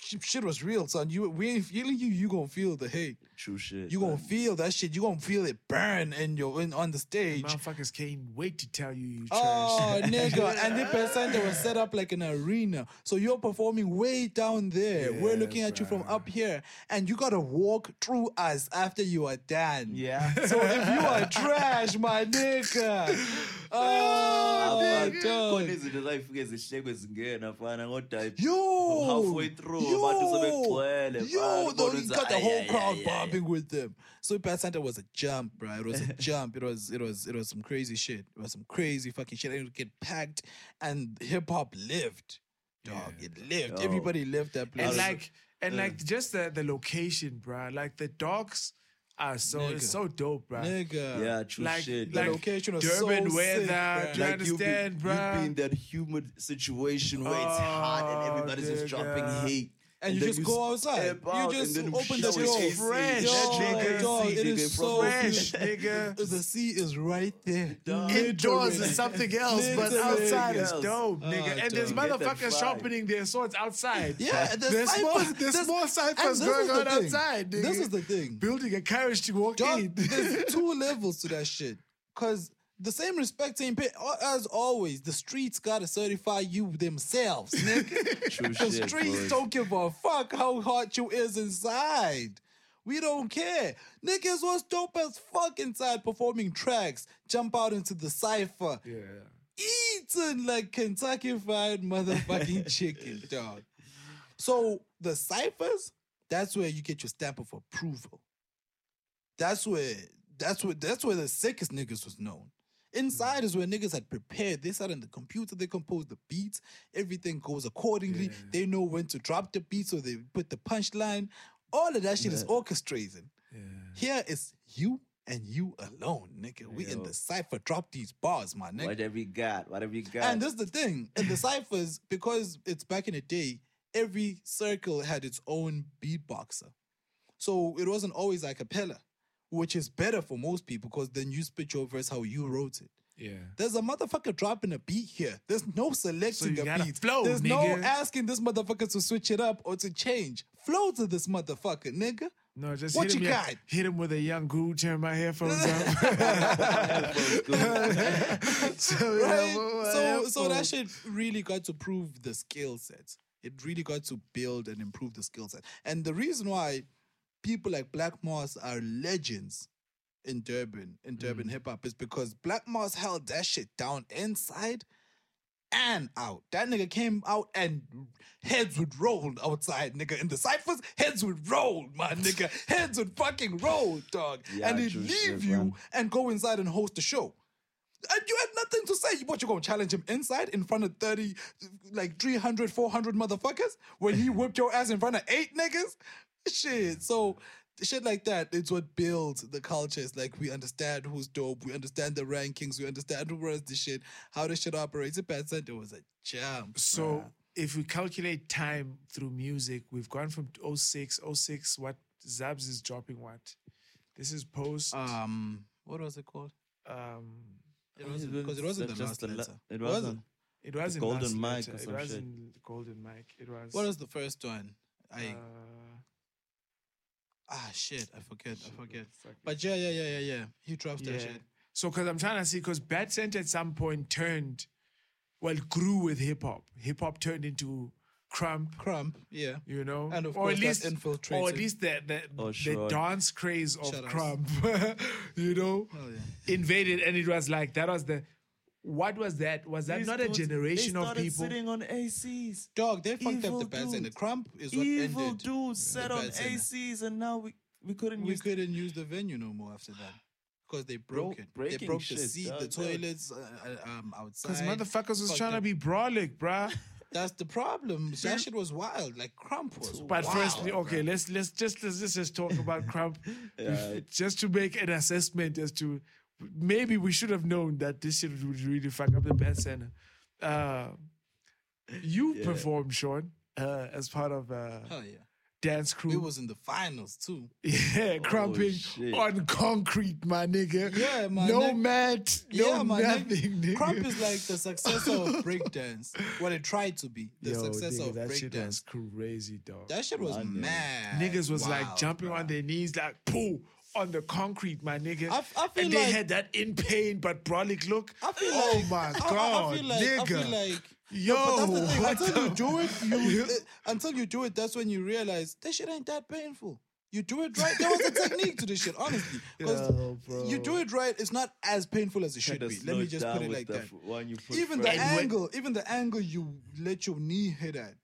[SPEAKER 3] Shit, shit was real, son. You we ain't feeling you. You gonna feel the hate.
[SPEAKER 4] True shit.
[SPEAKER 3] You gonna
[SPEAKER 4] man.
[SPEAKER 3] feel that shit. You gonna feel it burn in your in on the stage.
[SPEAKER 1] Motherfuckers can't wait to tell you you trash.
[SPEAKER 3] Oh,
[SPEAKER 1] trash.
[SPEAKER 3] nigga. And the BAT Centre was set up like an arena. So you're performing way down there. We're looking at you from up here. And you gotta walk through us after you are done.
[SPEAKER 4] Yeah.
[SPEAKER 3] So if you are trash, my nigga. Oh,
[SPEAKER 4] Abantu-
[SPEAKER 3] my dog.
[SPEAKER 4] khona izinto zayifike zihlekwe zingena fana kodwa
[SPEAKER 3] Yo,
[SPEAKER 4] halfway through
[SPEAKER 3] yo,
[SPEAKER 4] abantu sebegcwele
[SPEAKER 3] yo,
[SPEAKER 4] fana,
[SPEAKER 3] though,
[SPEAKER 4] ubone
[SPEAKER 3] you
[SPEAKER 4] ukuthi,
[SPEAKER 3] got the
[SPEAKER 4] ay,
[SPEAKER 3] whole
[SPEAKER 4] ay,
[SPEAKER 3] crowd
[SPEAKER 4] ay, ay.
[SPEAKER 3] bobbing with them. So BAT Centre was a jump, bro. It was a jump. It was, it was, it was some crazy shit. It was some crazy fucking shit. And it would get packed, and hip hop lived, dog. It lived.
[SPEAKER 4] Yo.
[SPEAKER 3] Everybody lived that place.
[SPEAKER 1] and like and uh. like just the the location, bruh. Like the dogs are so
[SPEAKER 3] Nigga.
[SPEAKER 1] it's so dope, bruh.
[SPEAKER 3] nigga,
[SPEAKER 4] Yeah, true
[SPEAKER 1] Like,
[SPEAKER 4] shit.
[SPEAKER 3] the location was
[SPEAKER 1] Durban
[SPEAKER 3] so
[SPEAKER 1] weather,
[SPEAKER 3] sick, bruh.
[SPEAKER 1] do you
[SPEAKER 4] Like, you be,
[SPEAKER 1] understand,
[SPEAKER 4] you
[SPEAKER 1] bruh?
[SPEAKER 4] be in that humid situation where it's hot and
[SPEAKER 1] Oh,
[SPEAKER 4] everybody's just oh, dropping
[SPEAKER 1] nigga.
[SPEAKER 4] Hate.
[SPEAKER 3] And you
[SPEAKER 4] then
[SPEAKER 3] just go outside.
[SPEAKER 4] step
[SPEAKER 3] You just
[SPEAKER 4] and
[SPEAKER 3] open the
[SPEAKER 4] shower
[SPEAKER 3] door.
[SPEAKER 4] AC.
[SPEAKER 1] Fresh,
[SPEAKER 3] Yo,
[SPEAKER 1] nigga.
[SPEAKER 3] dog, it
[SPEAKER 4] nigga,
[SPEAKER 3] is
[SPEAKER 4] from
[SPEAKER 3] so
[SPEAKER 1] fresh,
[SPEAKER 3] good.
[SPEAKER 1] nigga.
[SPEAKER 3] The sea is right there.
[SPEAKER 1] Indoors
[SPEAKER 3] Literally.
[SPEAKER 1] is something else, but outside is
[SPEAKER 4] else.
[SPEAKER 1] dope, ah, nigga.
[SPEAKER 3] Oh,
[SPEAKER 1] and there's
[SPEAKER 3] dog.
[SPEAKER 4] Get that
[SPEAKER 1] motherfuckers sharpening their swords outside.
[SPEAKER 3] Yeah, there's,
[SPEAKER 1] There's
[SPEAKER 3] ciphers,
[SPEAKER 1] more, there's
[SPEAKER 3] there's-
[SPEAKER 1] more
[SPEAKER 3] and
[SPEAKER 1] ciphers
[SPEAKER 3] this
[SPEAKER 1] going
[SPEAKER 3] is the
[SPEAKER 1] on
[SPEAKER 3] thing.
[SPEAKER 1] outside. Nigga.
[SPEAKER 3] This is the thing.
[SPEAKER 1] Building a carriage to walk
[SPEAKER 3] Dog,
[SPEAKER 1] in.
[SPEAKER 3] there's two levels to that shit. Cause the same respect ain't paid. As always, the streets gotta certify you themselves, nigga.
[SPEAKER 4] True
[SPEAKER 3] the
[SPEAKER 4] shit,
[SPEAKER 3] streets
[SPEAKER 4] boy.
[SPEAKER 3] don't give a fuck how hot you is inside. We don't care. Niggas was dope as fuck inside performing tracks. Jump out into the cipher.
[SPEAKER 1] yeah.
[SPEAKER 3] Eating like Kentucky fried motherfucking chicken, dog. So the ciphers, that's where you get your stamp of approval. That's where that's where that's where the sickest niggas was known. Inside mm. is where niggas had prepared. They sat on the computer, they composed the beats, everything goes accordingly. They know when to drop the beat, so they put the punchline. All of that shit is orchestrating. Here is you and you alone, nigga. We in the cipher. Drop these bars, my nigga.
[SPEAKER 4] Whatever you got, whatever you got.
[SPEAKER 3] And this is the thing. In the ciphers, because it's back in the day, every circle had its own beatboxer. So it wasn't always a cappella, which is better for most people because then you spit your verse how you wrote it.
[SPEAKER 1] Yeah.
[SPEAKER 3] There's a motherfucker dropping a beat here. There's no selecting a
[SPEAKER 1] gotta
[SPEAKER 3] beat.
[SPEAKER 1] flow,
[SPEAKER 3] There's no asking this motherfucker to switch it up or to change. Flow to this motherfucker, nigga.
[SPEAKER 1] No, just
[SPEAKER 3] What
[SPEAKER 1] hit him,
[SPEAKER 3] you got?
[SPEAKER 1] hit him with a young guru, turn my headphones up. so,
[SPEAKER 3] right? so so that shit really got to prove the skill sets. It really got to build and improve the skill set. And the reason why people like Black Moss are legends in Durban, in Durban
[SPEAKER 1] Mm.
[SPEAKER 3] hip hop, is because Black Moss held that shit down inside and out. That nigga came out and heads would roll outside, nigga. In the ciphers, heads would roll, my nigga. Heads would fucking roll, dog.
[SPEAKER 4] Yeah,
[SPEAKER 3] and he'd leave
[SPEAKER 4] shit,
[SPEAKER 3] you
[SPEAKER 4] man.
[SPEAKER 3] and go inside and host the show. And you had nothing to say. What, you gonna challenge him inside in front of 30, like 300, 400 motherfuckers? When he whipped your ass in front of eight niggas? Shit. So, shit like that, it's what builds the culture. It's like we understand who's dope, we understand the rankings, we understand who runs the shit, how the shit operates. BAT Centre was a jump.
[SPEAKER 1] So if we calculate time through music, we've gone from 06, 06, what Zabs is dropping what? This is post
[SPEAKER 3] Um, what was it called?
[SPEAKER 1] um
[SPEAKER 3] It wasn't because it wasn't the
[SPEAKER 4] Just
[SPEAKER 3] last
[SPEAKER 4] the
[SPEAKER 3] letter.
[SPEAKER 4] It wasn't.
[SPEAKER 1] it wasn't
[SPEAKER 4] Golden
[SPEAKER 1] last
[SPEAKER 4] Mic or
[SPEAKER 1] letter. it wasn't golden mic. It was
[SPEAKER 3] What was the first one? I
[SPEAKER 1] uh,
[SPEAKER 3] ah shit, I forget, I forget.
[SPEAKER 1] fuck.
[SPEAKER 3] But yeah, yeah, yeah, yeah, yeah. He dropped that
[SPEAKER 1] yeah.
[SPEAKER 3] shit.
[SPEAKER 1] So because I'm trying to see because BAT Centre at some point turned well grew with hip hop. Hip hop turned into Krump.
[SPEAKER 3] Krump, yeah.
[SPEAKER 1] You know,
[SPEAKER 3] And of
[SPEAKER 1] or
[SPEAKER 3] course
[SPEAKER 1] at
[SPEAKER 3] that
[SPEAKER 1] least,
[SPEAKER 3] infiltrated.
[SPEAKER 1] or at least the the,
[SPEAKER 4] Oh,
[SPEAKER 1] the
[SPEAKER 4] sure.
[SPEAKER 1] dance craze of
[SPEAKER 3] Shut up.
[SPEAKER 1] Krump, you know,
[SPEAKER 3] Oh, yeah.
[SPEAKER 1] invaded, and it was like that was the. What was that? Was that
[SPEAKER 4] These
[SPEAKER 1] not a generation
[SPEAKER 4] they
[SPEAKER 1] of
[SPEAKER 4] started
[SPEAKER 1] people?
[SPEAKER 4] sitting on ACs.
[SPEAKER 3] Dog, they fucked
[SPEAKER 4] Evil
[SPEAKER 3] up the bad and the krump is what
[SPEAKER 4] Evil
[SPEAKER 3] ended.
[SPEAKER 4] dudes sat
[SPEAKER 3] the
[SPEAKER 4] on
[SPEAKER 3] BAT Centre.
[SPEAKER 4] ACs, and now we we couldn't
[SPEAKER 3] We
[SPEAKER 4] use
[SPEAKER 3] couldn't use the venue no more after that. Because they broke
[SPEAKER 4] Bro-
[SPEAKER 3] it. They
[SPEAKER 4] breaking
[SPEAKER 3] broke the
[SPEAKER 4] shit,
[SPEAKER 3] seat,
[SPEAKER 4] dog.
[SPEAKER 3] the toilets uh, uh, um, outside.
[SPEAKER 1] Because motherfuckers was
[SPEAKER 3] Fucked
[SPEAKER 1] trying to be brolic, bruh.
[SPEAKER 3] That's the problem. That shit was wild. Like Krump was.
[SPEAKER 1] But
[SPEAKER 3] wild,
[SPEAKER 1] firstly, okay,
[SPEAKER 3] bruh.
[SPEAKER 1] let's let's just let's, let's just talk about Krump,
[SPEAKER 4] Yeah.
[SPEAKER 1] just to make an assessment as to maybe we should have known that this shit would really fuck up the BAT Centre. Uh, you
[SPEAKER 4] Yeah.
[SPEAKER 1] performed, Sean, uh, as part of uh,
[SPEAKER 3] Hell yeah.
[SPEAKER 1] dance crew.
[SPEAKER 3] We was in the finals too.
[SPEAKER 1] yeah, krumping
[SPEAKER 4] shit.
[SPEAKER 1] on concrete, my nigga.
[SPEAKER 3] Yeah, my
[SPEAKER 1] No
[SPEAKER 3] nigga.
[SPEAKER 1] mat, no
[SPEAKER 3] yeah, man.
[SPEAKER 1] nothing, nigga.
[SPEAKER 3] Krump is like the successor of breakdance. What it tried to be. The
[SPEAKER 1] Yo,
[SPEAKER 3] successor
[SPEAKER 1] nigga,
[SPEAKER 3] of
[SPEAKER 1] that shit was
[SPEAKER 3] breakdance.
[SPEAKER 1] crazy, dog.
[SPEAKER 3] That shit was mad.
[SPEAKER 1] Niggas was like jumping
[SPEAKER 3] bruh.
[SPEAKER 1] on their knees, like poo on the concrete, my nigga.
[SPEAKER 3] I I feel
[SPEAKER 1] and they
[SPEAKER 3] like-
[SPEAKER 1] had that in pain but brolic look.
[SPEAKER 3] I feel
[SPEAKER 1] oh
[SPEAKER 3] like,
[SPEAKER 1] my god,
[SPEAKER 3] I, feel like,
[SPEAKER 1] nigga.
[SPEAKER 3] I feel like,
[SPEAKER 1] Yo,
[SPEAKER 3] but that's the
[SPEAKER 1] what
[SPEAKER 3] Until you do it, you uh, until you do it, that's when you realize that shit ain't that painful. You do it right. There was a technique to this shit, honestly. Because
[SPEAKER 1] bro.
[SPEAKER 3] you do it right, it's not as painful as it should be. Let me just put it like that.
[SPEAKER 4] f- one you put
[SPEAKER 3] Even the.
[SPEAKER 1] And when-
[SPEAKER 3] angle, even the angle you let your knee hit at,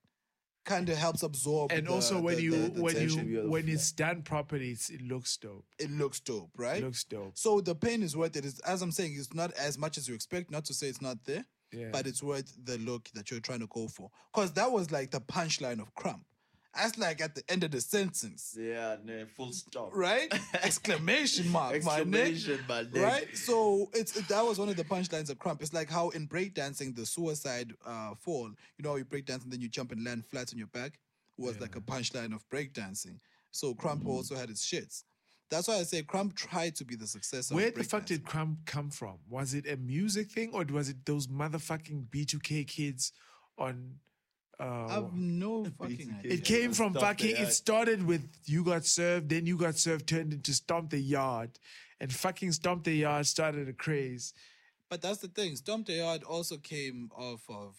[SPEAKER 3] kind of helps absorb.
[SPEAKER 1] and
[SPEAKER 3] the-
[SPEAKER 1] also when
[SPEAKER 3] the-
[SPEAKER 1] you
[SPEAKER 3] the-
[SPEAKER 1] when you when it's done properly, it's, it looks dope.
[SPEAKER 3] it looks dope, right?
[SPEAKER 1] It looks dope.
[SPEAKER 3] So the pain is worth it. It's, as I'm saying, it's not as much as you expect. Not to say it's not there,
[SPEAKER 1] Yeah.
[SPEAKER 3] but it's worth the look that you're trying to go for. Because that was like the punchline of Krump. That's like at the end of the sentence,
[SPEAKER 4] Yeah, nah, full stop.
[SPEAKER 3] right? Exclamation mark,
[SPEAKER 4] Exclamation,
[SPEAKER 3] my neck. Right? So it's that was one of the punchlines of Krump. It's like how in breakdancing, the suicide uh, fall, you know, how you breakdance and then you jump and land flat on your back was like a punchline of breakdancing. So Krump
[SPEAKER 1] Mm.
[SPEAKER 3] also had his shits. That's why I say Krump tried to be the successor.
[SPEAKER 1] Where
[SPEAKER 3] of
[SPEAKER 1] the fuck did Krump come from? Was it a music thing or was it those motherfucking B2K kids on? Uh,
[SPEAKER 3] I have no fucking
[SPEAKER 4] BTK.
[SPEAKER 3] idea.
[SPEAKER 1] It came from
[SPEAKER 4] Stomp
[SPEAKER 1] fucking. It started with you got served, then you got served turned into stomp the yard, and fucking stomp the yard started a craze.
[SPEAKER 3] But that's the thing. Stomp the Yard also came off of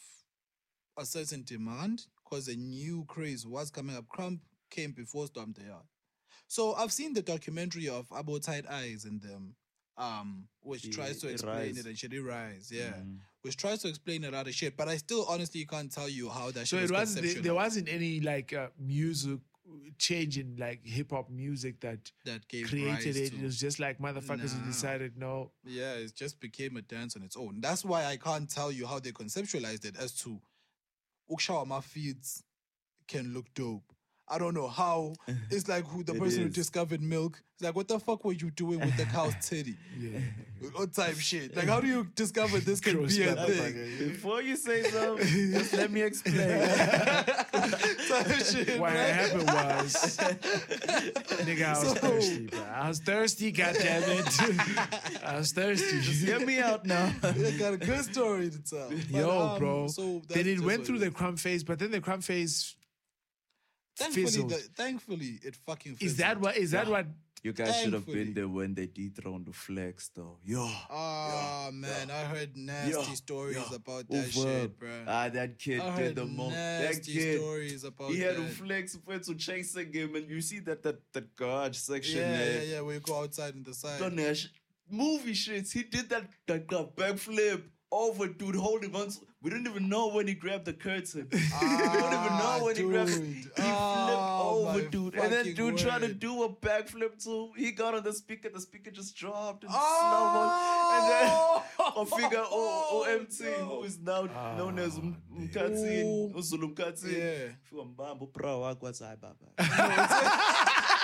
[SPEAKER 3] a certain demand because a new craze was coming up. Krump came before Stomp the Yard. So I've seen the documentary of Abo Tight Eyez in them, um, which
[SPEAKER 4] The-
[SPEAKER 3] tries to explain
[SPEAKER 4] Rize.
[SPEAKER 3] it and shit. It rise, yeah.
[SPEAKER 1] Mm.
[SPEAKER 3] Which tries to explain a lot of shit. But I still honestly can't tell you how that
[SPEAKER 1] So
[SPEAKER 3] shit
[SPEAKER 1] it
[SPEAKER 3] was
[SPEAKER 1] wasn't. There, there wasn't any like uh, music change in like hip hop music that
[SPEAKER 3] that gave
[SPEAKER 1] created it.
[SPEAKER 3] to-
[SPEAKER 1] It was just like motherfuckers who decided no.
[SPEAKER 3] Yeah, it just became a dance on its own. That's why I can't tell you how they conceptualized it as to Ukshawama feeds can look dope. I don't know how. It's like who the
[SPEAKER 4] It
[SPEAKER 3] person who discovered milk. It's like, what the fuck were you doing with the cow's titty?
[SPEAKER 1] Yeah.
[SPEAKER 3] What type shit? Like, how do you discover this can
[SPEAKER 1] Gross
[SPEAKER 3] be a thing?
[SPEAKER 4] Before you say something, just let me explain.
[SPEAKER 3] Type shit,
[SPEAKER 1] What
[SPEAKER 3] right?
[SPEAKER 1] happened was, nigga, I was
[SPEAKER 3] So-
[SPEAKER 1] thirsty, bro. I was thirsty. Goddamn it, I was thirsty.
[SPEAKER 4] Get me out now.
[SPEAKER 3] I got a good story to tell. But,
[SPEAKER 1] Yo,
[SPEAKER 3] um,
[SPEAKER 1] bro.
[SPEAKER 3] So
[SPEAKER 1] then it went through
[SPEAKER 3] it
[SPEAKER 1] the krump phase, but then the krump phase
[SPEAKER 3] Thankfully,
[SPEAKER 1] fizzled.
[SPEAKER 3] the, thankfully, it fucking
[SPEAKER 1] is that what is that what
[SPEAKER 4] You guys should have been there when they dethroned the flex, though. Yo.
[SPEAKER 3] Oh man, I heard nasty
[SPEAKER 4] Yo,
[SPEAKER 3] stories
[SPEAKER 4] yo,
[SPEAKER 3] about that
[SPEAKER 4] over.
[SPEAKER 3] shit, bro.
[SPEAKER 4] Ah, that kid
[SPEAKER 3] I
[SPEAKER 4] did the most. That
[SPEAKER 3] nasty
[SPEAKER 4] kid.
[SPEAKER 3] stories about
[SPEAKER 4] He had
[SPEAKER 3] that.
[SPEAKER 4] to flex went to chasing him, and you see that that that garage section
[SPEAKER 3] yeah,
[SPEAKER 4] there.
[SPEAKER 3] yeah, yeah. Where you go outside in the side.
[SPEAKER 4] Done that sh- movie shits. He did that that, that backflip over, dude, holding on. to- We didn't even know when he grabbed the curtain. we don't even know when he grabbed.
[SPEAKER 3] dude.
[SPEAKER 4] He flipped
[SPEAKER 3] Oh,
[SPEAKER 4] over, dude, and then
[SPEAKER 3] fucking
[SPEAKER 4] dude tried to do a backflip too. He got on the speaker. The speaker just dropped in
[SPEAKER 3] Oh!
[SPEAKER 4] slow mo. And then a figure
[SPEAKER 3] Oh,
[SPEAKER 4] OMT,
[SPEAKER 3] no.
[SPEAKER 4] who is now known as Um- Mkatsi, Uzulu Mkatsi.
[SPEAKER 3] Yeah.
[SPEAKER 4] Fika mbamba, bro, wakho wathi, "Hayi, baba."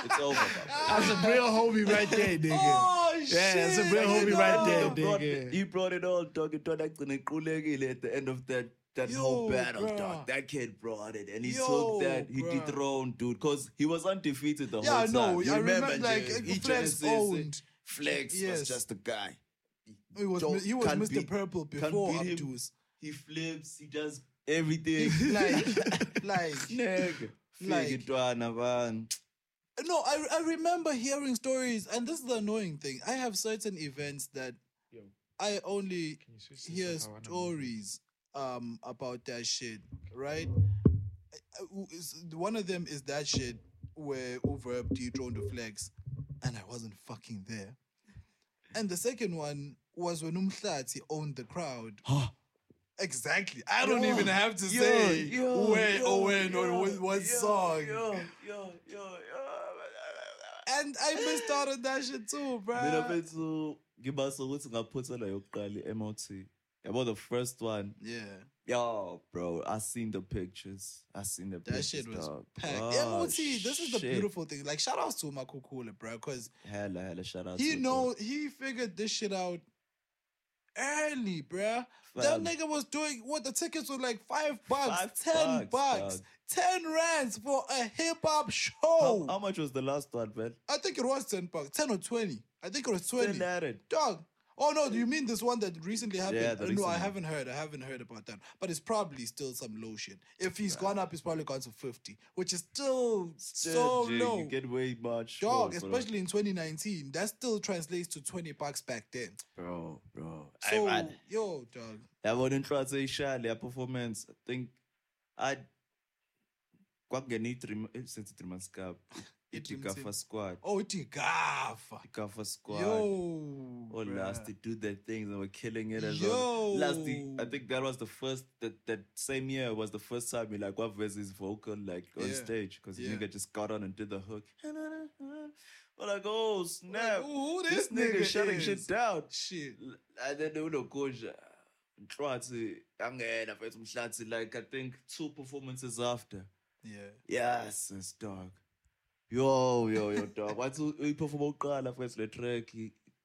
[SPEAKER 4] It's over, baba.
[SPEAKER 1] That's a real homie right there, nigga.
[SPEAKER 3] Oh
[SPEAKER 1] yeah, that's a real homie right there,
[SPEAKER 4] He brought, he brought it all, dog. It turned out qulekile at the end of that that
[SPEAKER 3] Yo,
[SPEAKER 4] whole battle,
[SPEAKER 3] bruh.
[SPEAKER 4] dog. That kid brought it, and he
[SPEAKER 3] Yo,
[SPEAKER 4] took that. He
[SPEAKER 3] bruh.
[SPEAKER 4] dethroned, dude, because he was undefeated the
[SPEAKER 3] Yeah,
[SPEAKER 4] whole time.
[SPEAKER 3] know.
[SPEAKER 4] You
[SPEAKER 3] I
[SPEAKER 4] remember,
[SPEAKER 3] remember, like,
[SPEAKER 4] Jay? He
[SPEAKER 3] Flex
[SPEAKER 4] just
[SPEAKER 3] owned.
[SPEAKER 4] Flex
[SPEAKER 3] Yes.
[SPEAKER 4] was just a guy.
[SPEAKER 3] He was
[SPEAKER 4] Don't-
[SPEAKER 3] he was Mr.
[SPEAKER 4] beat-
[SPEAKER 3] Purple before. Abdus.
[SPEAKER 4] He flips. He does everything.
[SPEAKER 3] like, like
[SPEAKER 4] Nigga.
[SPEAKER 3] Like-
[SPEAKER 4] it, man.
[SPEAKER 3] No, I, I remember hearing stories, and this is the annoying thing. I have certain events that
[SPEAKER 1] Yo.
[SPEAKER 3] I only
[SPEAKER 1] you switch this
[SPEAKER 3] hear
[SPEAKER 1] up? I wanna move
[SPEAKER 3] stories um about that shit, right? one of them is that shit where over dethroned the flex, and I wasn't fucking there. And the second one was when Umhlati owned the crowd. Exactly. I don't even have to say where or when or what, what song.
[SPEAKER 4] Yo, yo, yo, yo.
[SPEAKER 3] And I missed out on that shit too, bro.
[SPEAKER 4] Mina mfethu ngibasa ukuthi ngaphuthelwa yokuqala i-MOT. Yabo the first one.
[SPEAKER 3] Yeah.
[SPEAKER 4] Yo, bro, I seen the pictures. I seen the
[SPEAKER 3] That
[SPEAKER 4] pictures.
[SPEAKER 3] That shit was
[SPEAKER 4] dog.
[SPEAKER 3] packed.
[SPEAKER 4] Oh,
[SPEAKER 3] MOT, this is the
[SPEAKER 4] shit.
[SPEAKER 3] beautiful thing. Like, shout outs to Makukule, bro, because
[SPEAKER 4] Hella, hella shout out.
[SPEAKER 3] he
[SPEAKER 4] to
[SPEAKER 3] know he figured this shit out early, bruh. That nigga was doing what the tickets were like five bucks,
[SPEAKER 4] Five
[SPEAKER 3] ten
[SPEAKER 4] bucks,
[SPEAKER 3] bucks, ten rands for a hip hop show.
[SPEAKER 4] How, how much was the last one, man?
[SPEAKER 3] I think it was ten bucks, ten or twenty. I think it was twenty.
[SPEAKER 4] At it.
[SPEAKER 3] Dog. Oh no, do you mean this one that recently happened?
[SPEAKER 4] Yeah, the
[SPEAKER 3] Uh, no,
[SPEAKER 4] recent
[SPEAKER 3] I
[SPEAKER 4] one.
[SPEAKER 3] haven't heard. I haven't heard about that. But it's probably still some low shit. If he's gone up, he's probably gone to 50, which is still, so low.
[SPEAKER 4] You get way much.
[SPEAKER 3] Dog,
[SPEAKER 4] more, bro.
[SPEAKER 3] especially in 2019, that still translates to 20 bucks back then.
[SPEAKER 4] Bro, bro.
[SPEAKER 3] So,
[SPEAKER 4] I, I,
[SPEAKER 3] yo, dog.
[SPEAKER 4] yabo inhlanhla eyishaya leya performance i think i kwakungena i-dream senze i-dream cup
[SPEAKER 3] Team.
[SPEAKER 4] squad
[SPEAKER 3] Oh, it's gafa.
[SPEAKER 4] igafa squad
[SPEAKER 3] Yo.
[SPEAKER 4] Oh,
[SPEAKER 3] bruh.
[SPEAKER 4] last they do their things and we're killing it as
[SPEAKER 3] Yo.
[SPEAKER 4] well. Last, the- I think that was the first that that same year was the first time he like what versus his vocal like on
[SPEAKER 3] Yeah.
[SPEAKER 4] stage because
[SPEAKER 3] Yeah.
[SPEAKER 4] nigga just got on and did the hook. We're like, oh snap!
[SPEAKER 3] Like, who
[SPEAKER 4] this,
[SPEAKER 3] this
[SPEAKER 4] nigga,
[SPEAKER 3] nigga
[SPEAKER 4] shutting shit down.
[SPEAKER 3] Shit.
[SPEAKER 4] And then unogoja Nhlwathi angena mfethu mhlathi like I think two performances after.
[SPEAKER 3] Yeah.
[SPEAKER 4] Yes, it's dog. Yo, yo, yo, dog. Wathi uyiperforma uqala mfethu le track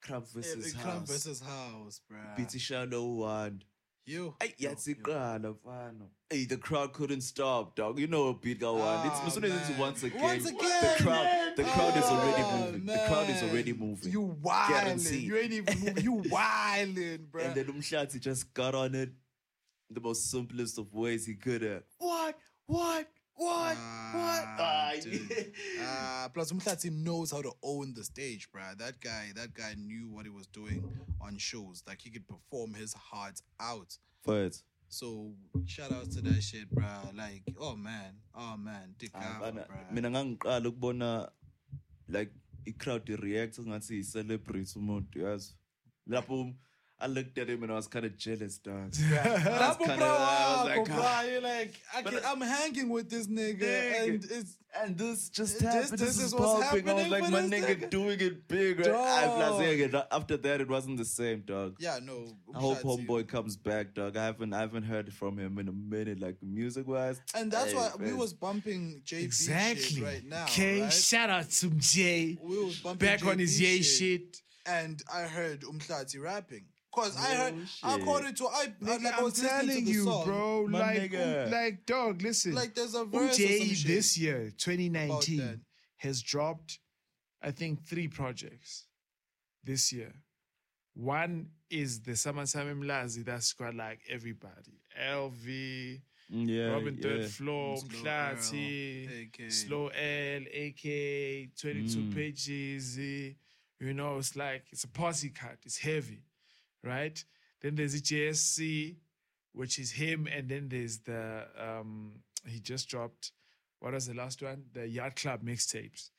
[SPEAKER 4] Crump versus House.
[SPEAKER 3] versus House, bruh.
[SPEAKER 4] Bithi Shadow one.
[SPEAKER 3] Yo.
[SPEAKER 4] Hey, yathi iqala mfana. Hey, the crowd couldn't stop, dog. You know beat got one.
[SPEAKER 3] Ah,
[SPEAKER 4] It's as soon as it's once again.
[SPEAKER 3] Once again the
[SPEAKER 4] crowd, the crowd is already
[SPEAKER 3] Ah,
[SPEAKER 4] moving. The crowd is already moving.
[SPEAKER 3] You wildin'. You ain't even moving. You wildin', bruh.
[SPEAKER 4] And then Umshati just got on it the most simplest of ways he could have. What? What? What? what? Ah,
[SPEAKER 3] dude. Ah, plus Umhlati knows how to own the stage, bruh. That guy, that guy knew what he was doing on shows. Like he could perform his heart out.
[SPEAKER 4] But
[SPEAKER 3] So shout out to that shit, bruh. Like, oh man, oh man, dick
[SPEAKER 4] Ah,
[SPEAKER 3] out,
[SPEAKER 4] mfana,
[SPEAKER 3] bruh.
[SPEAKER 4] mina ngangiqala ukubona like i-crowd i-react ngathi i-celebrate umuntu yazi lapho I looked at him and I was kind of jealous, dog.
[SPEAKER 3] Lapho
[SPEAKER 4] kinda-
[SPEAKER 3] bro,
[SPEAKER 4] I was like,
[SPEAKER 3] bro,
[SPEAKER 4] ah.
[SPEAKER 3] you're like, I can, I'm hanging with this nigga,
[SPEAKER 4] Nigga.
[SPEAKER 3] and it's
[SPEAKER 4] And this just
[SPEAKER 3] This-
[SPEAKER 4] happened. This,
[SPEAKER 3] this
[SPEAKER 4] is
[SPEAKER 3] is what's
[SPEAKER 4] popping. I was
[SPEAKER 3] happening
[SPEAKER 4] like,
[SPEAKER 3] for
[SPEAKER 4] my
[SPEAKER 3] this
[SPEAKER 4] nigga
[SPEAKER 3] nigga.
[SPEAKER 4] doing it big. Right?
[SPEAKER 3] Dog.
[SPEAKER 4] I'm not. After that, it wasn't the same, dog.
[SPEAKER 3] yeah, no.
[SPEAKER 4] I hope
[SPEAKER 3] Umhlati-
[SPEAKER 4] homeboy comes back, dog. I haven't, I haven't heard from him in a minute, like music wise.
[SPEAKER 3] And that's why we was bumping JB
[SPEAKER 1] Exactly.
[SPEAKER 3] shit right now.
[SPEAKER 1] Okay,
[SPEAKER 3] right?
[SPEAKER 1] shout out to Jay.
[SPEAKER 3] We was bumping
[SPEAKER 1] Back on his
[SPEAKER 3] JB
[SPEAKER 1] yay
[SPEAKER 3] shit.
[SPEAKER 1] shit.
[SPEAKER 3] and I heard Umhlati rapping. Cause I
[SPEAKER 4] Oh,
[SPEAKER 3] heard,
[SPEAKER 4] shit.
[SPEAKER 3] according to I,
[SPEAKER 1] Nigga,
[SPEAKER 3] like I
[SPEAKER 1] I'm
[SPEAKER 3] was
[SPEAKER 1] telling you,
[SPEAKER 3] song,
[SPEAKER 1] bro. Like,
[SPEAKER 4] nigga.
[SPEAKER 1] um, like, dog. Listen,
[SPEAKER 3] Like there's a verse or
[SPEAKER 1] Jay
[SPEAKER 3] some shit.
[SPEAKER 1] this year, 2019, has dropped, I think, three projects this year. One is the Sama Samim Lazi that's got like everybody. LV,
[SPEAKER 4] Yeah,
[SPEAKER 1] Robin
[SPEAKER 4] yeah.
[SPEAKER 1] Third Floor,
[SPEAKER 3] Slow
[SPEAKER 1] Plati,
[SPEAKER 3] L, AK.
[SPEAKER 1] Slow L, AK, 22
[SPEAKER 4] Mm.
[SPEAKER 1] pages. You know, it's like, it's a posse cut. It's heavy, right? Then there's a JSC, which is him. And then there's the, um, he just dropped, what was the last one? The Yacht Club mixtapes.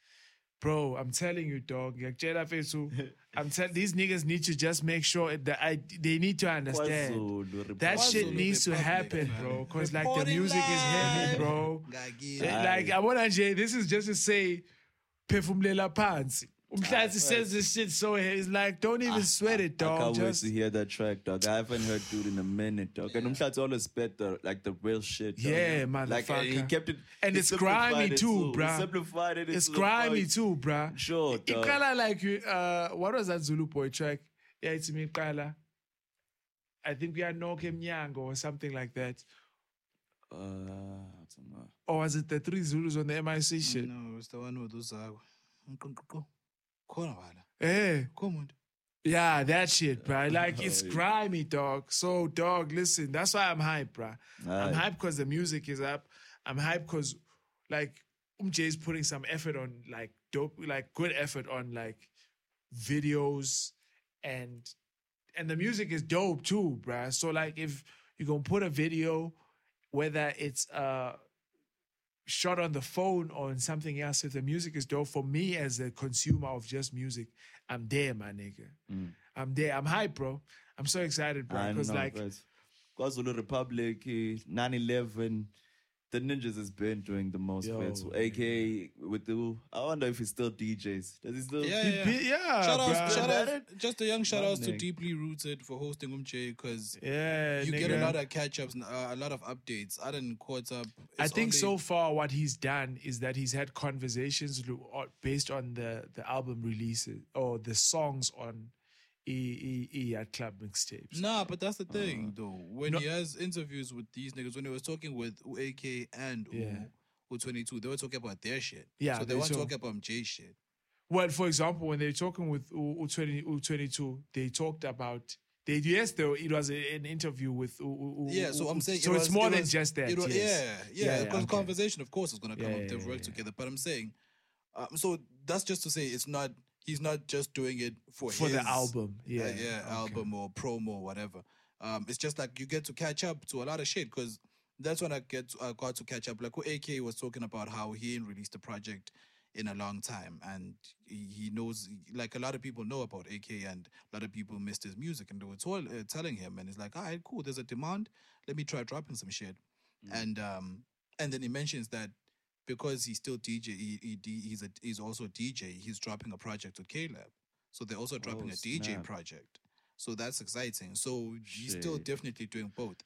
[SPEAKER 1] Bro, I'm telling you, dog. ngiyakutshela mfethu, I'm telling these niggas need to just make sure that I they need to understand that shit needs to happen, bro. Cause like the music is heavy, bro. Like I wanna Jay, this is just to say phefumlela phansi. Umhlazi says this shit so he's like don't even sweat it, dog.
[SPEAKER 4] I
[SPEAKER 1] dog.
[SPEAKER 4] can't
[SPEAKER 1] Just
[SPEAKER 4] wait to hear that track, dog. I haven't heard dude in a minute, dog. And Umhlat's always spit the like the real shit. Dog.
[SPEAKER 1] Yeah,
[SPEAKER 4] Like uh, he
[SPEAKER 1] motherfucker.
[SPEAKER 4] kept it,
[SPEAKER 1] and it's grimy
[SPEAKER 4] it
[SPEAKER 1] too,
[SPEAKER 4] He
[SPEAKER 1] bruh.
[SPEAKER 4] simplified it.
[SPEAKER 1] It's grimy too, bruh.
[SPEAKER 4] Sure,
[SPEAKER 1] It
[SPEAKER 4] dog.
[SPEAKER 1] kinda like you uh what was that Zulu boy track? Yeah, it's me Kala. I think we are Noke Mnyango or something like that.
[SPEAKER 4] Uh, I don't know.
[SPEAKER 1] Or was it the three Zulus on the MIC shit?
[SPEAKER 3] No, it's the one with Uzawa. Khona wala.
[SPEAKER 1] Eh.
[SPEAKER 3] Come on.
[SPEAKER 1] Yeah, that shit, bro. Like it's grimy, dog. So, dog, listen, that's why I'm hyped, bro. I'm
[SPEAKER 4] Aye.
[SPEAKER 1] hyped because the music is up. I'm hyped because, like, Umj is putting some effort on, like, dope, like, good effort on, like, videos and and the music is dope too, bro. So, like, if you're gonna put a video, whether it's uh shot on the phone or on something else, if the music is dope, for me as a consumer of just music, I'm there, my nigga. I'm there. I'm hype, bro. I'm so excited, bro.
[SPEAKER 4] Mm.
[SPEAKER 1] Because like,
[SPEAKER 4] but KwaZulu Republic, eh, 9/11, the ninjas has been doing the most
[SPEAKER 1] Yo,
[SPEAKER 4] bits. AK with the, I wonder if he still DJs. Does he still?
[SPEAKER 3] Yeah, yeah.
[SPEAKER 1] be- yeah,
[SPEAKER 3] Shout
[SPEAKER 1] bruh.
[SPEAKER 3] out, shout
[SPEAKER 4] Got
[SPEAKER 3] out, just a young shout
[SPEAKER 4] My
[SPEAKER 3] out to. Deeply Rooted for hosting Umche because
[SPEAKER 1] yeah,
[SPEAKER 3] you get a lot of catch ups, uh, a lot of updates. I didn't caught up.
[SPEAKER 1] I think
[SPEAKER 3] only-
[SPEAKER 1] so far what he's done is that he's had conversations uh, based on the the album releases or the songs on E E E at club mixtapes.
[SPEAKER 3] Nah, but that's the thing, though. When
[SPEAKER 1] No.
[SPEAKER 3] he has interviews with these niggas, when he was talking with AK and
[SPEAKER 1] Yeah.
[SPEAKER 3] U 22 they were talking about their shit.
[SPEAKER 1] Yeah,
[SPEAKER 3] So they
[SPEAKER 1] they
[SPEAKER 3] weren't
[SPEAKER 1] so-
[SPEAKER 3] talking about J shit.
[SPEAKER 1] Well, for example, when they were talking with U twenty U twenty two, they talked about. They, yes, though it was a, an interview with. U-
[SPEAKER 3] Yeah, so I'm saying
[SPEAKER 1] So
[SPEAKER 3] it
[SPEAKER 1] it's more
[SPEAKER 3] it
[SPEAKER 1] than just that.
[SPEAKER 3] was-
[SPEAKER 1] yes.
[SPEAKER 3] Yeah, yeah. Because
[SPEAKER 1] okay.
[SPEAKER 3] conversation, of course, is gonna come
[SPEAKER 1] Yeah,
[SPEAKER 3] up.
[SPEAKER 1] yeah,
[SPEAKER 3] They've
[SPEAKER 1] yeah,
[SPEAKER 3] worked
[SPEAKER 1] yeah.
[SPEAKER 3] together. But I'm saying, um, so that's just to say, it's not. He's not just doing it for
[SPEAKER 1] For the album, yeah,
[SPEAKER 3] uh, yeah,
[SPEAKER 1] okay.
[SPEAKER 3] album or promo or whatever. Um, it's just like you get to catch up to a lot of shit because that's when I get I got to catch up. Like AK was talking about how he ain't released a project in a long time, and he knows like a lot of people know about AK, and a lot of people missed his music, and they were told, uh, telling him, and he's like, all right, cool, there's a demand. Let me try dropping some shit, and um, and then he mentions that because he's still DJ, he, he he's a he's also a DJ. He's dropping a project with Caleb, so they're also dropping
[SPEAKER 4] Oh,
[SPEAKER 3] a DJ project. So that's exciting. So he's still definitely doing both.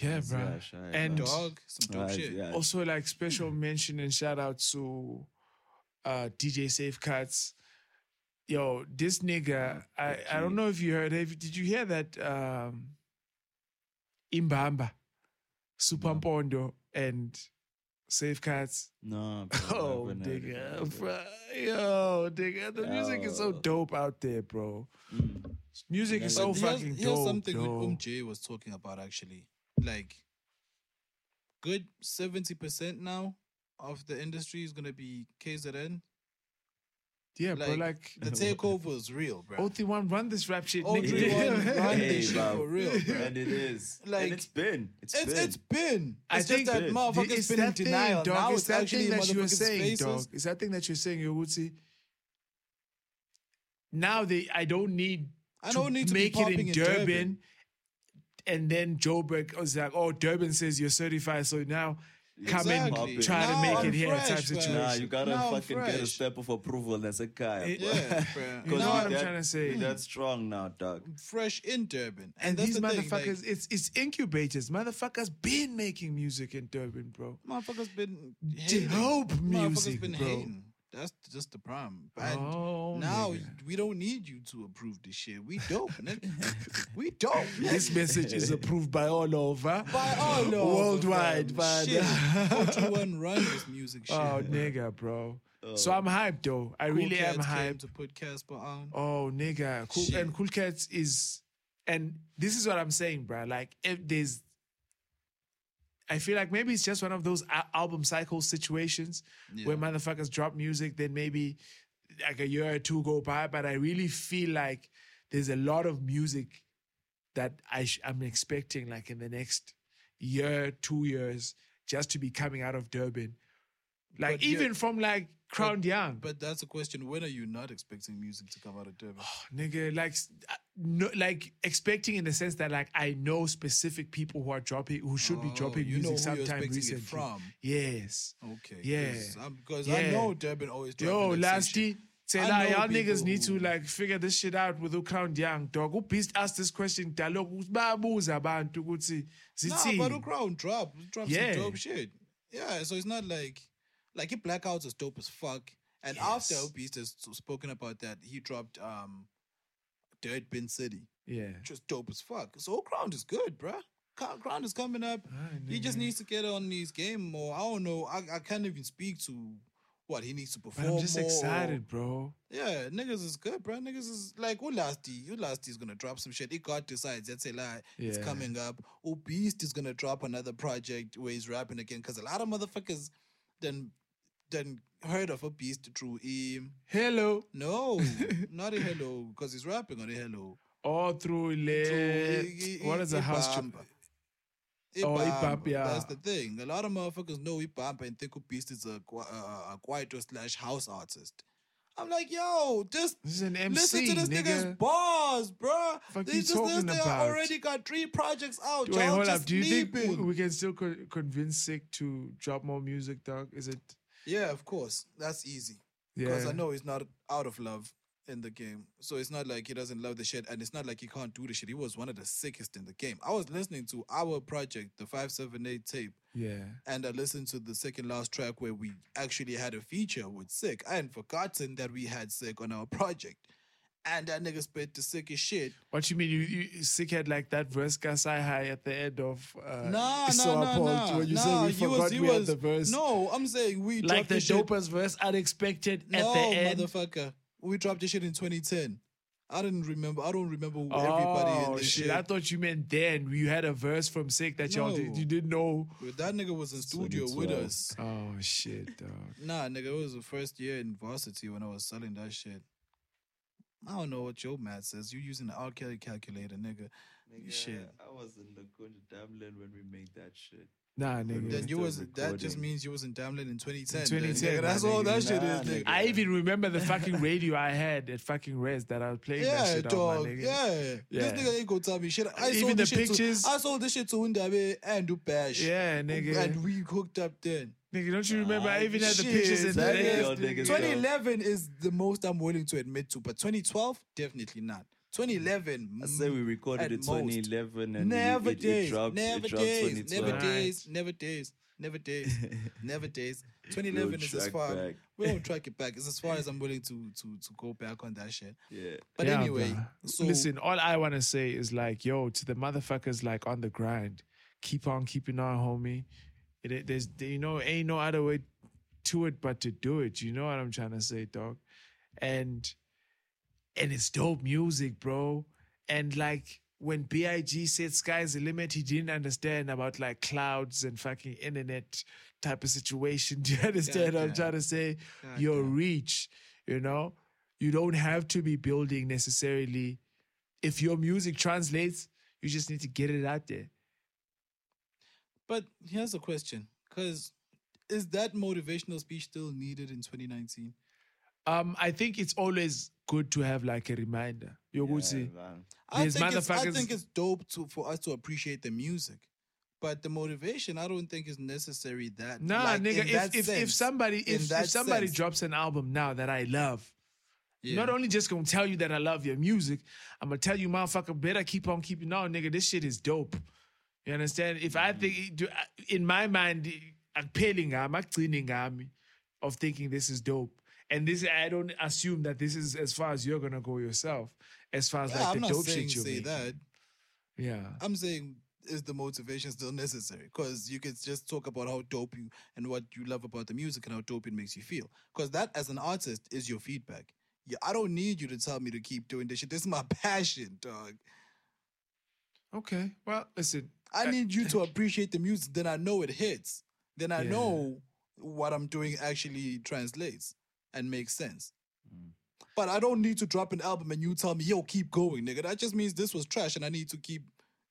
[SPEAKER 1] Yeah, bro.
[SPEAKER 4] Yeah, sure,
[SPEAKER 1] and
[SPEAKER 4] bro.
[SPEAKER 3] Dog, some dope
[SPEAKER 4] Right,
[SPEAKER 3] shit.
[SPEAKER 4] yeah.
[SPEAKER 1] also like special mention and shout out to uh DJ Safe Cuts. Yo, this nigga, I, I don't know if you heard. Have, did you hear that? Um, Imbamba, Super Mpondo, and Safe Cuts.
[SPEAKER 4] No, bro,
[SPEAKER 1] Oh, nigga, bro. Yo, nigga, the music is so dope out there, bro. Music is so
[SPEAKER 3] here's,
[SPEAKER 1] fucking
[SPEAKER 3] here's
[SPEAKER 1] dope.
[SPEAKER 3] something
[SPEAKER 1] though.
[SPEAKER 3] Um J was talking about actually. Like, good seventy percent now of the industry is gonna be KZN.
[SPEAKER 1] Yeah, bro.
[SPEAKER 3] Like,
[SPEAKER 1] Like,
[SPEAKER 3] the takeover is real, bro.
[SPEAKER 1] OT1 run this rap shit, nigga.
[SPEAKER 3] three, one, run
[SPEAKER 4] Hey,
[SPEAKER 3] this shit
[SPEAKER 4] bruv.
[SPEAKER 3] for real, bro.
[SPEAKER 4] And it is.
[SPEAKER 3] Like-
[SPEAKER 4] and it's been. It's
[SPEAKER 3] It's
[SPEAKER 4] been.
[SPEAKER 3] it's been.
[SPEAKER 1] I
[SPEAKER 3] It's
[SPEAKER 1] think
[SPEAKER 3] just that
[SPEAKER 4] it-
[SPEAKER 3] motherfuckers
[SPEAKER 1] it's
[SPEAKER 3] been in
[SPEAKER 1] that thing,
[SPEAKER 3] denial.
[SPEAKER 1] dog.
[SPEAKER 3] Now
[SPEAKER 1] it's
[SPEAKER 3] it's
[SPEAKER 1] that
[SPEAKER 3] actually
[SPEAKER 1] thing that you were saying,
[SPEAKER 3] faces.
[SPEAKER 1] dog. It's that thing that you're saying, Yoguti. Now they, I don't need.
[SPEAKER 3] I don't need to be
[SPEAKER 1] make it
[SPEAKER 3] popping
[SPEAKER 1] in
[SPEAKER 3] in
[SPEAKER 1] Durban,
[SPEAKER 3] Durban.
[SPEAKER 1] and then Joburg was like, "Oh, Durban says you're certified, so now come
[SPEAKER 3] Exactly.
[SPEAKER 1] and try
[SPEAKER 3] Now
[SPEAKER 1] to make
[SPEAKER 3] I'm
[SPEAKER 1] it here."
[SPEAKER 3] fresh,
[SPEAKER 1] type
[SPEAKER 3] man.
[SPEAKER 1] situation.
[SPEAKER 4] Nah, you gotta
[SPEAKER 3] Now I'm
[SPEAKER 4] fucking get a step of approval and that's a guy.
[SPEAKER 1] It-
[SPEAKER 3] Yeah.
[SPEAKER 1] You know what I'm
[SPEAKER 4] that-
[SPEAKER 1] trying to say?
[SPEAKER 4] That's strong now, dog.
[SPEAKER 3] fresh in Durban.
[SPEAKER 1] and
[SPEAKER 3] that's
[SPEAKER 1] these
[SPEAKER 3] the thing,
[SPEAKER 1] motherfuckers,
[SPEAKER 3] like,
[SPEAKER 1] it's it's incubators. Motherfuckers been making music in Durban, bro.
[SPEAKER 3] motherfuckers been hating.
[SPEAKER 1] Dope
[SPEAKER 3] Motherfuckers
[SPEAKER 1] music,
[SPEAKER 3] been
[SPEAKER 1] bro.
[SPEAKER 3] hating. That's just the problem.
[SPEAKER 1] Oh,
[SPEAKER 3] now
[SPEAKER 1] nigga.
[SPEAKER 3] we don't need you to approve this shit. We dope, nigga. we dope.
[SPEAKER 1] This message is approved by all over.
[SPEAKER 3] Uh, by all over,
[SPEAKER 1] Worldwide, man.
[SPEAKER 3] Shit. 41 run this music oh, shit.
[SPEAKER 1] Oh, nigga, bro. Oh. So I'm hyped though. I
[SPEAKER 3] Cool
[SPEAKER 1] really am
[SPEAKER 3] Cats came
[SPEAKER 1] hyped.
[SPEAKER 3] to put Cassper on.
[SPEAKER 1] Oh, nigga. Cool,
[SPEAKER 3] Shit.
[SPEAKER 1] and Cool Cats is, and this is what I'm saying, bro. Like, if there's, I feel like maybe it's just one of those album cycle situations
[SPEAKER 3] Yeah.
[SPEAKER 1] where motherfuckers drop music, then maybe like a year or two go by. But I really feel like there's a lot of music that I sh- I'm expecting, like in the next year, two years, just to be coming out of Durban. Like
[SPEAKER 3] But
[SPEAKER 1] even from like Crown Young,
[SPEAKER 3] But that's a question. When are you not expecting music to come out of Durban?
[SPEAKER 1] nigga like uh, no, like expecting in the sense that like I know specific people who are dropping who should be
[SPEAKER 3] Oh,
[SPEAKER 1] dropping
[SPEAKER 3] you know
[SPEAKER 1] music sometime recently.
[SPEAKER 3] from.
[SPEAKER 1] Yes.
[SPEAKER 3] Okay.
[SPEAKER 1] Yeah.
[SPEAKER 3] Because
[SPEAKER 1] Yeah.
[SPEAKER 3] I know Durban always
[SPEAKER 1] Yo,
[SPEAKER 3] that
[SPEAKER 1] lasty. Say
[SPEAKER 3] know
[SPEAKER 1] y'all niggas need to like figure this shit out with the Crown Young dog. Who beast asked this question dialogue babuza abantu ukuthi
[SPEAKER 3] Nah, but the crowd drop, drop
[SPEAKER 1] Yeah.
[SPEAKER 3] some dope shit. Yeah, so it's not like like he blackouts is dope as fuck. And
[SPEAKER 1] Yes.
[SPEAKER 3] after Beast has spoken about that, he dropped um Dirt Bin City,
[SPEAKER 1] yeah.
[SPEAKER 3] Just dope as fuck. So Crown is good, bruh. Crown is coming up. he just needs to get on his game more. I don't know. I, I can't even speak to what he needs to
[SPEAKER 1] But
[SPEAKER 3] perform.
[SPEAKER 1] I'm just
[SPEAKER 3] more.
[SPEAKER 1] excited, bro.
[SPEAKER 3] Yeah, niggas is good, bro. Niggas is like Ulasti. Ulasti is gonna drop some shit. He God decides that's a lie. It's coming up. Beast is gonna drop another project where he's rapping again. Cause a lot of motherfuckers then then heard of a Beast through him.
[SPEAKER 1] Hello.
[SPEAKER 3] No, not a hello, because he's rapping on a hello.
[SPEAKER 1] All through le
[SPEAKER 3] Through i-
[SPEAKER 1] what is a house. Oh, Ibamp, yeah.
[SPEAKER 3] That's the thing. A lot of motherfuckers know Ibamp and think a Beast is a, uh, a kwaito slash house artist. I'm like, yo, just
[SPEAKER 1] This is an
[SPEAKER 3] listen to this
[SPEAKER 1] nigga.
[SPEAKER 3] nigga's bars, bro.
[SPEAKER 1] Fuck
[SPEAKER 3] They
[SPEAKER 1] you
[SPEAKER 3] just
[SPEAKER 1] talking
[SPEAKER 3] they
[SPEAKER 1] about?
[SPEAKER 3] already got three projects out.
[SPEAKER 1] Wait, hold
[SPEAKER 3] just
[SPEAKER 1] up. Do you think we, we can still co- convince Sick to drop more music, dog? Is it?
[SPEAKER 3] Yeah, of course. That's easy. Because
[SPEAKER 1] Yeah.
[SPEAKER 3] I know he's not out of love in the game. So it's not like he doesn't love the shit. And it's not like he can't do the shit. He was one of the sickest in the game. I was listening to our project, the 578 tape.
[SPEAKER 1] Yeah.
[SPEAKER 3] And I listened to the second last track where we actually had a feature with Sick. I had forgotten that we had Sick on our project. And that nigga spit the sickest shit.
[SPEAKER 1] What you mean? You, you Sick had like that verse Gasai High at the end of uh,
[SPEAKER 3] Nah,
[SPEAKER 1] So
[SPEAKER 3] nah, nah,
[SPEAKER 1] Appalled. When you
[SPEAKER 3] nah,
[SPEAKER 1] say we
[SPEAKER 3] he
[SPEAKER 1] forgot
[SPEAKER 3] was,
[SPEAKER 1] we
[SPEAKER 3] was,
[SPEAKER 1] had the verse.
[SPEAKER 3] No, I'm saying we
[SPEAKER 1] like
[SPEAKER 3] dropped
[SPEAKER 1] the
[SPEAKER 3] the
[SPEAKER 1] dopest verse, unexpected at
[SPEAKER 3] No,
[SPEAKER 1] the end.
[SPEAKER 3] motherfucker. We dropped the shit in 2010. I didn't remember. I don't remember everybody in
[SPEAKER 1] Oh
[SPEAKER 3] this
[SPEAKER 1] shit.
[SPEAKER 3] shit.
[SPEAKER 1] I thought you meant then you had a verse from Sick that y'all did, you didn't know.
[SPEAKER 3] But that nigga was in studio with us.
[SPEAKER 1] Oh shit, dog.
[SPEAKER 3] Nah, nigga, it was the first year in varsity when I was selling that shit. I don't know what your math says. You're using the R. Kelly calculator, nigga.
[SPEAKER 4] Nigga,
[SPEAKER 3] Shit.
[SPEAKER 4] I was in the Kunja Damlin when we made that shit.
[SPEAKER 1] Nah, nigga.
[SPEAKER 3] Then you
[SPEAKER 4] still
[SPEAKER 3] was that just means you was in Damlin in 2010.
[SPEAKER 1] In 2010,
[SPEAKER 3] nigga. That's
[SPEAKER 1] my
[SPEAKER 3] all that
[SPEAKER 4] nigga.
[SPEAKER 3] shit
[SPEAKER 4] Nah,
[SPEAKER 3] is, nigga.
[SPEAKER 4] nigga.
[SPEAKER 1] I even remember the fucking radio I had at fucking Res that I was playing that
[SPEAKER 3] Yeah,
[SPEAKER 1] shit on,
[SPEAKER 3] dog.
[SPEAKER 1] my nigga.
[SPEAKER 3] Yeah.
[SPEAKER 1] Yeah.
[SPEAKER 3] This nigga ain't gonna tell me shit. I
[SPEAKER 1] Even
[SPEAKER 3] sold
[SPEAKER 1] the
[SPEAKER 3] this shit
[SPEAKER 1] pictures-
[SPEAKER 3] To, I sold this shit to Undabe and Dupash.
[SPEAKER 1] Yeah, nigga.
[SPEAKER 3] And we hooked up then.
[SPEAKER 1] Nigga, don't you remember? I even had the
[SPEAKER 3] Shit,
[SPEAKER 1] pictures in
[SPEAKER 3] that
[SPEAKER 1] there.
[SPEAKER 3] is-
[SPEAKER 4] Yo, niggas,
[SPEAKER 3] 2011 is the most I'm willing to admit to, but 2012, definitely not. 2011,
[SPEAKER 4] I say we recorded
[SPEAKER 3] at
[SPEAKER 4] in 2011 and
[SPEAKER 3] never
[SPEAKER 4] it, it,
[SPEAKER 3] days,
[SPEAKER 4] it dropped,
[SPEAKER 3] never
[SPEAKER 4] it dropped
[SPEAKER 3] days, never
[SPEAKER 1] Right.
[SPEAKER 3] days, never days, never days, never days. 2011
[SPEAKER 4] We'll
[SPEAKER 3] is as far
[SPEAKER 4] back.
[SPEAKER 3] we don't track it back. It's as far as I'm willing to to to go back on that shit.
[SPEAKER 4] Yeah.
[SPEAKER 3] But
[SPEAKER 1] Yeah,
[SPEAKER 3] anyway,
[SPEAKER 1] bruh.
[SPEAKER 3] so
[SPEAKER 1] listen, all I want to say is like, yo, to the motherfuckers like on the grind, keep on keeping on, homie. It, there's, you know, ain't no other way to it but to do it. You know what I'm trying to say, dog? And and it's dope music, bro. And like when Big said sky's the limit, he didn't understand about like clouds and fucking internet type of situation. Do you understand what I'm
[SPEAKER 3] Goddamn.
[SPEAKER 1] trying to say? Your reach, you know, you don't have to be building necessarily. If your music translates, you just need to get it out there.
[SPEAKER 3] But here's a question. Cause is that motivational speech still needed in 2019?
[SPEAKER 1] Um, I think it's always good to have like a reminder. You would
[SPEAKER 4] Yeah,
[SPEAKER 1] see.
[SPEAKER 3] I
[SPEAKER 1] These
[SPEAKER 3] think, it's, I think it's dope to for us to appreciate the music. But the motivation, I don't think is necessary that
[SPEAKER 1] Nah,
[SPEAKER 3] like,
[SPEAKER 1] nigga.
[SPEAKER 3] in that
[SPEAKER 1] If, if if somebody if, if somebody
[SPEAKER 3] sense.
[SPEAKER 1] drops an album now that I love,
[SPEAKER 3] Yeah.
[SPEAKER 1] not only just gonna tell you that I love your music, I'm gonna tell you, motherfucker, better keep on keeping on, nigga. This shit is dope. You understand? If I think, do- uh, in my mind, appealing I'm ngami of thinking this is dope. And this, I don't assume that this is as far as you're gonna go yourself. As far as
[SPEAKER 3] Yeah,
[SPEAKER 1] like
[SPEAKER 3] I'm
[SPEAKER 1] the
[SPEAKER 3] not
[SPEAKER 1] dope
[SPEAKER 3] saying
[SPEAKER 1] shit you're
[SPEAKER 3] say
[SPEAKER 1] making.
[SPEAKER 3] that.
[SPEAKER 1] Yeah.
[SPEAKER 3] I'm saying is the motivation still necessary? Because you could just talk about how dope you and what you love about the music and how dope it makes you feel. Because that, as an artist, is your feedback. Yeah, I don't need you to tell me to keep doing this shit. This is my passion, dog.
[SPEAKER 1] Okay. Well, listen.
[SPEAKER 3] I need you to appreciate the music. Then I know it hits. Then I
[SPEAKER 1] Yeah.
[SPEAKER 3] know what I'm doing actually translates and makes sense. Mm. But I don't need to drop an album and you tell me, yo, keep going, nigga. That just means this was trash and I need to keep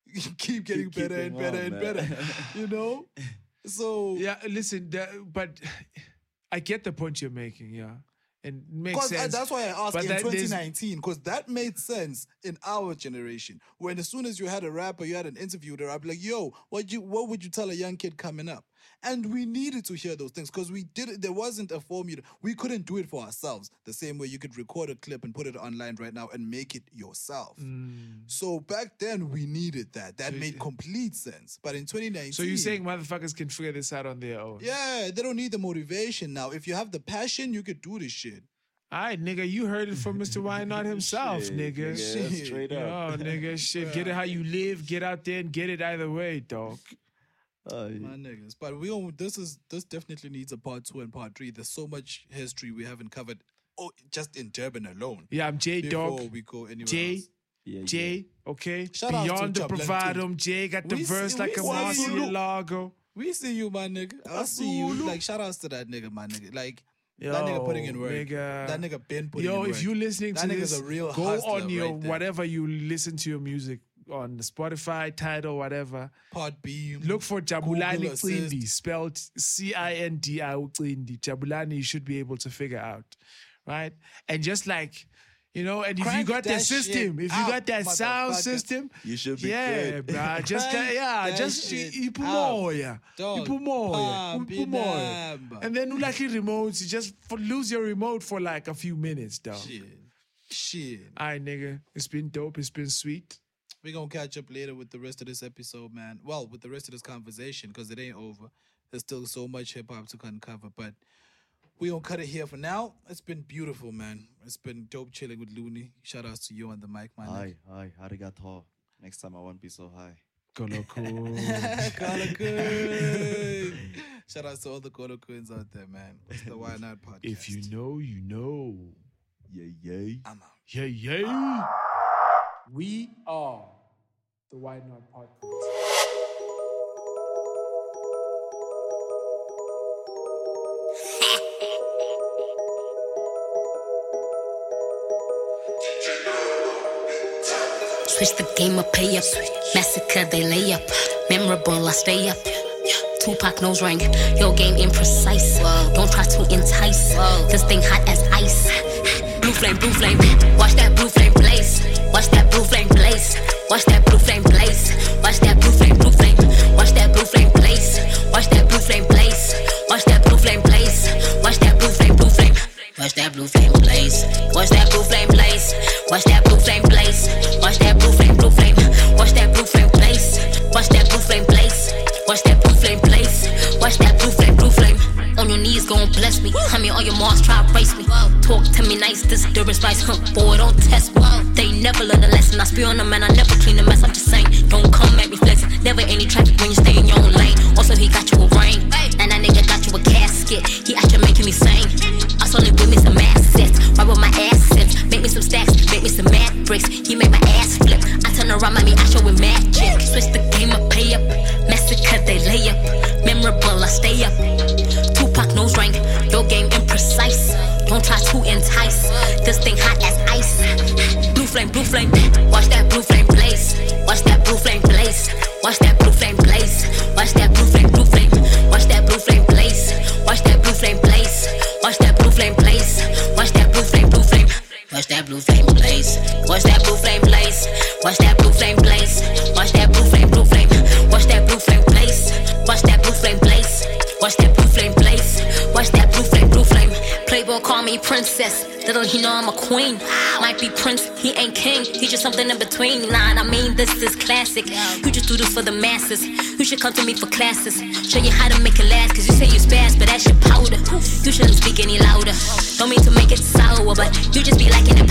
[SPEAKER 3] keep getting
[SPEAKER 4] Keep
[SPEAKER 3] better and better
[SPEAKER 4] on,
[SPEAKER 3] and
[SPEAKER 4] man.
[SPEAKER 3] better. You know? So
[SPEAKER 1] Yeah, listen, the, but I get the point you're making. Yeah, and makes
[SPEAKER 3] Because uh,
[SPEAKER 1] sense.
[SPEAKER 3] that's why I asked
[SPEAKER 1] But
[SPEAKER 3] in
[SPEAKER 1] that-
[SPEAKER 3] 2019, because that made sense in our generation. When as soon as you had a rapper, you had an interview there, I'd be like, yo, what you what would you tell a young kid coming up? And we needed to hear those things because we did it. There wasn't a formula. We couldn't do it for ourselves. The same way you could record a clip and put it online right now and make it yourself.
[SPEAKER 1] Mm.
[SPEAKER 3] So back then we needed that. That made complete sense. But in 2019,
[SPEAKER 1] So you're saying motherfuckers can figure this out on their own?
[SPEAKER 3] yeah, they don't need the motivation now. If you have the passion, you could do this shit.
[SPEAKER 1] All right, nigga, you heard it from Mr. Why Not himself,
[SPEAKER 4] Shit,
[SPEAKER 1] nigga.
[SPEAKER 4] nigga,
[SPEAKER 3] Shit.
[SPEAKER 4] straight
[SPEAKER 1] Oh, nigga, shit. Get it how you live. Get out there and get it either way, dog.
[SPEAKER 4] Oh, yeah.
[SPEAKER 3] My niggas. But we don't this is this definitely needs a part two and part three. There's so much history we haven't covered. Oh, just in Durban alone.
[SPEAKER 1] Yeah, I'm J
[SPEAKER 3] Before
[SPEAKER 1] Dog.
[SPEAKER 3] we go anywhere
[SPEAKER 1] J,
[SPEAKER 3] else.
[SPEAKER 4] Yeah,
[SPEAKER 1] J, okay?
[SPEAKER 3] Shout
[SPEAKER 1] Beyond the
[SPEAKER 3] Jablan
[SPEAKER 1] Bravadum, J got the
[SPEAKER 3] We see-
[SPEAKER 1] verse like a
[SPEAKER 3] see you.
[SPEAKER 1] Murciélago.
[SPEAKER 3] We see you, my nigga. I see you. Like shout outs to that nigga, my nigga. Like that nigga putting in work.
[SPEAKER 1] nigga.
[SPEAKER 3] That nigga been putting
[SPEAKER 1] Yo,
[SPEAKER 3] in work.
[SPEAKER 1] Yo, if you listening
[SPEAKER 3] that
[SPEAKER 1] to
[SPEAKER 3] nigga's
[SPEAKER 1] this,
[SPEAKER 3] a real
[SPEAKER 1] go on your
[SPEAKER 3] right
[SPEAKER 1] whatever you listen to your music on Spotify, Tidal, whatever.
[SPEAKER 3] Podbeam.
[SPEAKER 1] Look for Jabulani
[SPEAKER 3] Google
[SPEAKER 1] Cindi, spelled C I N D I Cindi. Jabulani, you should be able to figure out, right? And just like, you know, and if you got that
[SPEAKER 3] that
[SPEAKER 1] system, if you
[SPEAKER 3] out,
[SPEAKER 1] got that sound system,
[SPEAKER 4] You should be
[SPEAKER 1] yeah,
[SPEAKER 4] good.
[SPEAKER 1] bruh. Just that, yeah,
[SPEAKER 3] that
[SPEAKER 1] just
[SPEAKER 3] shit
[SPEAKER 1] ipu
[SPEAKER 3] out.
[SPEAKER 1] moya,
[SPEAKER 3] Dog,
[SPEAKER 1] ipu moya,
[SPEAKER 3] pump
[SPEAKER 1] ipu
[SPEAKER 3] it
[SPEAKER 1] And then like remotes, you just for, lose your remote for like a few minutes, dog.
[SPEAKER 3] Shit. Shit.
[SPEAKER 1] All right, nigga, it's been dope. It's been sweet.
[SPEAKER 3] We're gonna catch up later with the rest of this episode, man. Well, with the rest of this conversation, because it ain't over. There's still so much hip hop to uncover, but we gonna cut it here for now. It's been beautiful, man. It's been dope chilling with Looney. Shout outs to you on the mic, man.
[SPEAKER 4] Hi, hi, arigato. Next time I won't be so high.
[SPEAKER 1] Koloko.
[SPEAKER 3] Colokun. Shout outs to all the Colocuns out there, man. It's the Why Not podcast.
[SPEAKER 1] if you know, you know.
[SPEAKER 4] Yay, yay.
[SPEAKER 3] I'm out.
[SPEAKER 1] Yeah, yeah. We are the Why Not Podcast.
[SPEAKER 5] Switch the game up, pay up. Massacre, they lay up. Memorable, I stay up. Tupac nose ring, your game imprecise. Don't try to entice. This thing hot as ice. Blue flame, blue flame. Watch that blue flame. Watch that blue flame blaze. Watch that blue flame blaze. Watch that blue flame, blue flame. Watch that blue flame blaze. Watch that blue flame blaze. Watch that blue flame blaze. Watch that blue flame, blue flame. Watch that blue flame blaze. Watch that blue flame blaze. Watch that blue flame blaze. Watch that blue flame, blue flame. Watch that blue flame blaze. Watch that blue flame blaze. Watch that blue flame blaze. Watch that blue flame, blue flame. On your knees, gon' bless me. I mean, all your marks try to race me. Talk to me nice, this Durban spice? Boy, don't test. I on them and I never clean be prince, he ain't king. He just something in between. Nah, I mean this is classic. You just do this for the masses. You should come to me for classes. Show you how to make it last. Cause you say you spaz, but that's your powder. You shouldn't speak any louder. Don't mean to make it sour, but you just be lacking the